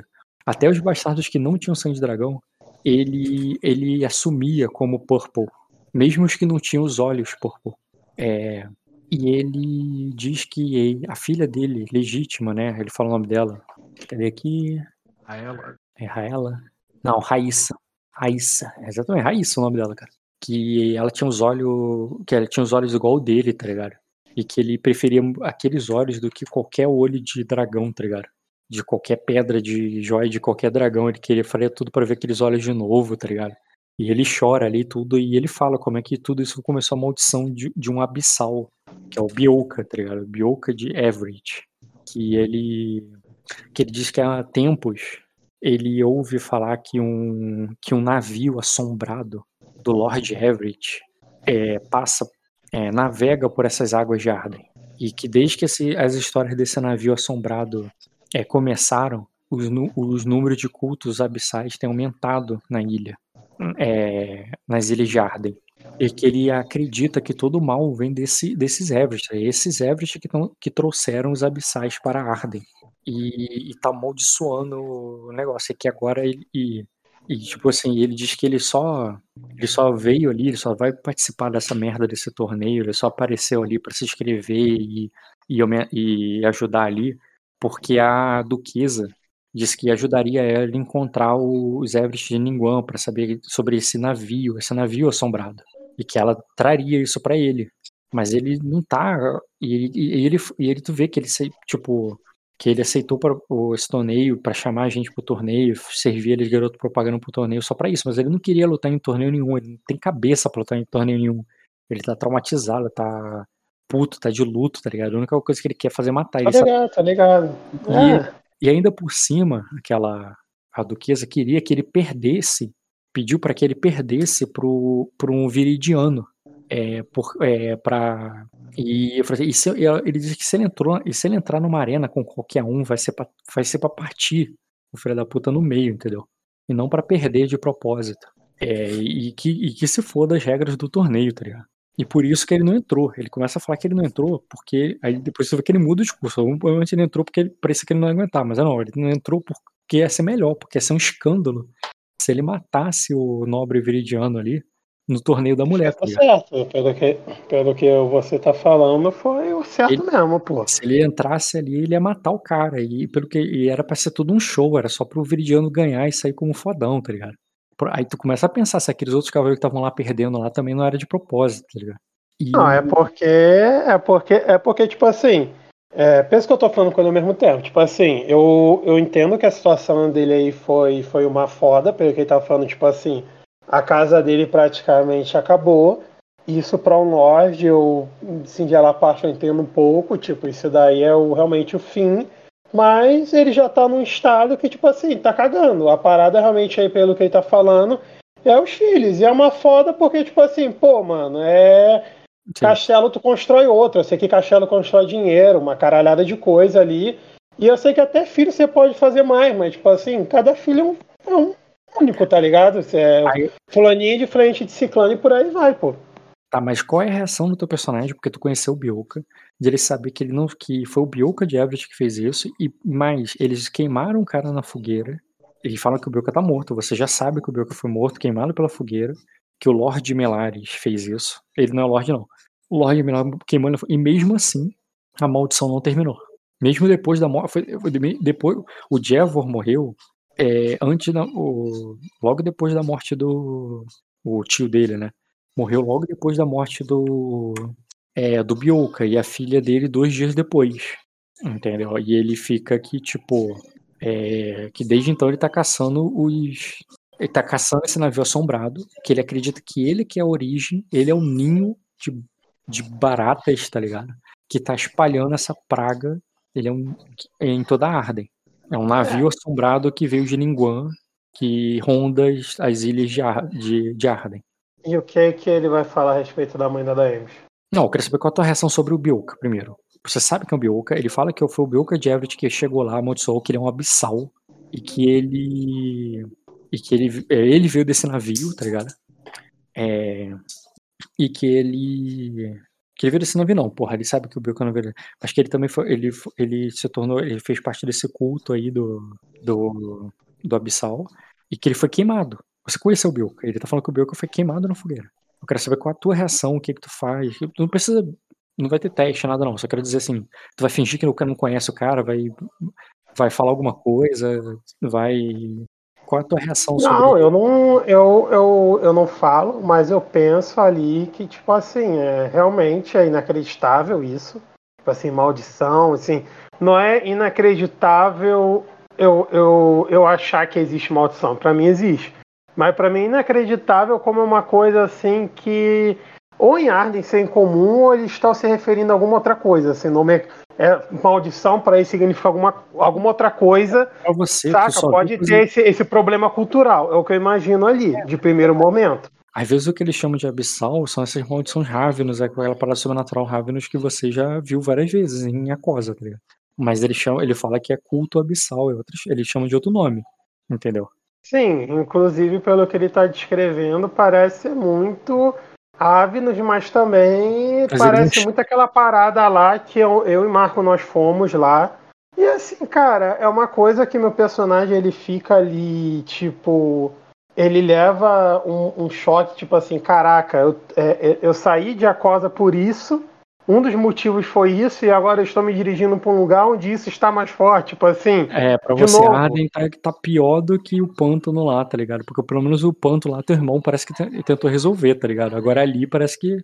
[SPEAKER 1] Até os bastardos que não tinham sangue de dragão, ele, ele assumia como Purple. Mesmo os que não tinham os olhos Purple. É, e ele diz que a filha dele, legítima, né? Ele fala o nome dela. Cadê aqui?
[SPEAKER 3] Raela.
[SPEAKER 1] É Raela? Não, Raíssa. Raíssa, exatamente, Raíssa o nome dela, cara. Que ela tinha os olhos. Que ela tinha os olhos igual o dele, tá ligado? E que ele preferia aqueles olhos do que qualquer olho de dragão, tá ligado? De qualquer pedra de joia de qualquer dragão. Ele queria fazer tudo para ver aqueles olhos de novo, tá ligado? E ele chora ali tudo, e ele fala como é que tudo isso começou a maldição de, de um abissal, que é o Bioka, tá ligado? Bioka de Everett. Que ele. Que ele diz que há tempos ele ouve falar que um, que um navio assombrado do Lord Everett é, passa, é, navega por essas águas de Arden. E que desde que esse, as histórias desse navio assombrado é, começaram, os, os números de cultos abissais têm aumentado na ilha, é, nas ilhas de Arden. E que ele acredita que todo o mal vem desse, desses Everett. É esses Everett que, que trouxeram os abissais para Arden e, e tá amaldiçoando o negócio. Que agora ele. E, e, tipo assim, ele diz que ele só. Ele só veio ali, ele só vai participar dessa merda desse torneio, ele só apareceu ali para se inscrever e, e, e ajudar ali, porque a duquesa disse que ajudaria ela a encontrar os Everest de Ninguan para saber sobre esse navio, esse navio assombrado. E que ela traria isso para ele. Mas ele não tá. E ele, e ele, e ele, tu vê que ele, tipo, que ele aceitou para o esse torneio para chamar a gente pro torneio, servir ele de garoto propaganda pro torneio só para isso, mas ele não queria lutar em torneio nenhum, ele não tem cabeça para lutar em torneio nenhum. Ele tá traumatizado, tá puto, tá de luto, tá ligado? A única coisa que ele quer é fazer é matar
[SPEAKER 2] tá
[SPEAKER 1] ele.
[SPEAKER 2] Tá ligado, tá ligado.
[SPEAKER 1] E, é. e ainda por cima, aquela a duquesa queria que ele perdesse, pediu para que ele perdesse pro, pro um viridiano é, por, é, e falei, e se, ele disse que se ele entrou, se ele entrar numa arena com qualquer um, vai ser pra, vai ser pra partir o filho da puta no meio, entendeu? E não para perder de propósito. É, e, que, e que se for das regras do torneio, tá ligado? E por isso que ele não entrou. Ele começa a falar que ele não entrou, porque aí depois você vê que ele muda o discurso. Antes ele entrou porque ele, parecia que ele não ia aguentar, mas não, ele não entrou porque ia ser melhor, porque ia ser um escândalo se ele matasse o nobre viridiano ali no torneio da mulher.
[SPEAKER 2] Tá certo, pelo que, pelo que você tá falando, foi o certo ele, mesmo, pô.
[SPEAKER 1] Se ele entrasse ali, ele ia matar o cara. E pelo que e era pra ser tudo um show, era só pro Viridiano ganhar e sair como fodão, tá ligado? Aí tu começa a pensar se aqueles outros cavaleiros que estavam lá perdendo lá também não era de propósito, tá ligado?
[SPEAKER 2] E... Não, é porque. É porque, é porque tipo assim. É, pensa que eu tô falando com ele ao mesmo tempo. Tipo assim, eu, eu entendo que a situação dele aí foi, foi uma foda, pelo que ele tava falando, tipo assim a casa dele praticamente acabou. Isso para um Lorde, eu, singela parte, eu entendo um pouco, tipo, isso daí é o, realmente o fim. Mas ele já tá num estado que, tipo assim, tá cagando. A parada realmente aí, pelo que ele tá falando, é os filhos. E é uma foda porque, tipo assim, pô, mano, é.
[SPEAKER 1] Sim.
[SPEAKER 2] Castelo tu constrói outro. Eu sei que castelo constrói dinheiro, uma caralhada de coisa ali. E eu sei que até filho você pode fazer mais, mas, tipo assim, cada filho é um, é um único, tá ligado? Você é
[SPEAKER 1] Aí-
[SPEAKER 2] fulaninho de frente de ciclano e por aí vai, pô.
[SPEAKER 1] Tá, mas qual é a reação do teu personagem? Porque tu conheceu o Bioka, de ele saber que ele não que foi o Bioka de Everett que fez isso, e mais, eles queimaram o cara na fogueira. Eles falam que o Bioka tá morto. Você já sabe que o Bioka foi morto, queimado pela fogueira, que o Lorde Melares fez isso. Ele não é o Lorde, não. O Lorde Melares queimou na fogueira. E mesmo assim, a maldição não terminou. Mesmo depois da morte. Foi, foi de- depois, o Jevor morreu é, antes da. o- logo depois da morte do. O tio dele, né? morreu logo depois da morte do é, do Bioka e a filha dele dois dias depois, entendeu? E ele fica aqui tipo é, que desde então ele tá caçando os ele tá caçando esse navio assombrado, que ele acredita que ele que é a origem, ele é o ninho de, de baratas, tá ligado? Que tá espalhando essa praga, ele é um em toda a Arden. É um navio assombrado que veio de Ningguang, que ronda as, as ilhas de, Ar, de, de Arden.
[SPEAKER 2] E o que que ele vai falar a respeito da mãe da Daemis?
[SPEAKER 1] Não, eu queria saber qual a tua reação sobre o Bioka, primeiro. Você sabe que é o Bioka, ele fala que foi o Bioka de Everett que chegou lá, amaldiçoou, que ele é um abissal, e que ele... E que ele, é, ele veio desse navio, tá ligado? É, e que ele... Que veio desse navio não, porra, ele sabe que o Bioka não veio... Mas que ele também foi... Ele, ele se tornou... Ele fez parte desse culto aí do... Do, do abissal, e que ele foi queimado. Você conheceu o Bioka, ele tá falando que o Bioka foi queimado na fogueira. Eu quero saber qual a tua reação, o que que tu faz. Tu não precisa. Não vai ter teste, nada não. Só quero dizer assim, tu vai fingir que o não conhece o cara, vai. Vai falar alguma coisa, vai. Qual a tua reação sobre
[SPEAKER 2] Não, eu não, eu, eu, eu não falo, mas eu penso ali que, tipo assim, é, realmente é inacreditável isso. Tipo assim, maldição, assim. Não é inacreditável eu, eu, eu achar que existe maldição. Pra mim existe. Mas pra mim é inacreditável como é uma coisa assim que ou em Arden ser incomum ou eles estão se referindo a alguma outra coisa. Assim, nome é, é maldição para eles significa alguma, alguma outra coisa
[SPEAKER 1] pra você.
[SPEAKER 2] Saca,
[SPEAKER 1] só
[SPEAKER 2] pode ter
[SPEAKER 1] coisa-
[SPEAKER 2] esse, esse problema cultural, é o que eu imagino ali, de primeiro momento.
[SPEAKER 1] Às vezes o que eles chamam de abissal são essas maldições Ravenous, é aquela parada sobrenatural Ravenous que você já viu várias vezes em Acosa, tá ligado? Mas ele, chama, ele fala que é culto abissal, é outro, ele chama de outro nome, entendeu?
[SPEAKER 2] Sim, inclusive pelo que ele está descrevendo, parece ser muito Ávinos, mas também parece muito aquela parada lá que eu, eu e Marco nós fomos lá. E assim, cara, é uma coisa que meu personagem ele fica ali, tipo. Ele leva um, um choque, tipo assim, caraca, eu, é, é, eu saí de Acosa por isso. Um dos motivos foi isso, e agora eu estou me dirigindo para um lugar onde isso está mais forte. Tipo assim,
[SPEAKER 1] É, pra
[SPEAKER 2] De
[SPEAKER 1] você,
[SPEAKER 2] novo.
[SPEAKER 1] Arden tá, tá pior do que o pântano lá, tá ligado? Porque pelo menos o pântano lá, teu irmão parece que te- tentou resolver, tá ligado? Agora ali parece que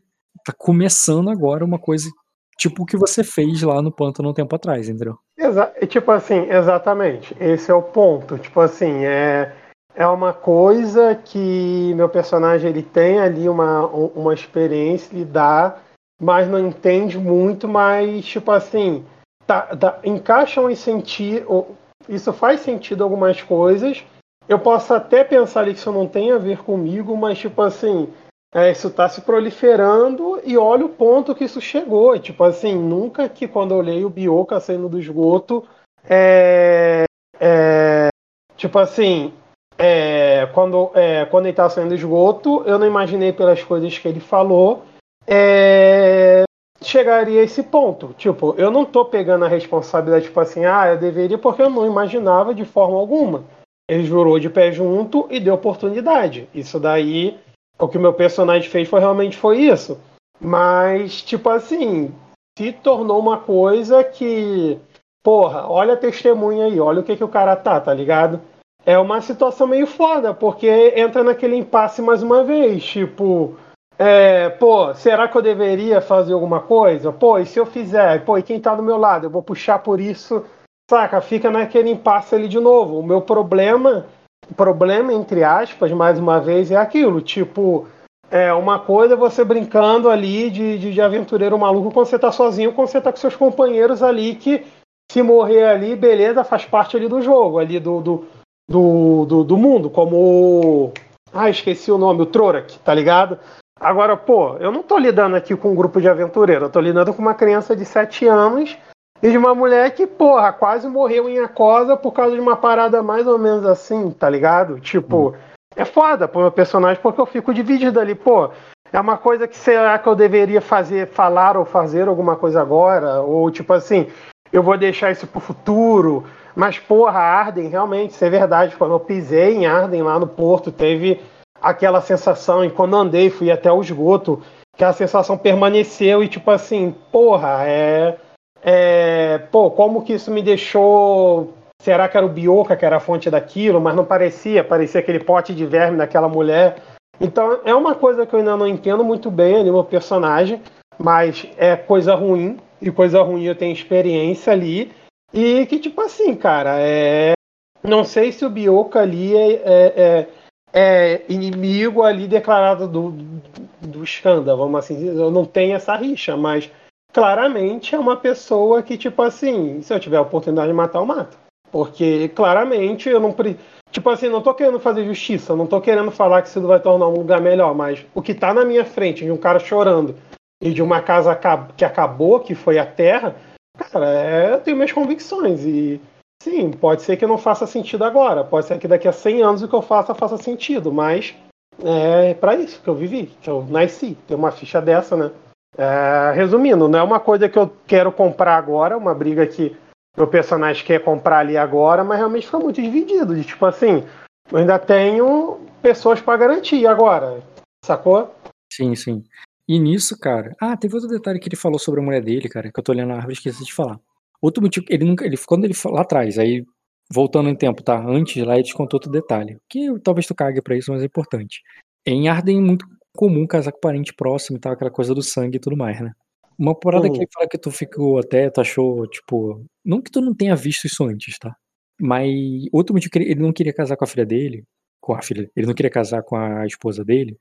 [SPEAKER 1] tá começando agora uma coisa tipo o que você fez lá no pântano um tempo atrás, entendeu?
[SPEAKER 2] Exa e, tipo assim, exatamente. Esse é o ponto. Tipo assim, é, é uma coisa que meu personagem ele tem ali uma, um- uma experiência, ele dá, mas não entende muito, mas tipo assim, tá, tá, encaixam em sentido. Isso faz sentido algumas coisas. Eu posso até pensar que isso não tem a ver comigo, mas tipo assim, é, isso está se proliferando e olha o ponto que isso chegou. Tipo assim, nunca que quando eu olhei o Bioka saindo do esgoto, é, é, tipo assim, é, quando, é, quando ele estava saindo do esgoto, eu não imaginei pelas coisas que ele falou, é, chegaria a esse ponto. Tipo, eu não tô pegando a responsabilidade, tipo assim, ah, eu deveria, porque eu não imaginava de forma alguma. Ele jurou de pé junto e deu oportunidade. Isso daí o que o meu personagem fez foi realmente foi isso. Mas, tipo assim, se tornou uma coisa que. Porra, olha a testemunha aí, olha o que, que o cara tá, tá ligado? É uma situação meio foda, porque entra naquele impasse mais uma vez, tipo. É, pô, será que eu deveria fazer alguma coisa? Pô, e se eu fizer? Pô, e quem tá do meu lado? Eu vou puxar por isso. Saca? Fica naquele impasse ali de novo. O meu problema problema, entre aspas, mais uma vez, é aquilo. Tipo, é uma coisa é você brincando ali de, de, de aventureiro maluco quando você tá sozinho, quando você tá com seus companheiros ali que se morrer ali, beleza, faz parte ali do jogo, ali do, do, do, do, do mundo, como. Ah, esqueci o nome, o Trorak, tá ligado? Agora, pô, eu não tô lidando aqui com um grupo de aventureiros, eu tô lidando com uma criança de 7 anos e de uma mulher que, porra, quase morreu em Acosa por causa de uma parada mais ou menos assim, tá ligado? Tipo, hum. é foda pro meu personagem porque eu fico dividido ali, pô. É uma coisa que será que eu deveria fazer, falar ou fazer alguma coisa agora? Ou tipo assim, eu vou deixar isso pro futuro? Mas, porra, Arden, realmente, isso é verdade. Quando eu pisei em Arden lá no porto, teve aquela sensação, e quando andei, fui até o esgoto, que a sensação permaneceu e tipo assim, porra, é, é. Pô, como que isso me deixou. Será que era o Bioca que era a fonte daquilo? Mas não parecia, parecia aquele pote de verme daquela mulher. Então é uma coisa que eu ainda não entendo muito bem ali no personagem, mas é coisa ruim, e coisa ruim eu tenho experiência ali. E que, tipo assim, cara, é. Não sei se o Bioca ali é, é, é é, inimigo ali declarado do, do, do escândalo, vamos assim dizer. Eu não tenho essa rixa, mas claramente é uma pessoa que, tipo assim, se eu tiver a oportunidade de matar, eu mato. Porque claramente eu não. Tipo assim, não tô querendo fazer justiça, não tô querendo falar que isso vai tornar um lugar melhor, mas o que tá na minha frente, de um cara chorando e de uma casa que acabou, que foi a terra, cara, é, eu tenho minhas convicções. E Sim, pode ser que não faça sentido agora, pode ser que daqui a 100 anos o que eu faça faça sentido, mas é para isso que eu vivi, que eu nasci, ter uma ficha dessa, né? É, resumindo, não é uma coisa que eu quero comprar agora, uma briga que meu personagem quer comprar ali agora, mas realmente foi muito dividido, de tipo assim, eu ainda tenho pessoas para garantir agora, sacou?
[SPEAKER 1] Sim, sim. E nisso, cara. Ah, teve outro detalhe que ele falou sobre a mulher dele, cara, que eu tô olhando na árvore e esqueci de falar. Outro motivo, ele nunca, ele, quando ele lá atrás, aí voltando em tempo, tá? Antes lá ele te contou outro detalhe, que talvez tu cague pra isso, mas é importante. Em Arden é muito comum casar com parente próximo e tal, aquela coisa do sangue e tudo mais, né? Uma parada que ele fala que tu ficou até, tu achou, tipo, não que tu não tenha visto isso antes, tá? Mas outro motivo que ele, ele não queria casar com a filha dele, com a filha, ele não queria casar com a esposa dele,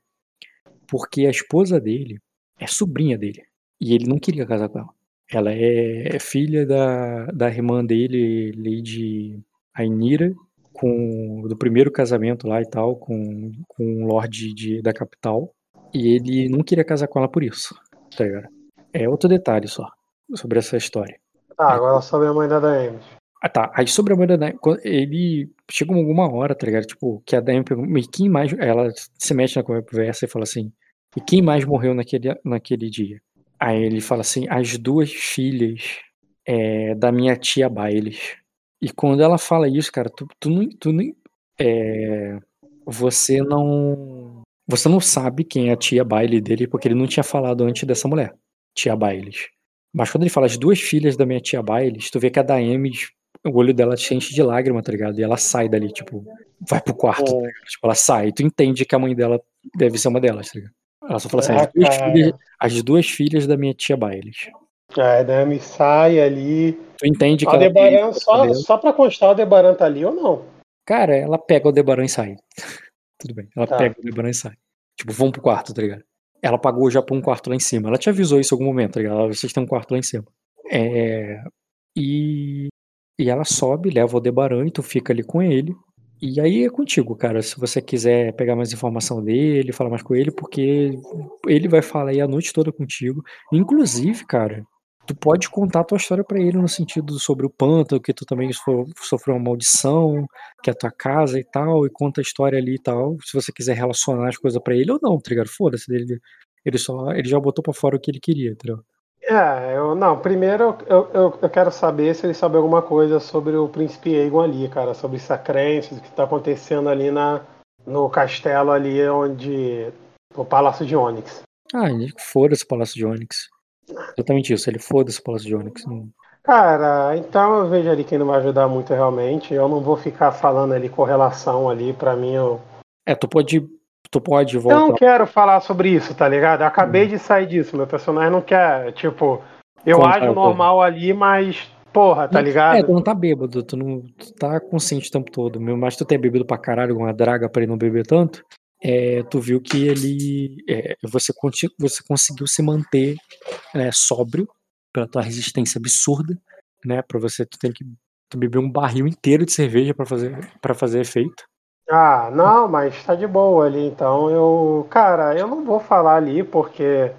[SPEAKER 1] porque a esposa dele é sobrinha dele. E ele não queria casar com ela. Ela é filha da, da irmã dele, Lady Ainira, com, do primeiro casamento lá e tal, com, com um lord de, da capital. E ele não queria casar com ela por isso, tá ligado? É outro detalhe só sobre essa história.
[SPEAKER 2] Ah, agora sobre a mãe da Daemis.
[SPEAKER 1] Ah, tá. Aí sobre a mãe da Daemis, ele chegou alguma hora, tá ligado? Tipo, que a Daemis pergunta, e quem mais. Ela se mete na conversa e fala assim: e quem mais morreu naquele, naquele dia? Aí ele fala assim: as duas filhas é, da minha tia Bailes. E quando ela fala isso, cara, tu, tu, não, tu nem. É, você não. Você não sabe quem é a tia Baile dele, porque ele não tinha falado antes dessa mulher, tia Bailes. Mas quando ele fala as duas filhas da minha tia Bailes, tu vê que a Daemis, o olho dela se enche de lágrima, tá ligado? E ela sai dali, tipo, vai pro quarto, tá Tipo, ela sai. Tu entende que a mãe dela deve ser uma delas, tá ligado? Ela só fala assim, as duas, filhas, as duas filhas da minha tia Bailes.
[SPEAKER 2] É, né, me sai ali.
[SPEAKER 1] Tu entende que
[SPEAKER 2] a Aldebaran, só, só pra constar, o Aldebaran tá ali ou não?
[SPEAKER 1] Cara, ela pega o Aldebaran e sai. Tudo bem. Ela tá. pega o Aldebaran e sai. Tipo, vão pro quarto, tá ligado? Ela pagou já pra um quarto lá em cima. Ela te avisou isso em algum momento, tá ligado? Vocês têm um quarto lá em cima. É... E... E ela sobe, leva o Aldebaran e tu fica ali com ele. E aí é contigo, cara. Se você quiser pegar mais informação dele, falar mais com ele, porque ele vai falar aí a noite toda contigo. Inclusive, cara, tu pode contar a tua história para ele no sentido sobre o pântano, que tu também sofreu uma maldição, que é a tua casa e tal, e conta a história ali e tal. Se você quiser relacionar as coisas para ele ou não, tá ligado? Foda-se dele. Ele só, ele já botou para fora o que ele queria, entendeu?
[SPEAKER 2] É, eu não. Primeiro eu, eu, eu, quero saber se ele sabe alguma coisa sobre o príncipe Aegon ali, cara, sobre essa crença, o que está acontecendo ali na, no castelo ali onde. o Palácio de Onyx.
[SPEAKER 1] Ah, ele foda-se o Palácio de Onyx. Exatamente isso, ele foda-se o Palácio de Onyx.
[SPEAKER 2] Cara, então eu vejo ali quem não vai ajudar muito realmente. Eu não vou ficar falando ali correlação ali, para mim eu.
[SPEAKER 1] É, tu pode tu pode voltar.
[SPEAKER 2] Eu não quero falar sobre isso, tá ligado? Eu acabei hum. de sair disso. Meu personagem não quer, tipo, eu Conta, ajo normal ali, mas, porra, tá ligado?
[SPEAKER 1] É, tu não tá bêbado, tu não tu tá consciente o tempo todo. Meu, mas tu tem bebido pra caralho, uma draga pra ele não beber tanto. É, tu viu que ele. É, você, você conseguiu se manter é, sóbrio pela tua resistência absurda, né? Pra você, tu tem que tu beber um barril inteiro de cerveja para fazer, pra fazer efeito.
[SPEAKER 2] Ah, não, mas tá de boa ali, então eu. Cara, eu não vou falar ali porque.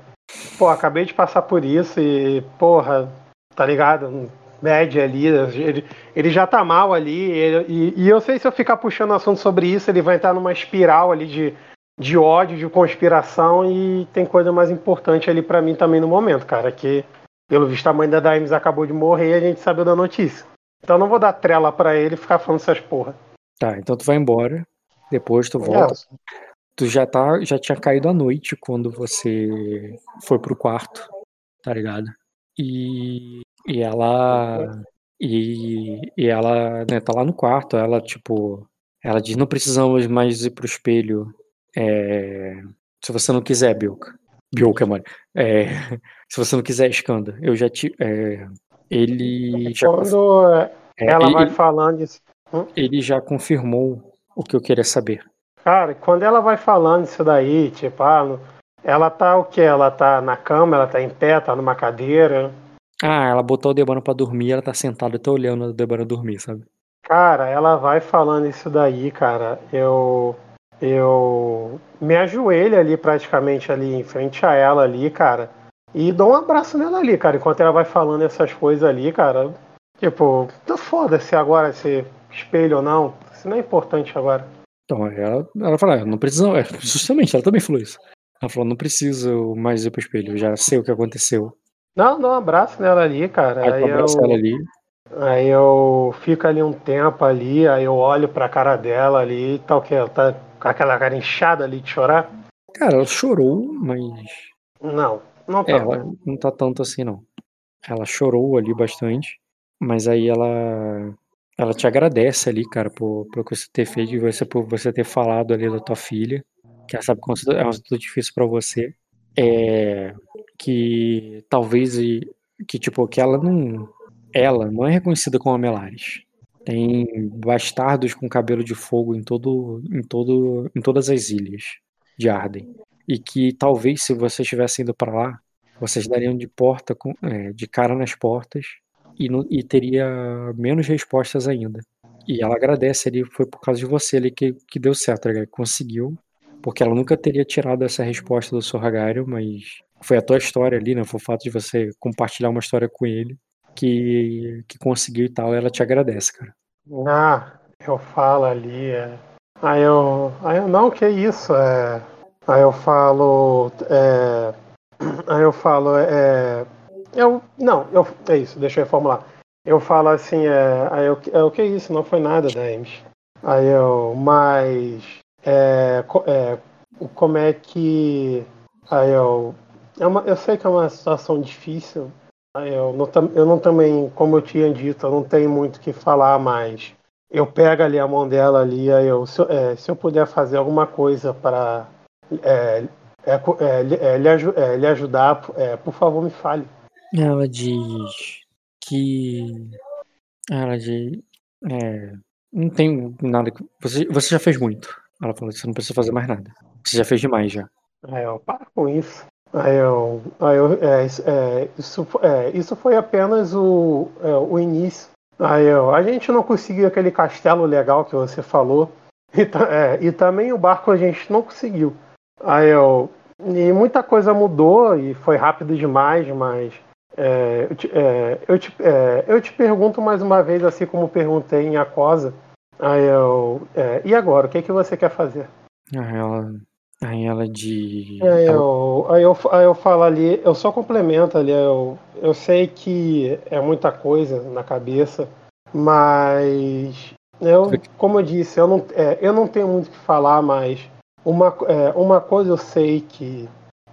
[SPEAKER 2] Pô, acabei de passar por isso e, porra, tá ligado? Média ali, ele, ele já tá mal ali, ele, e, e eu sei se eu ficar puxando assunto sobre isso, ele vai entrar numa espiral ali de, de ódio, de conspiração, e tem coisa mais importante ali para mim também no momento, cara, que pelo visto a mãe da Daimes acabou de morrer e a gente sabeu da notícia. Então não vou dar trela para ele ficar falando essas porra.
[SPEAKER 1] Tá, então tu vai embora. Depois tu volta.
[SPEAKER 2] É,
[SPEAKER 1] Tu já tá, já tinha caído a noite quando você foi pro quarto, tá ligado? E, e ela e, e ela, né, tá lá no quarto, ela tipo, ela diz não precisamos mais ir pro espelho. é, se você não quiser, Bilka. Bilka, mano. É, se você não quiser, escanda. Eu já te é, ele já
[SPEAKER 2] Quando é,
[SPEAKER 1] é,
[SPEAKER 2] ela
[SPEAKER 1] ele-
[SPEAKER 2] vai falando isso.
[SPEAKER 1] Ele já confirmou o que eu queria saber.
[SPEAKER 2] Cara, quando ela vai falando isso daí, tipo, ah, ela tá o quê? Ela tá na cama, ela tá em pé, tá numa cadeira.
[SPEAKER 1] Ah, ela botou o Debano pra dormir, ela tá sentada e tá olhando o Debano dormir, sabe?
[SPEAKER 2] Cara, ela vai falando isso daí, cara. Eu eu me ajoelho ali praticamente ali em frente a ela ali, cara, e dou um abraço nela ali, cara, enquanto ela vai falando essas coisas ali, cara. Tipo, tá foda-se agora esse espelho ou não. Isso não é importante agora.
[SPEAKER 1] Então, ela, ela fala, "Ah, não precisa, é, justamente, ela também falou isso. Ela falou, não preciso mais ir pro espelho, eu já sei o que aconteceu.
[SPEAKER 2] Não, dou um abraço nela ali, cara.
[SPEAKER 1] Aí
[SPEAKER 2] Aí eu,
[SPEAKER 1] ela ali,
[SPEAKER 2] aí eu fico ali um tempo ali, aí eu olho pra cara dela ali, tá o que? Ela tá com aquela cara inchada ali de chorar?
[SPEAKER 1] cara, ela chorou, mas
[SPEAKER 2] Não, não tá.
[SPEAKER 1] é, ela não tá tanto assim, não. Ela chorou ali bastante, mas aí ela ela te agradece ali, cara, por, por você ter feito e você, por você ter falado ali da tua filha, que ela sabe que é um assunto difícil pra você. É, que talvez que tipo que ela não ela não é reconhecida como a Melares. Tem bastardos com cabelo de fogo em todo em todo em todas as ilhas de Arden e que talvez se vocês tivessem ido pra lá vocês dariam de porta com, é, de cara nas portas e, e teria menos respostas ainda. E ela agradece ali, foi por causa de você ali que, que deu certo, tá? Conseguiu, porque ela nunca teria tirado essa resposta do Sorragário, mas foi a tua história ali, né? Foi o fato de você compartilhar uma história com ele que, que conseguiu e tal, ela te agradece, cara.
[SPEAKER 2] Ah, eu falo ali. é. Aí eu. Aí eu, não, que isso? É... Aí eu falo. é, Aí eu falo. É... Eu. Não, eu... é isso, deixa eu reformular. Eu falo assim, é. Aí eu, é o que é isso? Não foi nada, Dames. Aí eu. Mas. É, é, como é que. Aí eu. É uma, eu sei que é uma situação difícil, Aí Eu não, eu não também, como eu tinha dito, eu não tenho muito o que falar, mas eu pego ali a mão dela ali, aí eu, se, é, se eu puder fazer alguma coisa para é, é, é, é, lhe, é, lhe ajudar, é, por favor me fale.
[SPEAKER 1] Ela diz que. Ela diz. É, não tem nada que. Você, você já fez muito. Ela falou que você não precisa fazer mais nada. Você já fez demais já.
[SPEAKER 2] Aí eu, para com isso. Aí eu, aí eu é, é, isso, é, isso foi apenas o, é, o início. Aí eu, a gente não conseguiu aquele castelo legal que você falou. E, é, e também o barco a gente não conseguiu. Aí eu, e muita coisa mudou e foi rápido demais, mas é, eu, te, é, eu, te, é, eu te pergunto mais uma vez, assim como perguntei em Acosa. Aí eu, é, e agora, o que, que você quer fazer?
[SPEAKER 1] Aí ela. Aí ela diz.
[SPEAKER 2] Aí eu, aí, eu, aí eu falo ali, eu só complemento ali, eu, eu sei que é muita coisa na cabeça, mas eu, como eu disse, eu não, é, eu não tenho muito o que falar, mas uma, é, uma coisa eu sei que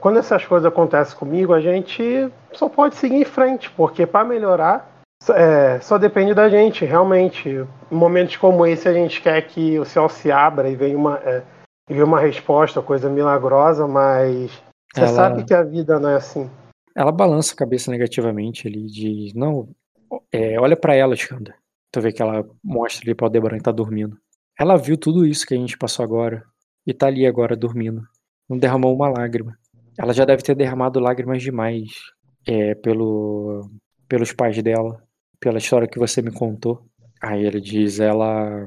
[SPEAKER 2] quando essas coisas acontecem comigo, a gente só pode seguir em frente, porque para melhorar é, só depende da gente, realmente. Em momentos como esse, a gente quer que o céu se abra e venha uma, é, e uma resposta, coisa milagrosa, mas você
[SPEAKER 1] Ela-
[SPEAKER 2] sabe que a vida não é assim.
[SPEAKER 1] Ela balança a cabeça negativamente ali, diz, não, é, olha pra ela, Xanda. Tu vê que ela mostra ali pra Aldebaran que tá dormindo. Ela viu tudo isso que a gente passou agora e tá ali agora dormindo. Não derramou uma lágrima. Ela já deve ter derramado lágrimas demais é, pelo, pelos pais dela, pela história que você me contou. Aí ele diz, ela.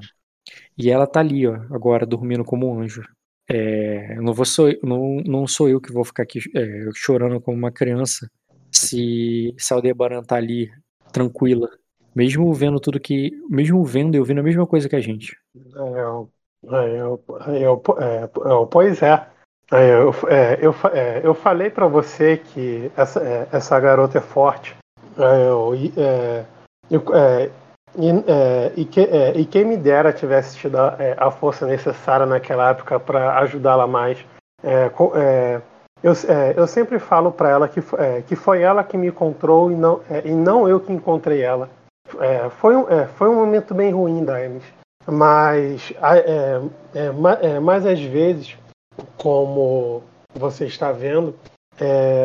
[SPEAKER 1] E ela tá ali, ó, agora dormindo como um anjo. É, não, vou sou, não, não sou eu que vou ficar aqui é, chorando como uma criança se, se Aldebaran tá ali tranquila, mesmo vendo tudo que. Mesmo vendo e ouvindo a mesma coisa que a gente.
[SPEAKER 2] É, eu, é, eu, eu, é, eu, pois é. Eu, é, eu, é, eu falei para você que essa, é, essa garota é forte. Eu, eu, e, é, e, que, é, e, quem me dera tivesse tido a, é, a força necessária naquela época para ajudá-la mais. É, é, eu, é, eu, sempre falo para ela que, que foi ela que me encontrou e não, e não eu que encontrei ela. foi, um, foi um momento bem ruim da Emes. Mas, mais às vezes, como você está vendo,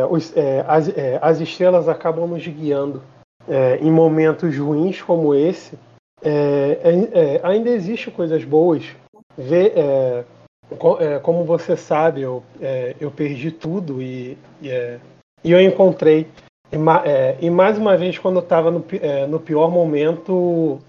[SPEAKER 2] os, as, as estrelas acabam nos guiando é, em momentos ruins como esse, é, é, é ainda existe coisas boas. Vê, é, é, como você sabe, eu, eu perdi tudo e, e, e eu encontrei. E, e, mais uma vez, quando eu estava no, no, pior momento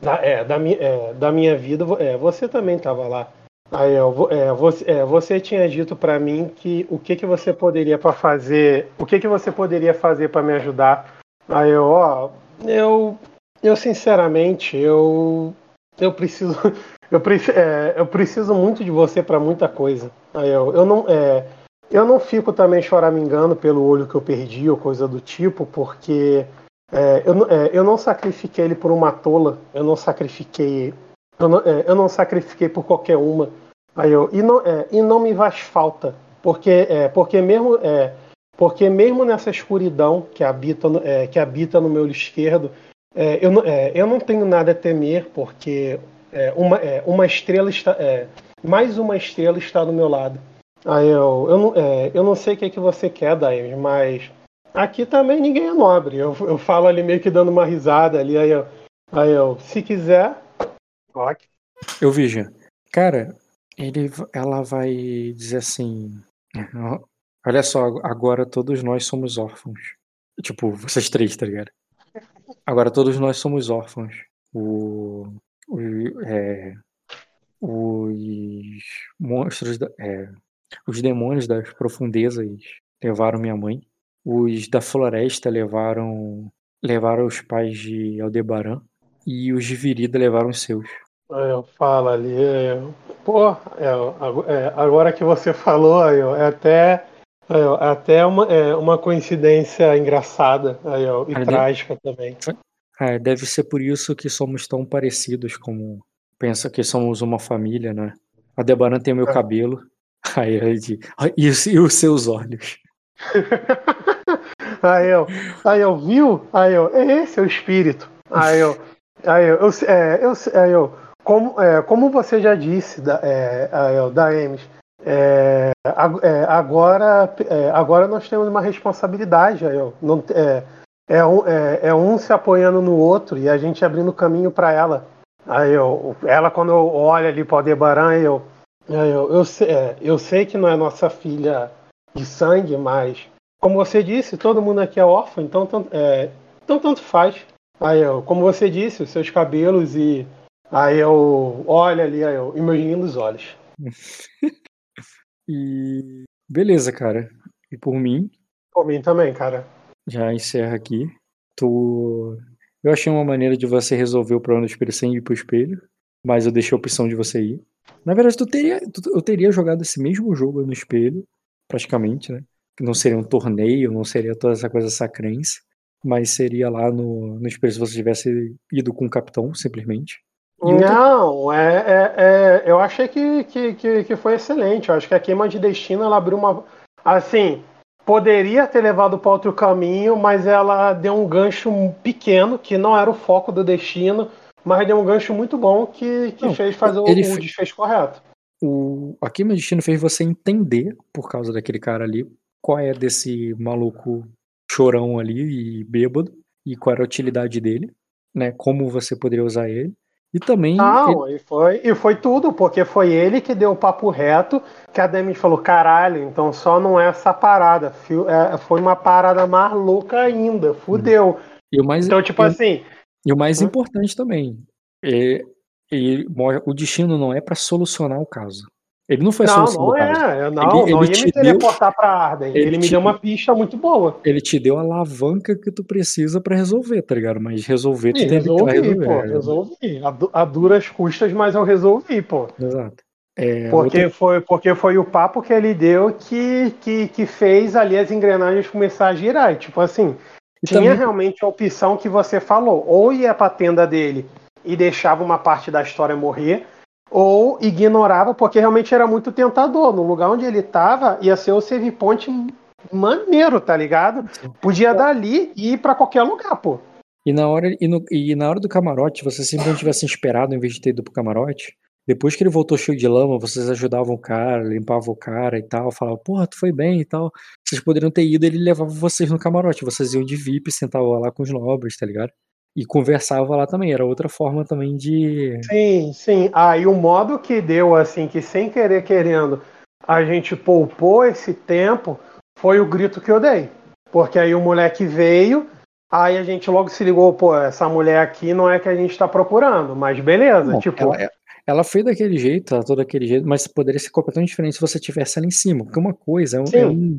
[SPEAKER 2] da, da, minha, da minha vida, você também estava lá. Aí, é, você, é, você, tinha dito para mim que o que, que você poderia para fazer, o que, que você poderia fazer para me ajudar. Aí eu, ó, eu, eu sinceramente, eu, eu preciso, eu, é, eu preciso muito de você para muita coisa. Aí eu, eu não, é, eu não fico também choramingando pelo olho que eu perdi ou coisa do tipo, porque é, eu, é, eu não sacrifiquei ele por uma tola, eu não sacrifiquei, eu não, é, eu não sacrifiquei por qualquer uma. Aí eu, e não, é, e não me faz falta, porque, é, porque mesmo é, porque mesmo nessa escuridão que habita, é, que habita no meu olho esquerdo, é, eu, é, eu, não tenho nada a temer, porque é, uma, é, uma, estrela está. É, mais uma estrela está do meu lado. Aí eu, eu, não, eu não sei o que, é que você quer, Daemis, mas aqui também ninguém é nobre. Eu, eu falo ali meio que dando uma risada ali, aí eu, aí eu se quiser.
[SPEAKER 1] Eu vejo. Cara, ele, ela vai dizer assim. Olha só, agora todos nós somos órfãos. Tipo, vocês três, tá ligado? Agora todos nós somos órfãos. O, o é, os monstros, da, é, os demônios das profundezas levaram minha mãe. Os da floresta levaram levaram os pais de Aldebaran e os de Virida levaram os seus.
[SPEAKER 2] Eu falo ali, eu, pô, é, é, agora que você falou, eu, é até é, até uma, é, uma coincidência engraçada ó, e ah, trágica deve... também.
[SPEAKER 1] É, deve ser por isso que somos tão parecidos como pensa que somos uma família, né? A Debaran tem o meu é. cabelo, aí, aí, e, e os seus olhos.
[SPEAKER 2] aí eu, aí eu, viu? Aí eu, é esse é o espírito. Aí eu, aí eu, eu, é, eu, aí eu como, é, como você já disse, da, é, da é, é, agora, é, agora nós temos uma responsabilidade. Não, é, é, um, é, um se apoiando no outro e a gente abrindo caminho para ela. Aí eu, ela, quando eu olho ali para o Aldebaran, eu, eu, eu, é, eu sei que não é nossa filha de sangue, mas, como você disse, todo mundo aqui é órfão, então, é, então tanto faz. Aí eu, como você disse, os seus cabelos e. Aí eu olho ali, aí eu imagino os olhos.
[SPEAKER 1] E beleza, cara. E por mim.
[SPEAKER 2] Por mim também, cara.
[SPEAKER 1] Já encerra aqui. Tu. Eu achei uma maneira de você resolver o problema do espelho sem ir pro espelho, mas eu deixei a opção de você ir. Na verdade, tu teria, tu, eu teria jogado esse mesmo jogo no espelho, praticamente, né? Não seria um torneio, não seria toda essa coisa sacrense, mas seria lá no, no espelho se você tivesse ido com o capitão, simplesmente.
[SPEAKER 2] Não, é, é, é, eu achei que, que, que, que, foi excelente. Eu acho que a queima de destino ela abriu uma. Assim, poderia ter levado para outro caminho, mas ela deu um gancho pequeno, que não era o foco do destino, mas deu um gancho muito bom que, que não, fez fazer o, o desfecho correto.
[SPEAKER 1] O, a queima de destino fez você entender, por causa daquele cara ali, qual é desse maluco chorão ali e bêbado, e qual era a utilidade dele, né? Como você poderia usar ele. E também.
[SPEAKER 2] Não, ele... e, foi, e foi tudo, porque foi ele que deu o papo reto, que a Demi falou: caralho, então só não é essa parada. É, foi uma parada mais louca ainda, fudeu.
[SPEAKER 1] E o mais,
[SPEAKER 2] então, tipo
[SPEAKER 1] e,
[SPEAKER 2] assim.
[SPEAKER 1] E o mais hum? importante também, é, ele, o destino não é para solucionar o caso. Ele não foi
[SPEAKER 2] Não,
[SPEAKER 1] solucionar
[SPEAKER 2] não é. Eu Não,
[SPEAKER 1] Ele-
[SPEAKER 2] não
[SPEAKER 1] ele
[SPEAKER 2] ia me teleportar pra Arden.
[SPEAKER 1] ele
[SPEAKER 2] Ele, me
[SPEAKER 1] te-
[SPEAKER 2] deu uma pista muito boa.
[SPEAKER 1] Ele te deu a alavanca que tu precisa pra resolver, tá ligado? Mas resolver tu
[SPEAKER 2] E
[SPEAKER 1] tem que
[SPEAKER 2] resolvi,
[SPEAKER 1] resolver.
[SPEAKER 2] pô.
[SPEAKER 1] é,
[SPEAKER 2] Resolvi. A, a duras custas, mas eu resolvi, pô.
[SPEAKER 1] Exato. É,
[SPEAKER 2] Porque
[SPEAKER 1] outra-
[SPEAKER 2] foi, porque foi o papo que ele deu que, que, que fez ali as engrenagens começar a girar. E, tipo assim,
[SPEAKER 1] e
[SPEAKER 2] tinha
[SPEAKER 1] também-
[SPEAKER 2] realmente a opção que você falou. Ou ia pra tenda dele e deixava uma parte da história morrer, ou ignorava, porque realmente era muito tentador. No lugar onde ele tava, ia ser o save point maneiro, tá ligado? Podia dali e ir pra qualquer lugar, pô.
[SPEAKER 1] E na hora, e, no- e na hora do camarote, você simplesmente tivesse esperado em vez de ter ido pro camarote. Depois que ele voltou cheio de lama, vocês ajudavam o cara, limpavam o cara e tal, falavam, porra, tu foi bem e tal. Vocês poderiam ter ido, ele levava vocês no camarote. Vocês iam de VIP, sentavam lá com os nobres, tá ligado? E conversava lá também. Era outra forma também de.
[SPEAKER 2] Sim, sim. Aí o modo que deu, assim, que sem querer querendo, a gente poupou esse tempo, foi o grito que eu dei. Porque aí o moleque veio, aí a gente logo se ligou, pô, essa mulher aqui não é que a gente tá procurando, mas beleza,
[SPEAKER 1] Bom,
[SPEAKER 2] tipo,
[SPEAKER 1] ela, ela foi daquele jeito, ela todo daquele jeito, mas poderia ser completamente diferente se você tivesse ela em cima. Porque uma coisa é, um,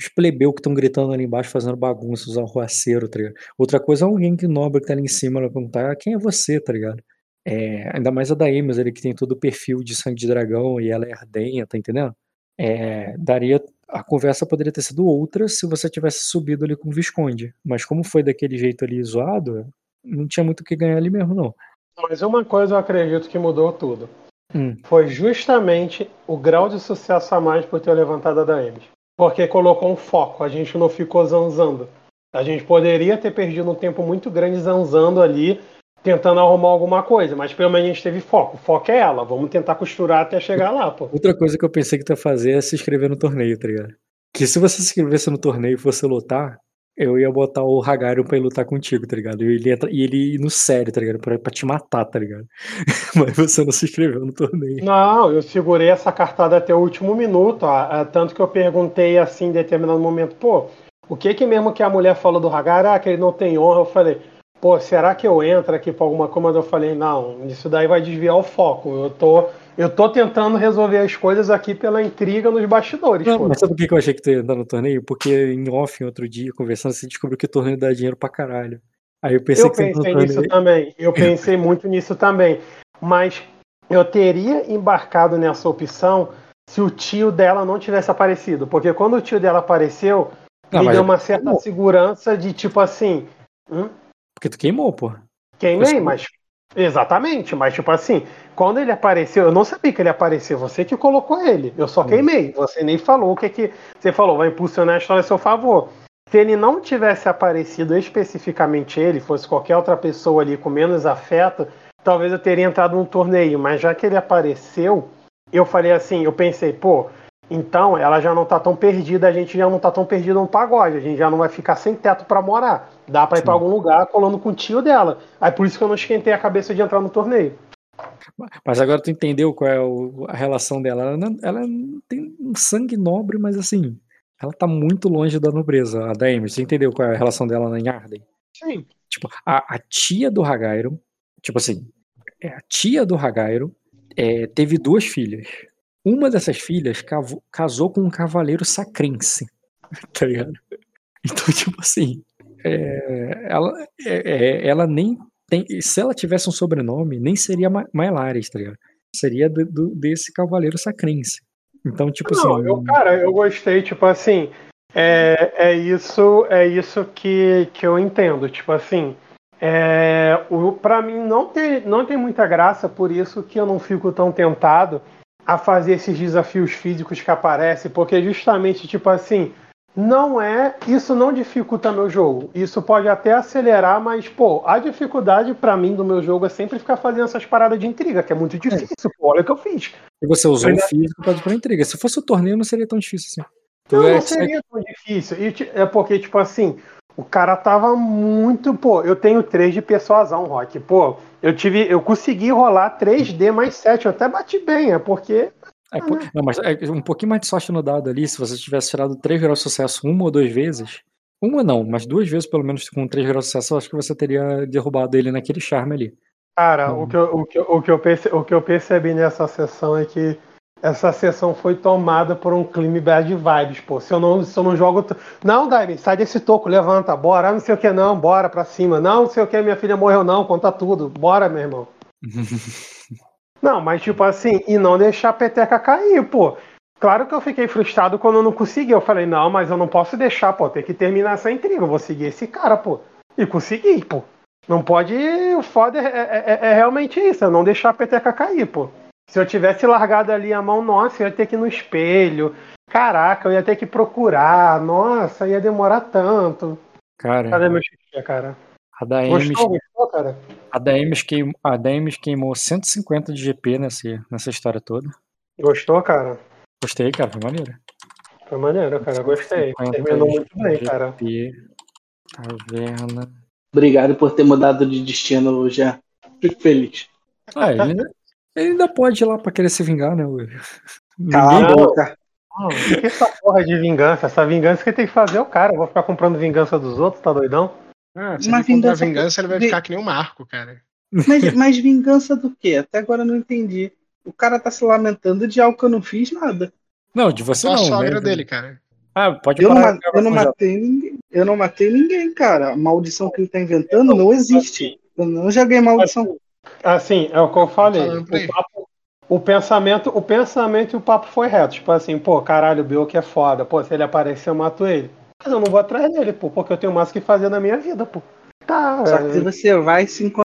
[SPEAKER 2] Sim.
[SPEAKER 1] é uns, uns plebeu que estão gritando ali embaixo, fazendo bagunça, os arruaceiro, tá ligado? Outra coisa é alguém que nobre que tá ali em cima, ela perguntar quem é você, tá ligado? É, ainda mais a da Amos ali, que tem todo o perfil de sangue de dragão e ela é ardenha, tá entendendo? É, daria. A conversa poderia ter sido outra se você tivesse subido ali com o Visconde. Mas como foi daquele jeito ali zoado, não tinha muito o que ganhar ali mesmo, não.
[SPEAKER 2] mas uma coisa eu acredito que mudou tudo.
[SPEAKER 1] Hum.
[SPEAKER 2] Foi justamente o grau de sucesso a mais por ter levantado a da Ames. Porque colocou um foco, a gente não ficou zanzando. A gente poderia ter perdido um tempo muito grande zanzando ali, tentando arrumar alguma coisa, mas pelo menos a gente teve foco. O foco é ela, vamos tentar costurar até chegar lá, pô.
[SPEAKER 1] Outra coisa que eu pensei que tu ia fazer é se inscrever no torneio, tá ligado? Que se você se inscrevesse no torneio e fosse lutar, eu ia botar o Hagarion pra ir lutar contigo, tá ligado? E ele, ia, tra- e ele no sério, tá ligado? Pra, pra te matar, tá ligado? Mas você não se inscreveu no torneio.
[SPEAKER 2] Não, eu segurei essa cartada até o último minuto, ó, é, tanto que eu perguntei assim em determinado momento, pô, o que que mesmo que a mulher falou do Hagar, ah, que ele não tem honra, eu falei, pô, será que eu entro aqui pra alguma? Mas eu falei, não, isso daí vai desviar o foco, eu tô, eu tô tentando resolver as coisas aqui pela intriga nos bastidores,
[SPEAKER 1] Não, mas sabe por que eu achei que tu ia entrar no torneio? Porque em off, outro dia, conversando, você descobriu que o torneio dá dinheiro pra caralho. Aí eu pensei
[SPEAKER 2] Eu
[SPEAKER 1] que você ia entrar
[SPEAKER 2] pensei nisso
[SPEAKER 1] torneio.
[SPEAKER 2] também, eu pensei muito nisso também, mas eu teria embarcado nessa opção se o tio dela não tivesse aparecido, porque quando o tio dela apareceu,
[SPEAKER 1] Não,
[SPEAKER 2] me
[SPEAKER 1] mas
[SPEAKER 2] deu uma certa
[SPEAKER 1] queimou.
[SPEAKER 2] segurança de tipo assim, hum,
[SPEAKER 1] Porque tu queimou, pô.
[SPEAKER 2] queimei,
[SPEAKER 1] mas
[SPEAKER 2] exatamente, mas tipo assim, quando ele apareceu, eu não sabia que ele apareceu, você que colocou ele, eu só queimei, você nem falou o que que você falou, vai impulsionar a história a seu favor. Se ele não tivesse aparecido especificamente ele, fosse qualquer outra pessoa ali com menos afeto, talvez eu teria entrado num torneio, mas já que ele apareceu, eu falei assim, eu pensei, pô, então ela já não tá tão perdida, a gente já não tá tão perdido no pagode, a gente já não vai ficar sem teto pra morar. Dá pra ir pra
[SPEAKER 1] Sim.
[SPEAKER 2] algum lugar colando com o tio dela. Aí por isso que eu não esquentei a cabeça de entrar no torneio.
[SPEAKER 1] Mas agora tu entendeu qual é o- a relação dela. Ela, não, ela tem um sangue nobre, mas assim, ela tá muito longe da nobreza, a da Amy. Você entendeu qual é a relação dela em Arden?
[SPEAKER 2] Sim.
[SPEAKER 1] Tipo, a, a tia do Hagairon, tipo assim, é, a tia do Hagairon é, teve duas filhas. Uma dessas filhas casou com um cavaleiro sacrense, tá ligado? Então, tipo assim, é, ela, é, é, ela nem tem. Se ela tivesse um sobrenome, nem seria Ma- Mailares, tá ligado? Seria do- do- desse cavaleiro sacrense. Então, tipo
[SPEAKER 2] Não,
[SPEAKER 1] assim.
[SPEAKER 2] eu, cara, eu gostei, tipo assim, é, é isso, é isso que, que eu entendo, tipo assim, é, o, pra mim não tem, não tem muita graça, por isso que eu não fico tão tentado a fazer esses desafios físicos que aparecem, porque justamente, tipo assim, não é, isso não dificulta meu jogo, isso pode até acelerar, mas, pô, a dificuldade pra mim do meu jogo é sempre ficar fazendo essas paradas de intriga, que é muito difícil, pô, olha o que eu fiz.
[SPEAKER 1] E você usou o físico pra, pra intriga. Se fosse o torneio, não seria tão difícil assim.
[SPEAKER 2] Não,
[SPEAKER 1] é-
[SPEAKER 2] não seria tão difícil. É porque, tipo assim, o cara tava muito. Pô, eu tenho 3 de persuasão, Rock. Pô, eu tive. Eu consegui rolar 3D mais 7. Eu até bati bem, é porque.
[SPEAKER 1] É, pô- não, mas é um pouquinho mais de sorte no dado ali, se você tivesse tirado 3 graus de sucesso uma ou duas vezes. Uma não, mas duas vezes pelo menos com 3 graus de sucesso, eu acho que você teria derrubado ele naquele charme ali.
[SPEAKER 2] Cara,
[SPEAKER 1] Hum.
[SPEAKER 2] o, que eu, o, que, eu- o, que eu perce- o que eu percebi nessa sessão é que essa sessão foi tomada por um clima bad vibes, pô. Se eu não, se eu não jogo. Não, Daime, sai desse toco, levanta, bora. Ah, Não sei o que, não, bora pra cima. Não, não sei o que, minha filha morreu, não, conta tudo. Bora, meu irmão. Não, mas tipo assim, e não deixar a peteca cair, pô. Claro que eu fiquei frustrado quando eu não consegui. Eu falei, não, mas eu não posso deixar, pô. Tem que terminar essa intriga. Eu vou seguir esse cara, pô. E consegui, pô. Não pode. O foda é, é- é- é realmente isso, é não deixar a peteca cair, pô. Se eu tivesse largado ali a mão, nossa, eu ia ter que ir no espelho. Caraca, eu ia ter que procurar. Nossa, ia demorar tanto. Cadê
[SPEAKER 1] Cara,
[SPEAKER 2] meu xixi, cara?
[SPEAKER 1] A da Ames,
[SPEAKER 2] Gostou, gostou, cara?
[SPEAKER 1] a da Ames queimou, a da Ames queimou 150 de GP nessa, nessa história toda.
[SPEAKER 2] Gostou, cara?
[SPEAKER 1] Gostei, cara, foi maneiro.
[SPEAKER 2] Foi maneiro, cara. Gostei.
[SPEAKER 1] 150
[SPEAKER 2] Terminou muito bem,
[SPEAKER 1] de
[SPEAKER 2] cara.
[SPEAKER 1] GP, Caverna.
[SPEAKER 4] Obrigado por ter mudado de destino, já. Fico feliz.
[SPEAKER 1] Ah, ele ainda, ele ainda pode ir lá pra querer se vingar, né? Will?
[SPEAKER 4] Cala a boca.
[SPEAKER 2] Não, o que que é essa porra de vingança? Essa vingança que tem que fazer é o cara. Eu vou ficar comprando vingança dos outros, tá doidão?
[SPEAKER 3] Ah, se ele comprar
[SPEAKER 4] vingança-
[SPEAKER 3] vingança, ele vai ficar que nem o Marco, cara.
[SPEAKER 4] Mas, mas vingança do quê? Até agora eu não entendi. O cara tá se lamentando de algo que eu não fiz nada.
[SPEAKER 1] Não, de você
[SPEAKER 3] Só a
[SPEAKER 1] não,
[SPEAKER 3] sogra
[SPEAKER 1] né?
[SPEAKER 3] dele, cara.
[SPEAKER 1] Ah, pode
[SPEAKER 4] Eu não,
[SPEAKER 1] parar.
[SPEAKER 4] ma- eu não matei ninguém. Eu não matei ninguém, cara. A maldição que ele tá inventando não existe. Eu não joguei maldição.
[SPEAKER 2] Assim, é o que eu falei. O, papo- o pensamento, o pensamento e o papo foi reto. Tipo assim, pô, caralho, o Bill que é foda. Pô, se ele aparecer, eu mato ele. Mas eu não vou atrás dele, pô, porque eu tenho mais o que fazer na minha vida, pô. Tá,
[SPEAKER 4] Só
[SPEAKER 2] é,
[SPEAKER 4] que você vai se encontrar